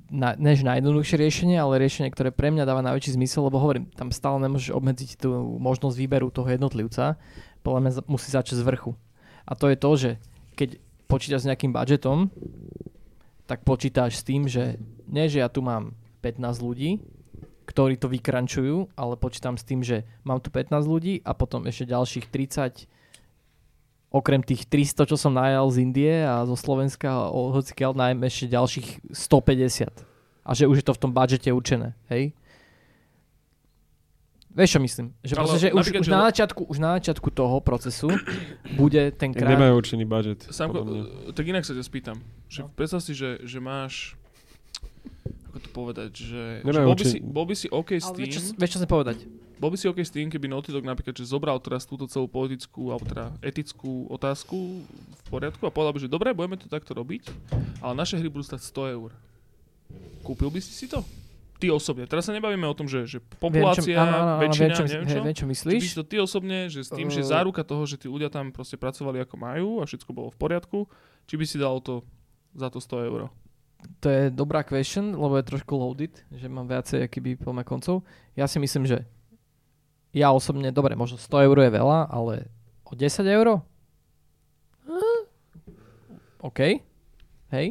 na, než najjednoduchšie riešenie, ale riešenie, ktoré pre mňa dáva najväčší zmysel, lebo hovorím, tam stále nemôžeš obmedziť tú možnosť výberu toho jednotlivca, podľa mňa musí začať z vrchu. A to je to, že keď počítaš s nejakým budžetom, tak počítaš s tým, že nie, že ja tu mám 15 ľudí, ktorí to vykrančujú, ale počítam s tým, že mám tu 15 ľudí a potom ešte ďalších 30 okrem tých 300, čo som najal z Indie a zo Slovenska, hocikiaľ najmä ešte ďalších 150. A že už je to v tom budžete určené, hej? Vieš čo myslím? Že, Ale proste, že už, už, na začiatku, už na začiatku toho procesu bude ten krát... Nemajú určený budget. Samko, e, tak inak sa ťa spýtam. Že No. predstav si, že, že máš... Ako to povedať? Že, že bol, by si, bol by si OK s tým... vieš, vieš, čo chcem povedať? Bol by si OK s tým, keby Naughty Dog napríklad, že zobral teraz túto celú politickú, alebo teda etickú otázku v poriadku a povedal by, že dobre, budeme to takto robiť, ale naše hry budú stať 100 eur. Kúpil by si si to? Ty osobne. Teraz sa nebavíme o tom, že, že populácia, viem, čo, áno, áno, väčšina, viem, čo, neviem hej, čo. viem, čo Či myslíš. si to ty osobne, že s tým, že Uh. záruka toho, že tí ľudia tam proste pracovali ako majú a všetko bolo v poriadku, či by si dal to za to 100 eur? To je dobrá question, lebo je trošku loaded, že mám viacej akýby poďme koncov. Ja si myslím, že ja osobne, dobre, možno 100 eur je veľa, ale o 10 eur? Hm, OK, hej.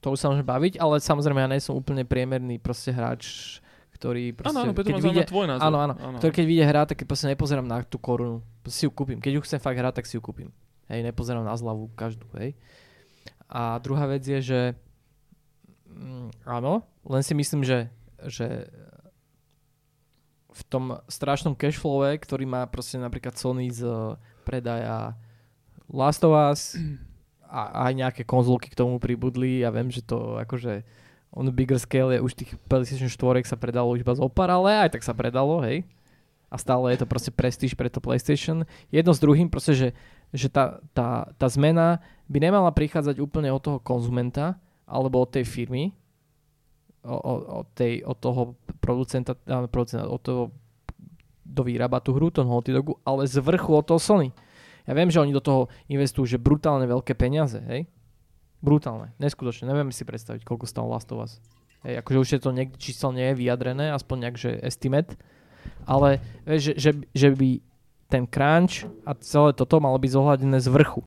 To už sa môžeme baviť, ale samozrejme ja nie som úplne priemerný proste hráč, ktorý proste, Áno, áno, keď vyjde, tvoj názor. áno, áno, ktorý keď vyjde hra, tak proste nepozerám na tú korunu. Si ju kúpim. Keď ju chcem fakt hrať, tak si ju kúpim. Hej, nepozerám na zľavu každú, hej. A druhá vec je, že mm, áno, len si myslím, že, že v tom strašnom cashflowe, ktorý má proste napríklad Sony z eh, predaja Last of Us a aj nejaké konzolky k tomu pribudli. Ja viem, že to akože on bigger scale je už tých PlayStation 4 sa predalo iba zo pár, ale aj tak sa predalo, hej. A stále je to proste prestíž pre to PlayStation. Jedno s druhým proste, že, že tá, tá, tá zmena by nemala prichádzať úplne od toho konzumenta alebo od tej firmy, od, tej, od toho producenta, áno, producenta, od toho, kto vyrába tú hru, toho Naughty ale z vrchu od toho Sony. Ja viem, že oni do toho investujú že brutálne veľké peniaze, hej? Brutálne, neskutočne, neviem si predstaviť, koľko stalo Last of Us. Hej, akože už je to niekde číselne je vyjadrené, aspoň nejak, že estimate, ale že, že, že by ten crunch a celé toto malo byť zohľadené z vrchu.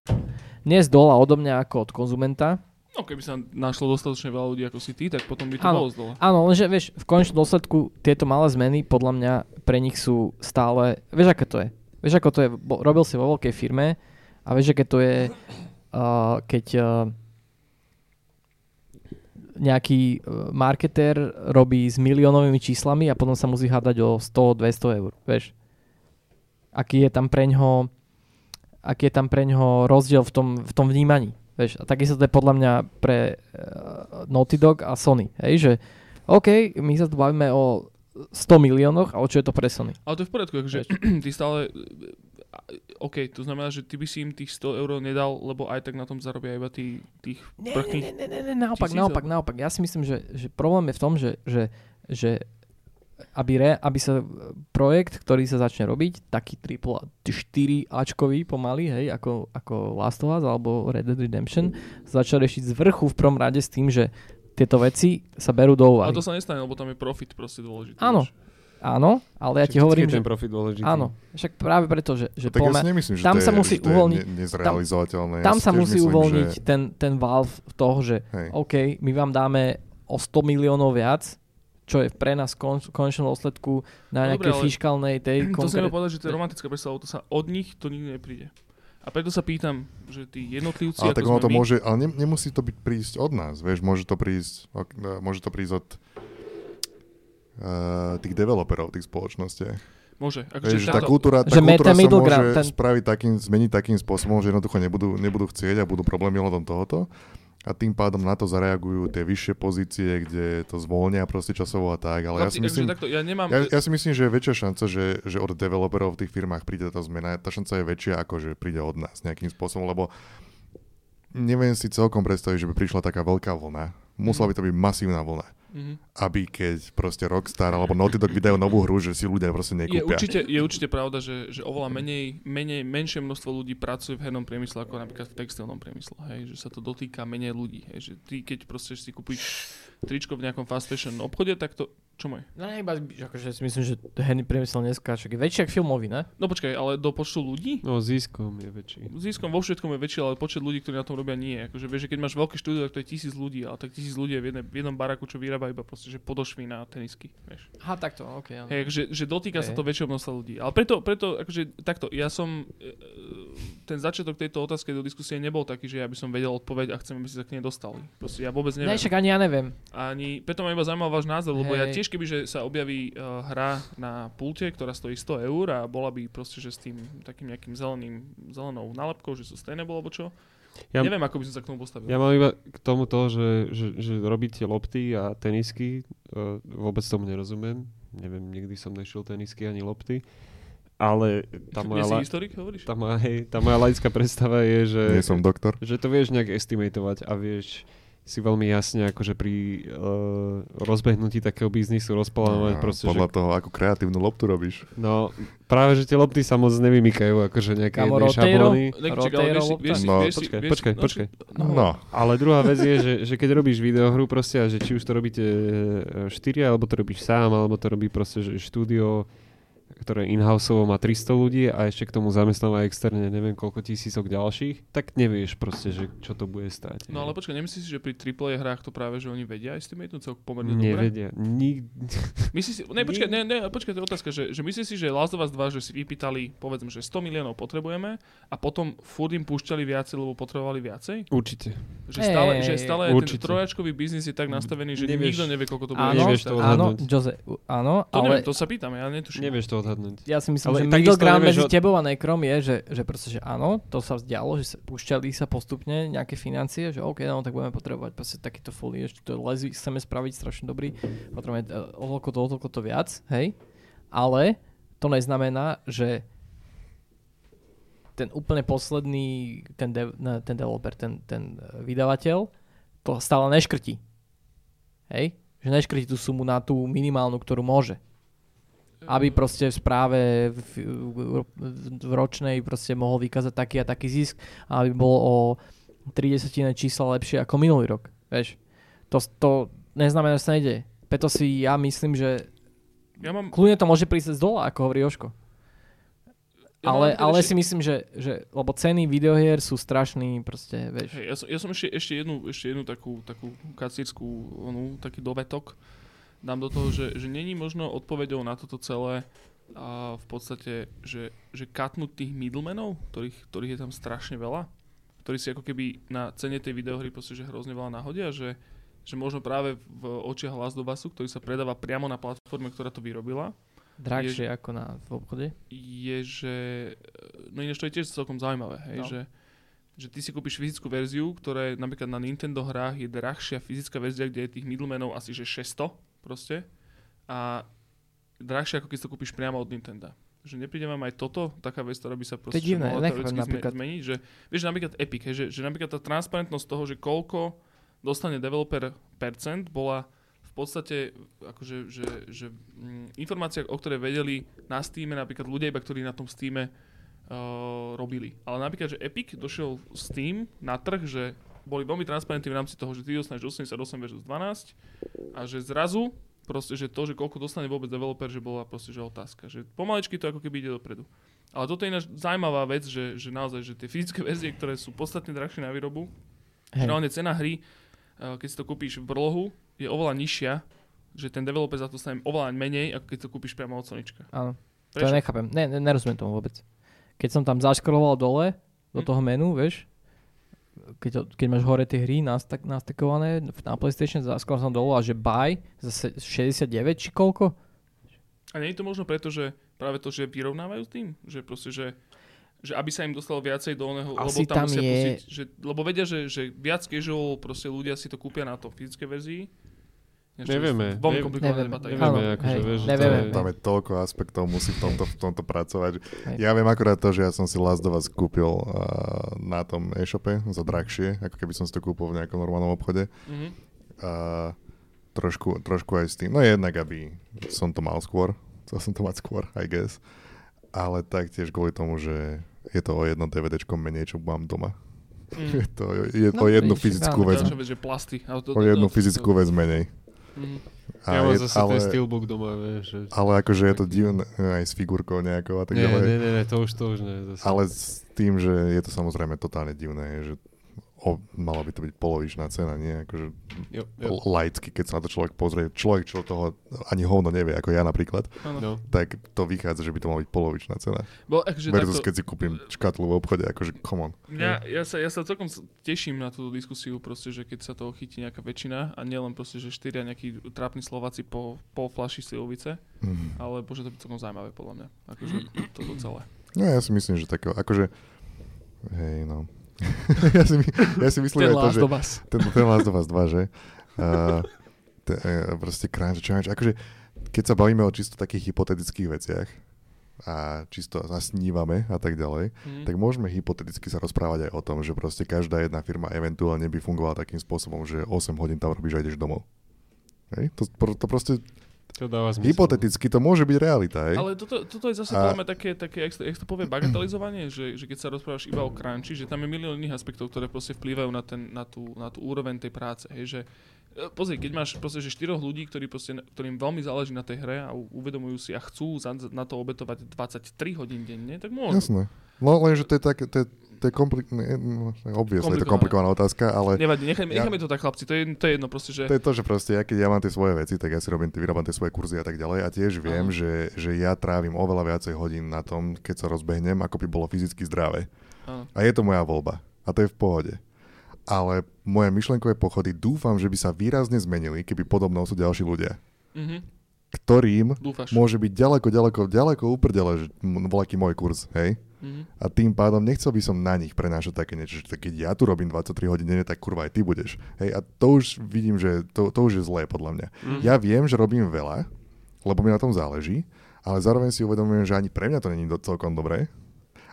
Nie z dola odo mňa ako od konzumenta. No keby sa našlo dostatočne veľa ľudí ako si ty, tak potom by to Áno. bolo z dola. Áno, lenže vieš, v konečnom dôsledku tieto malé zmeny podľa mňa pre nich sú stále, vieš aké to je? Vieš ako to je, Bo, robil si vo veľkej firme a vieš aké to je, uh, keď uh, nejaký uh, marketér robí s miliónovými číslami a potom sa musí hádať o 100-200 eur, vieš. Aký je tam preňho aký je tam pre ňoho rozdiel v tom, v tom vnímaní. Vieš, a takisto to je podľa mňa pre uh, Naughty Dog a Sony. Hej, že OK, my sa tu bavíme o 100 miliónoch, ale čo je to pre Sony? Ale to je v poriadku, akože ty stále... OK, to znamená, že ty by si im tých 100 eur nedal, lebo aj tak na tom zarobia iba tí, tých nie, nie, nie, nie, naopak, tisícov. naopak, naopak. Ja si myslím, že, že problém je v tom, že, že, že aby, re, aby sa projekt, ktorý sa začne robiť, taký triple 4 Ačkový pomaly, hej, ako, ako Last of Us alebo Red Dead Redemption, začal riešiť z vrchu v prvom rade s tým, že tieto veci sa berú do úvahy. Ale to sa nestane, lebo tam je profit proste dôležitý. Áno. Áno, ale ja ti Vždycky hovorím, je že... ten profit dôležitý. Áno, však práve preto, že, že tak ja si nemyslím, že tam sa musí je uvoľniť- ne, nezrealizovateľné. Tam sa musí myslím, uvoľniť Že, ten, ten valve toho, že hej, OK, my vám dáme o 100 miliónov viac, čo je pre nás kon, konečnom dôsledku na No dobre, nejakej ale fiskálnej tej To si konkrét... povedať, že to je romantická predstava, to sa od nich to nikdy nepríde. A preto sa pýtam, že tí jednotlivci, ale tak ono to my, môže, ale ne, nemusí to byť prísť od nás, vieš, môže to prísť, môže to prísť od uh, tých developerov, tých spoločností. môže. Akože Vieš, že tá táto- kultúra, tá Že kultúra sa môže ground, ten- spraviť takým, zmeniť takým spôsobom, že jednoducho nebudú, nebudú chcieť a budú problémy ohľadom tohoto. A tým pádom na to zareagujú tie vyššie pozície, kde to zvolnia proste časovo a tak. Ale ja Chlapci, si myslím, takto, ja nemám... ja, ja si myslím, že je väčšia šanca, že, že od developerov v tých firmách príde tá zmena. Tá šanca je väčšia, ako že príde od nás nejakým spôsobom, lebo neviem si celkom predstaviť, že by prišla taká veľká vlna. Musela by to byť masívna vlna. Mhm. Aby keď proste Rockstar alebo Naughty Dog vydajú novú hru, že si ľudia proste Je nekúpia. určite, je určite pravda, že, že oveľa menej, menej, menšie množstvo ľudí pracuje v hernom priemysle ako napríklad v textilnom priemysle. Hej, že sa to dotýka menej ľudí. Hej, že ty keď proste si kúpiš tričko v nejakom fast fashion obchode, tak to... Čo môj? No ne, iba, že akože si myslím, že herný priemysel dneska však je väčší ako filmový, ne? No počkaj, ale do počtu ľudí? No ziskom je väčší. Ziskom vo všetkom je väčší, ale počet ľudí, ktorí na tom robia, nie. Akože vieš, že keď máš veľké štúdio, tak to je tisíc ľudí, ale tak tisíc ľudí je v, jedne, v jednom baraku, čo vyrába iba proste, že podošvy na tenisky. Vieš. Aha, takto, ok. áno. Hej, že, že dotýka sa Hej. to väčšieho množstva ľudí. Ale preto, preto akože takto, ja som, e, e, ten začiatok tejto otázky do diskusie nebol taký, že ja by som vedel odpoveď a chcem, aby ste sa k nej dostali. Proste ja vôbec Ne, neviem. však ani ja neviem. Ani, preto ma iba zaujímal váš názor, lebo ja Hej. tiež, keby že sa objaví uh, hra na pulte, ktorá stojí 100 eur a bola by proste, že s tým takým nejakým zeleným, zelenou nálepkou, že sustainable alebo čo, Ja, neviem, ako by som sa k tomu postavil. ja mám iba k tomu to, že, že, že robíte lopty a tenisky, uh, vôbec tomu nerozumiem. Neviem, nikdy som nešiel tenisky ani lopty. Ale tá moja, la, historik, hovoríš? tá moja, hej, tá moja laická predstava je, že, Nie som doktor. že to vieš nejak estimatovať a vieš si veľmi jasne akože pri uh, rozbehnutí takého biznisu rozplánovať No, proste, podľa že, toho, ako kreatívnu loptu robíš. no práve, že tie lopty sa moc nevymykajú akože nejaké Kamo, jednej šablóny. No, si- počkaj, počkaj, no, počkaj. No, No, Ale druhá vec je, že, že keď robíš videohru proste a že či už to robíte e, štyria, alebo to robíš sám, alebo to robí proste že štúdio, ktoré in-houseovo má 300 ľudí a ešte k tomu zamestnáva externe neviem koľko tisícok ďalších, tak nevieš proste, že čo to bude stáť. No ale počkaj, nemyslíš si, že pri AAA hrách to práve, že oni vedia estimatnúť celkom pomerne dobre? Nevedia. Nik... Myslíš si, ne, počkaj, ne, ne, počkaj, to je otázka, že, že myslíš si, že Last of Us 2, že si vypýtali, povedzme, že 100 miliónov potrebujeme a potom furt im púšťali viacej, lebo potrebovali viacej? Určite. Že stále, Ej, že stále určite. ten trojačkový biznis je tak nastavený, že Nevieš. nikto nevie, koľko to bude. Áno, nevieš to áno. Jose, áno, To ale neviem, to sa pýtam, ja netuším. Nevieš to odhadnúť. Ja si myslím, Ale že middle ground nevieš medzi od- tebou a Necrom je, že, že proste, že áno, to sa vzdialo, že sa, púšťali sa postupne nejaké financie, že OK, no tak budeme potrebovať proste takýto fully, ešte to lesby chceme spraviť strašne dobrý, potrebujeme eh, o toľko to, o toľko to viac, hej, ale to neznamená, že ten úplne posledný, ten, dev, ne, ten developer, ten, ten eh, vydavateľ, to stále neškrtí. Hej? Že neškrtí tú sumu na tú minimálnu, ktorú môže. Aby proste v správe v, v, ročnej proste mohol vykázať taký a taký zisk a aby bol o 30 čísla lepšie ako minulý rok. Vieš? To, to neznamená, že sa nejde. Preto si ja myslím, že Ja mám, kľudne to môže prísť z dola, ako hovorí Joško. ja ale, napríklad ale ešte- si myslím, že, že lebo ceny videohier sú strašný, proste, vieš. Hej, ja som, ja som ešte, ešte jednu, ešte jednu takú, takú kacírskú, onú, taký dovetok dám do toho, že, že není možno odpovedou na toto celé a v podstate, že, že katnúť tých middlemenov, ktorých, ktorých je tam strašne veľa, ktorí si ako keby na cene tej videohry proste, že hrozne veľa nahodia, že, že možno práve v očiach Usu, ktorý sa predáva priamo na platforme, ktorá to vyrobila, Drahšie ako na, v obchode? je, že... No ináč to je tiež celkom zaujímavé, hej, No. že, že ty si kúpiš fyzickú verziu, ktorá je napríklad na Nintendo hrách je drahšia fyzická verzia, kde je tých middlemanov asi že 600 proste a drahšia ako keď to kúpiš priamo od Nintendo. Že nepríde vám aj toto, taká vec, ktorá by sa proste divné, mohla napríklad. zmeniť, že vieš, napríklad Epic, hej, že, že napríklad tá transparentnosť toho, že koľko dostane developer percent, bola v podstate akože, že, že, mm, informácia, o ktorej vedeli na Steam, napríklad ľudia iba, ktorí na tom Steam uh, robili. Ale napríklad, že Epic došiel Steam na trh, že boli veľmi transparentní v rámci toho, že ty dostaneš 88 versus 12 a že zrazu proste, že to, že koľko dostane vôbec developer, že bola proste, že otázka. Že pomaličky to ako keby ide dopredu. Ale toto je ináč zaujímavá vec, že, že naozaj, že tie fyzické verzie, ktoré sú podstatne drahšie na výrobu, Hej. Reálne cena hry, eh, keď si to kúpiš v brlohu, je oveľa nižšia, že ten developer za to stane oveľa menej, ako keď to kúpiš priamo od Sonička. Áno. To ja nechápem. Ne, ne, nerozumiem tomu vôbec. Keď som tam zaškroloval dole, do Hm. toho menu, vieš, keď, keď máš hore tie hry nastak, nastakované na PlayStation, zaskroval som dole a že buy za se- 69 či koľko? A nie je to možno preto, že práve to, že vyrovnávajú s tým? Že proste, že, že aby sa im dostalo viacej dolného, Asi lebo tam, tam musia je- pustiť, že, lebo vedia, že, že viac casual proste ľudia si to kúpia na to fyzické verzii. Je Nevieme, Veľmi komplikovaná debata. nevieme, akože, hej, vieš, že to nevieme. je- Tam je toľko aspektov, musí v tomto, v tomto pracovať. Hej. Ja viem akorát to, že ja som si Last of Us kúpil uh, na tom e-shope za drahšie, ako keby som si to kúpil v nejakom normálnom obchode. A trošku, trošku aj s tým. No jednak, aby som to mal skôr. Chcel som to mať skôr, I guess. Ale taktiež kvôli tomu, že je to o jedno DVDčko menej, čo mám doma. Mhm. Je to je No, o jednu fyzickú vec. Vec, že plasty. O jednu fyzickú vec menej. A Ja mám je, zase ale, ten steelbook doma, vieš. Že... ale akože je to divné aj s figurkou nejakou a tak nie, ďalej. nie, nie, nie, to už, to už nie. Zase. Ale s tým, že je to samozrejme totálne divné, že o, mala by to byť polovičná cena, nie? Akože Jo, jo. laicky, keď sa na to človek pozrie. Človek, čo toho ani hovno nevie, ako ja napríklad, Áno. No. tak to vychádza, že by to mala byť polovičná cena. Bo, akože Versus takto, keď si kúpim škatlu v obchode, akože come on. Ja, ja, sa, ja sa celkom teším na túto diskusiu, proste, že keď sa toho chytí nejaká väčšina a nielen proste, že štyria nejakí trápni Slováci po, po flaši Slivovice, Mm. ale môže to byť celkom zaujímavé podľa mňa. Akože toto celé. No ja si myslím, že takého, akože, hej no. ja, si, my- ja si myslím Ten aj to, že... Ten, ten Last of Us 2, že? Uh, te, uh, proste Crunch Challenge. Akože, keď sa bavíme o čisto takých hypotetických veciach a čisto zasnívame a tak ďalej, Mhm. tak môžeme hypoteticky sa rozprávať aj o tom, že proste každá jedna firma eventuálne by fungovala takým spôsobom, že 8 hodín tam robíš a ideš domov. Hej? To, to proste To dáva zmysel. hypoteticky to môže byť realita. Hej? Ale toto, toto je zase A- také, také jak, jak to povie, bagatelizovanie, že, že keď sa rozprávaš iba o crunchi, že tam je milión iných aspektov, ktoré proste vplývajú na, ten, na, tú, na tú úroveň tej práce. Hej, že, e, pozri, keď máš proste, že štyroch ľudí, ktorí proste, ktorým veľmi záleží na tej hre a uvedomujú si a chcú za, na to obetovať 23 hodín denne, tak môžu. Jasné. No lenže to je tak, to je, to je komplik... ne- no, obviously, je to komplikovaná otázka, ale Nevadí, nechajme, Ja- nechajme to tak, chlapci, to je, to je jedno proste, že... To je to, že proste ja keď ja mám tie svoje veci, tak ja si robím, vyrábam tie svoje kurzy a tak ďalej a tiež viem, že, že ja trávim oveľa viacej hodín na tom, keď sa rozbehnem, ako by bolo fyzicky zdravé. A je to moja voľba. A to je v pohode. Ale moje myšlenkové pochody dúfam, že by sa výrazne zmenili, keby podobnou sú ďalší ľudia, Mhm, ktorým dúfaš. môže byť ďaleko, ďaleko, ďaleko uprdele, že voľaký môj kurz, hej? Mhm. A tým pádom nechcel by som na nich prenášať také niečo, že keď ja tu robím 23 hodín denne, tak kurva aj ty budeš. Hej, a to už vidím, že to, to už je zlé podľa mňa. Mhm. Ja viem, že robím veľa, lebo mi na tom záleží, ale zároveň si uvedomujem, že ani pre mňa to není do, celkom dobré.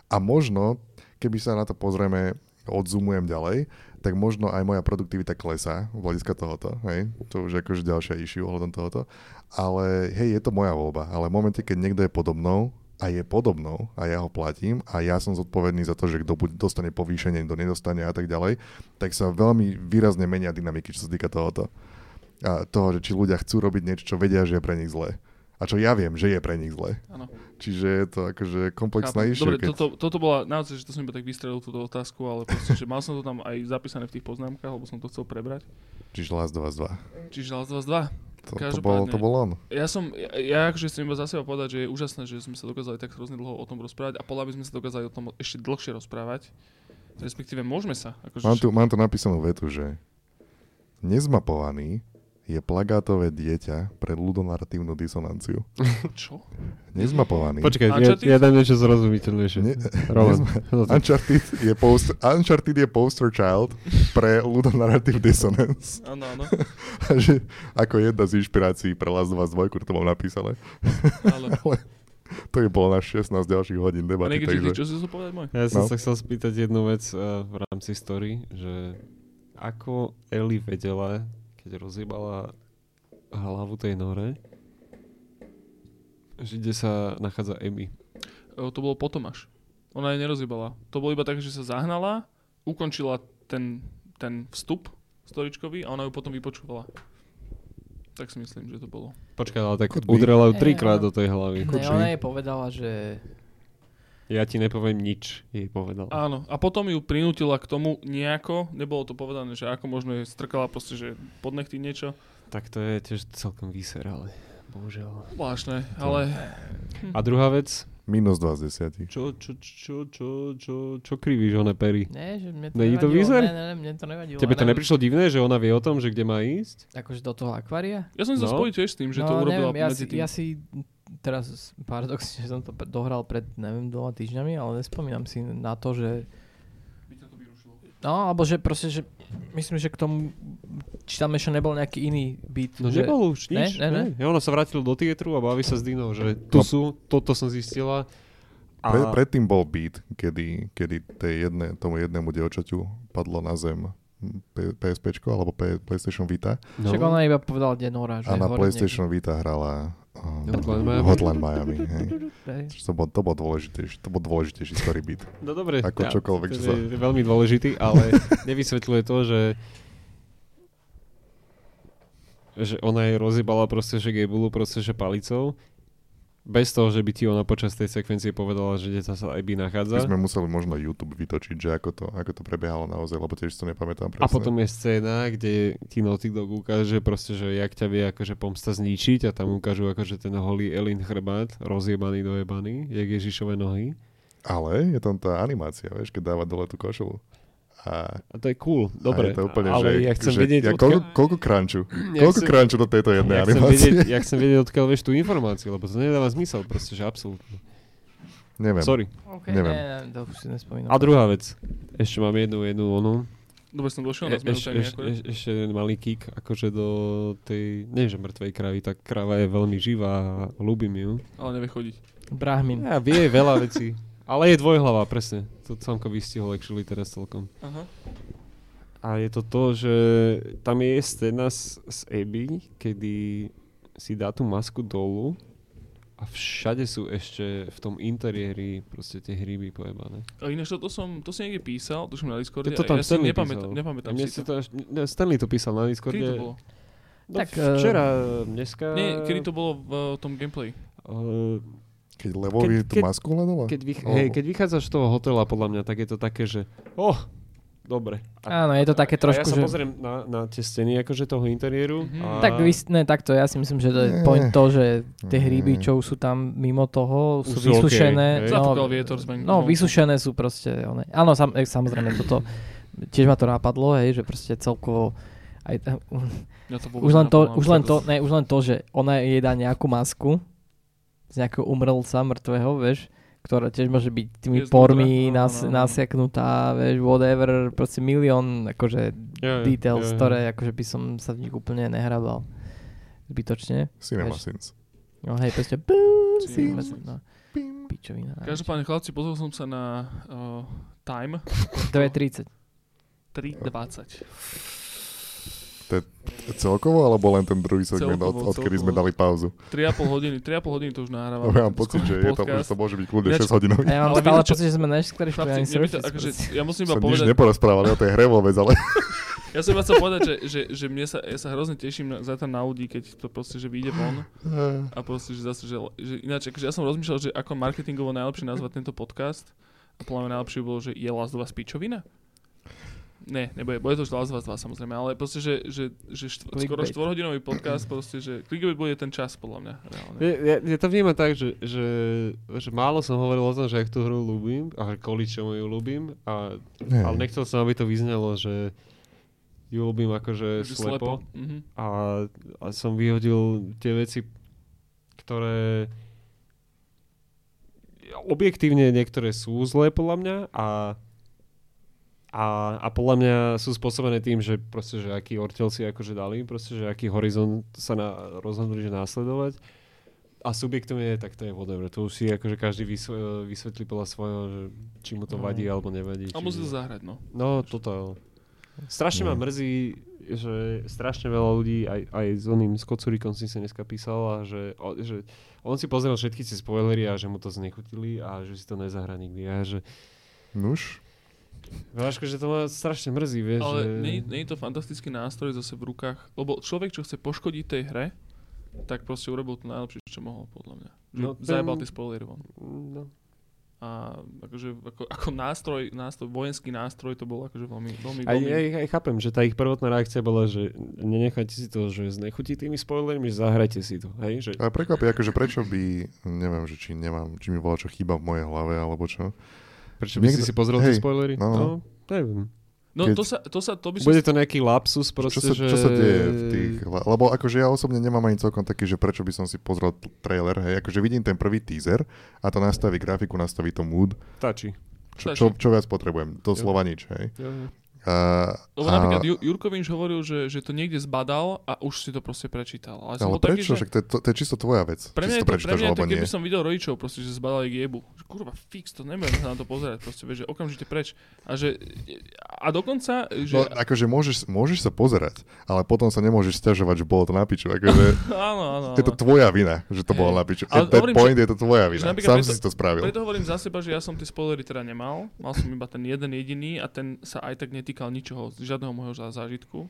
A možno, keby sa na to pozrieme, odzumujem ďalej, tak možno aj moja produktivita klesá v hľadiska tohoto, hej, to už je akože ďalšia issue ohľadom tohoto, ale hej, je to moja voľba, ale v momente, keď niekto je podobnou a je podobnou a ja ho platím a ja som zodpovedný za to, že kto dostane povýšenie, kto nedostane a tak ďalej, tak sa veľmi výrazne menia dynamiky, čo sa týka tohoto. A toho, že či ľudia chcú robiť niečo, čo vedia, že je pre nich zlé. A čo ja viem, že je pre nich zlé. Áno. Čiže je to akože komplexná issue. Dobre, keď... toto, toto bola, naozaj, že to som iba tak vystrelil túto otázku, ale proste, že mal som to tam aj zapísané v tých poznámkach, lebo som to chcel prebrať. Čiže Last of Us 2. Čiže Last of Us 2. To, to, bol, to bol on. Ja som, ja, ja akože chcem iba za seba povedať, že je úžasné, že sme sa dokázali tak hrozne dlho o tom rozprávať a podľa by sme sa dokázali o tom ešte dlhšie rozprávať. Respektíve môžeme sa. Akože, Mám tu, mám tu napísanú vetu, že nezmapovaný je plagátové dieťa pre ľudonaratívnu disonanciu. Čo? Nezmapovaný. Počkaj, ja, Uncharted? ja dám niečo zrozumiteľnejšie. Ne- Roman. Uncharted je, poster, Uncharted je poster child pre ludonarrative dissonance. Áno, áno. že ako jedna z inšpirácií pre Last of Us 2, to mám napísané. Ale... Ale to je bolo na 16 ďalších hodín A debaty, niekedy, takže... čo si chcel povedať môj? Ja som No. sa chcel spýtať jednu vec uh, v rámci story, že ako Ellie vedela, keď rozjebala hlavu tej Nore, že kde sa nachádza Abby. E, To bolo potom až. Ona jej nerozjebala. To bolo iba tak, že sa zahnala, ukončila ten, ten vstup storičkový a ona ju potom vypočúvala. Tak si myslím, že to bolo. Počkaj, ale tak udrela ju trikrát do tej hlavy. Ne, ona jej povedala, že... Ja ti nepoviem nič, jej povedal. Áno. A potom ju prinútila k tomu nejako, nebolo to povedané, že ako možno je strkala proste, že pod nechty niečo. Tak to je tiež celkom vyser, ale bohužiaľ. Zvláštne, ale A druhá vec, Minus 2 z 10. čo, čo, čo, čo, čo, čo krivíš, one pery? Ne, že mne to Není to nevadilo. výzer? Ne, ne, ne, mne to nevadilo. Tebe to Neviem, neprišlo divné, že ona vie o tom, že kde má ísť? Akože do toho akvária? ja som sa No. spojiť tiež s tým, že to no, urobila neviem, ja medzi si, tým. ja si teraz paradoxne, som to dohral pred, neviem, dvoma týždňami, ale nespomínam si na to, že No, alebo že proste, že myslím, že k tomu, či tam ešte nebol nejaký iný beat. No že, nebol už nič. Ne, ne, ne. Ja ona sa vrátila do tietru a baví sa s Dinou, že tu No. sú, toto som zistila. A Pre, predtým bol beat, kedy, kedy tej jedne, tomu jednému dievčaťu padlo na zem P- PSP alebo P- PlayStation Vita no, Však ona iba povedala, kde Nora, že a na PlayStation Vita hrala Hotline Miami. Hotline Miami. Hej. to bol, to bol dôležitejší, to bol dôležitejší story beat. no dobre, Ako čokoľvek, to čo sa- je veľmi dôležitý, ale nevysvetľuje to, že že ona jej rozjebala proste, že Gabulu proste, že palicou. Bez toho, že by ti ona počas tej sekvencie povedala, že kde sa Abby My nachádza. sme museli možno YouTube vytočiť, že ako to, ako to prebiehalo naozaj, lebo tiež to nepamätám presne. A potom je scéna, kde ti Naughty Dog ukáže proste, že jak ťa vie akože pomsta zničiť a tam ukážu akože ten holý Elin chrbát, rozjebaný dojebaný, jak Ježišové nohy. Ale je tam tá animácia, vieš, keď dáva dole tú košelu. A, A to je cool, dobre. je to úplne, ale že, ja chcem že vedieť, ja, odkiaľ- koľko, koľko crunchu, ja koľko chcem- crunchu do tejto jednej ja chcem, animácie. vedieť, ja chcem vedieť, odkiaľ vieš tú informáciu, lebo to nedáva zmysel, proste, že absolútne. Neviem. Sorry. Okay, Neviem. Ne, ne, to už si nespomínam. A druhá vec, ešte mám jednu, jednu onu. Dobre som došiel E, na zmenu eš, témy. eš, eš, ešte jeden malý kick, akože do tej, nie že mŕtvej kravy, tá krava je veľmi živá a ľúbim ju. Ale nevie chodiť. Brahmin. Ja vie veľa vecí, ale je dvojhlava, presne. To Samko vystihol actually teraz celkom. Aha. A je to to, že tam je scéna s, s Abby, kedy si dá tú masku dolu a všade sú ešte v tom interiéri proste tie hryby pojebané. A ináč to, to som, to si niekde písal, tuším na Discorde. To a tam ja si Stanley nepamätám, písal. nepamätám si si to. to až, ne, Stanley to písal na Discorde. Kedy to bolo? No, Tak, eh, včera, dneska... Nie, kedy to bolo v uh, tom gameplay? Uh, Keď Levovi Keď- tú keď- masku hľadala? keď, vych- Oh. hej, keď vychádzaš z toho hotela, podľa mňa, tak je to také, že oh, dobre. Áno, je to také a trošku, ja sa že... pozriem na, na tie steny akože toho interiéru. Mhm. A... Tak ne, takto, ja si myslím, že to je point to, že tie Nie. hryby, čo sú tam mimo toho, sú Už sú vysušené. hej. no, vietor zmen. no, vysušené sú proste, one. áno, sam, eh, samozrejme, toto, tiež ma to napadlo, hej, že proste celkovo, aj, Ja to už len to, už len to, ne, už len to, že ona jej dá nejakú masku z nejakého umrlca mŕtvého, vieš, ktorá tiež môže byť tými Je znútra, pormi nas, áno, áno. nasiaknutá, vieš, whatever, proste milión, akože ja, details, ja, ja. ktoré akože by som sa v nich úplne nehrabal. Zbytočne. Cinema Vieš. Sins. No hej, proste Cinema no, pičovina. Každopádne, chlapci, pozrel som sa na uh, Time 2.30. 3.20. Celkovo, alebo len ten druhý segment, od, Celkovo, odkedy sme dali pauzu? 3,5 hodiny, 3,5 hodiny to už nahrávam. Ja mám pocit, že, je to, že to môže byť kľudne Ináč- 6 hodinový. A ja mám Ale stále pocit, že sme to, surface. akože, ja musím iba Som nič povedať, neporozprávali o tej hre vôbec, ale ja som iba chcel povedať, že, že, že mne sa, ja sa hrozne teším na, zajtra na ľudí, keď to proste, že vyjde von a proste, že zase, že, že ináč, akože ja som rozmýšľal, že ako marketingovo najlepšie nazvať tento podcast a podľa mňa najlepšie bolo, že je Last of Us pičovina? Ne, nebude, bude to už Last of Us 2 samozrejme, ale proste, že, že, že štvor, skoro Clickbait. štvorhodinový podcast, proste, že clickbait bude ten čas podľa mňa, reálne. Ja, ja, ja to vnímam tak, že, že, že málo som hovoril o tom, že ak tú hru ľúbim a že kvôli čomu ju ľúbim, a, Nie. ale nechcel som, aby to vyznelo, že ju ľúbim akože Že slepo. Mhm. A, a som vyhodil tie veci, ktoré objektívne niektoré sú zlé podľa mňa a, a, a podľa mňa sú spôsobené tým, že proste, že aký ortel si akože dali, proste, že aký horizont sa na, rozhodli, že následovať. A subjektívne, tak to je whatever. To už si akože každý vysve, vysvetlí podľa svojho, že či mu to No. vadí alebo nevadí. A musí to zahrať, no. No, toto. Strašne ma No. mrzí, že strašne veľa ľudí, aj, aj s oným s Kocurikom si sa dneska písal, a že, o, že on si pozrel všetky tie spoilery a že mu to znechutili a že si to nezahrá nikdy. A že, Nuž, Váško, že to ma strašne mrzí, vieš. Ale že... nie, nie je to fantastický nástroj zase v rukách, lebo človek, čo chce poškodiť tej hre, tak proste urobil to najlepšie, čo mohol, podľa mňa. Že No, ten- zajebal tie spoilery von. No, A akože, ako, ako nástroj, nástroj, vojenský nástroj to bol akože veľmi, veľmi, aj, veľmi... aj, aj, chápem, že tá ich prvotná reakcia bola, že nenechajte si to, že znechutí tými spoilermi, že zahrajte si to. Hej? Že, ale prekvapí, akože prečo by, neviem, že či nemám, či mi bola čo chyba v mojej hlave, alebo čo. Prečo by si niekto- si pozrel hej, tie spoilery? no, no. no neviem. No keď- to sa, to sa, to by som... Bude to nejaký lapsus proste, čo, sa, že... čo sa deje v tých... Lebo akože ja osobne nemám ani celkom taký, že prečo by som si pozrel trailer, hej, akože vidím ten prvý teaser a to nastaví grafiku, nastaví to mood, Stačí. čo, Stačí. čo, čo viac potrebujem, to Jo. slova nič, hej. Jo, Lebo a- napríklad Ju- Jurko Vinš hovoril, že, že to niekde zbadal a už si to proste prečítal. Ale, ale bol taký, prečo? že... Však to, je, to, to je čisto tvoja vec. Pre mňa, si je to to, pre prečítaš, mňa je to, nie. keby som videl rodičov, proste, že zbadali jebu. Že kurva, fix, to nebudem sa na to pozerať, proste, vieš, že okamžite preč. A že, a dokonca, že, No, akože môžeš, môžeš sa pozerať, ale potom sa nemôžeš stiažovať, že bolo to na piču. Akože áno, áno, áno. je to tvoja vina, že to Hej. bolo na piču. Ale At that hovorím, point je to tvoja vina. Sám preto- si to spravil. Preto hovorím za seba, že ja som tie spoilery teda nemal. Mal som iba ten jeden jediný a ten sa aj tak netýkal ničoho, žiadneho môjho zá- zážitku.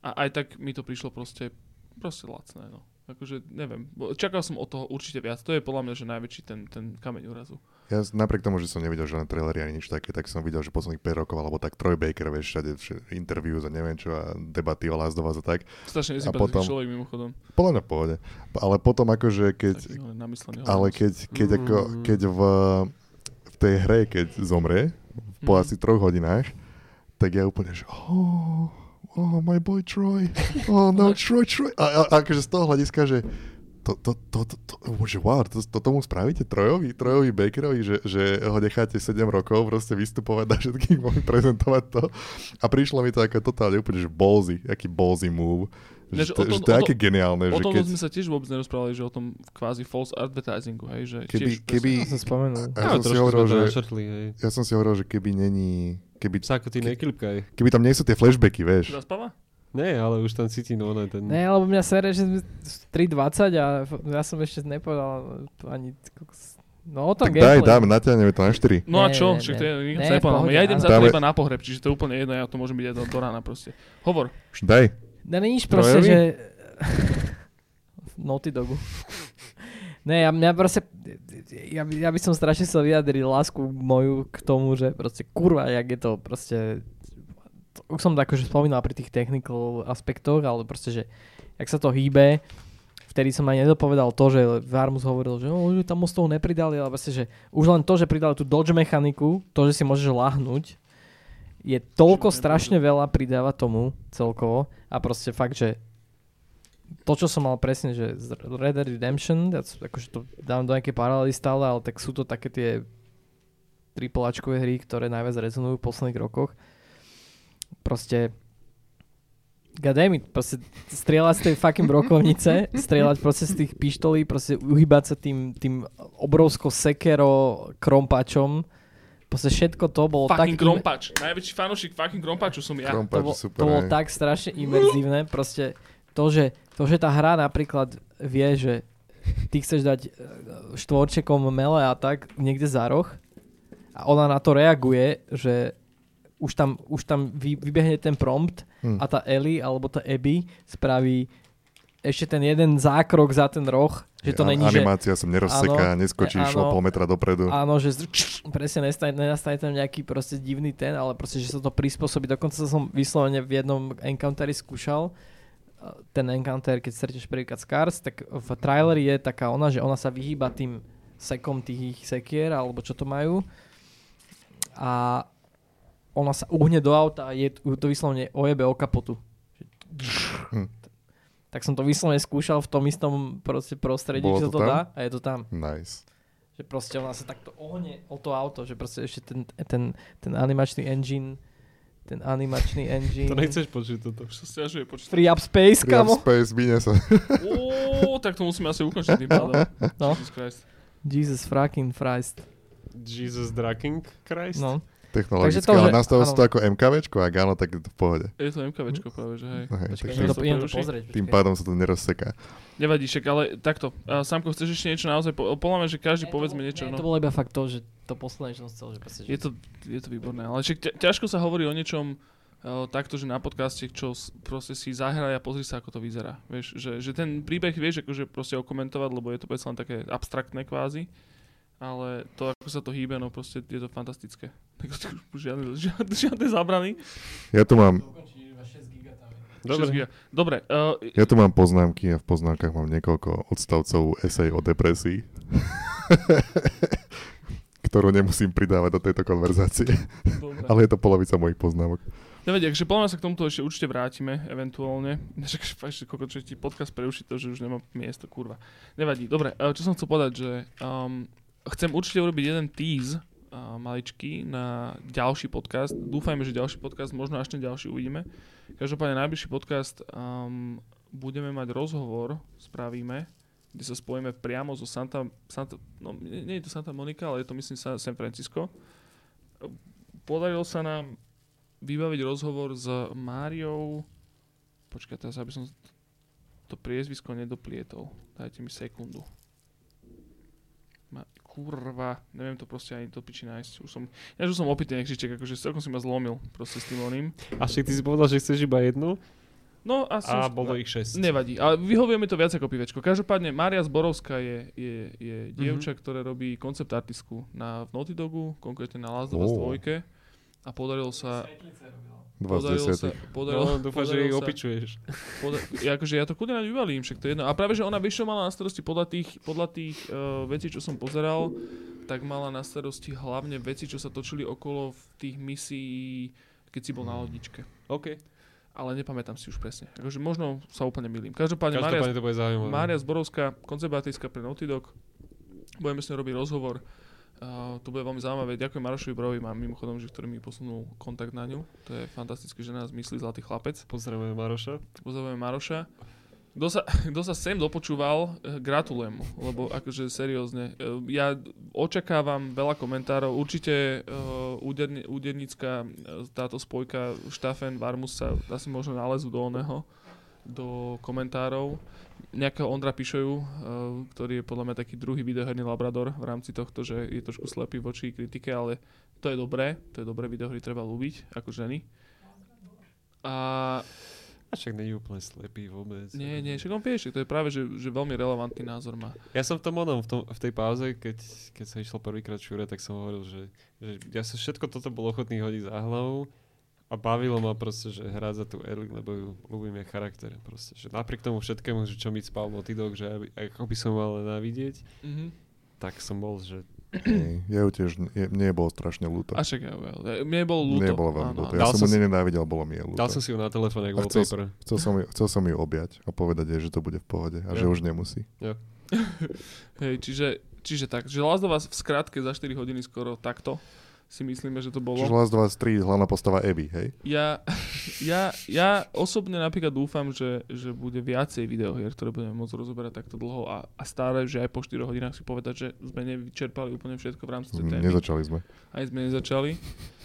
A aj tak mi to prišlo proste, proste lacné, no. Akože, neviem, čakal som od toho určite viac. To je podľa mňa, že najväčší ten, ten kameň úrazu. Ja napriek tomu, že som nevidel žiadne trailery ani nič také, tak som videl, že posledných 5 rokov, alebo tak Troy Baker, vieš, všade, všade interviews a neviem čo, a debaty o Last of Us a tak. Strašne potom- človek mimochodom. Podľa mňa v pohode. Ale potom akože keď, Taký ale keď, keď, ako, Mm. keď v, v tej hre, keď zomrie, po Mhm. asi troch hodinách, tak ja úplne, že oh, oh, my boy Troy, oh no, Troy, Troy. A, a, a akože z toho hľadiska, že to, to, to, to, to, že wow, to, to tomu spravíte Trojovi, Trojovi Bakerovi, že, že ho necháte 7 rokov proste vystupovať na všetkých, mohli prezentovať to. A prišlo mi to ako totálne úplne, že ballsy, aký ballsy move. Že Že, to, tom- že to je o aké geniálne, O že tom keď, sme sa tiež vôbec nerozprávali, že o tom kvázi false advertisingu, hej, že Keby- tiež keby- Ja som spomenul. ja No, som si hovoril, že, hej. ja som si hovoril, že keby není, keby, Sa ako ty neklipkaj. keby tam nie sú tie flashbacky, vieš. Zaspáva? Nie, ale už tam cítim, no ne, ten... Ne, lebo mňa sere, že sme 3.20 a ja som ešte nepovedal to ani... No o tom Tak daj, dáme, natiahneme to na 4. No a Nie, čo? nie, Však nie. to je, Nie, sa Ja idem ale- zajtra Dáme- iba na pohreb, čiže to je úplne jedno, ja to môžem byť aj do, do rána proste. Hovor. Daj. No nič proste, že... Naughty Dogu. Ne, ja, mňa proste, ja, ja by som strašne chcel vyjadriť lásku moju k tomu, že proste kurva, jak je to proste, už som to akože spomínal pri tých technical aspektoch, ale proste, že jak sa to hýbe, vtedy som aj nedopovedal to, že Varmus hovoril, že, že tam moc toho nepridali, ale proste, že už len to, že pridali tú dodge mechaniku, to, že si môžeš lahnúť, je toľko strašne veľa pridáva tomu celkovo a proste fakt, že to, čo som mal presne, že z Red Dead Redemption, ja akože to dám do nejakej paralely stále, ale tak sú to také tie tripláčkové hry, ktoré najviac rezonujú v posledných rokoch. Proste goddammit, proste strieľať z tej fucking brokovnice, strieľať proste z tých pištolí, proste uhybať sa tým, tým obrovskou sekero krompačom. Proste všetko to bolo tak... Fucking krompač. Najväčší fanúšik fucking krompaču som ja. to, Krompáč, bol, super. to bolo tak strašne imerzívne, proste to že, to, že tá hra napríklad vie, že ty chceš dať e, štvorčekom mele a tak niekde za roh a ona na to reaguje, že už tam, už tam vy, vybehne ten prompt Hm. a tá Ellie alebo tá Abby spraví ešte ten jeden zákrok za ten roh, že to není, že Animácia sa nerozseká, Áno, neskočíš áno. o pol metra dopredu. Áno, že z- presne nestane, nenastane tam nejaký proste divný ten, ale proste, že sa to prispôsobí. Dokonca som vyslovene v jednom encounteri skúšal, ten encounter, keď stretneš prvýkrát Scars, tak v traileri je taká ona, že ona sa vyhýba tým sekom tých ich sekier, alebo čo to majú. A ona sa uhne do auta a je to vyslovene ojebe o kapotu. Hm. Tak som to vyslovene skúšal v tom istom proste prostredí, Bolo že to to, to tam? dá a je to tam. Nice. Že proste ona sa takto ohne o to auto, že proste ešte ten, ten, ten animačný engine ten animačný engine. To nechceš počuť toto. Už sa stiažuje počuť. Free up space, Free up kamo. space, vyne sa. Ó, tak to musíme asi ukončiť tým pádom. No. Jesus Christ. Jesus fucking Christ. Jesus Draking Christ? No. Technologicky, Takže to, ale že- nastavil si to ako MKVčko, ak áno, tak je to v pohode. Je to MKVčko práve, že hej. Hej, Počkaj, takže to, to pozrieť. tým pádom sa to nerozseká. Nevadí, však, ale takto. Uh, Samko, chceš ešte niečo naozaj? Po, podľa mňa, že každý to povedzme niečo. nie, No. To bolo iba fakt to, že to posledné, čo som chcel, že proste, že Je to, je to výborné, ale však ťa, ťažko sa hovorí o niečom uh, takto, že na podcaste, čo proste si zahraj a pozri sa, ako to vyzerá. Vieš, že, že ten príbeh vieš akože proste okomentovať, lebo je to predsa len také abstraktné kvázi, ale to, ako sa to hýbe, no proste je to fantastické. Tak žiadne, žiadne, žiadne zábrany. Ja tu mám, Dobre. 6 giga. Dobre, uh, ja tu mám poznámky a v poznámkach mám niekoľko odstavcov esej o depresii, ktorú nemusím pridávať do tejto konverzácie. dobre. Ale je to polovica mojich poznámok. Nevadí, takže podľa mňa sa k tomuto ešte určite vrátime, eventuálne. Však ešte koľko, čo ti podcast preušiť to, že už nemá miesto, kurva. Nevadí. Dobre, eh, čo som chcel povedať, že um, chcem určite urobiť jeden tease uh, maličký na ďalší podcast. Dúfajme, že ďalší podcast, možno až ten ďalší uvidíme. Každopádne najbližší podcast um, budeme mať rozhovor, spravíme, kde sa spojíme priamo zo Santa, Santa no nie, je to Santa Monica, ale je to myslím Sa- San Francisco. Podarilo sa nám vybaviť rozhovor s Máriou. Počkaj, teraz aby som to priezvisko nedoplietol. Dajte mi sekundu. Kurva, neviem to proste ani do piči nájsť. Už som, ja už som opitý nekřiček, akože celkom si ma zlomil proste s tým oným. A však ty si povedal, že chceš iba jednu No a som... a bolo ich šesť. Nevadí, ale vyhovuje mi to viac ako pivečko. Každopádne Mária Zborovská je, je, je dievča, ktoré robí koncept artistku na v Naughty Dogu, konkrétne na Last of Us Ó. 2. A podarilo sa... Dva z Podarilo sa, desiatich. podarilo, No, dúfam, že ich opičuješ. Akože ja to kľudne na vyvalím, však to je jedno. A práve, že ona vieš, čo mala na starosti podľa tých, podľa tých uh, vecí, čo som pozeral, tak mala na starosti hlavne veci, čo sa točili okolo v tých misií, keď si bol na lodičke. OK. Ale nepamätám si už presne. Akože možno sa úplne milím. Každopádne, Mária, Každopádne to bude zaujímavé. Mária Zborovská, konzervatistka pre Naughty Dog. Budeme s ňou robiť rozhovor. Uh, to bude veľmi zaujímavé. Ďakujem Marošovi Brovi, mám mimochodom, že ktorý mi posunul kontakt na ňu. To je fantastické, že nás myslí zlatý chlapec. Pozdravujeme Maroša. Pozdravujeme Maroša. Kto sa, kto sa sem dopočúval, eh, gratulujem mu, lebo akože seriózne. eh, Ja očakávam veľa komentárov. Určite uh, úderni, údernícka eh, táto spojka Štafen Varmus sa asi možno nalezú do oného, do komentárov. Nejakého Ondra Pišoju, uh, ktorý je podľa mňa taký druhý videoherný labrador v rámci tohto, že je trošku slepý voči kritike, ale to je dobré, to je dobré, videohry treba ľúbiť ako ženy. A A však není úplne slepý vôbec. nie, nie, však on však to je práve, že, že veľmi relevantný názor má. Ja som v tom onom, v, tom, v tej pauze, keď, keď sa išlo prvýkrát šúre, tak som hovoril, že, že ja som všetko toto bol ochotný hodiť za hlavu a bavilo ma proste, že hrať za tú Erling, lebo ju ľúbim jej charakter. Proste, že napriek tomu všetkému, že čo mi spal Naughty Dog, že aby, ako by som mal nenávidieť, Mhm. tak som bol, že Hej, Ja ju tiež, je, mne bolo strašne ľúto. A však ja, ja, mne bolo ľúto. Mne bolo veľmi ľúto. Ja Dal som si- nenávidel, bolo mi je ľúto. dal som si ju na telefón, ako chcel paper. Chcel som, ju, chcel som ju objať a povedať jej, že to bude v pohode a že Jo. už nemusí. Hej, čiže, čiže tak, že Last of Us v skratke za 4 hodiny skoro takto si myslíme, že to bolo. Čiže Last 23, hlavná postava Evy, hej? Ja, ja, ja osobne napríklad dúfam, že, že bude viacej videohier, ktoré budeme môcť rozoberať takto dlho a, a stále, že aj po 4 hodinách si povedať, že sme nevyčerpali úplne všetko v rámci tej témy. Nezačali sme. Aj sme nezačali.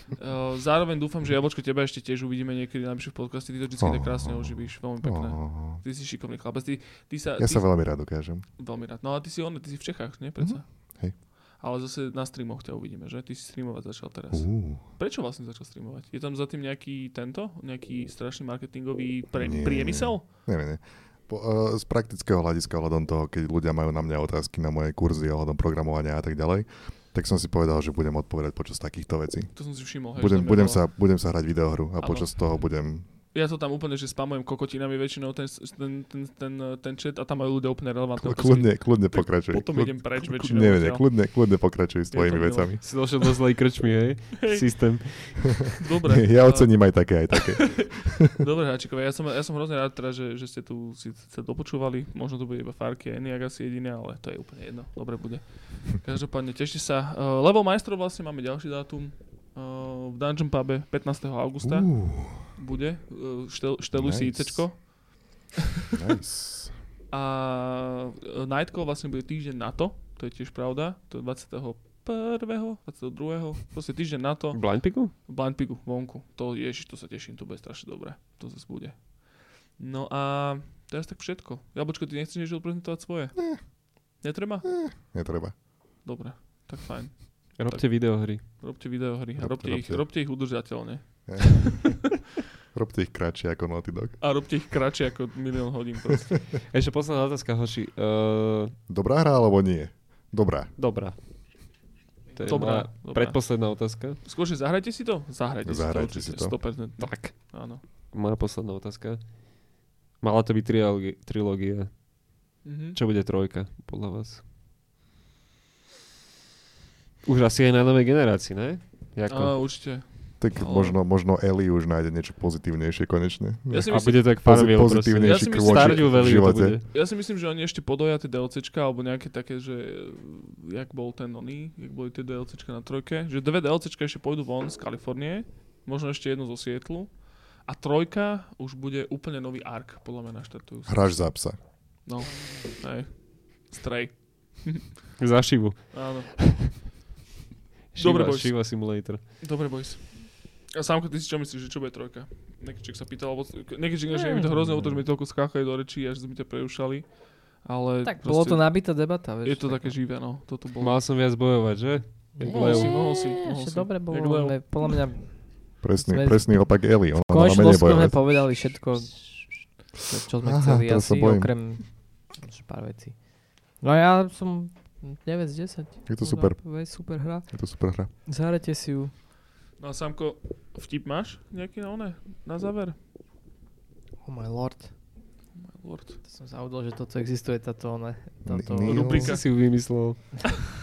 Uh, zároveň dúfam, že Jablčko, teba ešte tiež uvidíme niekedy na najbližších podcaste. Ty to vždy tak krásne oživíš. Veľmi pekné. Oh, Ty si šikovný chlapec. Ty, ty sa, ja ty, sa veľmi rád dokážem. Veľmi rád. No a ty si on, ty si v Čechách, nie? Predsa? Hej. Ale zase na streamoch ťa uvidíme, že? Ty si streamovať začal teraz. Uh, Prečo vlastne začal streamovať? Je tam za tým nejaký tento? Nejaký strašný marketingový pre, Nie. priemysel? neviem, nie. Po, uh, z praktického hľadiska ohľadom toho, keď ľudia majú na mňa otázky na moje kurzy ohľadom programovania a tak ďalej, tak som si povedal, že budem odpovedať počas takýchto vecí. To som si všimol. Hej, Budem, budem, sa, budem sa hrať videohru a Áno. počas toho budem Ja to tam úplne, že spamujem kokotinami väčšinou ten, ten, ten, ten, ten chat a tam majú ľudia úplne relevantné otázky. Kľudne, kľudne pokračuj. Potom Kľud- idem preč väčšinou. Nie, nie, kľudne, kľudne pokračuj s tvojimi milé. vecami. Si došiel do zlej krčmy, hej? Hej, Systém. dobre. Ja ocením aj také, aj také. Dobre, Háčikovia, ja som, ja som hrozne rád teda, že, že ste tu si sa dopočúvali. Možno to bude iba Farky a Eniak asi jediné, ale to je úplne jedno. Dobre bude. Každopádne, tešte sa. Uh, Level majstrov vlastne máme ďalší dátum. V Dungeon Pube 15. augusta Uh, bude. Uh, štel, šteluj si Nice. ICčko. nice. A e, Nightcall vlastne bude týždeň na to, to je tiež pravda, to je 21. 22. proste týždeň na to, Blind Piku? Blind Pigu, vonku. To, ježiš, to sa teším, to bude strašne dobré. To zase bude. No a teraz tak všetko. Jabočko, ty nechceš niečo odprezentovať svoje? Netreba? Netreba. Dobre, tak fajn. Robte videohry. Robte videohry a Robte, robte, ich, robte. robte ich udržateľne. Robte ich kratšie ako Naughty Dog. A robte ich kratšie ako milión hodín proste. Ešte posledná otázka, hoši. Uh, Dobrá hra alebo nie? Dobrá. dobrá. To je Dobrá, dobrá. predposledná otázka. Skôr, že zahrajte si to? Zahrajte, Zahrajte si si to. to. určite, 100%. Tak. Áno. Moja posledná otázka. Mala to byť trilógia. Mhm. Čo bude trojka, podľa vás? Už asi aj na novej generácii, ne? Jako? určite. Tak Ale- možno, možno Ellie už nájde niečo pozitívnejšie konečne. Ja si A myslím, bude to jak Pozi- Farmville pozitívnejší Ja si myslím, krôčik v živote. bude. Ja si myslím, že oni ešte podoja tie DLCčka, alebo nejaké také, že jak bol ten oný, jak boli tie DLCčka na trojke, že dve DLCčka ešte pôjdu von z Kalifornie, možno ešte jedno zo Sietlu, a trojka už bude úplne nový ark, podľa mňa naštartujú. Hráš za psa. No, hej. Stray. Za Shivu. Áno. Dobre, boys. Shiva Simulator. Dobre, boys. A Sámko, ty si čo myslíš, že čo bude trojka? Nekyček sa pýtal, alebo... Nekyček, že mi to hrozné, to, že mi toľko skáchali do rečí, až sme ťa prerušali. Ale Tak bolo to nabitá debata, vieš. je to také živé, no. Toto bolo. Mal som viac bojovať, že? Jak Mohol si, mohol si, mohol dobre bolo. Sme- Podľa mňa Presný, Sme- presný opak Ellie. Ona v konečnom sme povedali všetko, čo, sme Aha, chceli asi, bojím. okrem pár vecí. No ja som 9 z 10. Je to super. Je super hra. Je to super hra. Zahrajte si ju. No a Samko, vtip máš nejaký na one? Na záver? Oh my lord. My lord. To som zabudol, že toto existuje, táto, ne, táto... Rubrika. Si si ju vymyslel.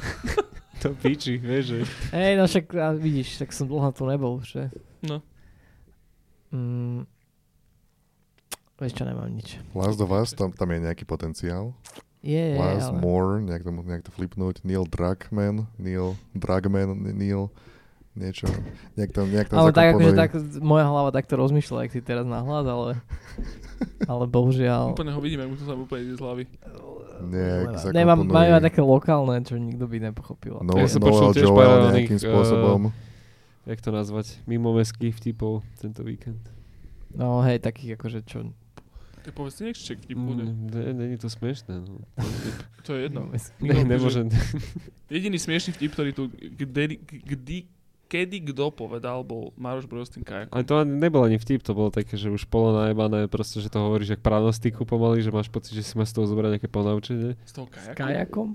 to piči, vieš, že? Hej, no však a vidíš, tak som dlho tu nebol, že? No. Mm, vieš čo, nemám nič. Last of Us, tam, tam je nejaký potenciál. Je, Last ale... More, nejak to, nejak to flipnúť. Neil Druckmann, Neil Drugman, Neil niečo. Nejak tam, nejak tam Ale tak akože tak, moja hlava takto rozmýšľa, jak si teraz nahlas, ale... ale bohužiaľ... Úplne ho vidím, jak mu to sa úplne ide z hlavy. Nejak Nemám, zakomponuj. majú aj také lokálne, čo nikto by nepochopil. No, Ja som Noel počul tiež Joel pár nejakým eh, spôsobom. Jak to nazvať? Mimo meských vtipov tento víkend. No hej, takých akože čo... Tak povedz si nechček vtip bude. Mm, ne, není to smiešné. No. To je jedno. No, Ne, nemôžem. Jediný smiešný vtip, ktorý tu kedy, kedy, kedy kto povedal, bol Maroš Brojos s tým kajakom. Ale to ani nebol ani vtip, to bolo také, že už polo najebané, proste, že to hovoríš jak pranostiku pomaly, že máš pocit, že si má z toho zobrať nejaké ponaučenie. Z toho S kajakom? kajakom?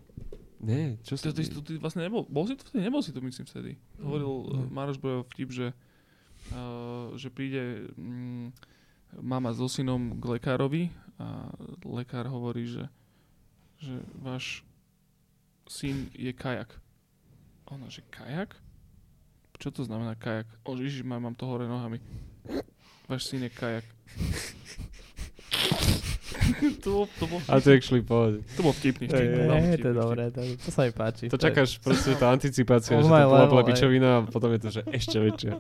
Nie, čo To, to, ty vlastne nebol, bol si to vtedy? Nebol si to, myslím, vtedy. Hovoril Mm. mm. Maroš Brojov vtip, že, uh, že príde mm, mama so synom k lekárovi a lekár hovorí, že, že váš syn je kajak. Ona, že kajak? Čo to znamená kajak? O, ježiš, mám, mám to hore nohami. Váš syn je kajak. to, bol, to, bol, A to actually pohode. to bol vtipný vtip. Ej, ej, veľmi Nie, vtipný to je dobré, to, to sa mi páči. To je- čakáš proste tá anticipácia, On že to bola bola pičovina a potom je to, že ešte väčšia.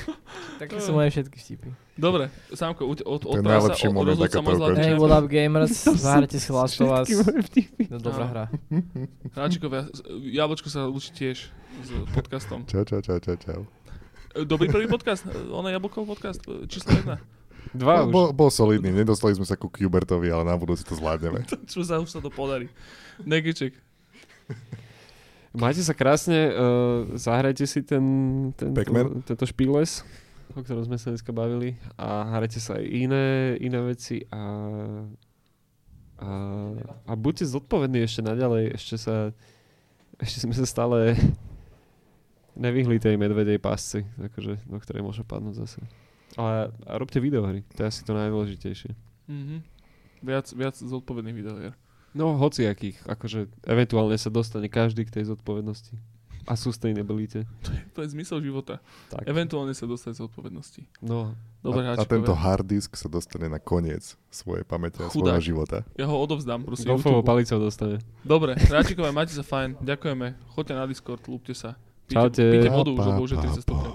Také sú moje všetky vtipy. Dobre, Sámko, od, od, To je rozhod aká sa môj to zlatý Hey, what up gamers, zahrajte si Last of Us. No, dobrá Áno. hra. Hráčikovia, Jablčko sa učí tiež s podcastom. Čau, čau, čau, čau, čau. Dobrý prvý podcast, ono Jablkov podcast, číslo jedna. Dva Bol, už. bol, bol solidný, nedostali sme sa ku Kubertovi, ale na budúci to zvládneme. Čo sa už sa to podarí. Negiček. Majte sa krásne, uh, zahrajte si ten, ten, Pac-Man? tento špíles, o ktorom sme sa dneska bavili a hrajte sa aj iné, iné veci a, a, a buďte zodpovední ešte naďalej, ešte sa ešte sme sa stále nevyhli tej medvedej pásci, akože, do ktorej môže padnúť zase. Ale a robte videohry, to je asi to najdôležitejšie. Mhm. Viac, viac zodpovedných videohier. No, hociakých, akože eventuálne sa dostane každý k tej zodpovednosti. A sustainabilite. To je zmysel života. Tak. Eventuálne sa dostať z zodpovednosti. No, Dobre, a, a tento hard disk sa dostane na koniec svojej pamäte a svojho života. Ja ho odovzdám, prosím. golfovou palicou dostane. Dobre, Ráčikovia, máte sa fajn. Ďakujeme. Choďte na Discord, lúbte sa. Píte, Čaute. píte vodu už, lebo už je pa, 30 stupňov.